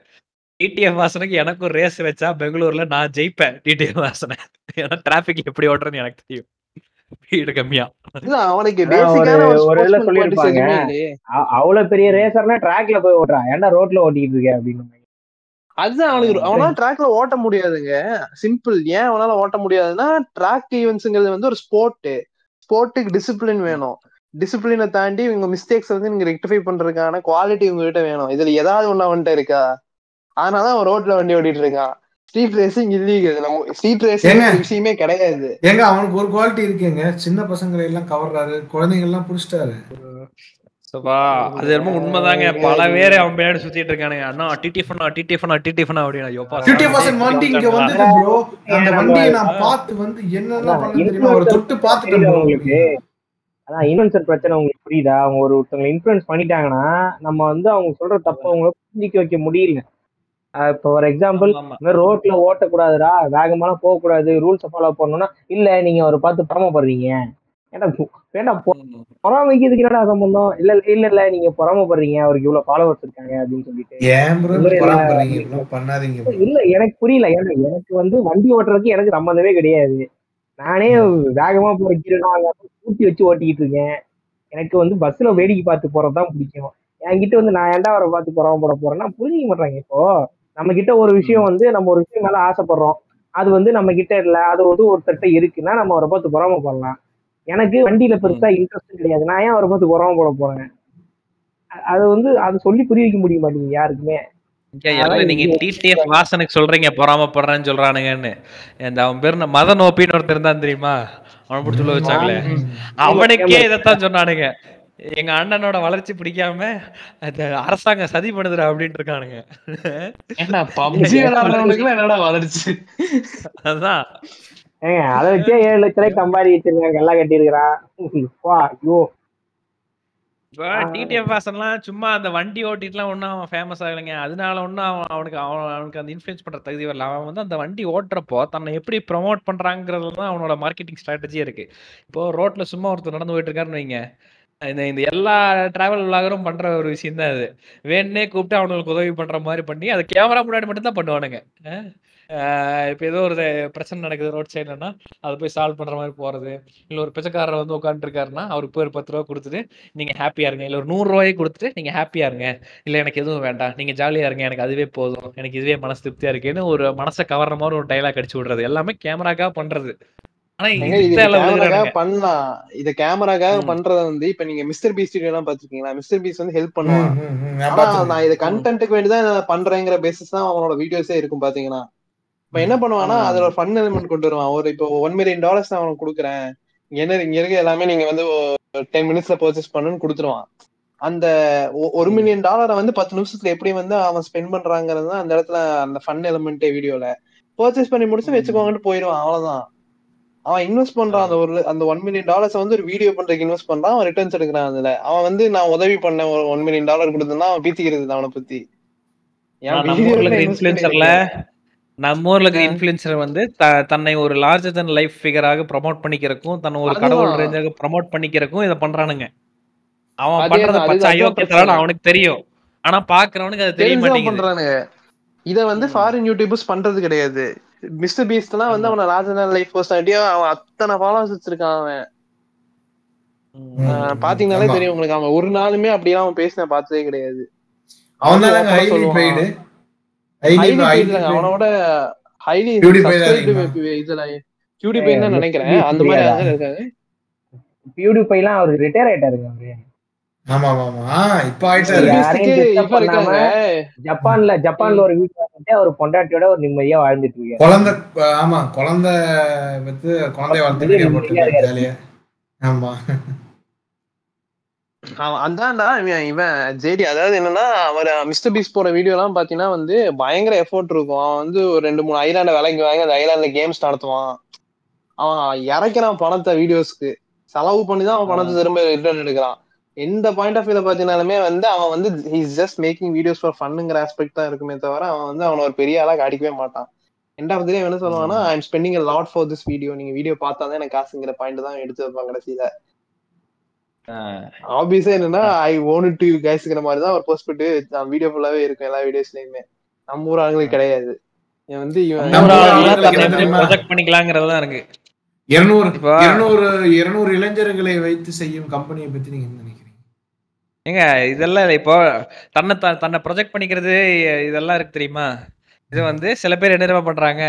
டிடிஎஃப் வாசனுக்கு எனக்கும் ரேஸ் வச்சா பெங்களூர்ல நான் ஜெயிப்பேன் டிடிஎஃப் வாசனை. ஏன்னா டிராபிக் எப்படி ஓட்டுறேன்னு எனக்கு தெரியும். ஸ்பீடு கம்மியா. அவ்வளவு பெரிய ரேசர்னா ட்ராக்ல போய் ஓட்டுறான் ஏன்டா ரோட்ல ஓட்டிட்டு இருக்க அப்படின்னு. அதுதான் அவனுக்கு. அவனால ட்ராக்ல ஓட்ட முடியாதுங்க. சிம்பிள் ஏன் அவனால ஓட்ட முடியாதுன்னா ட்ராக் ஈவெண்ட்ஸ்ங்கிறது வந்து ஒரு ஸ்போர்ட் ஸ்போர்ட்டுக்கு டிசிப்ளின் வேணும். டிசிப்ளினை தாண்டி உங்க மிஸ்டேக்ஸ் வந்து நீங்க ரெக்டிஃபை பண்றதுக்கான குவாலிட்டி உங்ககிட்ட வேணும். இதுல ஏதாவது ஒண்ணு அவன்கிட்ட இருக்கா? அதனால அவன் ரோட்ல வண்டி ஓட்டிட்டு இருக்கான். ஸ்ட்ரீட் ரேசிங் இல்லீகல் நம்ம ஸ்ட்ரீட் ரேசிங்? விஷயமே கிடையாது. ஏங்க அவனுக்கு ஒரு குவாலிட்டி இருக்குங்க. சின்ன பசங்களை எல்லாம் கவர்றாரு. குழந்தைங்க எல்லாம் புடிச்சிட்டாரு. சோபா அது ரொம்ப உண்மைதாங்க. பல பேர் அவன் பின்னாடி சுத்திட்டு இருக்கானுங்க. அண்ணா டிடிஎஃப்னா டிடிஎஃப்னா டிடிஎஃப்னா அப்படின்னு ஐயோப்பா ஃபிஃப்டி பர்சன்ட் வண்டி இங்க வந்தது ப்ரோ அந்த வண்டியை நான் பார்த்து வந்து என்னென்ன பண்ண தெரியுமா? ஒரு தொட்டு பார்த்துட்டேன். உங்களுக்கு? அதான் இன்ஃபுளுசர் பிரச்சனை உங்களுக்கு புரியுதா? அவங்க ஒரு ஒருத்தவங்க இன்ஃபுளுன்ஸ் பண்ணிட்டாங்கன்னா நம்ம வந்து அவங்க சொல்ற தப்ப அவங்கள புரிஞ்சிக்க வைக்க முடியல இப்போ ஒரு எக்ஸாம்பிள் ரோட்ல ஓட்டக்கூடாதுடா வேகமாலாம் போகக்கூடாது ரூல்ஸை ஃபாலோ பண்ணணும்னா இல்ல நீங்க அவரை பார்த்து பரமப்படுறீங்க ஏன்னா வேண்டாம் பொறாமைக்கிறதுக்கு என்னடா சம்பந்தம்? இல்ல இல்ல இல்ல நீங்க பொறாமப்படுறீங்க அவருக்கு இவ்வளவு ஃபாலோவர்ஸ் இருக்காங்க அப்படின்னு சொல்லிட்டு. ஏன் ப்ரோ இல்ல, எனக்கு புரியல. ஏன்னா எனக்கு வந்து வண்டி ஓட்டுறதுக்கு எனக்கு சம்பந்தமே கிடையாது. நானே வேகமா போற கீழே கூட்டி வச்சு ஓட்டிக்கிட்டு இருக்கேன். எனக்கு வந்து பஸ்ல வேடிக்கை பார்த்து போறதுதான் பிடிக்கும். என்கிட்ட வந்து நான் ஏன்டா அவரை பார்த்து பொறாம போட போறேன்னா புரிஞ்சுக்க மாட்டாங்க இப்போ. நம்ம கிட்ட ஒரு விஷயம் வந்து நம்ம ஒரு விஷயம் மேல ஆசைப்படுறோம். அது வந்து நம்ம கிட்ட இல்ல. அது வந்து ஒருத்தர்ட்ட இருக்குன்னா நம்ம அவரை பார்த்து பொறாம பண்ணலாம் எனக்கு வண்டியில பெருசா இன்ட்ரெஸ்ட் கிடையாது. நான் ஏன் அவரை பார்த்து பொறாம போட போறேன்? அது வந்து அது சொல்லி புரிய வைக்க முடிய மாட்டேங்குது யாருக்குமே. நீங்க டிடிஎஃப் வாசனுக்கு சொல்றீங்க பொறாமப்படுறேன்னு சொல்றானுங்கன்னு. இந்த அவன் பேர் மதன் ஓப்பின்னு ஒருத்தர் இருந்தான் தெரியுமா? அவனை பிடிச்சி வச்சாங்களே. அவனுக்கே இதைத்தான் சொன்னானுங்க. எங்க அண்ணனோட வளர்ச்சி பிடிக்காம அரசாங்கம் சதி பண்ணுதுடா அப்படின்ட்டு இருக்கானுங்க <laughs> என்னடா வளர்ச்சி? அதான். ஏங்க அதை வச்சே ஏழு லட்ச ரூபாய்க்கு சம்பாதி வச்சிருக்காங்க எல்லாம் கட்டியிருக்கிறான். வா ஐயோ. இப்போ டிடிஎஃப் வாசன்லாம் சும்மா அந்த வண்டி ஓட்டிட்டுலாம் ஒன்றும் அவன் ஃபேமஸ் ஆகலைங்க. அதனால ஒன்றும் அவன் அவனுக்கு அவன் அவனுக்கு அந்த இன்ஃப்ளூயன்ஸ் பண்ணுற தகுதி வரல. அவன் வந்து அந்த வண்டி ஓட்டுறப்போ தன்னை எப்படி ப்ரொமோட் பண்ணுறாங்கிறது தான் அவனோட மார்க்கெட்டிங் ஸ்ட்ராட்டஜியே இருக்கு. இப்போ ரோட்ல சும்மா ஒருத்தர் நடந்து போயிட்டு இருக்காருன்னு வைங்க. இந்த இந்த எல்லா டிராவல் விளாகரும் பண்ற ஒரு விஷயம் தான் அது. வேணே கூப்பிட்டு அவனுக்கு உதவி பண்ற மாதிரி பண்ணி அதை கேமரா முன்னாடி மட்டும் தான் பண்ணுவானுங்க இப்போ ஏதோ ஒரு பிரச்சனை நடக்குது ரோட் சைட்லன்னா அதை போய் சால்வ் பண்ற மாதிரி போறது. இல்லை ஒரு பிச்சைக்காரர் வந்து உட்காந்துருக்காருன்னா அவருக்கு போய் ஒரு பத்து ரூபா கொடுத்துட்டு நீங்க ஹாப்பியா இருங்க. இல்லை ஒரு நூறு ரூபாயை கொடுத்துட்டு நீங்க ஹாப்பியா இருங்க. இல்லை எனக்கு எதுவும் வேண்டாம். நீங்க ஜாலியா இருங்க. எனக்கு அதுவே போதும். எனக்கு இதுவே மனசு திருப்தியா இருக்குன்னு ஒரு மனசை கவர்ற மாதிரி ஒரு டைலாக் அடிச்சு விடுறது. எல்லாமே கேமராக்காக பண்றது. பண்ணலாம். இத கேமராக்காக. பண்றத வந்து இப்ப நீங்க மிஸ்டர் பீஸ்ட் எல்லாம் பாத்துருக்கீங்களா மிஸ்டர் பீஸ் வந்து ஹெல்ப் பண்ணுவான். நான் இத கண்டென்ட்டுக்கு வேண்டிதான் பண்றேங்கிற பேசிஸ் தான் அவனோட வீடியோஸே இருக்கும் பாத்தீங்கன்னா இப்ப என்ன பண்ணுவான்னா ஆமா. அதுல ஒரு ஃபன் எலிமெண்ட் கொண்டு வருவான். ஒரு இப்போ ஒன் மில்லியன் டாலர்ஸ் நான் அவனுக்கு கொடுக்குறேன். என்ன இங்க இருக்க எல்லாமே நீங்க வந்து டென் மினிட்ஸ்ல பர்ச்சேஸ் பண்ணுன்னு கொடுத்துருவான். அந்த ஒரு மில்லியன் டாலரை வந்து பத்து நிமிஷத்துல எப்படி வந்து அவன் ஸ்பெண்ட் பண்றாங்கிறது தான் அந்த இடத்துல அந்த ஃபன் எலிமெண்ட்டே வீடியோல பர்ச்சேஸ் பண்ணி முடிச்சு வச்சுக்கோங்கன்னு போயிடுவான். அவ்வளவுதான். அவன் இன்வெஸ்ட் பண்றான். அந்த ஒரு அந்த ஒன் மில்லியன் டாலர்ஸ் வந்து ஒரு வீடியோ பண்றதுக்கு இன்வெஸ்ட் பண்றான். அவன் ரிட்டர்ன்ஸ் எடுக்கிறான் அதுல. அவன் வந்து நான் உதவி பண்ணேன். ஒரு ஒன் மில்லியன் டாலர் கொடுத்தேன்னா அவன் பீத்திக்கிறது அவனை பத்தி. இன்ஃபுளுசர்ல. நம்ம ஊர்ல இருக்கிற இன்ஃபுளுசர் வந்து தன்னை ஒரு லார்ஜர் தன் லைஃப் ஃபிகராக ப்ரமோட் பண்ணிக்கிறக்கும் தன்னை ஒரு கடவுள். ரேஞ்சாக ப்ரமோட் பண்ணிக்கிறக்கும் இதை பண்றானுங்க. அவன் பண்றத பச்சை பிரச்சனை. அவனுக்கு தெரியும். ஆனா பாக்குறவனுக்கு அது தெரிய மாட்டேங்குது. இத வந்து ஃபாரின் யூடியூபர்ஸ் பண்றது கிடையாது. மிஸ்டர் பீஸ்ட் எல்லாம் வந்து அவன லார்ஜர் லைஃப் பர்சனாலிட்டியா அவன் அத்தனை ஃபாலோவர்ஸ் வச்சிருக்கான் அவன். பாத்தீங்கன்னாலே. தெரியும் உங்களுக்கு. அவன் ஒரு நாளுமே அப்படியே அவன் பேசின பார்த்ததே கிடையாது. அவனோட ஹைலி. இதுல கியூடிபை தான் நினைக்கிறேன். அந்த மாதிரி அதான் இருக்காது பியூடிஃபைலாம் அவர் ரிட்டையர் ஆயிட்டாருங்க அவரு. ஆமா ஆமா ஆமா இப்ப ஜப்பான்ல ஜப்பான்ல ஒரு வீட்டுல வந்துட்டு அவர் பொண்டாட்டியோட ஒரு நிம்மதியா வாழ்ந்துட்டு இருக்காரு. குழந்தை ஆமா குழந்தை வந்து குழந்தைய ஜாலியா. ஆமா. அவன் அதான்டா இவன் இவன் ஜேடி அதாவது என்னன்னா அவர் மிஸ்டர் பீஸ் போற வீடியோ எல்லாம் பாத்தீங்கன்னா வந்து பயங்கர எஃபோர்ட் இருக்கும். அவன் வந்து ஒரு ரெண்டு மூணு ஐலாண்ட விலைக்கு வாங்கி அந்த ஐலாண்ட்ல கேம்ஸ் நடத்துவான். அவன் இறக்கிறான் பணத்தை வீடியோஸ்க்கு செலவு பண்ணி தான் அவன் பணத்தை திரும்ப ரிட்டர்ன் எடுக்கிறான். எந்த பாயிண்ட் ஆஃப் வியூல பாத்தீங்கன்னாலுமே வந்து அவன் வந்து he's just making videos for ஃபன்னுங்கிற aspect தான் இருக்குமே தவிர அவன் வந்து அவனை ஒரு பெரிய ஆளா காட்டிக்கவே மாட்டான். எண்ட் ஆஃப் டே என்ன சொல்லுவான்னா I am spending lot for this video நீங்க வீடியோ பார்த்தா தான் எனக்கு காசுங்கிற பாயிண்ட் தான் எடுத்து வைப்பாங்க கடைசியில. ஆப்வியஸா என்னன்னா ஐ ஓன் டு யூ கைஸ்ங்கிற மாதிரி தான் ஒரு போஸ்ட் போட்டு வீடியோ ஃபுல்லாவே இருக்கும் எல்லா வீடியோஸ்லயுமே நம்ம ஊர் ஆளுங்களுக்கு கிடையாது. இவன் வந்து இவன் பண்ணிக்கலாங்கிறது தான் இருக்கு. இருநூறு இருநூறு இருநூறு இளைஞர்களை வைத்து செய்யும் கம்பெனியை பத்தி நீங்க என்ன ஏங்க இதெல்லாம். இப்போ தன்னை த- தன்னை ப்ரொஜெக்ட் பண்ணிக்கிறது இதெல்லாம் இருக்கு தெரியுமா? இது வந்து சில பேர் என்ன தெரியுமா பண்றாங்க?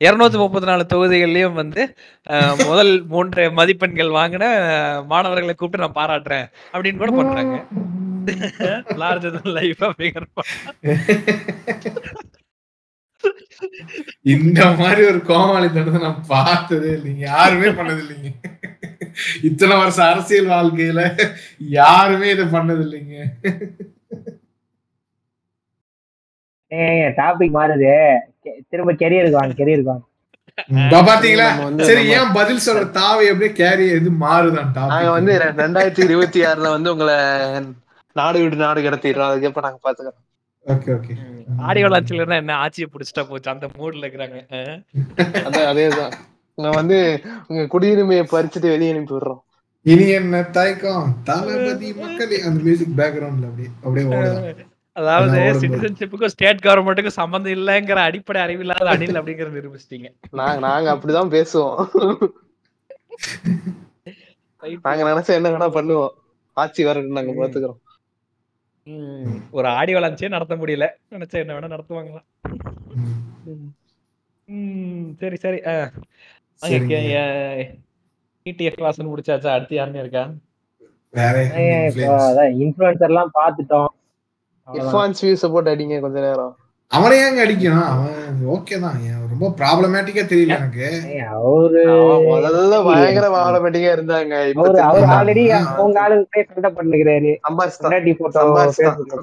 இருநூத்தி முப்பத்தி நாலு தொகுதிகள்லயும் வந்து அஹ், முதல் மூன்று மதிப்பெண்கள் வாங்கின மாணவர்களை கூப்பிட்டு நான் பாராட்டுறேன் அப்படின்னு கூட பண்றாங்க. லார்ஜர் லைஃபா ஃபிகர் இந்த மாதிரி ஒரு கோமாளித்தனத்தை நான் பார்த்ததே இல்லைங்க யாருமே பண்ணது இல்லைங்க இத்தனை வருஷம் அரசியல் வாழ்க்கையில யாருமே இதை பண்ணது இல்லைங்க டாபிக் மாறுது. கெ- திரும்ப கெரியருக்கு வாங்க கெரியருக்கு வாங்க. பாத்தீங்களா? சரி ஏன் பதில் சொல்ற தாவை அப்படியே கேரி எது மாறுதான் நாங்க வந்து ரெண்டாயிரத்தி இருபத்தி ஆறுல வந்து உங்களை நாடு விட்டு நாடு கடத்திடுறோம். அதுக்கப்புறம் நாங்க பாத்துக்கிறோம். Okay okay. ஆடியோ லான்ச்ல என்ன ஆட்சியை பிடிச்சிட்டா போச்சு? அந்த மூட்ல இருக்கிறாங்க. அதேதான். நான் வந்து உங்க குடியுரிமையை பறிச்சுட்டு வெளியே அனுப்பி விடுறோம். இனி என்ன தயக்கம்? தளபதி மக்களே அந்த மியூசிக் பேக்ரவுண்ட்ல அப்படியே அப்படியே ஓடுதான் அதாவது. சிட்டிசன்ஷிப்புக்கும் ஸ்டேட் கவர்மெண்ட்டுக்கும் சம்பந்தம் இல்லைங்கிற அடிப்படை அறிவில்லாத அணில் அப்படிங்கறத நிரூபிச்சிட்டீங்க. நாங்க நாங்க அப்படிதான் பேசுவோம். <laughs> நாங்க நினைச்சா என்ன வேணா பண்ணுவோம். ஆட்சி வரட்டும் நாங்க பாத்துக்கிறோம். ஒரு ஆடியோ லான்ச்சே நடத்த முடியல. நினைச்சா என்ன வேணா நடத்துவாங்களா? சரி சரி. டிடிஎஃப் வாசன் முடிச்சாச்சா? அடுத்து யாருமே இருக்கா? வேற ஏன் இப்போ அதான் இன்ஃபுளுசர் எல்லாம் பார்த்துட்டோம். இர்ஃபான் வியூஸ போட்டு அடிங்க கொஞ்ச நேரம். அவனை ஏங்க அடிக்கணும்? அவன் ஓகே தான். ஏன் ரொம்ப ப்ராப்ளமேட்டிக்கா தெரியல எனக்கு. அவரு முதல்ல பயங்கர வாழமெட்டிக்கா இருந்தாங்க. இப்ப அவரு அவர்? ஆல்ரெடி அவங்க ஆளுகிட்டே சண்டை பண்ணுகிறாரு. பொண்டாட்டி போட்டோ.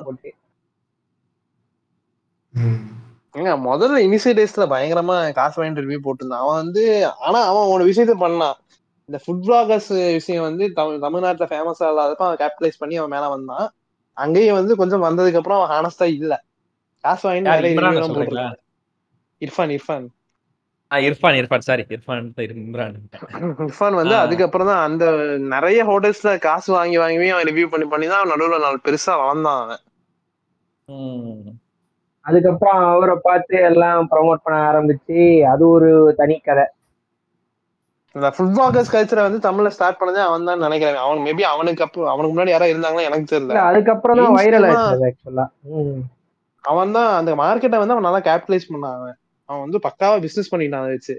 போட்டு. ஏங்க முதல்ல இனிஷியல் டேஸ்ல பயங்கரமா காசு வாங்கிட்டு ரிவ்யூ போட்டிருந்தான். அவன் வந்து ஆனா அவன் ஒரு விஷயத்த பண்ணான். இந்த ஃபுட் பிளாகர்ஸ் விஷயம் வந்து தமிழ் தமிழ்நாட்டுல ஃபேமஸ் இல்லாதப்ப அவன் கேபிட்டலைஸ் பண்ணி அவன் மேல வந்தான். அங்கேயும் வந்து கொஞ்சம் வந்ததுக்கு அப்புறம் அவன் ஹானஸ்டா இல்ல. காசு போட்டிருக்கான். இர்ஃபான் இர்ஃபான். ஆ, இர்ஃபான் இர்ஃபான். சாரி இர்ஃபான் இம்ரான். இர்ஃபான் வந்து. அதுக்கப்புறம் தான் அந்த நிறைய ஹோட்டல்ஸ்ல காசு வாங்கி வாங்கி அவன் ரிவ்யூ பண்ணி பண்ணி தான் அவன் நடுவுல நாலு பெருசா வளர்ந்தான் அவன். ம். அதுக்கப்புறம் அவரை பார்த்து எல்லாம் ப்ரமோட் பண்ண ஆரம்பிச்சு அது ஒரு தனி கதை. இந்த ஃபுட் பிளாகர்ஸ் கல்ச்சரை வந்து தமிழ்ல ஸ்டார்ட் பண்ணதே அவன் தான் நினைக்கிறேன். அவன் மேபி அவனுக்கு அப்போ அவனுக்கு முன்னாடி யாராவது இருந்தாங்களா எனக்கு தெரியல. அதுக்கப்புறம் தான் வைரல் ஆச்சு ஆக்சுவலா அவன் தான் அந்த மார்க்கெட்டை வந்து அவன் நல்லா கேபிட்டலைஸ் பண்ணான் அவன். அவன் வந்து பக்காவா பிசினஸ் பண்ணிட்டான் அதை வச்சு.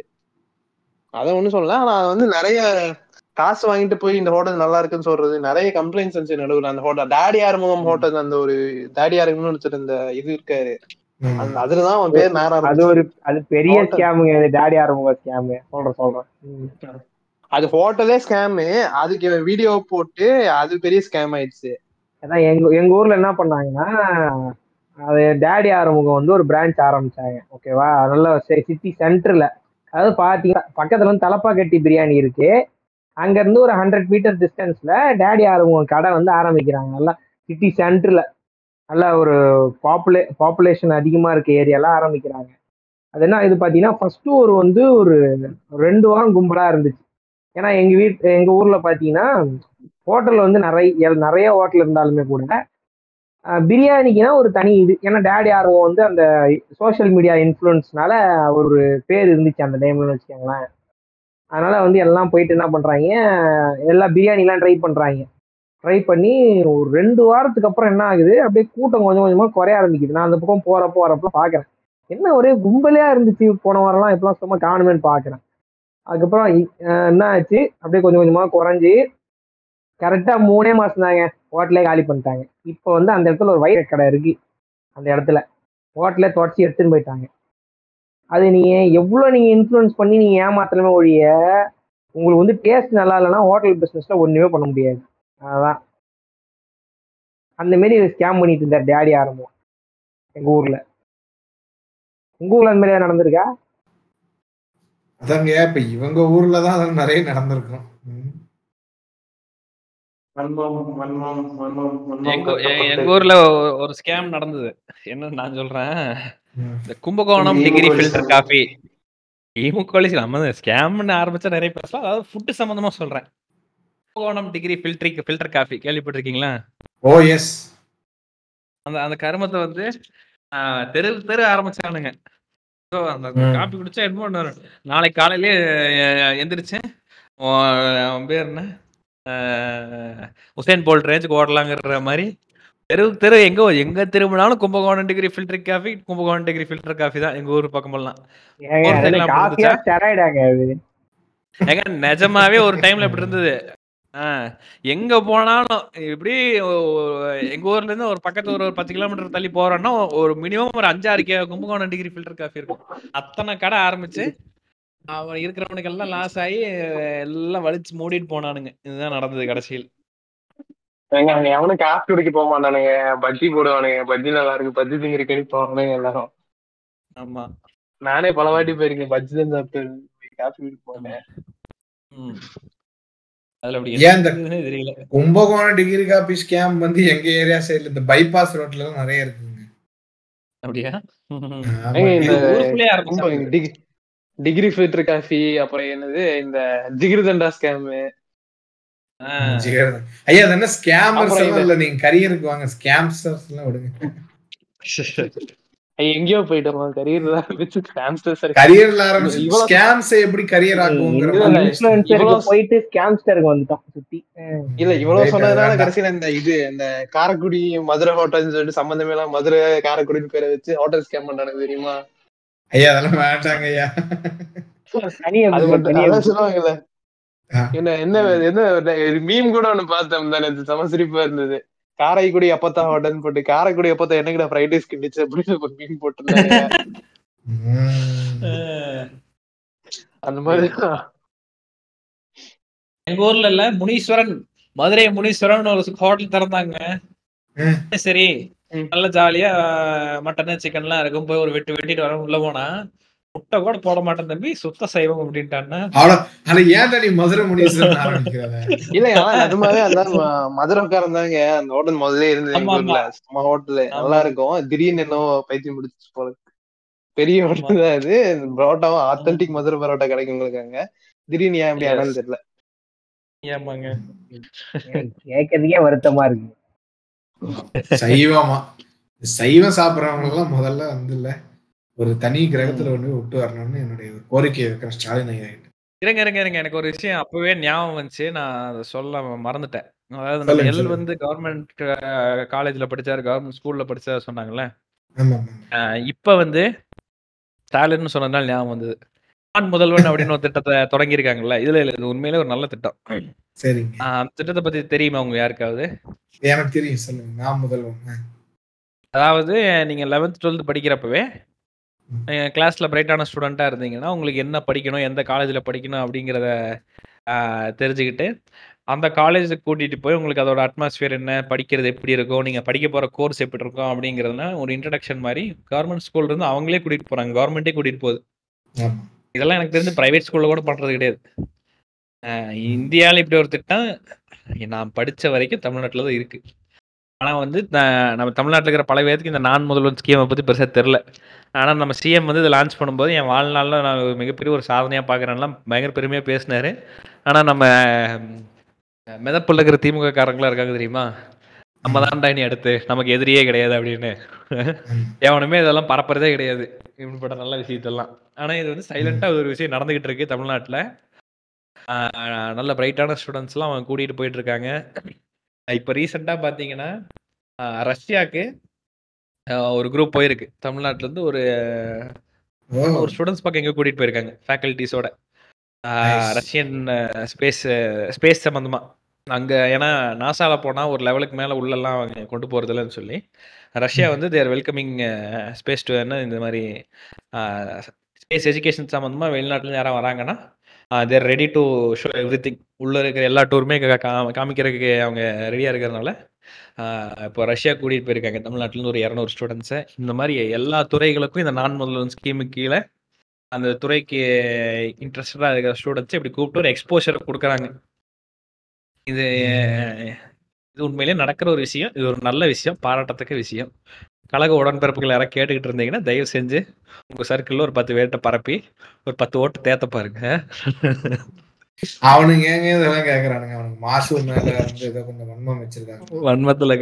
அதை ஒண்ணும் சொல்லல. ஆனா அவன் வந்து நிறைய காசு வாங்கிட்டு போய் இந்த ஹோட்டல் நல்லா இருக்குன்னு சொல்றது நிறைய கம்ப்ளைண்ட்ஸ் இருந்துச்சு நடுவுல. அந்த ஹோட்டல் டேடி ஆறுமுகம் ஹோட்டல் அந்த ஒரு டேடி ஆறுமுகம்னு ஒருத்தர் இந்த இது இருக்காரு. அதுலதான் அவன் பேர் நேரம் அது. ஒரு அது பெரிய. ஸ்கேமுங்க டாடி ஆரம்ப ஸ்கேமு சொல்றேன் சொல்றேன். அது ஹோட்டலே ஸ்கேமு அதுக்கு வீடியோ போட்டு அது பெரிய ஸ்கேம் ஆயிடுச்சு. அதான் எங்க எங்க ஊர்ல என்ன பண்ணாங்கன்னா அது டேடி ஆறுமுகம் வந்து ஒரு பிரான்ச் ஆரம்பிச்சாங்க ஓகேவா நல்ல சிட்டி சென்டர்ல அதாவது பாத்தீங்கன்னா பக்கத்துல வந்து தலப்பாக்கட்டி பிரியாணி இருக்கு. அங்க இருந்து ஒரு ஹண்ட்ரட் மீட்டர் டிஸ்டன்ஸ்ல டேடி ஆறுமுகம் கடை வந்து ஆரம்பிக்கிறாங்க. நல்லா சிட்டி சென்டர்ல நல்லா ஒரு பாப்புலே பாப்புலேஷன் அதிகமா இருக்க ஏரியாலாம் ஆரம்பிக்கிறாங்க. அது என்ன இது பார்த்தீங்கன்னா ஃபர்ஸ்ட் ஒரு வந்து ஒரு ரெண்டு வாரம் கும்பலாக இருந்துச்சு. ஏன்னா எங்கள் வீட் எங்கள் ஊரில் பார்த்தீங்கன்னா ஹோட்டல் வந்து நிறைய நிறைய ஹோட்டல் இருந்தாலுமே கூட பிரியாணிக்குனா ஒரு தனி இது. ஏன்னா டேடி ஆர்வம் வந்து அந்த சோஷியல் மீடியா இன்ஃப்ளூயன்ஸ்னால ஒரு பேர் இருந்துச்சு அந்த டைம்லன்னு வச்சுக்கோங்களேன். அதனால வந்து எல்லாம் போயிட்டு என்ன பண்ணுறாங்க எல்லா பிரியாணிலாம் ட்ரை பண்ணுறாங்க ட்ரை பண்ணி ஒரு ரெண்டு வாரத்துக்கு அப்புறம் என்ன ஆகுது அப்படியே கூட்டம் கொஞ்சம் கொஞ்சமாக குறைய ஆரம்பிக்குது. நான் அந்த பக்கம் போகிறப்போ வரப்போ பார்க்குறேன் என்ன ஒரே கும்பலையா இருந்துச்சு போன வாரம்லாம் இப்பெல்லாம் சும்மா காணுமேன்னு பார்க்குறேன் அதுக்கப்புறம் என்ன ஆச்சு அப்படியே கொஞ்சம் கொஞ்சமாக குறைஞ்சி கரெக்டா மூணே மாசம் தாங்க ஹோட்டலே காலி பண்ணிட்டாங்க. இப்போ வந்து அந்த இடத்துல ஒரு வைர கடை இருக்கு. அந்த இடத்துல. ஹோட்டலே தொடச்சி எடுத்துன்னு போயிட்டாங்க. அது நீங்க எவ்வளவு நீங்க இன்ஃப்ளூயன்ஸ் பண்ணி நீங்க ஏமாத்தலமே ஒழிய உங்களுக்கு வந்து டேஸ்ட் நல்லா இல்லைன்னா ஹோட்டல் பிசினஸ்ல ஒண்ணுமே பண்ண முடியாது. அதான். அந்த மாரி ஸ்கேம் பண்ணிட்டு இருந்தார் டேடி ஆரம்பம். எங்க ஊர்ல. உங்க ஊர்ல அந்த மாதிரி ஏதாவது நடந்திருக்கா? அதாங்க இப்ப இவங்க ஊர்ல தான் நிறைய நடந்திருக்கும். எங்க. ஊர்ல ஒரு ஸ்கேம் நடந்தது. என்னன்னு நான் சொல்றேன். இந்த Kumbakonam degree filter coffee emu கோழிஸ் நம்ம ஸ்கேம்னு ஆரம்பிச்சா நிறைய பேசலாம் அதாவது ஃபுட்டு சம்பந்தமா சொல்றேன். Kumbakonam degree filtering filter coffee கேள்விப்பட்டிருக்கீங்களா? ஓ எஸ் அந்த அந்த கருமத்தை வந்து ஆஹ், தெரு தெரு ஆரம்பிச்சானுங்க. ஸோ அந்த ம். காப்பி குடிச்சா என்னமோ ஒண்ணு வரும். நாளைக்கு காலையிலே எந்திரிச்சேன். பேர் என்ன? உசேன் போல்ட் ரேஞ்சுக்கு ஓடலாங்கிற மாதிரி. தெரு தெரு எங்க எங்க திரும்பினாலும் Kumbakonam degree filter coffee Kumbakonam degree filter coffee தான் எங்க ஊர்? ஸ்டெராய்டாங்க அது. ஏங்க நிஜமாவே ஒரு டைம்ல இப்படி இருந்தது. எங்க போனாலும் இப்படி எங்க ஊர்ல இருந்து ஒரு பக்கத்து ஒரு ஒரு பத்து கிலோமீட்டர் தள்ளி போறோம்னா ஒரு மினிமம் ஒரு அஞ்சாறு K Kumbakonam degree filter coffee இருக்கும். அத்தனை கடை ஆரம்பிச்சு அவன் இருக்கிறவனுக்கு எல்லாம் லாஸ் ஆகி எல்லாம் வலிச்சு மூடிட்டு போனானுங்க. இதுதான் நடந்தது கடைசியில். எவனும் காசு குடிக்க போக மாட்டானுங்க. பஜ்ஜி போடுவானுங்க. பஜ்ஜி நல்லா இருக்கு பஜ்ஜி திங்கிறக்கடி போவானுங்க எல்லாரும். ஆமா. நானே பல வாட்டி போயிருக்கேன். பஜ்ஜி தான் சாப்பிட்டு காசு குடிக்க போனேன். கும்பகோணம் டிகிரி காபி ஸ்கேம் வந்து எங்க ஏரியா சைடுல இந்த பைபாஸ் ரோட்ல தான் நிறைய இருக்குங்க. அப்படியா? டிகிரி ஃபில்டர் காஃபி அப்புறம் என்னது இந்த ஜிகிருதண்டா ஸ்கேம். ஐயா அது என்ன ஸ்கேமர்ஸ் இல்ல நீங்க கரியருக்கு வாங்க ஸ்கேம்ஸ்டர்ஸ் எல்லாம் விடுங்க. ஐயா, எங்கேயோ போயிட்டோம் கரியர்ல ஆரம்பிச்சு இருக்கு. கரியர்ல ஆரம்பிச்சு ஸ்கேம்ஸ் எப்படி கரியர் இவ்வளவு- போயிட்டு ஸ்கேம்ஸ்டருக்கு வந்துட்டோம் சுத்தி. இல்ல இவ்வளவு சொன்னதுனால. கடைசியில இந்த இது இந்த காரைக்குடி மதுரை ஹோட்டல்னு சொல்லிட்டு சம்பந்தமே எல்லாம் மதுரை காரைக்குடின்னு பேரை வச்சு ஹோட்டல் ஸ்கேம் பண்றாங்க தெரியுமா? ஐயா அதெல்லாம் வேண்டாங்க ஐயா அது மட்டும். சொல்லுவாங்கல்ல. என்ன என்ன என்ன மீம் கூட ஒண்ணு பார்த்தேன் தானே செம சிரிப்பா இருந்தது காரைக்குடி அப்பத்தா ஹோட்டல்னு போட்டு காரைக்குடி அப்பத்தா என்னங்கடா ஃப்ரைட் ரைஸ் கிண்டிச்சு அப்படின்னு ஒரு மீம் போட்டுருந்தாங்க அந்த மாதிரி எங்க ஊர்ல இல்ல முனீஸ்வரன் மதுரை முனீஸ்வரன் ஒரு ஹோட்டல் திறந்தாங்க. சரி. நல்ல ஜாலியா மட்டன் சிக்கன் எல்லாம் இருக்கும். போய் ஒரு வெட்டு வெட்டிட்டு வர உள்ள போனா முட்டை கூட போட மாட்டேன் தம்பி. சுத்த சைவம் அப்படின்ட்டான்னா. ஏன்டா நீ மதுரை முனீஸ்வரன் இல்ல ஆனா நிஜமாவே அந்த மதுரைக்காரன் தாங்க. அந்த ஹோட்டல் முதல்ல இருந்தது. நம்ம ஹோட்டல். நல்லா இருக்கும். திடீர்னு என்ன பைத்தியம் பிடிச்சு போல. பெரிய ஹோட்டல் தான் இது பரோட்டாவும் ஆத்தென்டிக் மதுரை பரோட்டா கிடைக்கும் உங்களுக்கு அங்க. திடீர்னு ஏன் Yes. ஆனாலும் தெரியல. ஏமாங்க கேட்கறதுக்கே வருத்தமா இருக்கு. <laughs> சைவமா சைவம் சாப்பிடுறவங்க எல்லாம் முதல்ல வந்து இல்ல ஒரு தனி கிரகத்துல ஒண்ணு விட்டு வரணும்னு என்னுடைய ஒரு கோரிக்கை வைக்கிறேன் ஸ்டாலின் ஐயா. இருங்க இருங்க இருங்க. எனக்கு ஒரு விஷயம் அப்பவே ஞாபகம் வந்துச்சு. நான் அதை சொல்ல மறந்துட்டேன். அதாவது நம்ம எல். வந்து கவர்மெண்ட் காலேஜ்ல படிச்சாரு கவர்மெண்ட் ஸ்கூல்ல படிச்சா சொன்னாங்கல்ல. இப்ப வந்து ஸ்டாலின் சொன்னதுனால ஞாபகம் வந்தது. நான் முதல்வன் அப்படின்னு ஒரு திட்டத்தை தொடங்கியிருக்காங்கல்ல இதுல இல்ல, இது உண்மையிலே ஒரு நல்ல திட்டம். சரிங்க. ஆஹ் அந்த திட்டத்தை பத்தி தெரியுமா உங்க யாருக்காவது? எனக்கு தெரியும் சொல்லுங்க. நான் முதல்வன். அதாவது நீங்க லெவன்த் டுவெல்த் படிக்கிறப்பவே கிளாஸ்ல பிரைட்டான ஸ்டூடெண்டா இருந்தீங்கன்னா உங்களுக்கு என்ன படிக்கணும் எந்த காலேஜ்ல படிக்கணும் அப்படிங்கிறத தெரிஞ்சுக்கிட்டு அந்த காலேஜுக்கு கூட்டிட்டு போய் உங்களுக்கு அதோட அட்மாஸ்பியர் என்ன படிக்கிறது எப்படி இருக்கும் நீங்க படிக்க போற கோர்ஸ் எப்படி இருக்கும் அப்படிங்கிறதுனா ஒரு இன்ட்ரடக்ஷன் மாதிரி கவர்மெண்ட் ஸ்கூல்ல இருந்து அவங்களே கூட்டிட்டு போறாங்க. கவர்மெண்ட்டே கூட்டிட்டு போகுது. இதெல்லாம் எனக்கு தெரிஞ்சு பிரைவேட் ஸ்கூல்ல கூட பண்றது கிடையாது. ஆஹ் இந்தியால இப்படி ஒரு திட்டம் நான் படிச்ச வரைக்கும் தமிழ்நாட்டுல தான் இருக்கு. ஆனா வந்து நான் நம்ம தமிழ்நாட்டுல இருக்கிற பல பேருக்கு இந்த நான் முதல்வன் ஸ்கீமை பத்தி பெருசா தெரில ஆனா நம்ம சிஎம் வந்து இதை லான்ச் பண்ணும்போது என் வாழ்நாள்ல நான் மிகப்பெரிய ஒரு சாதனையா பாக்குறேன்லாம் பயங்கர பெருமையா பேசினாரு. ஆனா நம்ம மிதப்புல இருக்கிற திமுக காரங்களா இருக்காங்க தெரியுமா? நம்ம தான்டா இனி அடுத்து நமக்கு எதிரியே கிடையாது அப்படின்னு. எவனுமே இதெல்லாம் பரப்புறதே கிடையாது. இப்படிப்பட்ட நல்ல விஷயத்தெல்லாம். ஆனா இது வந்து சைலண்டா ஒரு விஷயம் நடந்துகிட்டு இருக்கு தமிழ்நாட்டுல. நல்ல பிரைட்டான ஸ்டூடெண்ட்ஸ்லாம் அவன் கூட்டிட்டு போயிட்டு இருக்காங்க. இப்போ ரீசெண்டா பாத்தீங்கன்னா ரஷ்யாக்கு ஒரு குரூப் போயிருக்கு. தமிழ்நாட்டுல இருந்து ஒரு ஒரு ஸ்டூடெண்ட்ஸ் பக்கம் எங்க கூட்டிட்டு போயிருக்காங்க ஃபேக்கல்டிஸோட Nice. ரஷ்யன் ஸ்பேஸ் ஸ்பேஸ் சம்பந்தமா. அங்க ஏன்னா நாசால போனா ஒரு லெவலுக்கு மேல உள்ளெல்லாம் அவங்க கொண்டு போறது இல்லைன்னு சொல்லி. ரஷ்யா வந்து தேர் வெல்கமிங் ஸ்பேஸ் டு இந்த மாதிரி ஸ்பேஸ் எஜுகேஷன் சம்மந்தமா வெளிநாட்டுல யாராவது வராங்கன்னா they're ready to show everything உள்ள இருக்கிற எல்லா டூருமே காமிக்கிறதுக்கு அவங்க ரெடியா இருக்கிறதுனால இப்போ ரஷ்யா கூட்டிட்டு போயிருக்காங்க தமிழ்நாட்டுல இருந்து ஒரு இரநூறு ஸ்டூடெண்ட்ஸை இந்த மாதிரி எல்லா துறைகளுக்கும் இந்த நான் முதல்வன் ஸ்கீமுக்கு கீழே அந்த துறைக்கு இன்ட்ரெஸ்டடா இருக்கிற ஸ்டூடெண்ட்ஸ் இப்படி கூப்பிட்டு ஒரு எக்ஸ்போஷர் கொடுக்குறாங்க. இது இது உண்மையிலேயே நடக்கிற ஒரு விஷயம். இது ஒரு நல்ல விஷயம். பாராட்டத்தக்க விஷயம். கழக உடன்பிறப்புகள் யாராவது கேட்டுக்கிட்டு இருந்தீங்கன்னா தயவு செஞ்சு உங்க சர்க்கிள்ல ஒரு பத்து பேர்கிட்ட பரப்பி ஒரு பத்து ஓட்டு தேத்த பாருங்க. அவனுங்க ஏங்க இதெல்லாம் கேக்குறானுங்க? அவனுக்கு மாசு மேல வந்து ஏதோ கொஞ்சம் வன்மம் வச்சிருக்காங்க. வன்மத்துல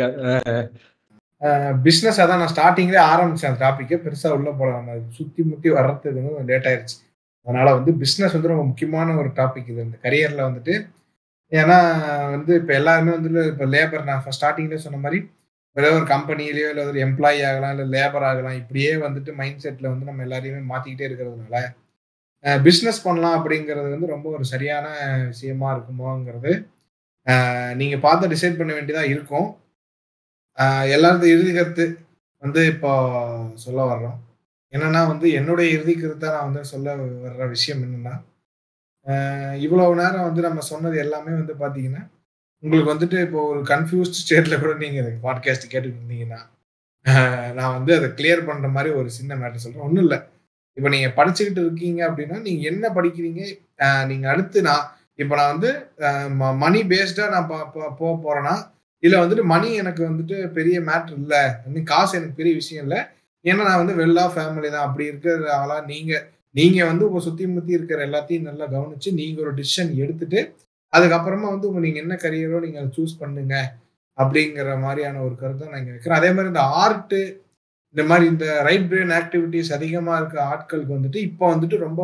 பிசினஸ் அதான் நான் ஸ்டார்டிங்லேயே ஆரம்பிச்சேன் அந்த டாப்பிக்கே பெருசா உள்ள போல நம்ம சுத்தி முத்தி வர்றதுக்கு வந்து லேட் ஆயிருச்சு. அதனால வந்து பிசினஸ் வந்து ரொம்ப முக்கியமான ஒரு டாபிக் இது. இந்த கரியர்ல வந்துட்டு ஏன்னா வந்து இப்போ எல்லாருமே வந்து இப்போ லேபர் நான் ஸ்டார்டிங்ல சொன்ன மாதிரி ஏதோ ஒரு கம்பெனிலேயோ இல்லை ஒரு எம்ப்ளாயி ஆகலாம் இல்லை லேபர் ஆகலாம் இப்படியே வந்துட்டு மைண்ட் செட்டில் வந்து நம்ம எல்லாரையுமே மாற்றிக்கிட்டே இருக்கிறதுனால பிஸ்னஸ் பண்ணலாம் அப்படிங்கிறது வந்து ரொம்ப ஒரு சரியான விஷயமா இருக்குமோங்கிறது அஹ், நீங்க பார்த்து டிசைட் பண்ண வேண்டியதா இருக்கும். எல்லாருக்கும் எல்லாரது இறுதி கருத்து வந்து இப்போ சொல்ல வர்றோம். என்னன்னா வந்து என்னுடைய இறுதி கருத்தை நான் வந்து சொல்ல வர்ற விஷயம் என்னன்னா இவ்வளவு நேரம் வந்து நம்ம சொன்னது எல்லாமே வந்து பாத்தீங்கன்னா உங்களுக்கு வந்துட்டு இப்போ ஒரு கன்ஃபியூஸ்ட் ஸ்டேட்ல கூட நீங்க இந்த பாட்காஸ்ட் கேட்டுட்டு இருந்தீங்கன்னா நான் வந்து அதை கிளியர் பண்ற மாதிரி ஒரு சின்ன மேட்டர் சொல்றேன். ஒன்றும் இல்லை. இப்போ நீங்க படிச்சுக்கிட்டு இருக்கீங்க அப்படின்னா நீங்க என்ன படிக்கிறீங்க? நீங்கள் நீங்க அடுத்து நான் இப்போ நான் வந்து மணி பேஸ்டா நான் போக போறேன்னா இதில் வந்துட்டு மணி எனக்கு வந்துட்டு பெரிய மேட்ரு இல்லை. இன்னும் காசு எனக்கு பெரிய விஷயம் இல்லை. ஏன்னா நான் வந்து வெல்லா ஃபேமிலி தான். அப்படி இருக்கிறதால நீங்கள் நீங்க வந்து உங்க சுத்தி முத்தி இருக்கிற எல்லாத்தையும் நல்லா கவனிச்சு நீங்க ஒரு டிசிஷன் எடுத்துட்டு அதுக்கப்புறமா வந்து உங்க நீங்க என்ன கரியரோ நீங்க அதை சூஸ் பண்ணுங்க அப்படிங்கிற மாதிரியான ஒரு கருத்தை நான் இங்க வைக்கிறேன். அதே மாதிரி இந்த ஆர்ட் இந்த மாதிரி இந்த ரைட் பிரெயின் ஆக்டிவிட்டிஸ் அதிகமா இருக்க ஆட்களுக்கு வந்துட்டு இப்போ வந்துட்டு ரொம்ப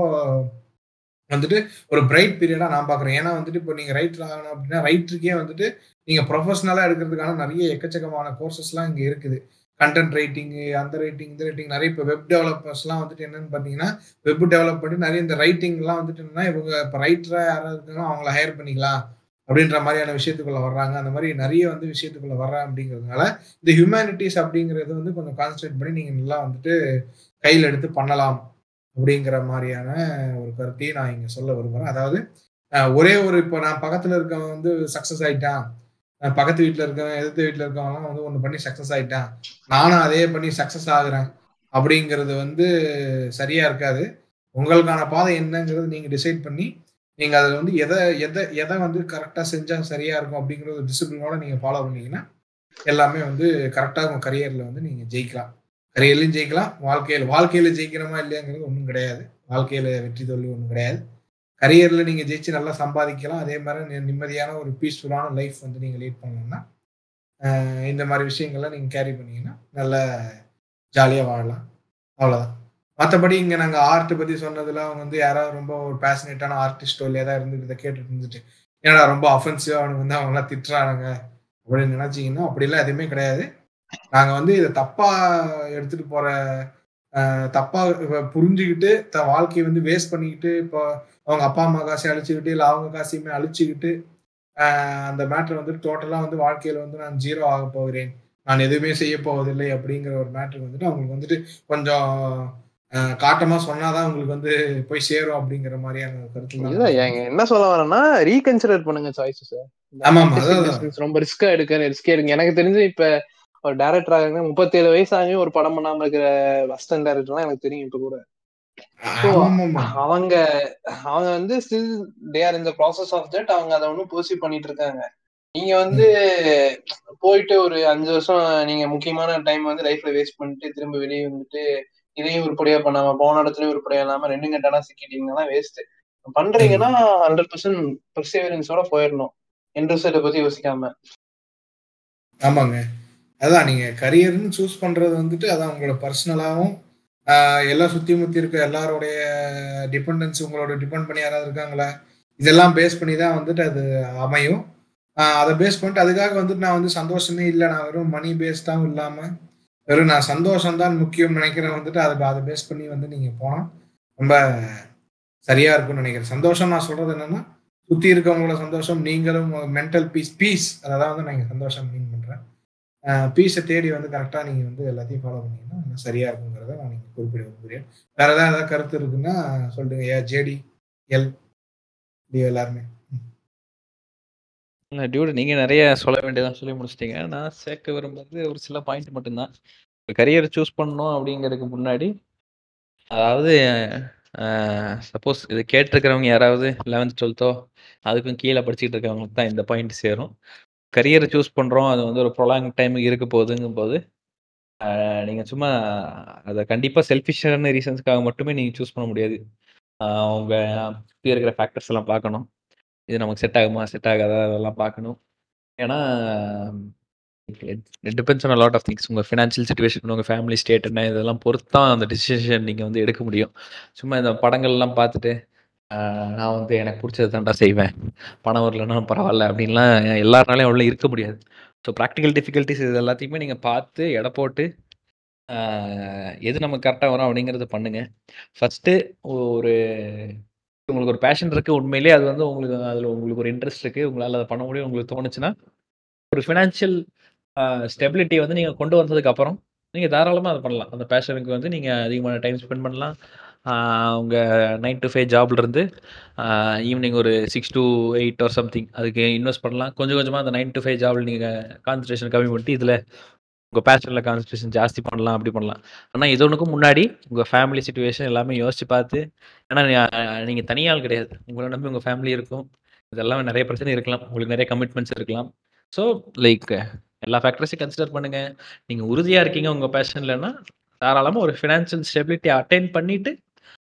வந்துட்டு ஒரு பிரைட் பீரியடா நான் பாக்குறேன் ஏன்னா வந்துட்டு இப்போ நீங்க ரைட்டர் ஆகணும் அப்படின்னா ரைட்டருக்கே வந்துட்டு நீங்க ப்ரொஃபஷனலா எடுக்கிறதுக்கான நிறைய எக்கச்சக்கமான கோர்சஸ்லாம் இங்க இருக்குது. கண்டென்ட் ரைட்டிங் அந்த ரைட்டிங் இந்த ரைட்டிங் நிறைய இப்போ வெப் டெவலப்பர்ஸ்லாம் வந்துட்டு என்னன்னு பார்த்தீங்கன்னா வெப் டெவலப் பண்ணி நிறைய இந்த ரைட்டிங்லாம் வந்துட்டு என்னன்னா இவங்க இப்போ ரைட்டராக யாராவது இருக்காங்களோ அவங்கள ஹையர் பண்ணிக்கலாம் அப்படின்ற மாதிரியான விஷயத்துக்குள்ள வர்றாங்க. அந்த மாதிரி நிறைய வந்து விஷயத்துக்குள்ள வர்றாங்க அப்படிங்கிறதுனால இந்த ஹியூமனிட்டிஸ் அப்படிங்கிறது வந்து கொஞ்சம் கான்சன்ட்ரேட் பண்ணி நீங்கள் நல்லா வந்துட்டு கையில் எடுத்து பண்ணலாம் அப்படிங்கிற மாதிரியான ஒரு கருத்தையும் நான் இங்கே சொல்ல விரும்புகிறேன் அதாவது ஒரே ஒரு இப்போ நான் பக்கத்தில் இருக்கவன் வந்து சக்ஸஸ் ஆயிட்டான். பக்கத்து வீட்டில் இருக்கிறவன் எதிர்த்து வீட்டில் இருக்கவங்கலாம் வந்து ஒன்று பண்ணி சக்ஸஸ் ஆகிட்டான் நானும் அதே பண்ணி சக்ஸஸ் ஆகுறேன். அப்படிங்கிறது வந்து சரியா இருக்காது. உங்களுக்கான பாதை என்னங்கிறது நீங்கள் டிசைட் பண்ணி நீங்கள் அதில் வந்து எதை எதை எதை வந்து கரெக்டாக செஞ்சால் சரியா இருக்கும் அப்படிங்கிற ஒரு டிசிப்ளினோட நீங்கள் ஃபாலோ பண்ணீங்கன்னா எல்லாமே வந்து கரெக்டாக உங்கள் கரியரில் வந்து நீங்கள் ஜெயிக்கலாம். கரியர்லையும் ஜெயிக்கலாம். வாழ்க்கையில் வாழ்க்கையில் ஜெயிக்கிறோமா இல்லையாங்கிறது ஒன்றும் கிடையாது. வாழ்க்கையில் வெற்றி தோல்வி ஒன்றும் கிடையாது. கரியர்ல நீங்க ஜெயிச்சு நல்லா சம்பாதிக்கலாம். அதே மாதிரி நிம்மதியான ஒரு பீஸ்ஃபுல்லான லைஃப் வந்து நீங்க லீட் பண்ணணும்னா இந்த மாதிரி விஷயங்கள்லாம் நீங்க கேரி பண்ணீங்கன்னா நல்லா ஜாலியா வாழலாம். அவ்வளவுதான். மற்றபடி இங்க நாங்க ஆர்ட் பத்தி சொன்னதுல அவங்க வந்து யாராவது ரொம்ப ஒரு பேஷனேட்டான ஆர்டிஸ்டோ இல்ல ஏதாவது இருந்து இதை கேட்டுட்டு இருந்துட்டு ஏன்னா ரொம்ப அஃபென்சிவா அவனுக்கு வந்து அவங்க எல்லாம் திட்டுறானுங்க. அப்படின்னு நினைச்சீங்கன்னா அப்படிலாம் எதுவுமே கிடையாது. நாங்க வந்து இதை தப்பா எடுத்துட்டு போற தப்பா புரிஞ்சுக்கிட்டு த வாழ்க்கையை வந்து வேஸ்ட் பண்ணிக்கிட்டு இப்போ அவங்க அப்பா அம்மா காசை அழிச்சுக்கிட்டு இல்லை அவங்க காசையுமே அழிச்சுக்கிட்டு அந்த மேட்ரு வந்து டோட்டலா வந்து வாழ்க்கையில வந்து நான் ஜீரோ ஆக போகிறேன். நான் எதுவுமே செய்ய போவதில்லை அப்படிங்கிற ஒரு மேட்ரு வந்துட்டு அவங்களுக்கு வந்துட்டு கொஞ்சம் காட்டமா சொன்னாதான் உங்களுக்கு வந்து போய் சேரும் அப்படிங்கிற மாதிரியான கருத்து ஏங்க என்ன சொல்ல வரேன்னா ரீகன்சிடர் பண்ணுங்க சாய்ஸஸ் ரொம்ப ரிஸ்கா எடுக்க ரிஸ்கே எடுங்க. எனக்கு தெரிஞ்சு இப்ப ஒரு டேரக்டர் ஆகுங்க முப்பத்தேழு வயசு ஆகியும் ஒரு படம் பண்ணாம இருக்கிற அசிஸ்டன்ட் டேரக்டர்லாம் எனக்கு தெரியும் இப்ப கூட. அவங்க அவங்க வந்து ஸ்டில் தே ஆர் இந்த ப்ராசஸ் ஆஃப் தட் அவங்க அதை ஒன்றும் பர்சீவ் பண்ணிட்டு இருக்காங்க. நீங்க வந்து போயிட்டு ஒரு அஞ்சு வருஷம் நீங்க முக்கியமான டைம் வந்து லைஃப்ல வேஸ்ட் பண்ணிட்டு திரும்ப வெளியே வந்துட்டு இதையும் உருப்படியா பண்ணாம போன இடத்துலயும் உருப்படியா இல்லாம ரெண்டு கட்டானா சிக்கிட்டீங்கன்னா வேஸ்ட் பண்றீங்கன்னா ஹண்ட்ரட் பர்சன்ட் பர்சேவரன்ஸோட போயிடணும். இன்ட்ரெஸ்ட்டை பத்தி யோசிக்காம. ஆமாங்க. அதான் நீங்க கரியர்னு சூஸ் பண்றது வந்துட்டு அதான் உங்களோட பர்சனலாகவும் எல்லாம் சுத்தி முத்தி இருக்க எல்லாருடைய டிபெண்டன்ஸ் உங்களோட டிபெண்ட் பண்ணி யாராவது இருக்காங்களா? இதெல்லாம் பேஸ் பண்ணி தான் வந்துட்டு அது அமையும். அதை பேஸ் பண்ணிட்டு அதுக்காக வந்துட்டு நான் வந்து சந்தோஷமே இல்லை. நான் வெறும் மணி பேஸ்டாகவும் இல்லாம வெறும் நான் சந்தோஷம் தான் முக்கியம் நினைக்கிறேன் வந்துட்டு அதை அதை பேஸ் பண்ணி வந்து நீங்க போனால் ரொம்ப சரியா இருக்கும்னு நினைக்கிறேன். சந்தோஷம் நான் சொல்றது என்னன்னா சுத்தி இருக்கவங்களோட சந்தோஷம் நீங்களும் மென்டல் பீஸ் பீஸ் அதை தான் வந்து நான் சந்தோஷம் மீன் பீஸை தேடி வந்து கரெக்டாக நீங்கள் வந்து எல்லாத்தையும் ஃபாலோ பண்ணீங்கன்னா சரியாக இருக்குங்கிறத நான் நீங்கள் குறிப்பிட விரும்புகிறேன். வேறு ஏதாவது ஏதாவது கருத்து இருக்குன்னா சொல்லுங்க. ஏ ஜேடி எல் டி எல்லாருமே. இல்ல நீங்கள் நிறைய சொல்ல வேண்டியதான் சொல்லி முடிச்சிட்டீங்க. நான் சேர்க்க விரும்புறது ஒரு சில பாயிண்ட் மட்டும்தான். கரியர் சூஸ் பண்ணணும் அப்படிங்கிறதுக்கு முன்னாடி அதாவது சப்போஸ் இது கேட்டிருக்கிறவங்க யாராவது லெவன்த் டுவெல்த்தோ அதுக்கும் கீழே படிச்சுட்டு இருக்கவங்களுக்கு தான் இந்த பாயிண்ட் சேரும். கரியரை சூஸ் பண்ணுறோம் அது வந்து ஒரு ப்ரொலாங் டைம் இருக்க போகுதுங்கும் போது நீங்கள் சும்மா அதை கண்டிப்பாக செல்ஃபிஷான ரீசன்ஸ்க்காக மட்டுமே நீங்கள் சூஸ் பண்ண முடியாது. உங்கள் சுற்றி இருக்கிற ஃபேக்டர்ஸ் எல்லாம் பார்க்கணும். இது நமக்கு செட் ஆகுமா செட் ஆகாதா அதெல்லாம் பார்க்கணும். ஏன்னா depends on lot of things உங்கள் ஃபினான்ஷியல் சுச்சுவேஷன் உங்கள் ஃபேமிலி ஸ்டேட் என்ன இதெல்லாம் பொறுத்து தான் அந்த டிசிஷன் நீங்கள் வந்து எடுக்க முடியும். சும்மா இந்த படங்கள்லாம் பார்த்துட்டு நான் வந்து எனக்கு பிடிச்சது தான்டா செய்வேன். பணம் வரலன்னா பரவாயில்ல அப்படின்லாம் எல்லாருனாலையும் அவ்வளோ இருக்க முடியாது. ஸோ ப்ராக்டிக்கல் டிஃபிகல்ட்டிஸ் இது எல்லாத்தையுமே நீங்கள் பார்த்து எடை போட்டு எது நமக்கு கரெக்டாக வரும் அப்படிங்கிறத பண்ணுங்க. ஃபஸ்ட்டு ஒரு உங்களுக்கு ஒரு பேஷன் இருக்குது உண்மையிலேயே அது வந்து உங்களுக்கு அதில் உங்களுக்கு ஒரு இன்ட்ரெஸ்ட் இருக்குது உங்களால் அதை பண்ண முடியும் உங்களுக்கு தோணுச்சுன்னா ஒரு ஃபினான்ஷியல் ஸ்டெபிலிட்டி வந்து நீங்கள் கொண்டு வந்ததுக்கப்புறம் நீங்கள் தாராளமாக அதை பண்ணலாம். அந்த பேஷனுக்கு வந்து நீங்கள் அதிகமான டைம் ஸ்பெண்ட் பண்ணலாம். உங்கள் நைன் டு ஃபைவ் ஜாப்லேருந்து ஈவினிங் ஒரு six to eight or something அதுக்கு இன்வெஸ்ட் பண்ணலாம். கொஞ்சம் கொஞ்சமாக அந்த நைன் டு ஃபைவ் ஜாபில் நீங்கள் கான்சன்ட்ரேஷன் கம்மி பண்ணிட்டு இதில் உங்கள் பேஷனில் கான்சன்ட்ரேஷன் ஜாஸ்தி பண்ணலாம் அப்படி பண்ணலாம். ஆனால் இது ஒன்றுக்கும் முன்னாடி உங்கள் ஃபேமிலி சுச்சுவேஷன் எல்லாமே யோசிச்சு பார்த்து ஏன்னா நீங்கள் தனியாள் கிடையாது. உங்களை நம்பி உங்கள் ஃபேமிலி இருக்கும். இதெல்லாம் நிறைய பிரச்சனை இருக்கலாம். உங்களுக்கு நிறைய கமிட்மெண்ட்ஸ் இருக்கலாம். ஸோ லைக் எல்லா ஃபேக்டர்ஸையும் கன்சிடர் பண்ணுங்கள் நீங்கள் உறுதியாக இருக்கீங்க உங்கள் பேஷன்லன்னா தாராளமாக ஒரு ஃபினான்ஷியல் ஸ்டெபிலிட்டி அட்டைன் பண்ணிவிட்டு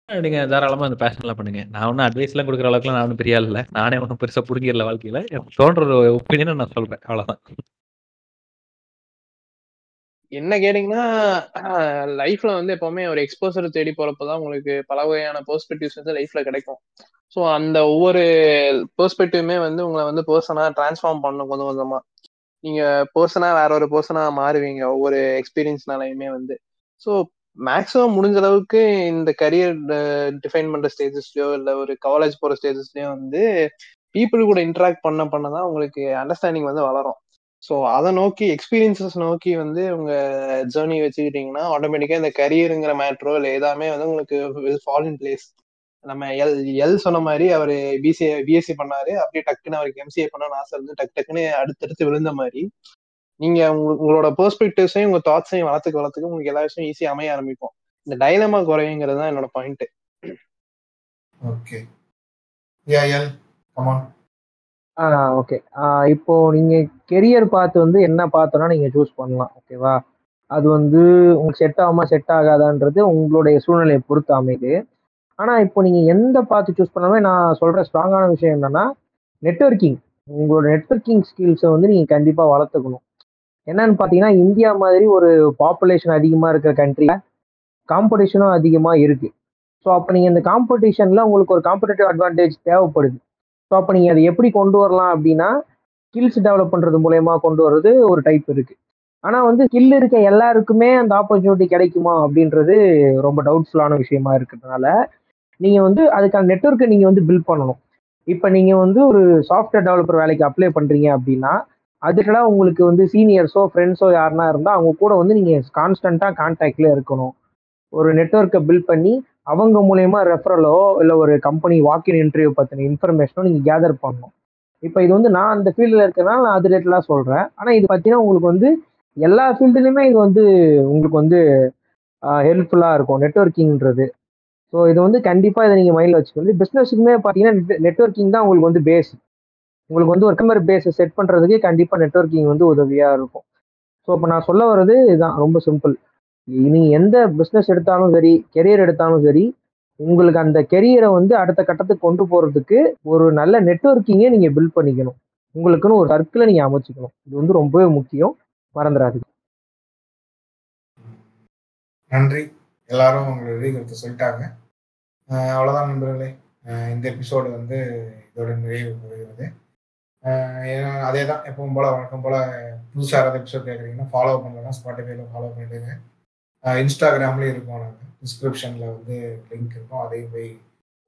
நீங்க தாராளமா அந்த பேஷன்லாம் பண்ணுங்க. நான் ஒண்ணும் அட்வைஸ்லாம் கொடுக்குற அளவுக்குலாம் நான் ஒன்றும் பெரிய ஆள் இல்ல. நானே ஒன்றும் பெருசா புடுங்கிடல வாழ்க்கையில. எனக்கு தோன்ற ஒரு ஒப்பீனியன நான் சொல்றேன். அவ்வளவுதான். என்ன கேட்டீங்கன்னா, லைஃப்ல வந்து எப்பவுமே ஒரு எக்ஸ்போசர் தேடி போறப்ப தான் உங்களுக்கு பல வகையான பெர்ஸ்பெக்டிவ்ஸ் வந்து லைஃப்ல கிடைக்கும். ஸோ அந்த ஒவ்வொரு பெர்ஸ்பெக்டிவ்மே வந்து உங்களை வந்து பெர்சனா டிரான்ஸ்ஃபார்ம் பண்ணும் கொஞ்சம் கொஞ்சமா. நீங்க பர்சனா வேற ஒரு பர்சனா மாறுவீங்க ஒவ்வொரு எக்ஸ்பீரியன்ஸ்னாலையுமே வந்து. ஸோ மேக்ஸிமம் முடிஞ்ச அளவுக்கு இந்த கரியர் டிஃபைன் பண்ற ஸ்டேஜஸ்லயோ, இல்ல ஒரு காலேஜ் போற ஸ்டேஜஸ்லயோ வந்து பீப்புள் கூட இன்ட்ராக்ட் பண்ண பண்ண தான் உங்களுக்கு அண்டர்ஸ்டாண்டிங் வந்து வளரும். ஸோ அதை நோக்கி எக்ஸ்பீரியன்ஸஸ் நோக்கி வந்து உங்க ஜேர்னி வச்சுக்கிட்டீங்கன்னா, ஆட்டோமேட்டிக்கா இந்த கரியருங்கிற மேட்ரோ இல்லை எல்லாமே வந்து உங்களுக்கு வில் ஃபால் இன் பிளேஸ். நம்ம எல் எல் சொன்ன மாதிரி அவர் பிசிஏ பிஎஸ்சி பண்ணாரு. அப்படியே டக்குன்னு அவருக்கு எம்சிஏ பண்ணணும்னு ஆசை இருந்து டக்கு டக்குன்னு அடுத்தடுத்து விழுந்த மாதிரி நீங்க உங்க உங்களோட பெர்ஸ்பெக்டிவ்ஸையும், உங்க தாட்ஸையும் வளர்த்துக்க வளர்த்துக்க உங்களுக்கு எல்லா விஷயம் ஈஸியா அமைய ஆரம்பிக்கும். இந்த டைலமா குறையுங்கிறது தான் என்னோட point. Okay. Yeah L okay. இப்போ நீங்க கெரியர் பாத் வந்து என்ன பாத்னா நீங்க சூஸ் பண்ணலாம். ஓகேவா? அது வந்து உங்களுக்கு செட் ஆகுமா, செட் ஆகாதான்றது உங்களுடைய சூழ்நிலைய பொறுத்து அமையுது. ஆனா இப்போ நீங்க எந்த பாத் சூஸ் பண்ணாலுமே நான் சொல்ற ஸ்ட்ராங்கான விஷயம் என்னன்னா, நெட்வொர்க்கிங். உங்களோட நெட்வொர்க்கிங் ஸ்கில்ஸ வந்து நீங்க கண்டிப்பா வளர்த்துக்கணும். என்னன்னு பார்த்தீங்கன்னா, இந்தியா மாதிரி ஒரு பாப்புலேஷன் அதிகமாக இருக்கிற கண்ட்ரியில் காம்படிஷனும் அதிகமாக இருக்கு. ஸோ அப்போ நீங்கள் இந்த காம்படிஷனில் உங்களுக்கு ஒரு காம்படேட்டிவ் அட்வான்டேஜ் தேவைப்படுது. ஸோ அப்போ நீங்கள் அதை எப்படி கொண்டு வரலாம் அப்படின்னா, ஸ்கில்ஸ் டெவலப் பண்ணுறது மூலயமா கொண்டு வர்றது ஒரு டைப் இருக்குது ஆனால் வந்து ஸ்கில் இருக்க எல்லாருக்குமே அந்த ஆப்பர்ச்சுனிட்டி கிடைக்குமா அப்படின்றது ரொம்ப டவுட்ஃபுல்லான விஷயமா இருக்கிறதுனால, நீங்கள் வந்து அதுக்கான நெட்ஒர்க்கை நீங்கள் வந்து பில்ட் பண்ணணும். இப்போ நீங்கள் வந்து ஒரு சாஃப்ட்வேர் டெவலப்பர் வேலைக்கு அப்ளை பண்ணுறீங்க அப்படின்னா, அதுக்கெல்லாம் உங்களுக்கு வந்து சீனியர்ஸோ, ஃப்ரெண்ட்ஸோ யாருனா இருந்தால் அவங்க கூட வந்து நீங்கள் கான்ஸ்டன்ட்டா கான்டாக்டில் இருக்கணும். ஒரு நெட்ஒர்க்கை பில்ட் பண்ணி அவங்க மூலயமா ரெஃபரலோ, இல்லை ஒரு கம்பெனி வாக்கின் இன்டர்வியூ பற்றின இன்ஃபர்மேஷனோ நீங்கள் கேதர் பண்ணணும். இப்போ இது வந்து நான் அந்த ஃபீல்டில் இருக்கிறனால நான் அது ரேட்டெலாம் சொல்கிறேன் ஆனால் இது பார்த்தீங்கன்னா, உங்களுக்கு வந்து எல்லா ஃபீல்டுலையுமே இது வந்து உங்களுக்கு வந்து ஹெல்ப்ஃபுல்லாக இருக்கும். நெட்வொர்க்கிங்ன்றது. ஸோ இது வந்து கண்டிப்பாக இதை நீங்கள் மைண்டில் வச்சுக்கணும். பிஸ்னஸுக்குமே பார்த்தீங்கன்னா, நெட் நெட்வொர்க்கிங் தான் உங்களுக்கு வந்து பேஸ். உங்களுக்கு வந்து ஒரு கஸ்டமர் பேஸை செட் பண்ணுறதுக்கே கண்டிப்பாக நெட்வொர்க்கிங் வந்து உதவியாக இருக்கும். ஸோ இப்போ நான் சொல்ல வர்றது இதுதான் ரொம்ப சிம்பிள். நீங்கள் எந்த பிஸ்னஸ் எடுத்தாலும் சரி, கெரியர் எடுத்தாலும் சரி, உங்களுக்கு அந்த கெரியரை வந்து அடுத்த கட்டத்துக்கு கொண்டு போகிறதுக்கு ஒரு நல்ல நெட்வொர்க்கிங்க நீங்கள் பில்ட் பண்ணிக்கணும். உங்களுக்குன்னு ஒரு சர்க்கிளை நீங்கள் அமைச்சிக்கணும் இது வந்து ரொம்பவே முக்கியம். மறந்துடாதீங்க நன்றி. எல்லாரும் உங்களுடைய கருத்த சொல்லிட்டாங்க. அவ்வளோதான் நண்பர்களே. இந்த எபிசோடு வந்து இதோட நிறைவு பெறுகிறது. ஏன்னா அதே தான் எப்பவும் போல வழக்கம் போல புதுசாக யாராவது எபிசோட் கேட்குறீங்கன்னா, ஃபாலோ பண்ணலாம் ஸ்பாட்டிஃபைல ஃபாலோ பண்ணிடுங்க. இன்ஸ்டாகிராம்லேயும் இருக்கோம் நாங்கள் டிஸ்கிரிப்ஷனில் வந்து லிங்க் இருக்கும். அதையும் போய்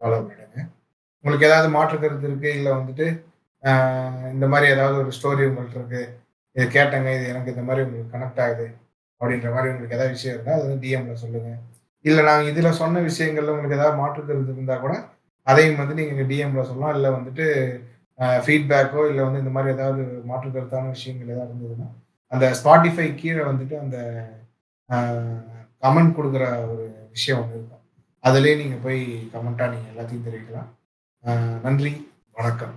ஃபாலோ பண்ணிடுங்க. உங்களுக்கு ஏதாவது மாற்று கருத்து இருக்குது இல்லை வந்துட்டு இந்த மாதிரி ஏதாவது ஒரு ஸ்டோரி உங்கள்கிட்ட இருக்கு. இது கேட்டேங்க, இது எனக்கு இந்த மாதிரி உங்களுக்கு கனெக்ட் ஆகுது. அப்படின்ற மாதிரி உங்களுக்கு ஏதாவது விஷயம் இருந்தால் அது வந்து டிஎம்ல சொல்லுங்க. இல்லை நாங்கள் இதில் சொன்ன விஷயங்கள்ல உங்களுக்கு ஏதாவது மாற்று கருத்து இருந்தால் கூட, அதையும் வந்து நீங்கள் டிஎம்ல சொல்லலாம். இல்லை வந்துட்டு ஃபீட்பேக்கோ இல்லை வந்து இந்த மாதிரி ஏதாவது மாற்று கருத்தான விஷயங்கள் ஏதாவது இருந்ததுன்னா, அந்த ஸ்பாட்டிஃபை கீழே வந்துட்டு அந்த கமெண்ட் கொடுக்குற ஒரு விஷயம் ஒன்று இருக்கும். அதுலேயே நீங்கள் போய் கமெண்ட்டாக நீங்கள் எல்லாத்தையும் தெரிவிக்கலாம். நன்றி. வணக்கம்.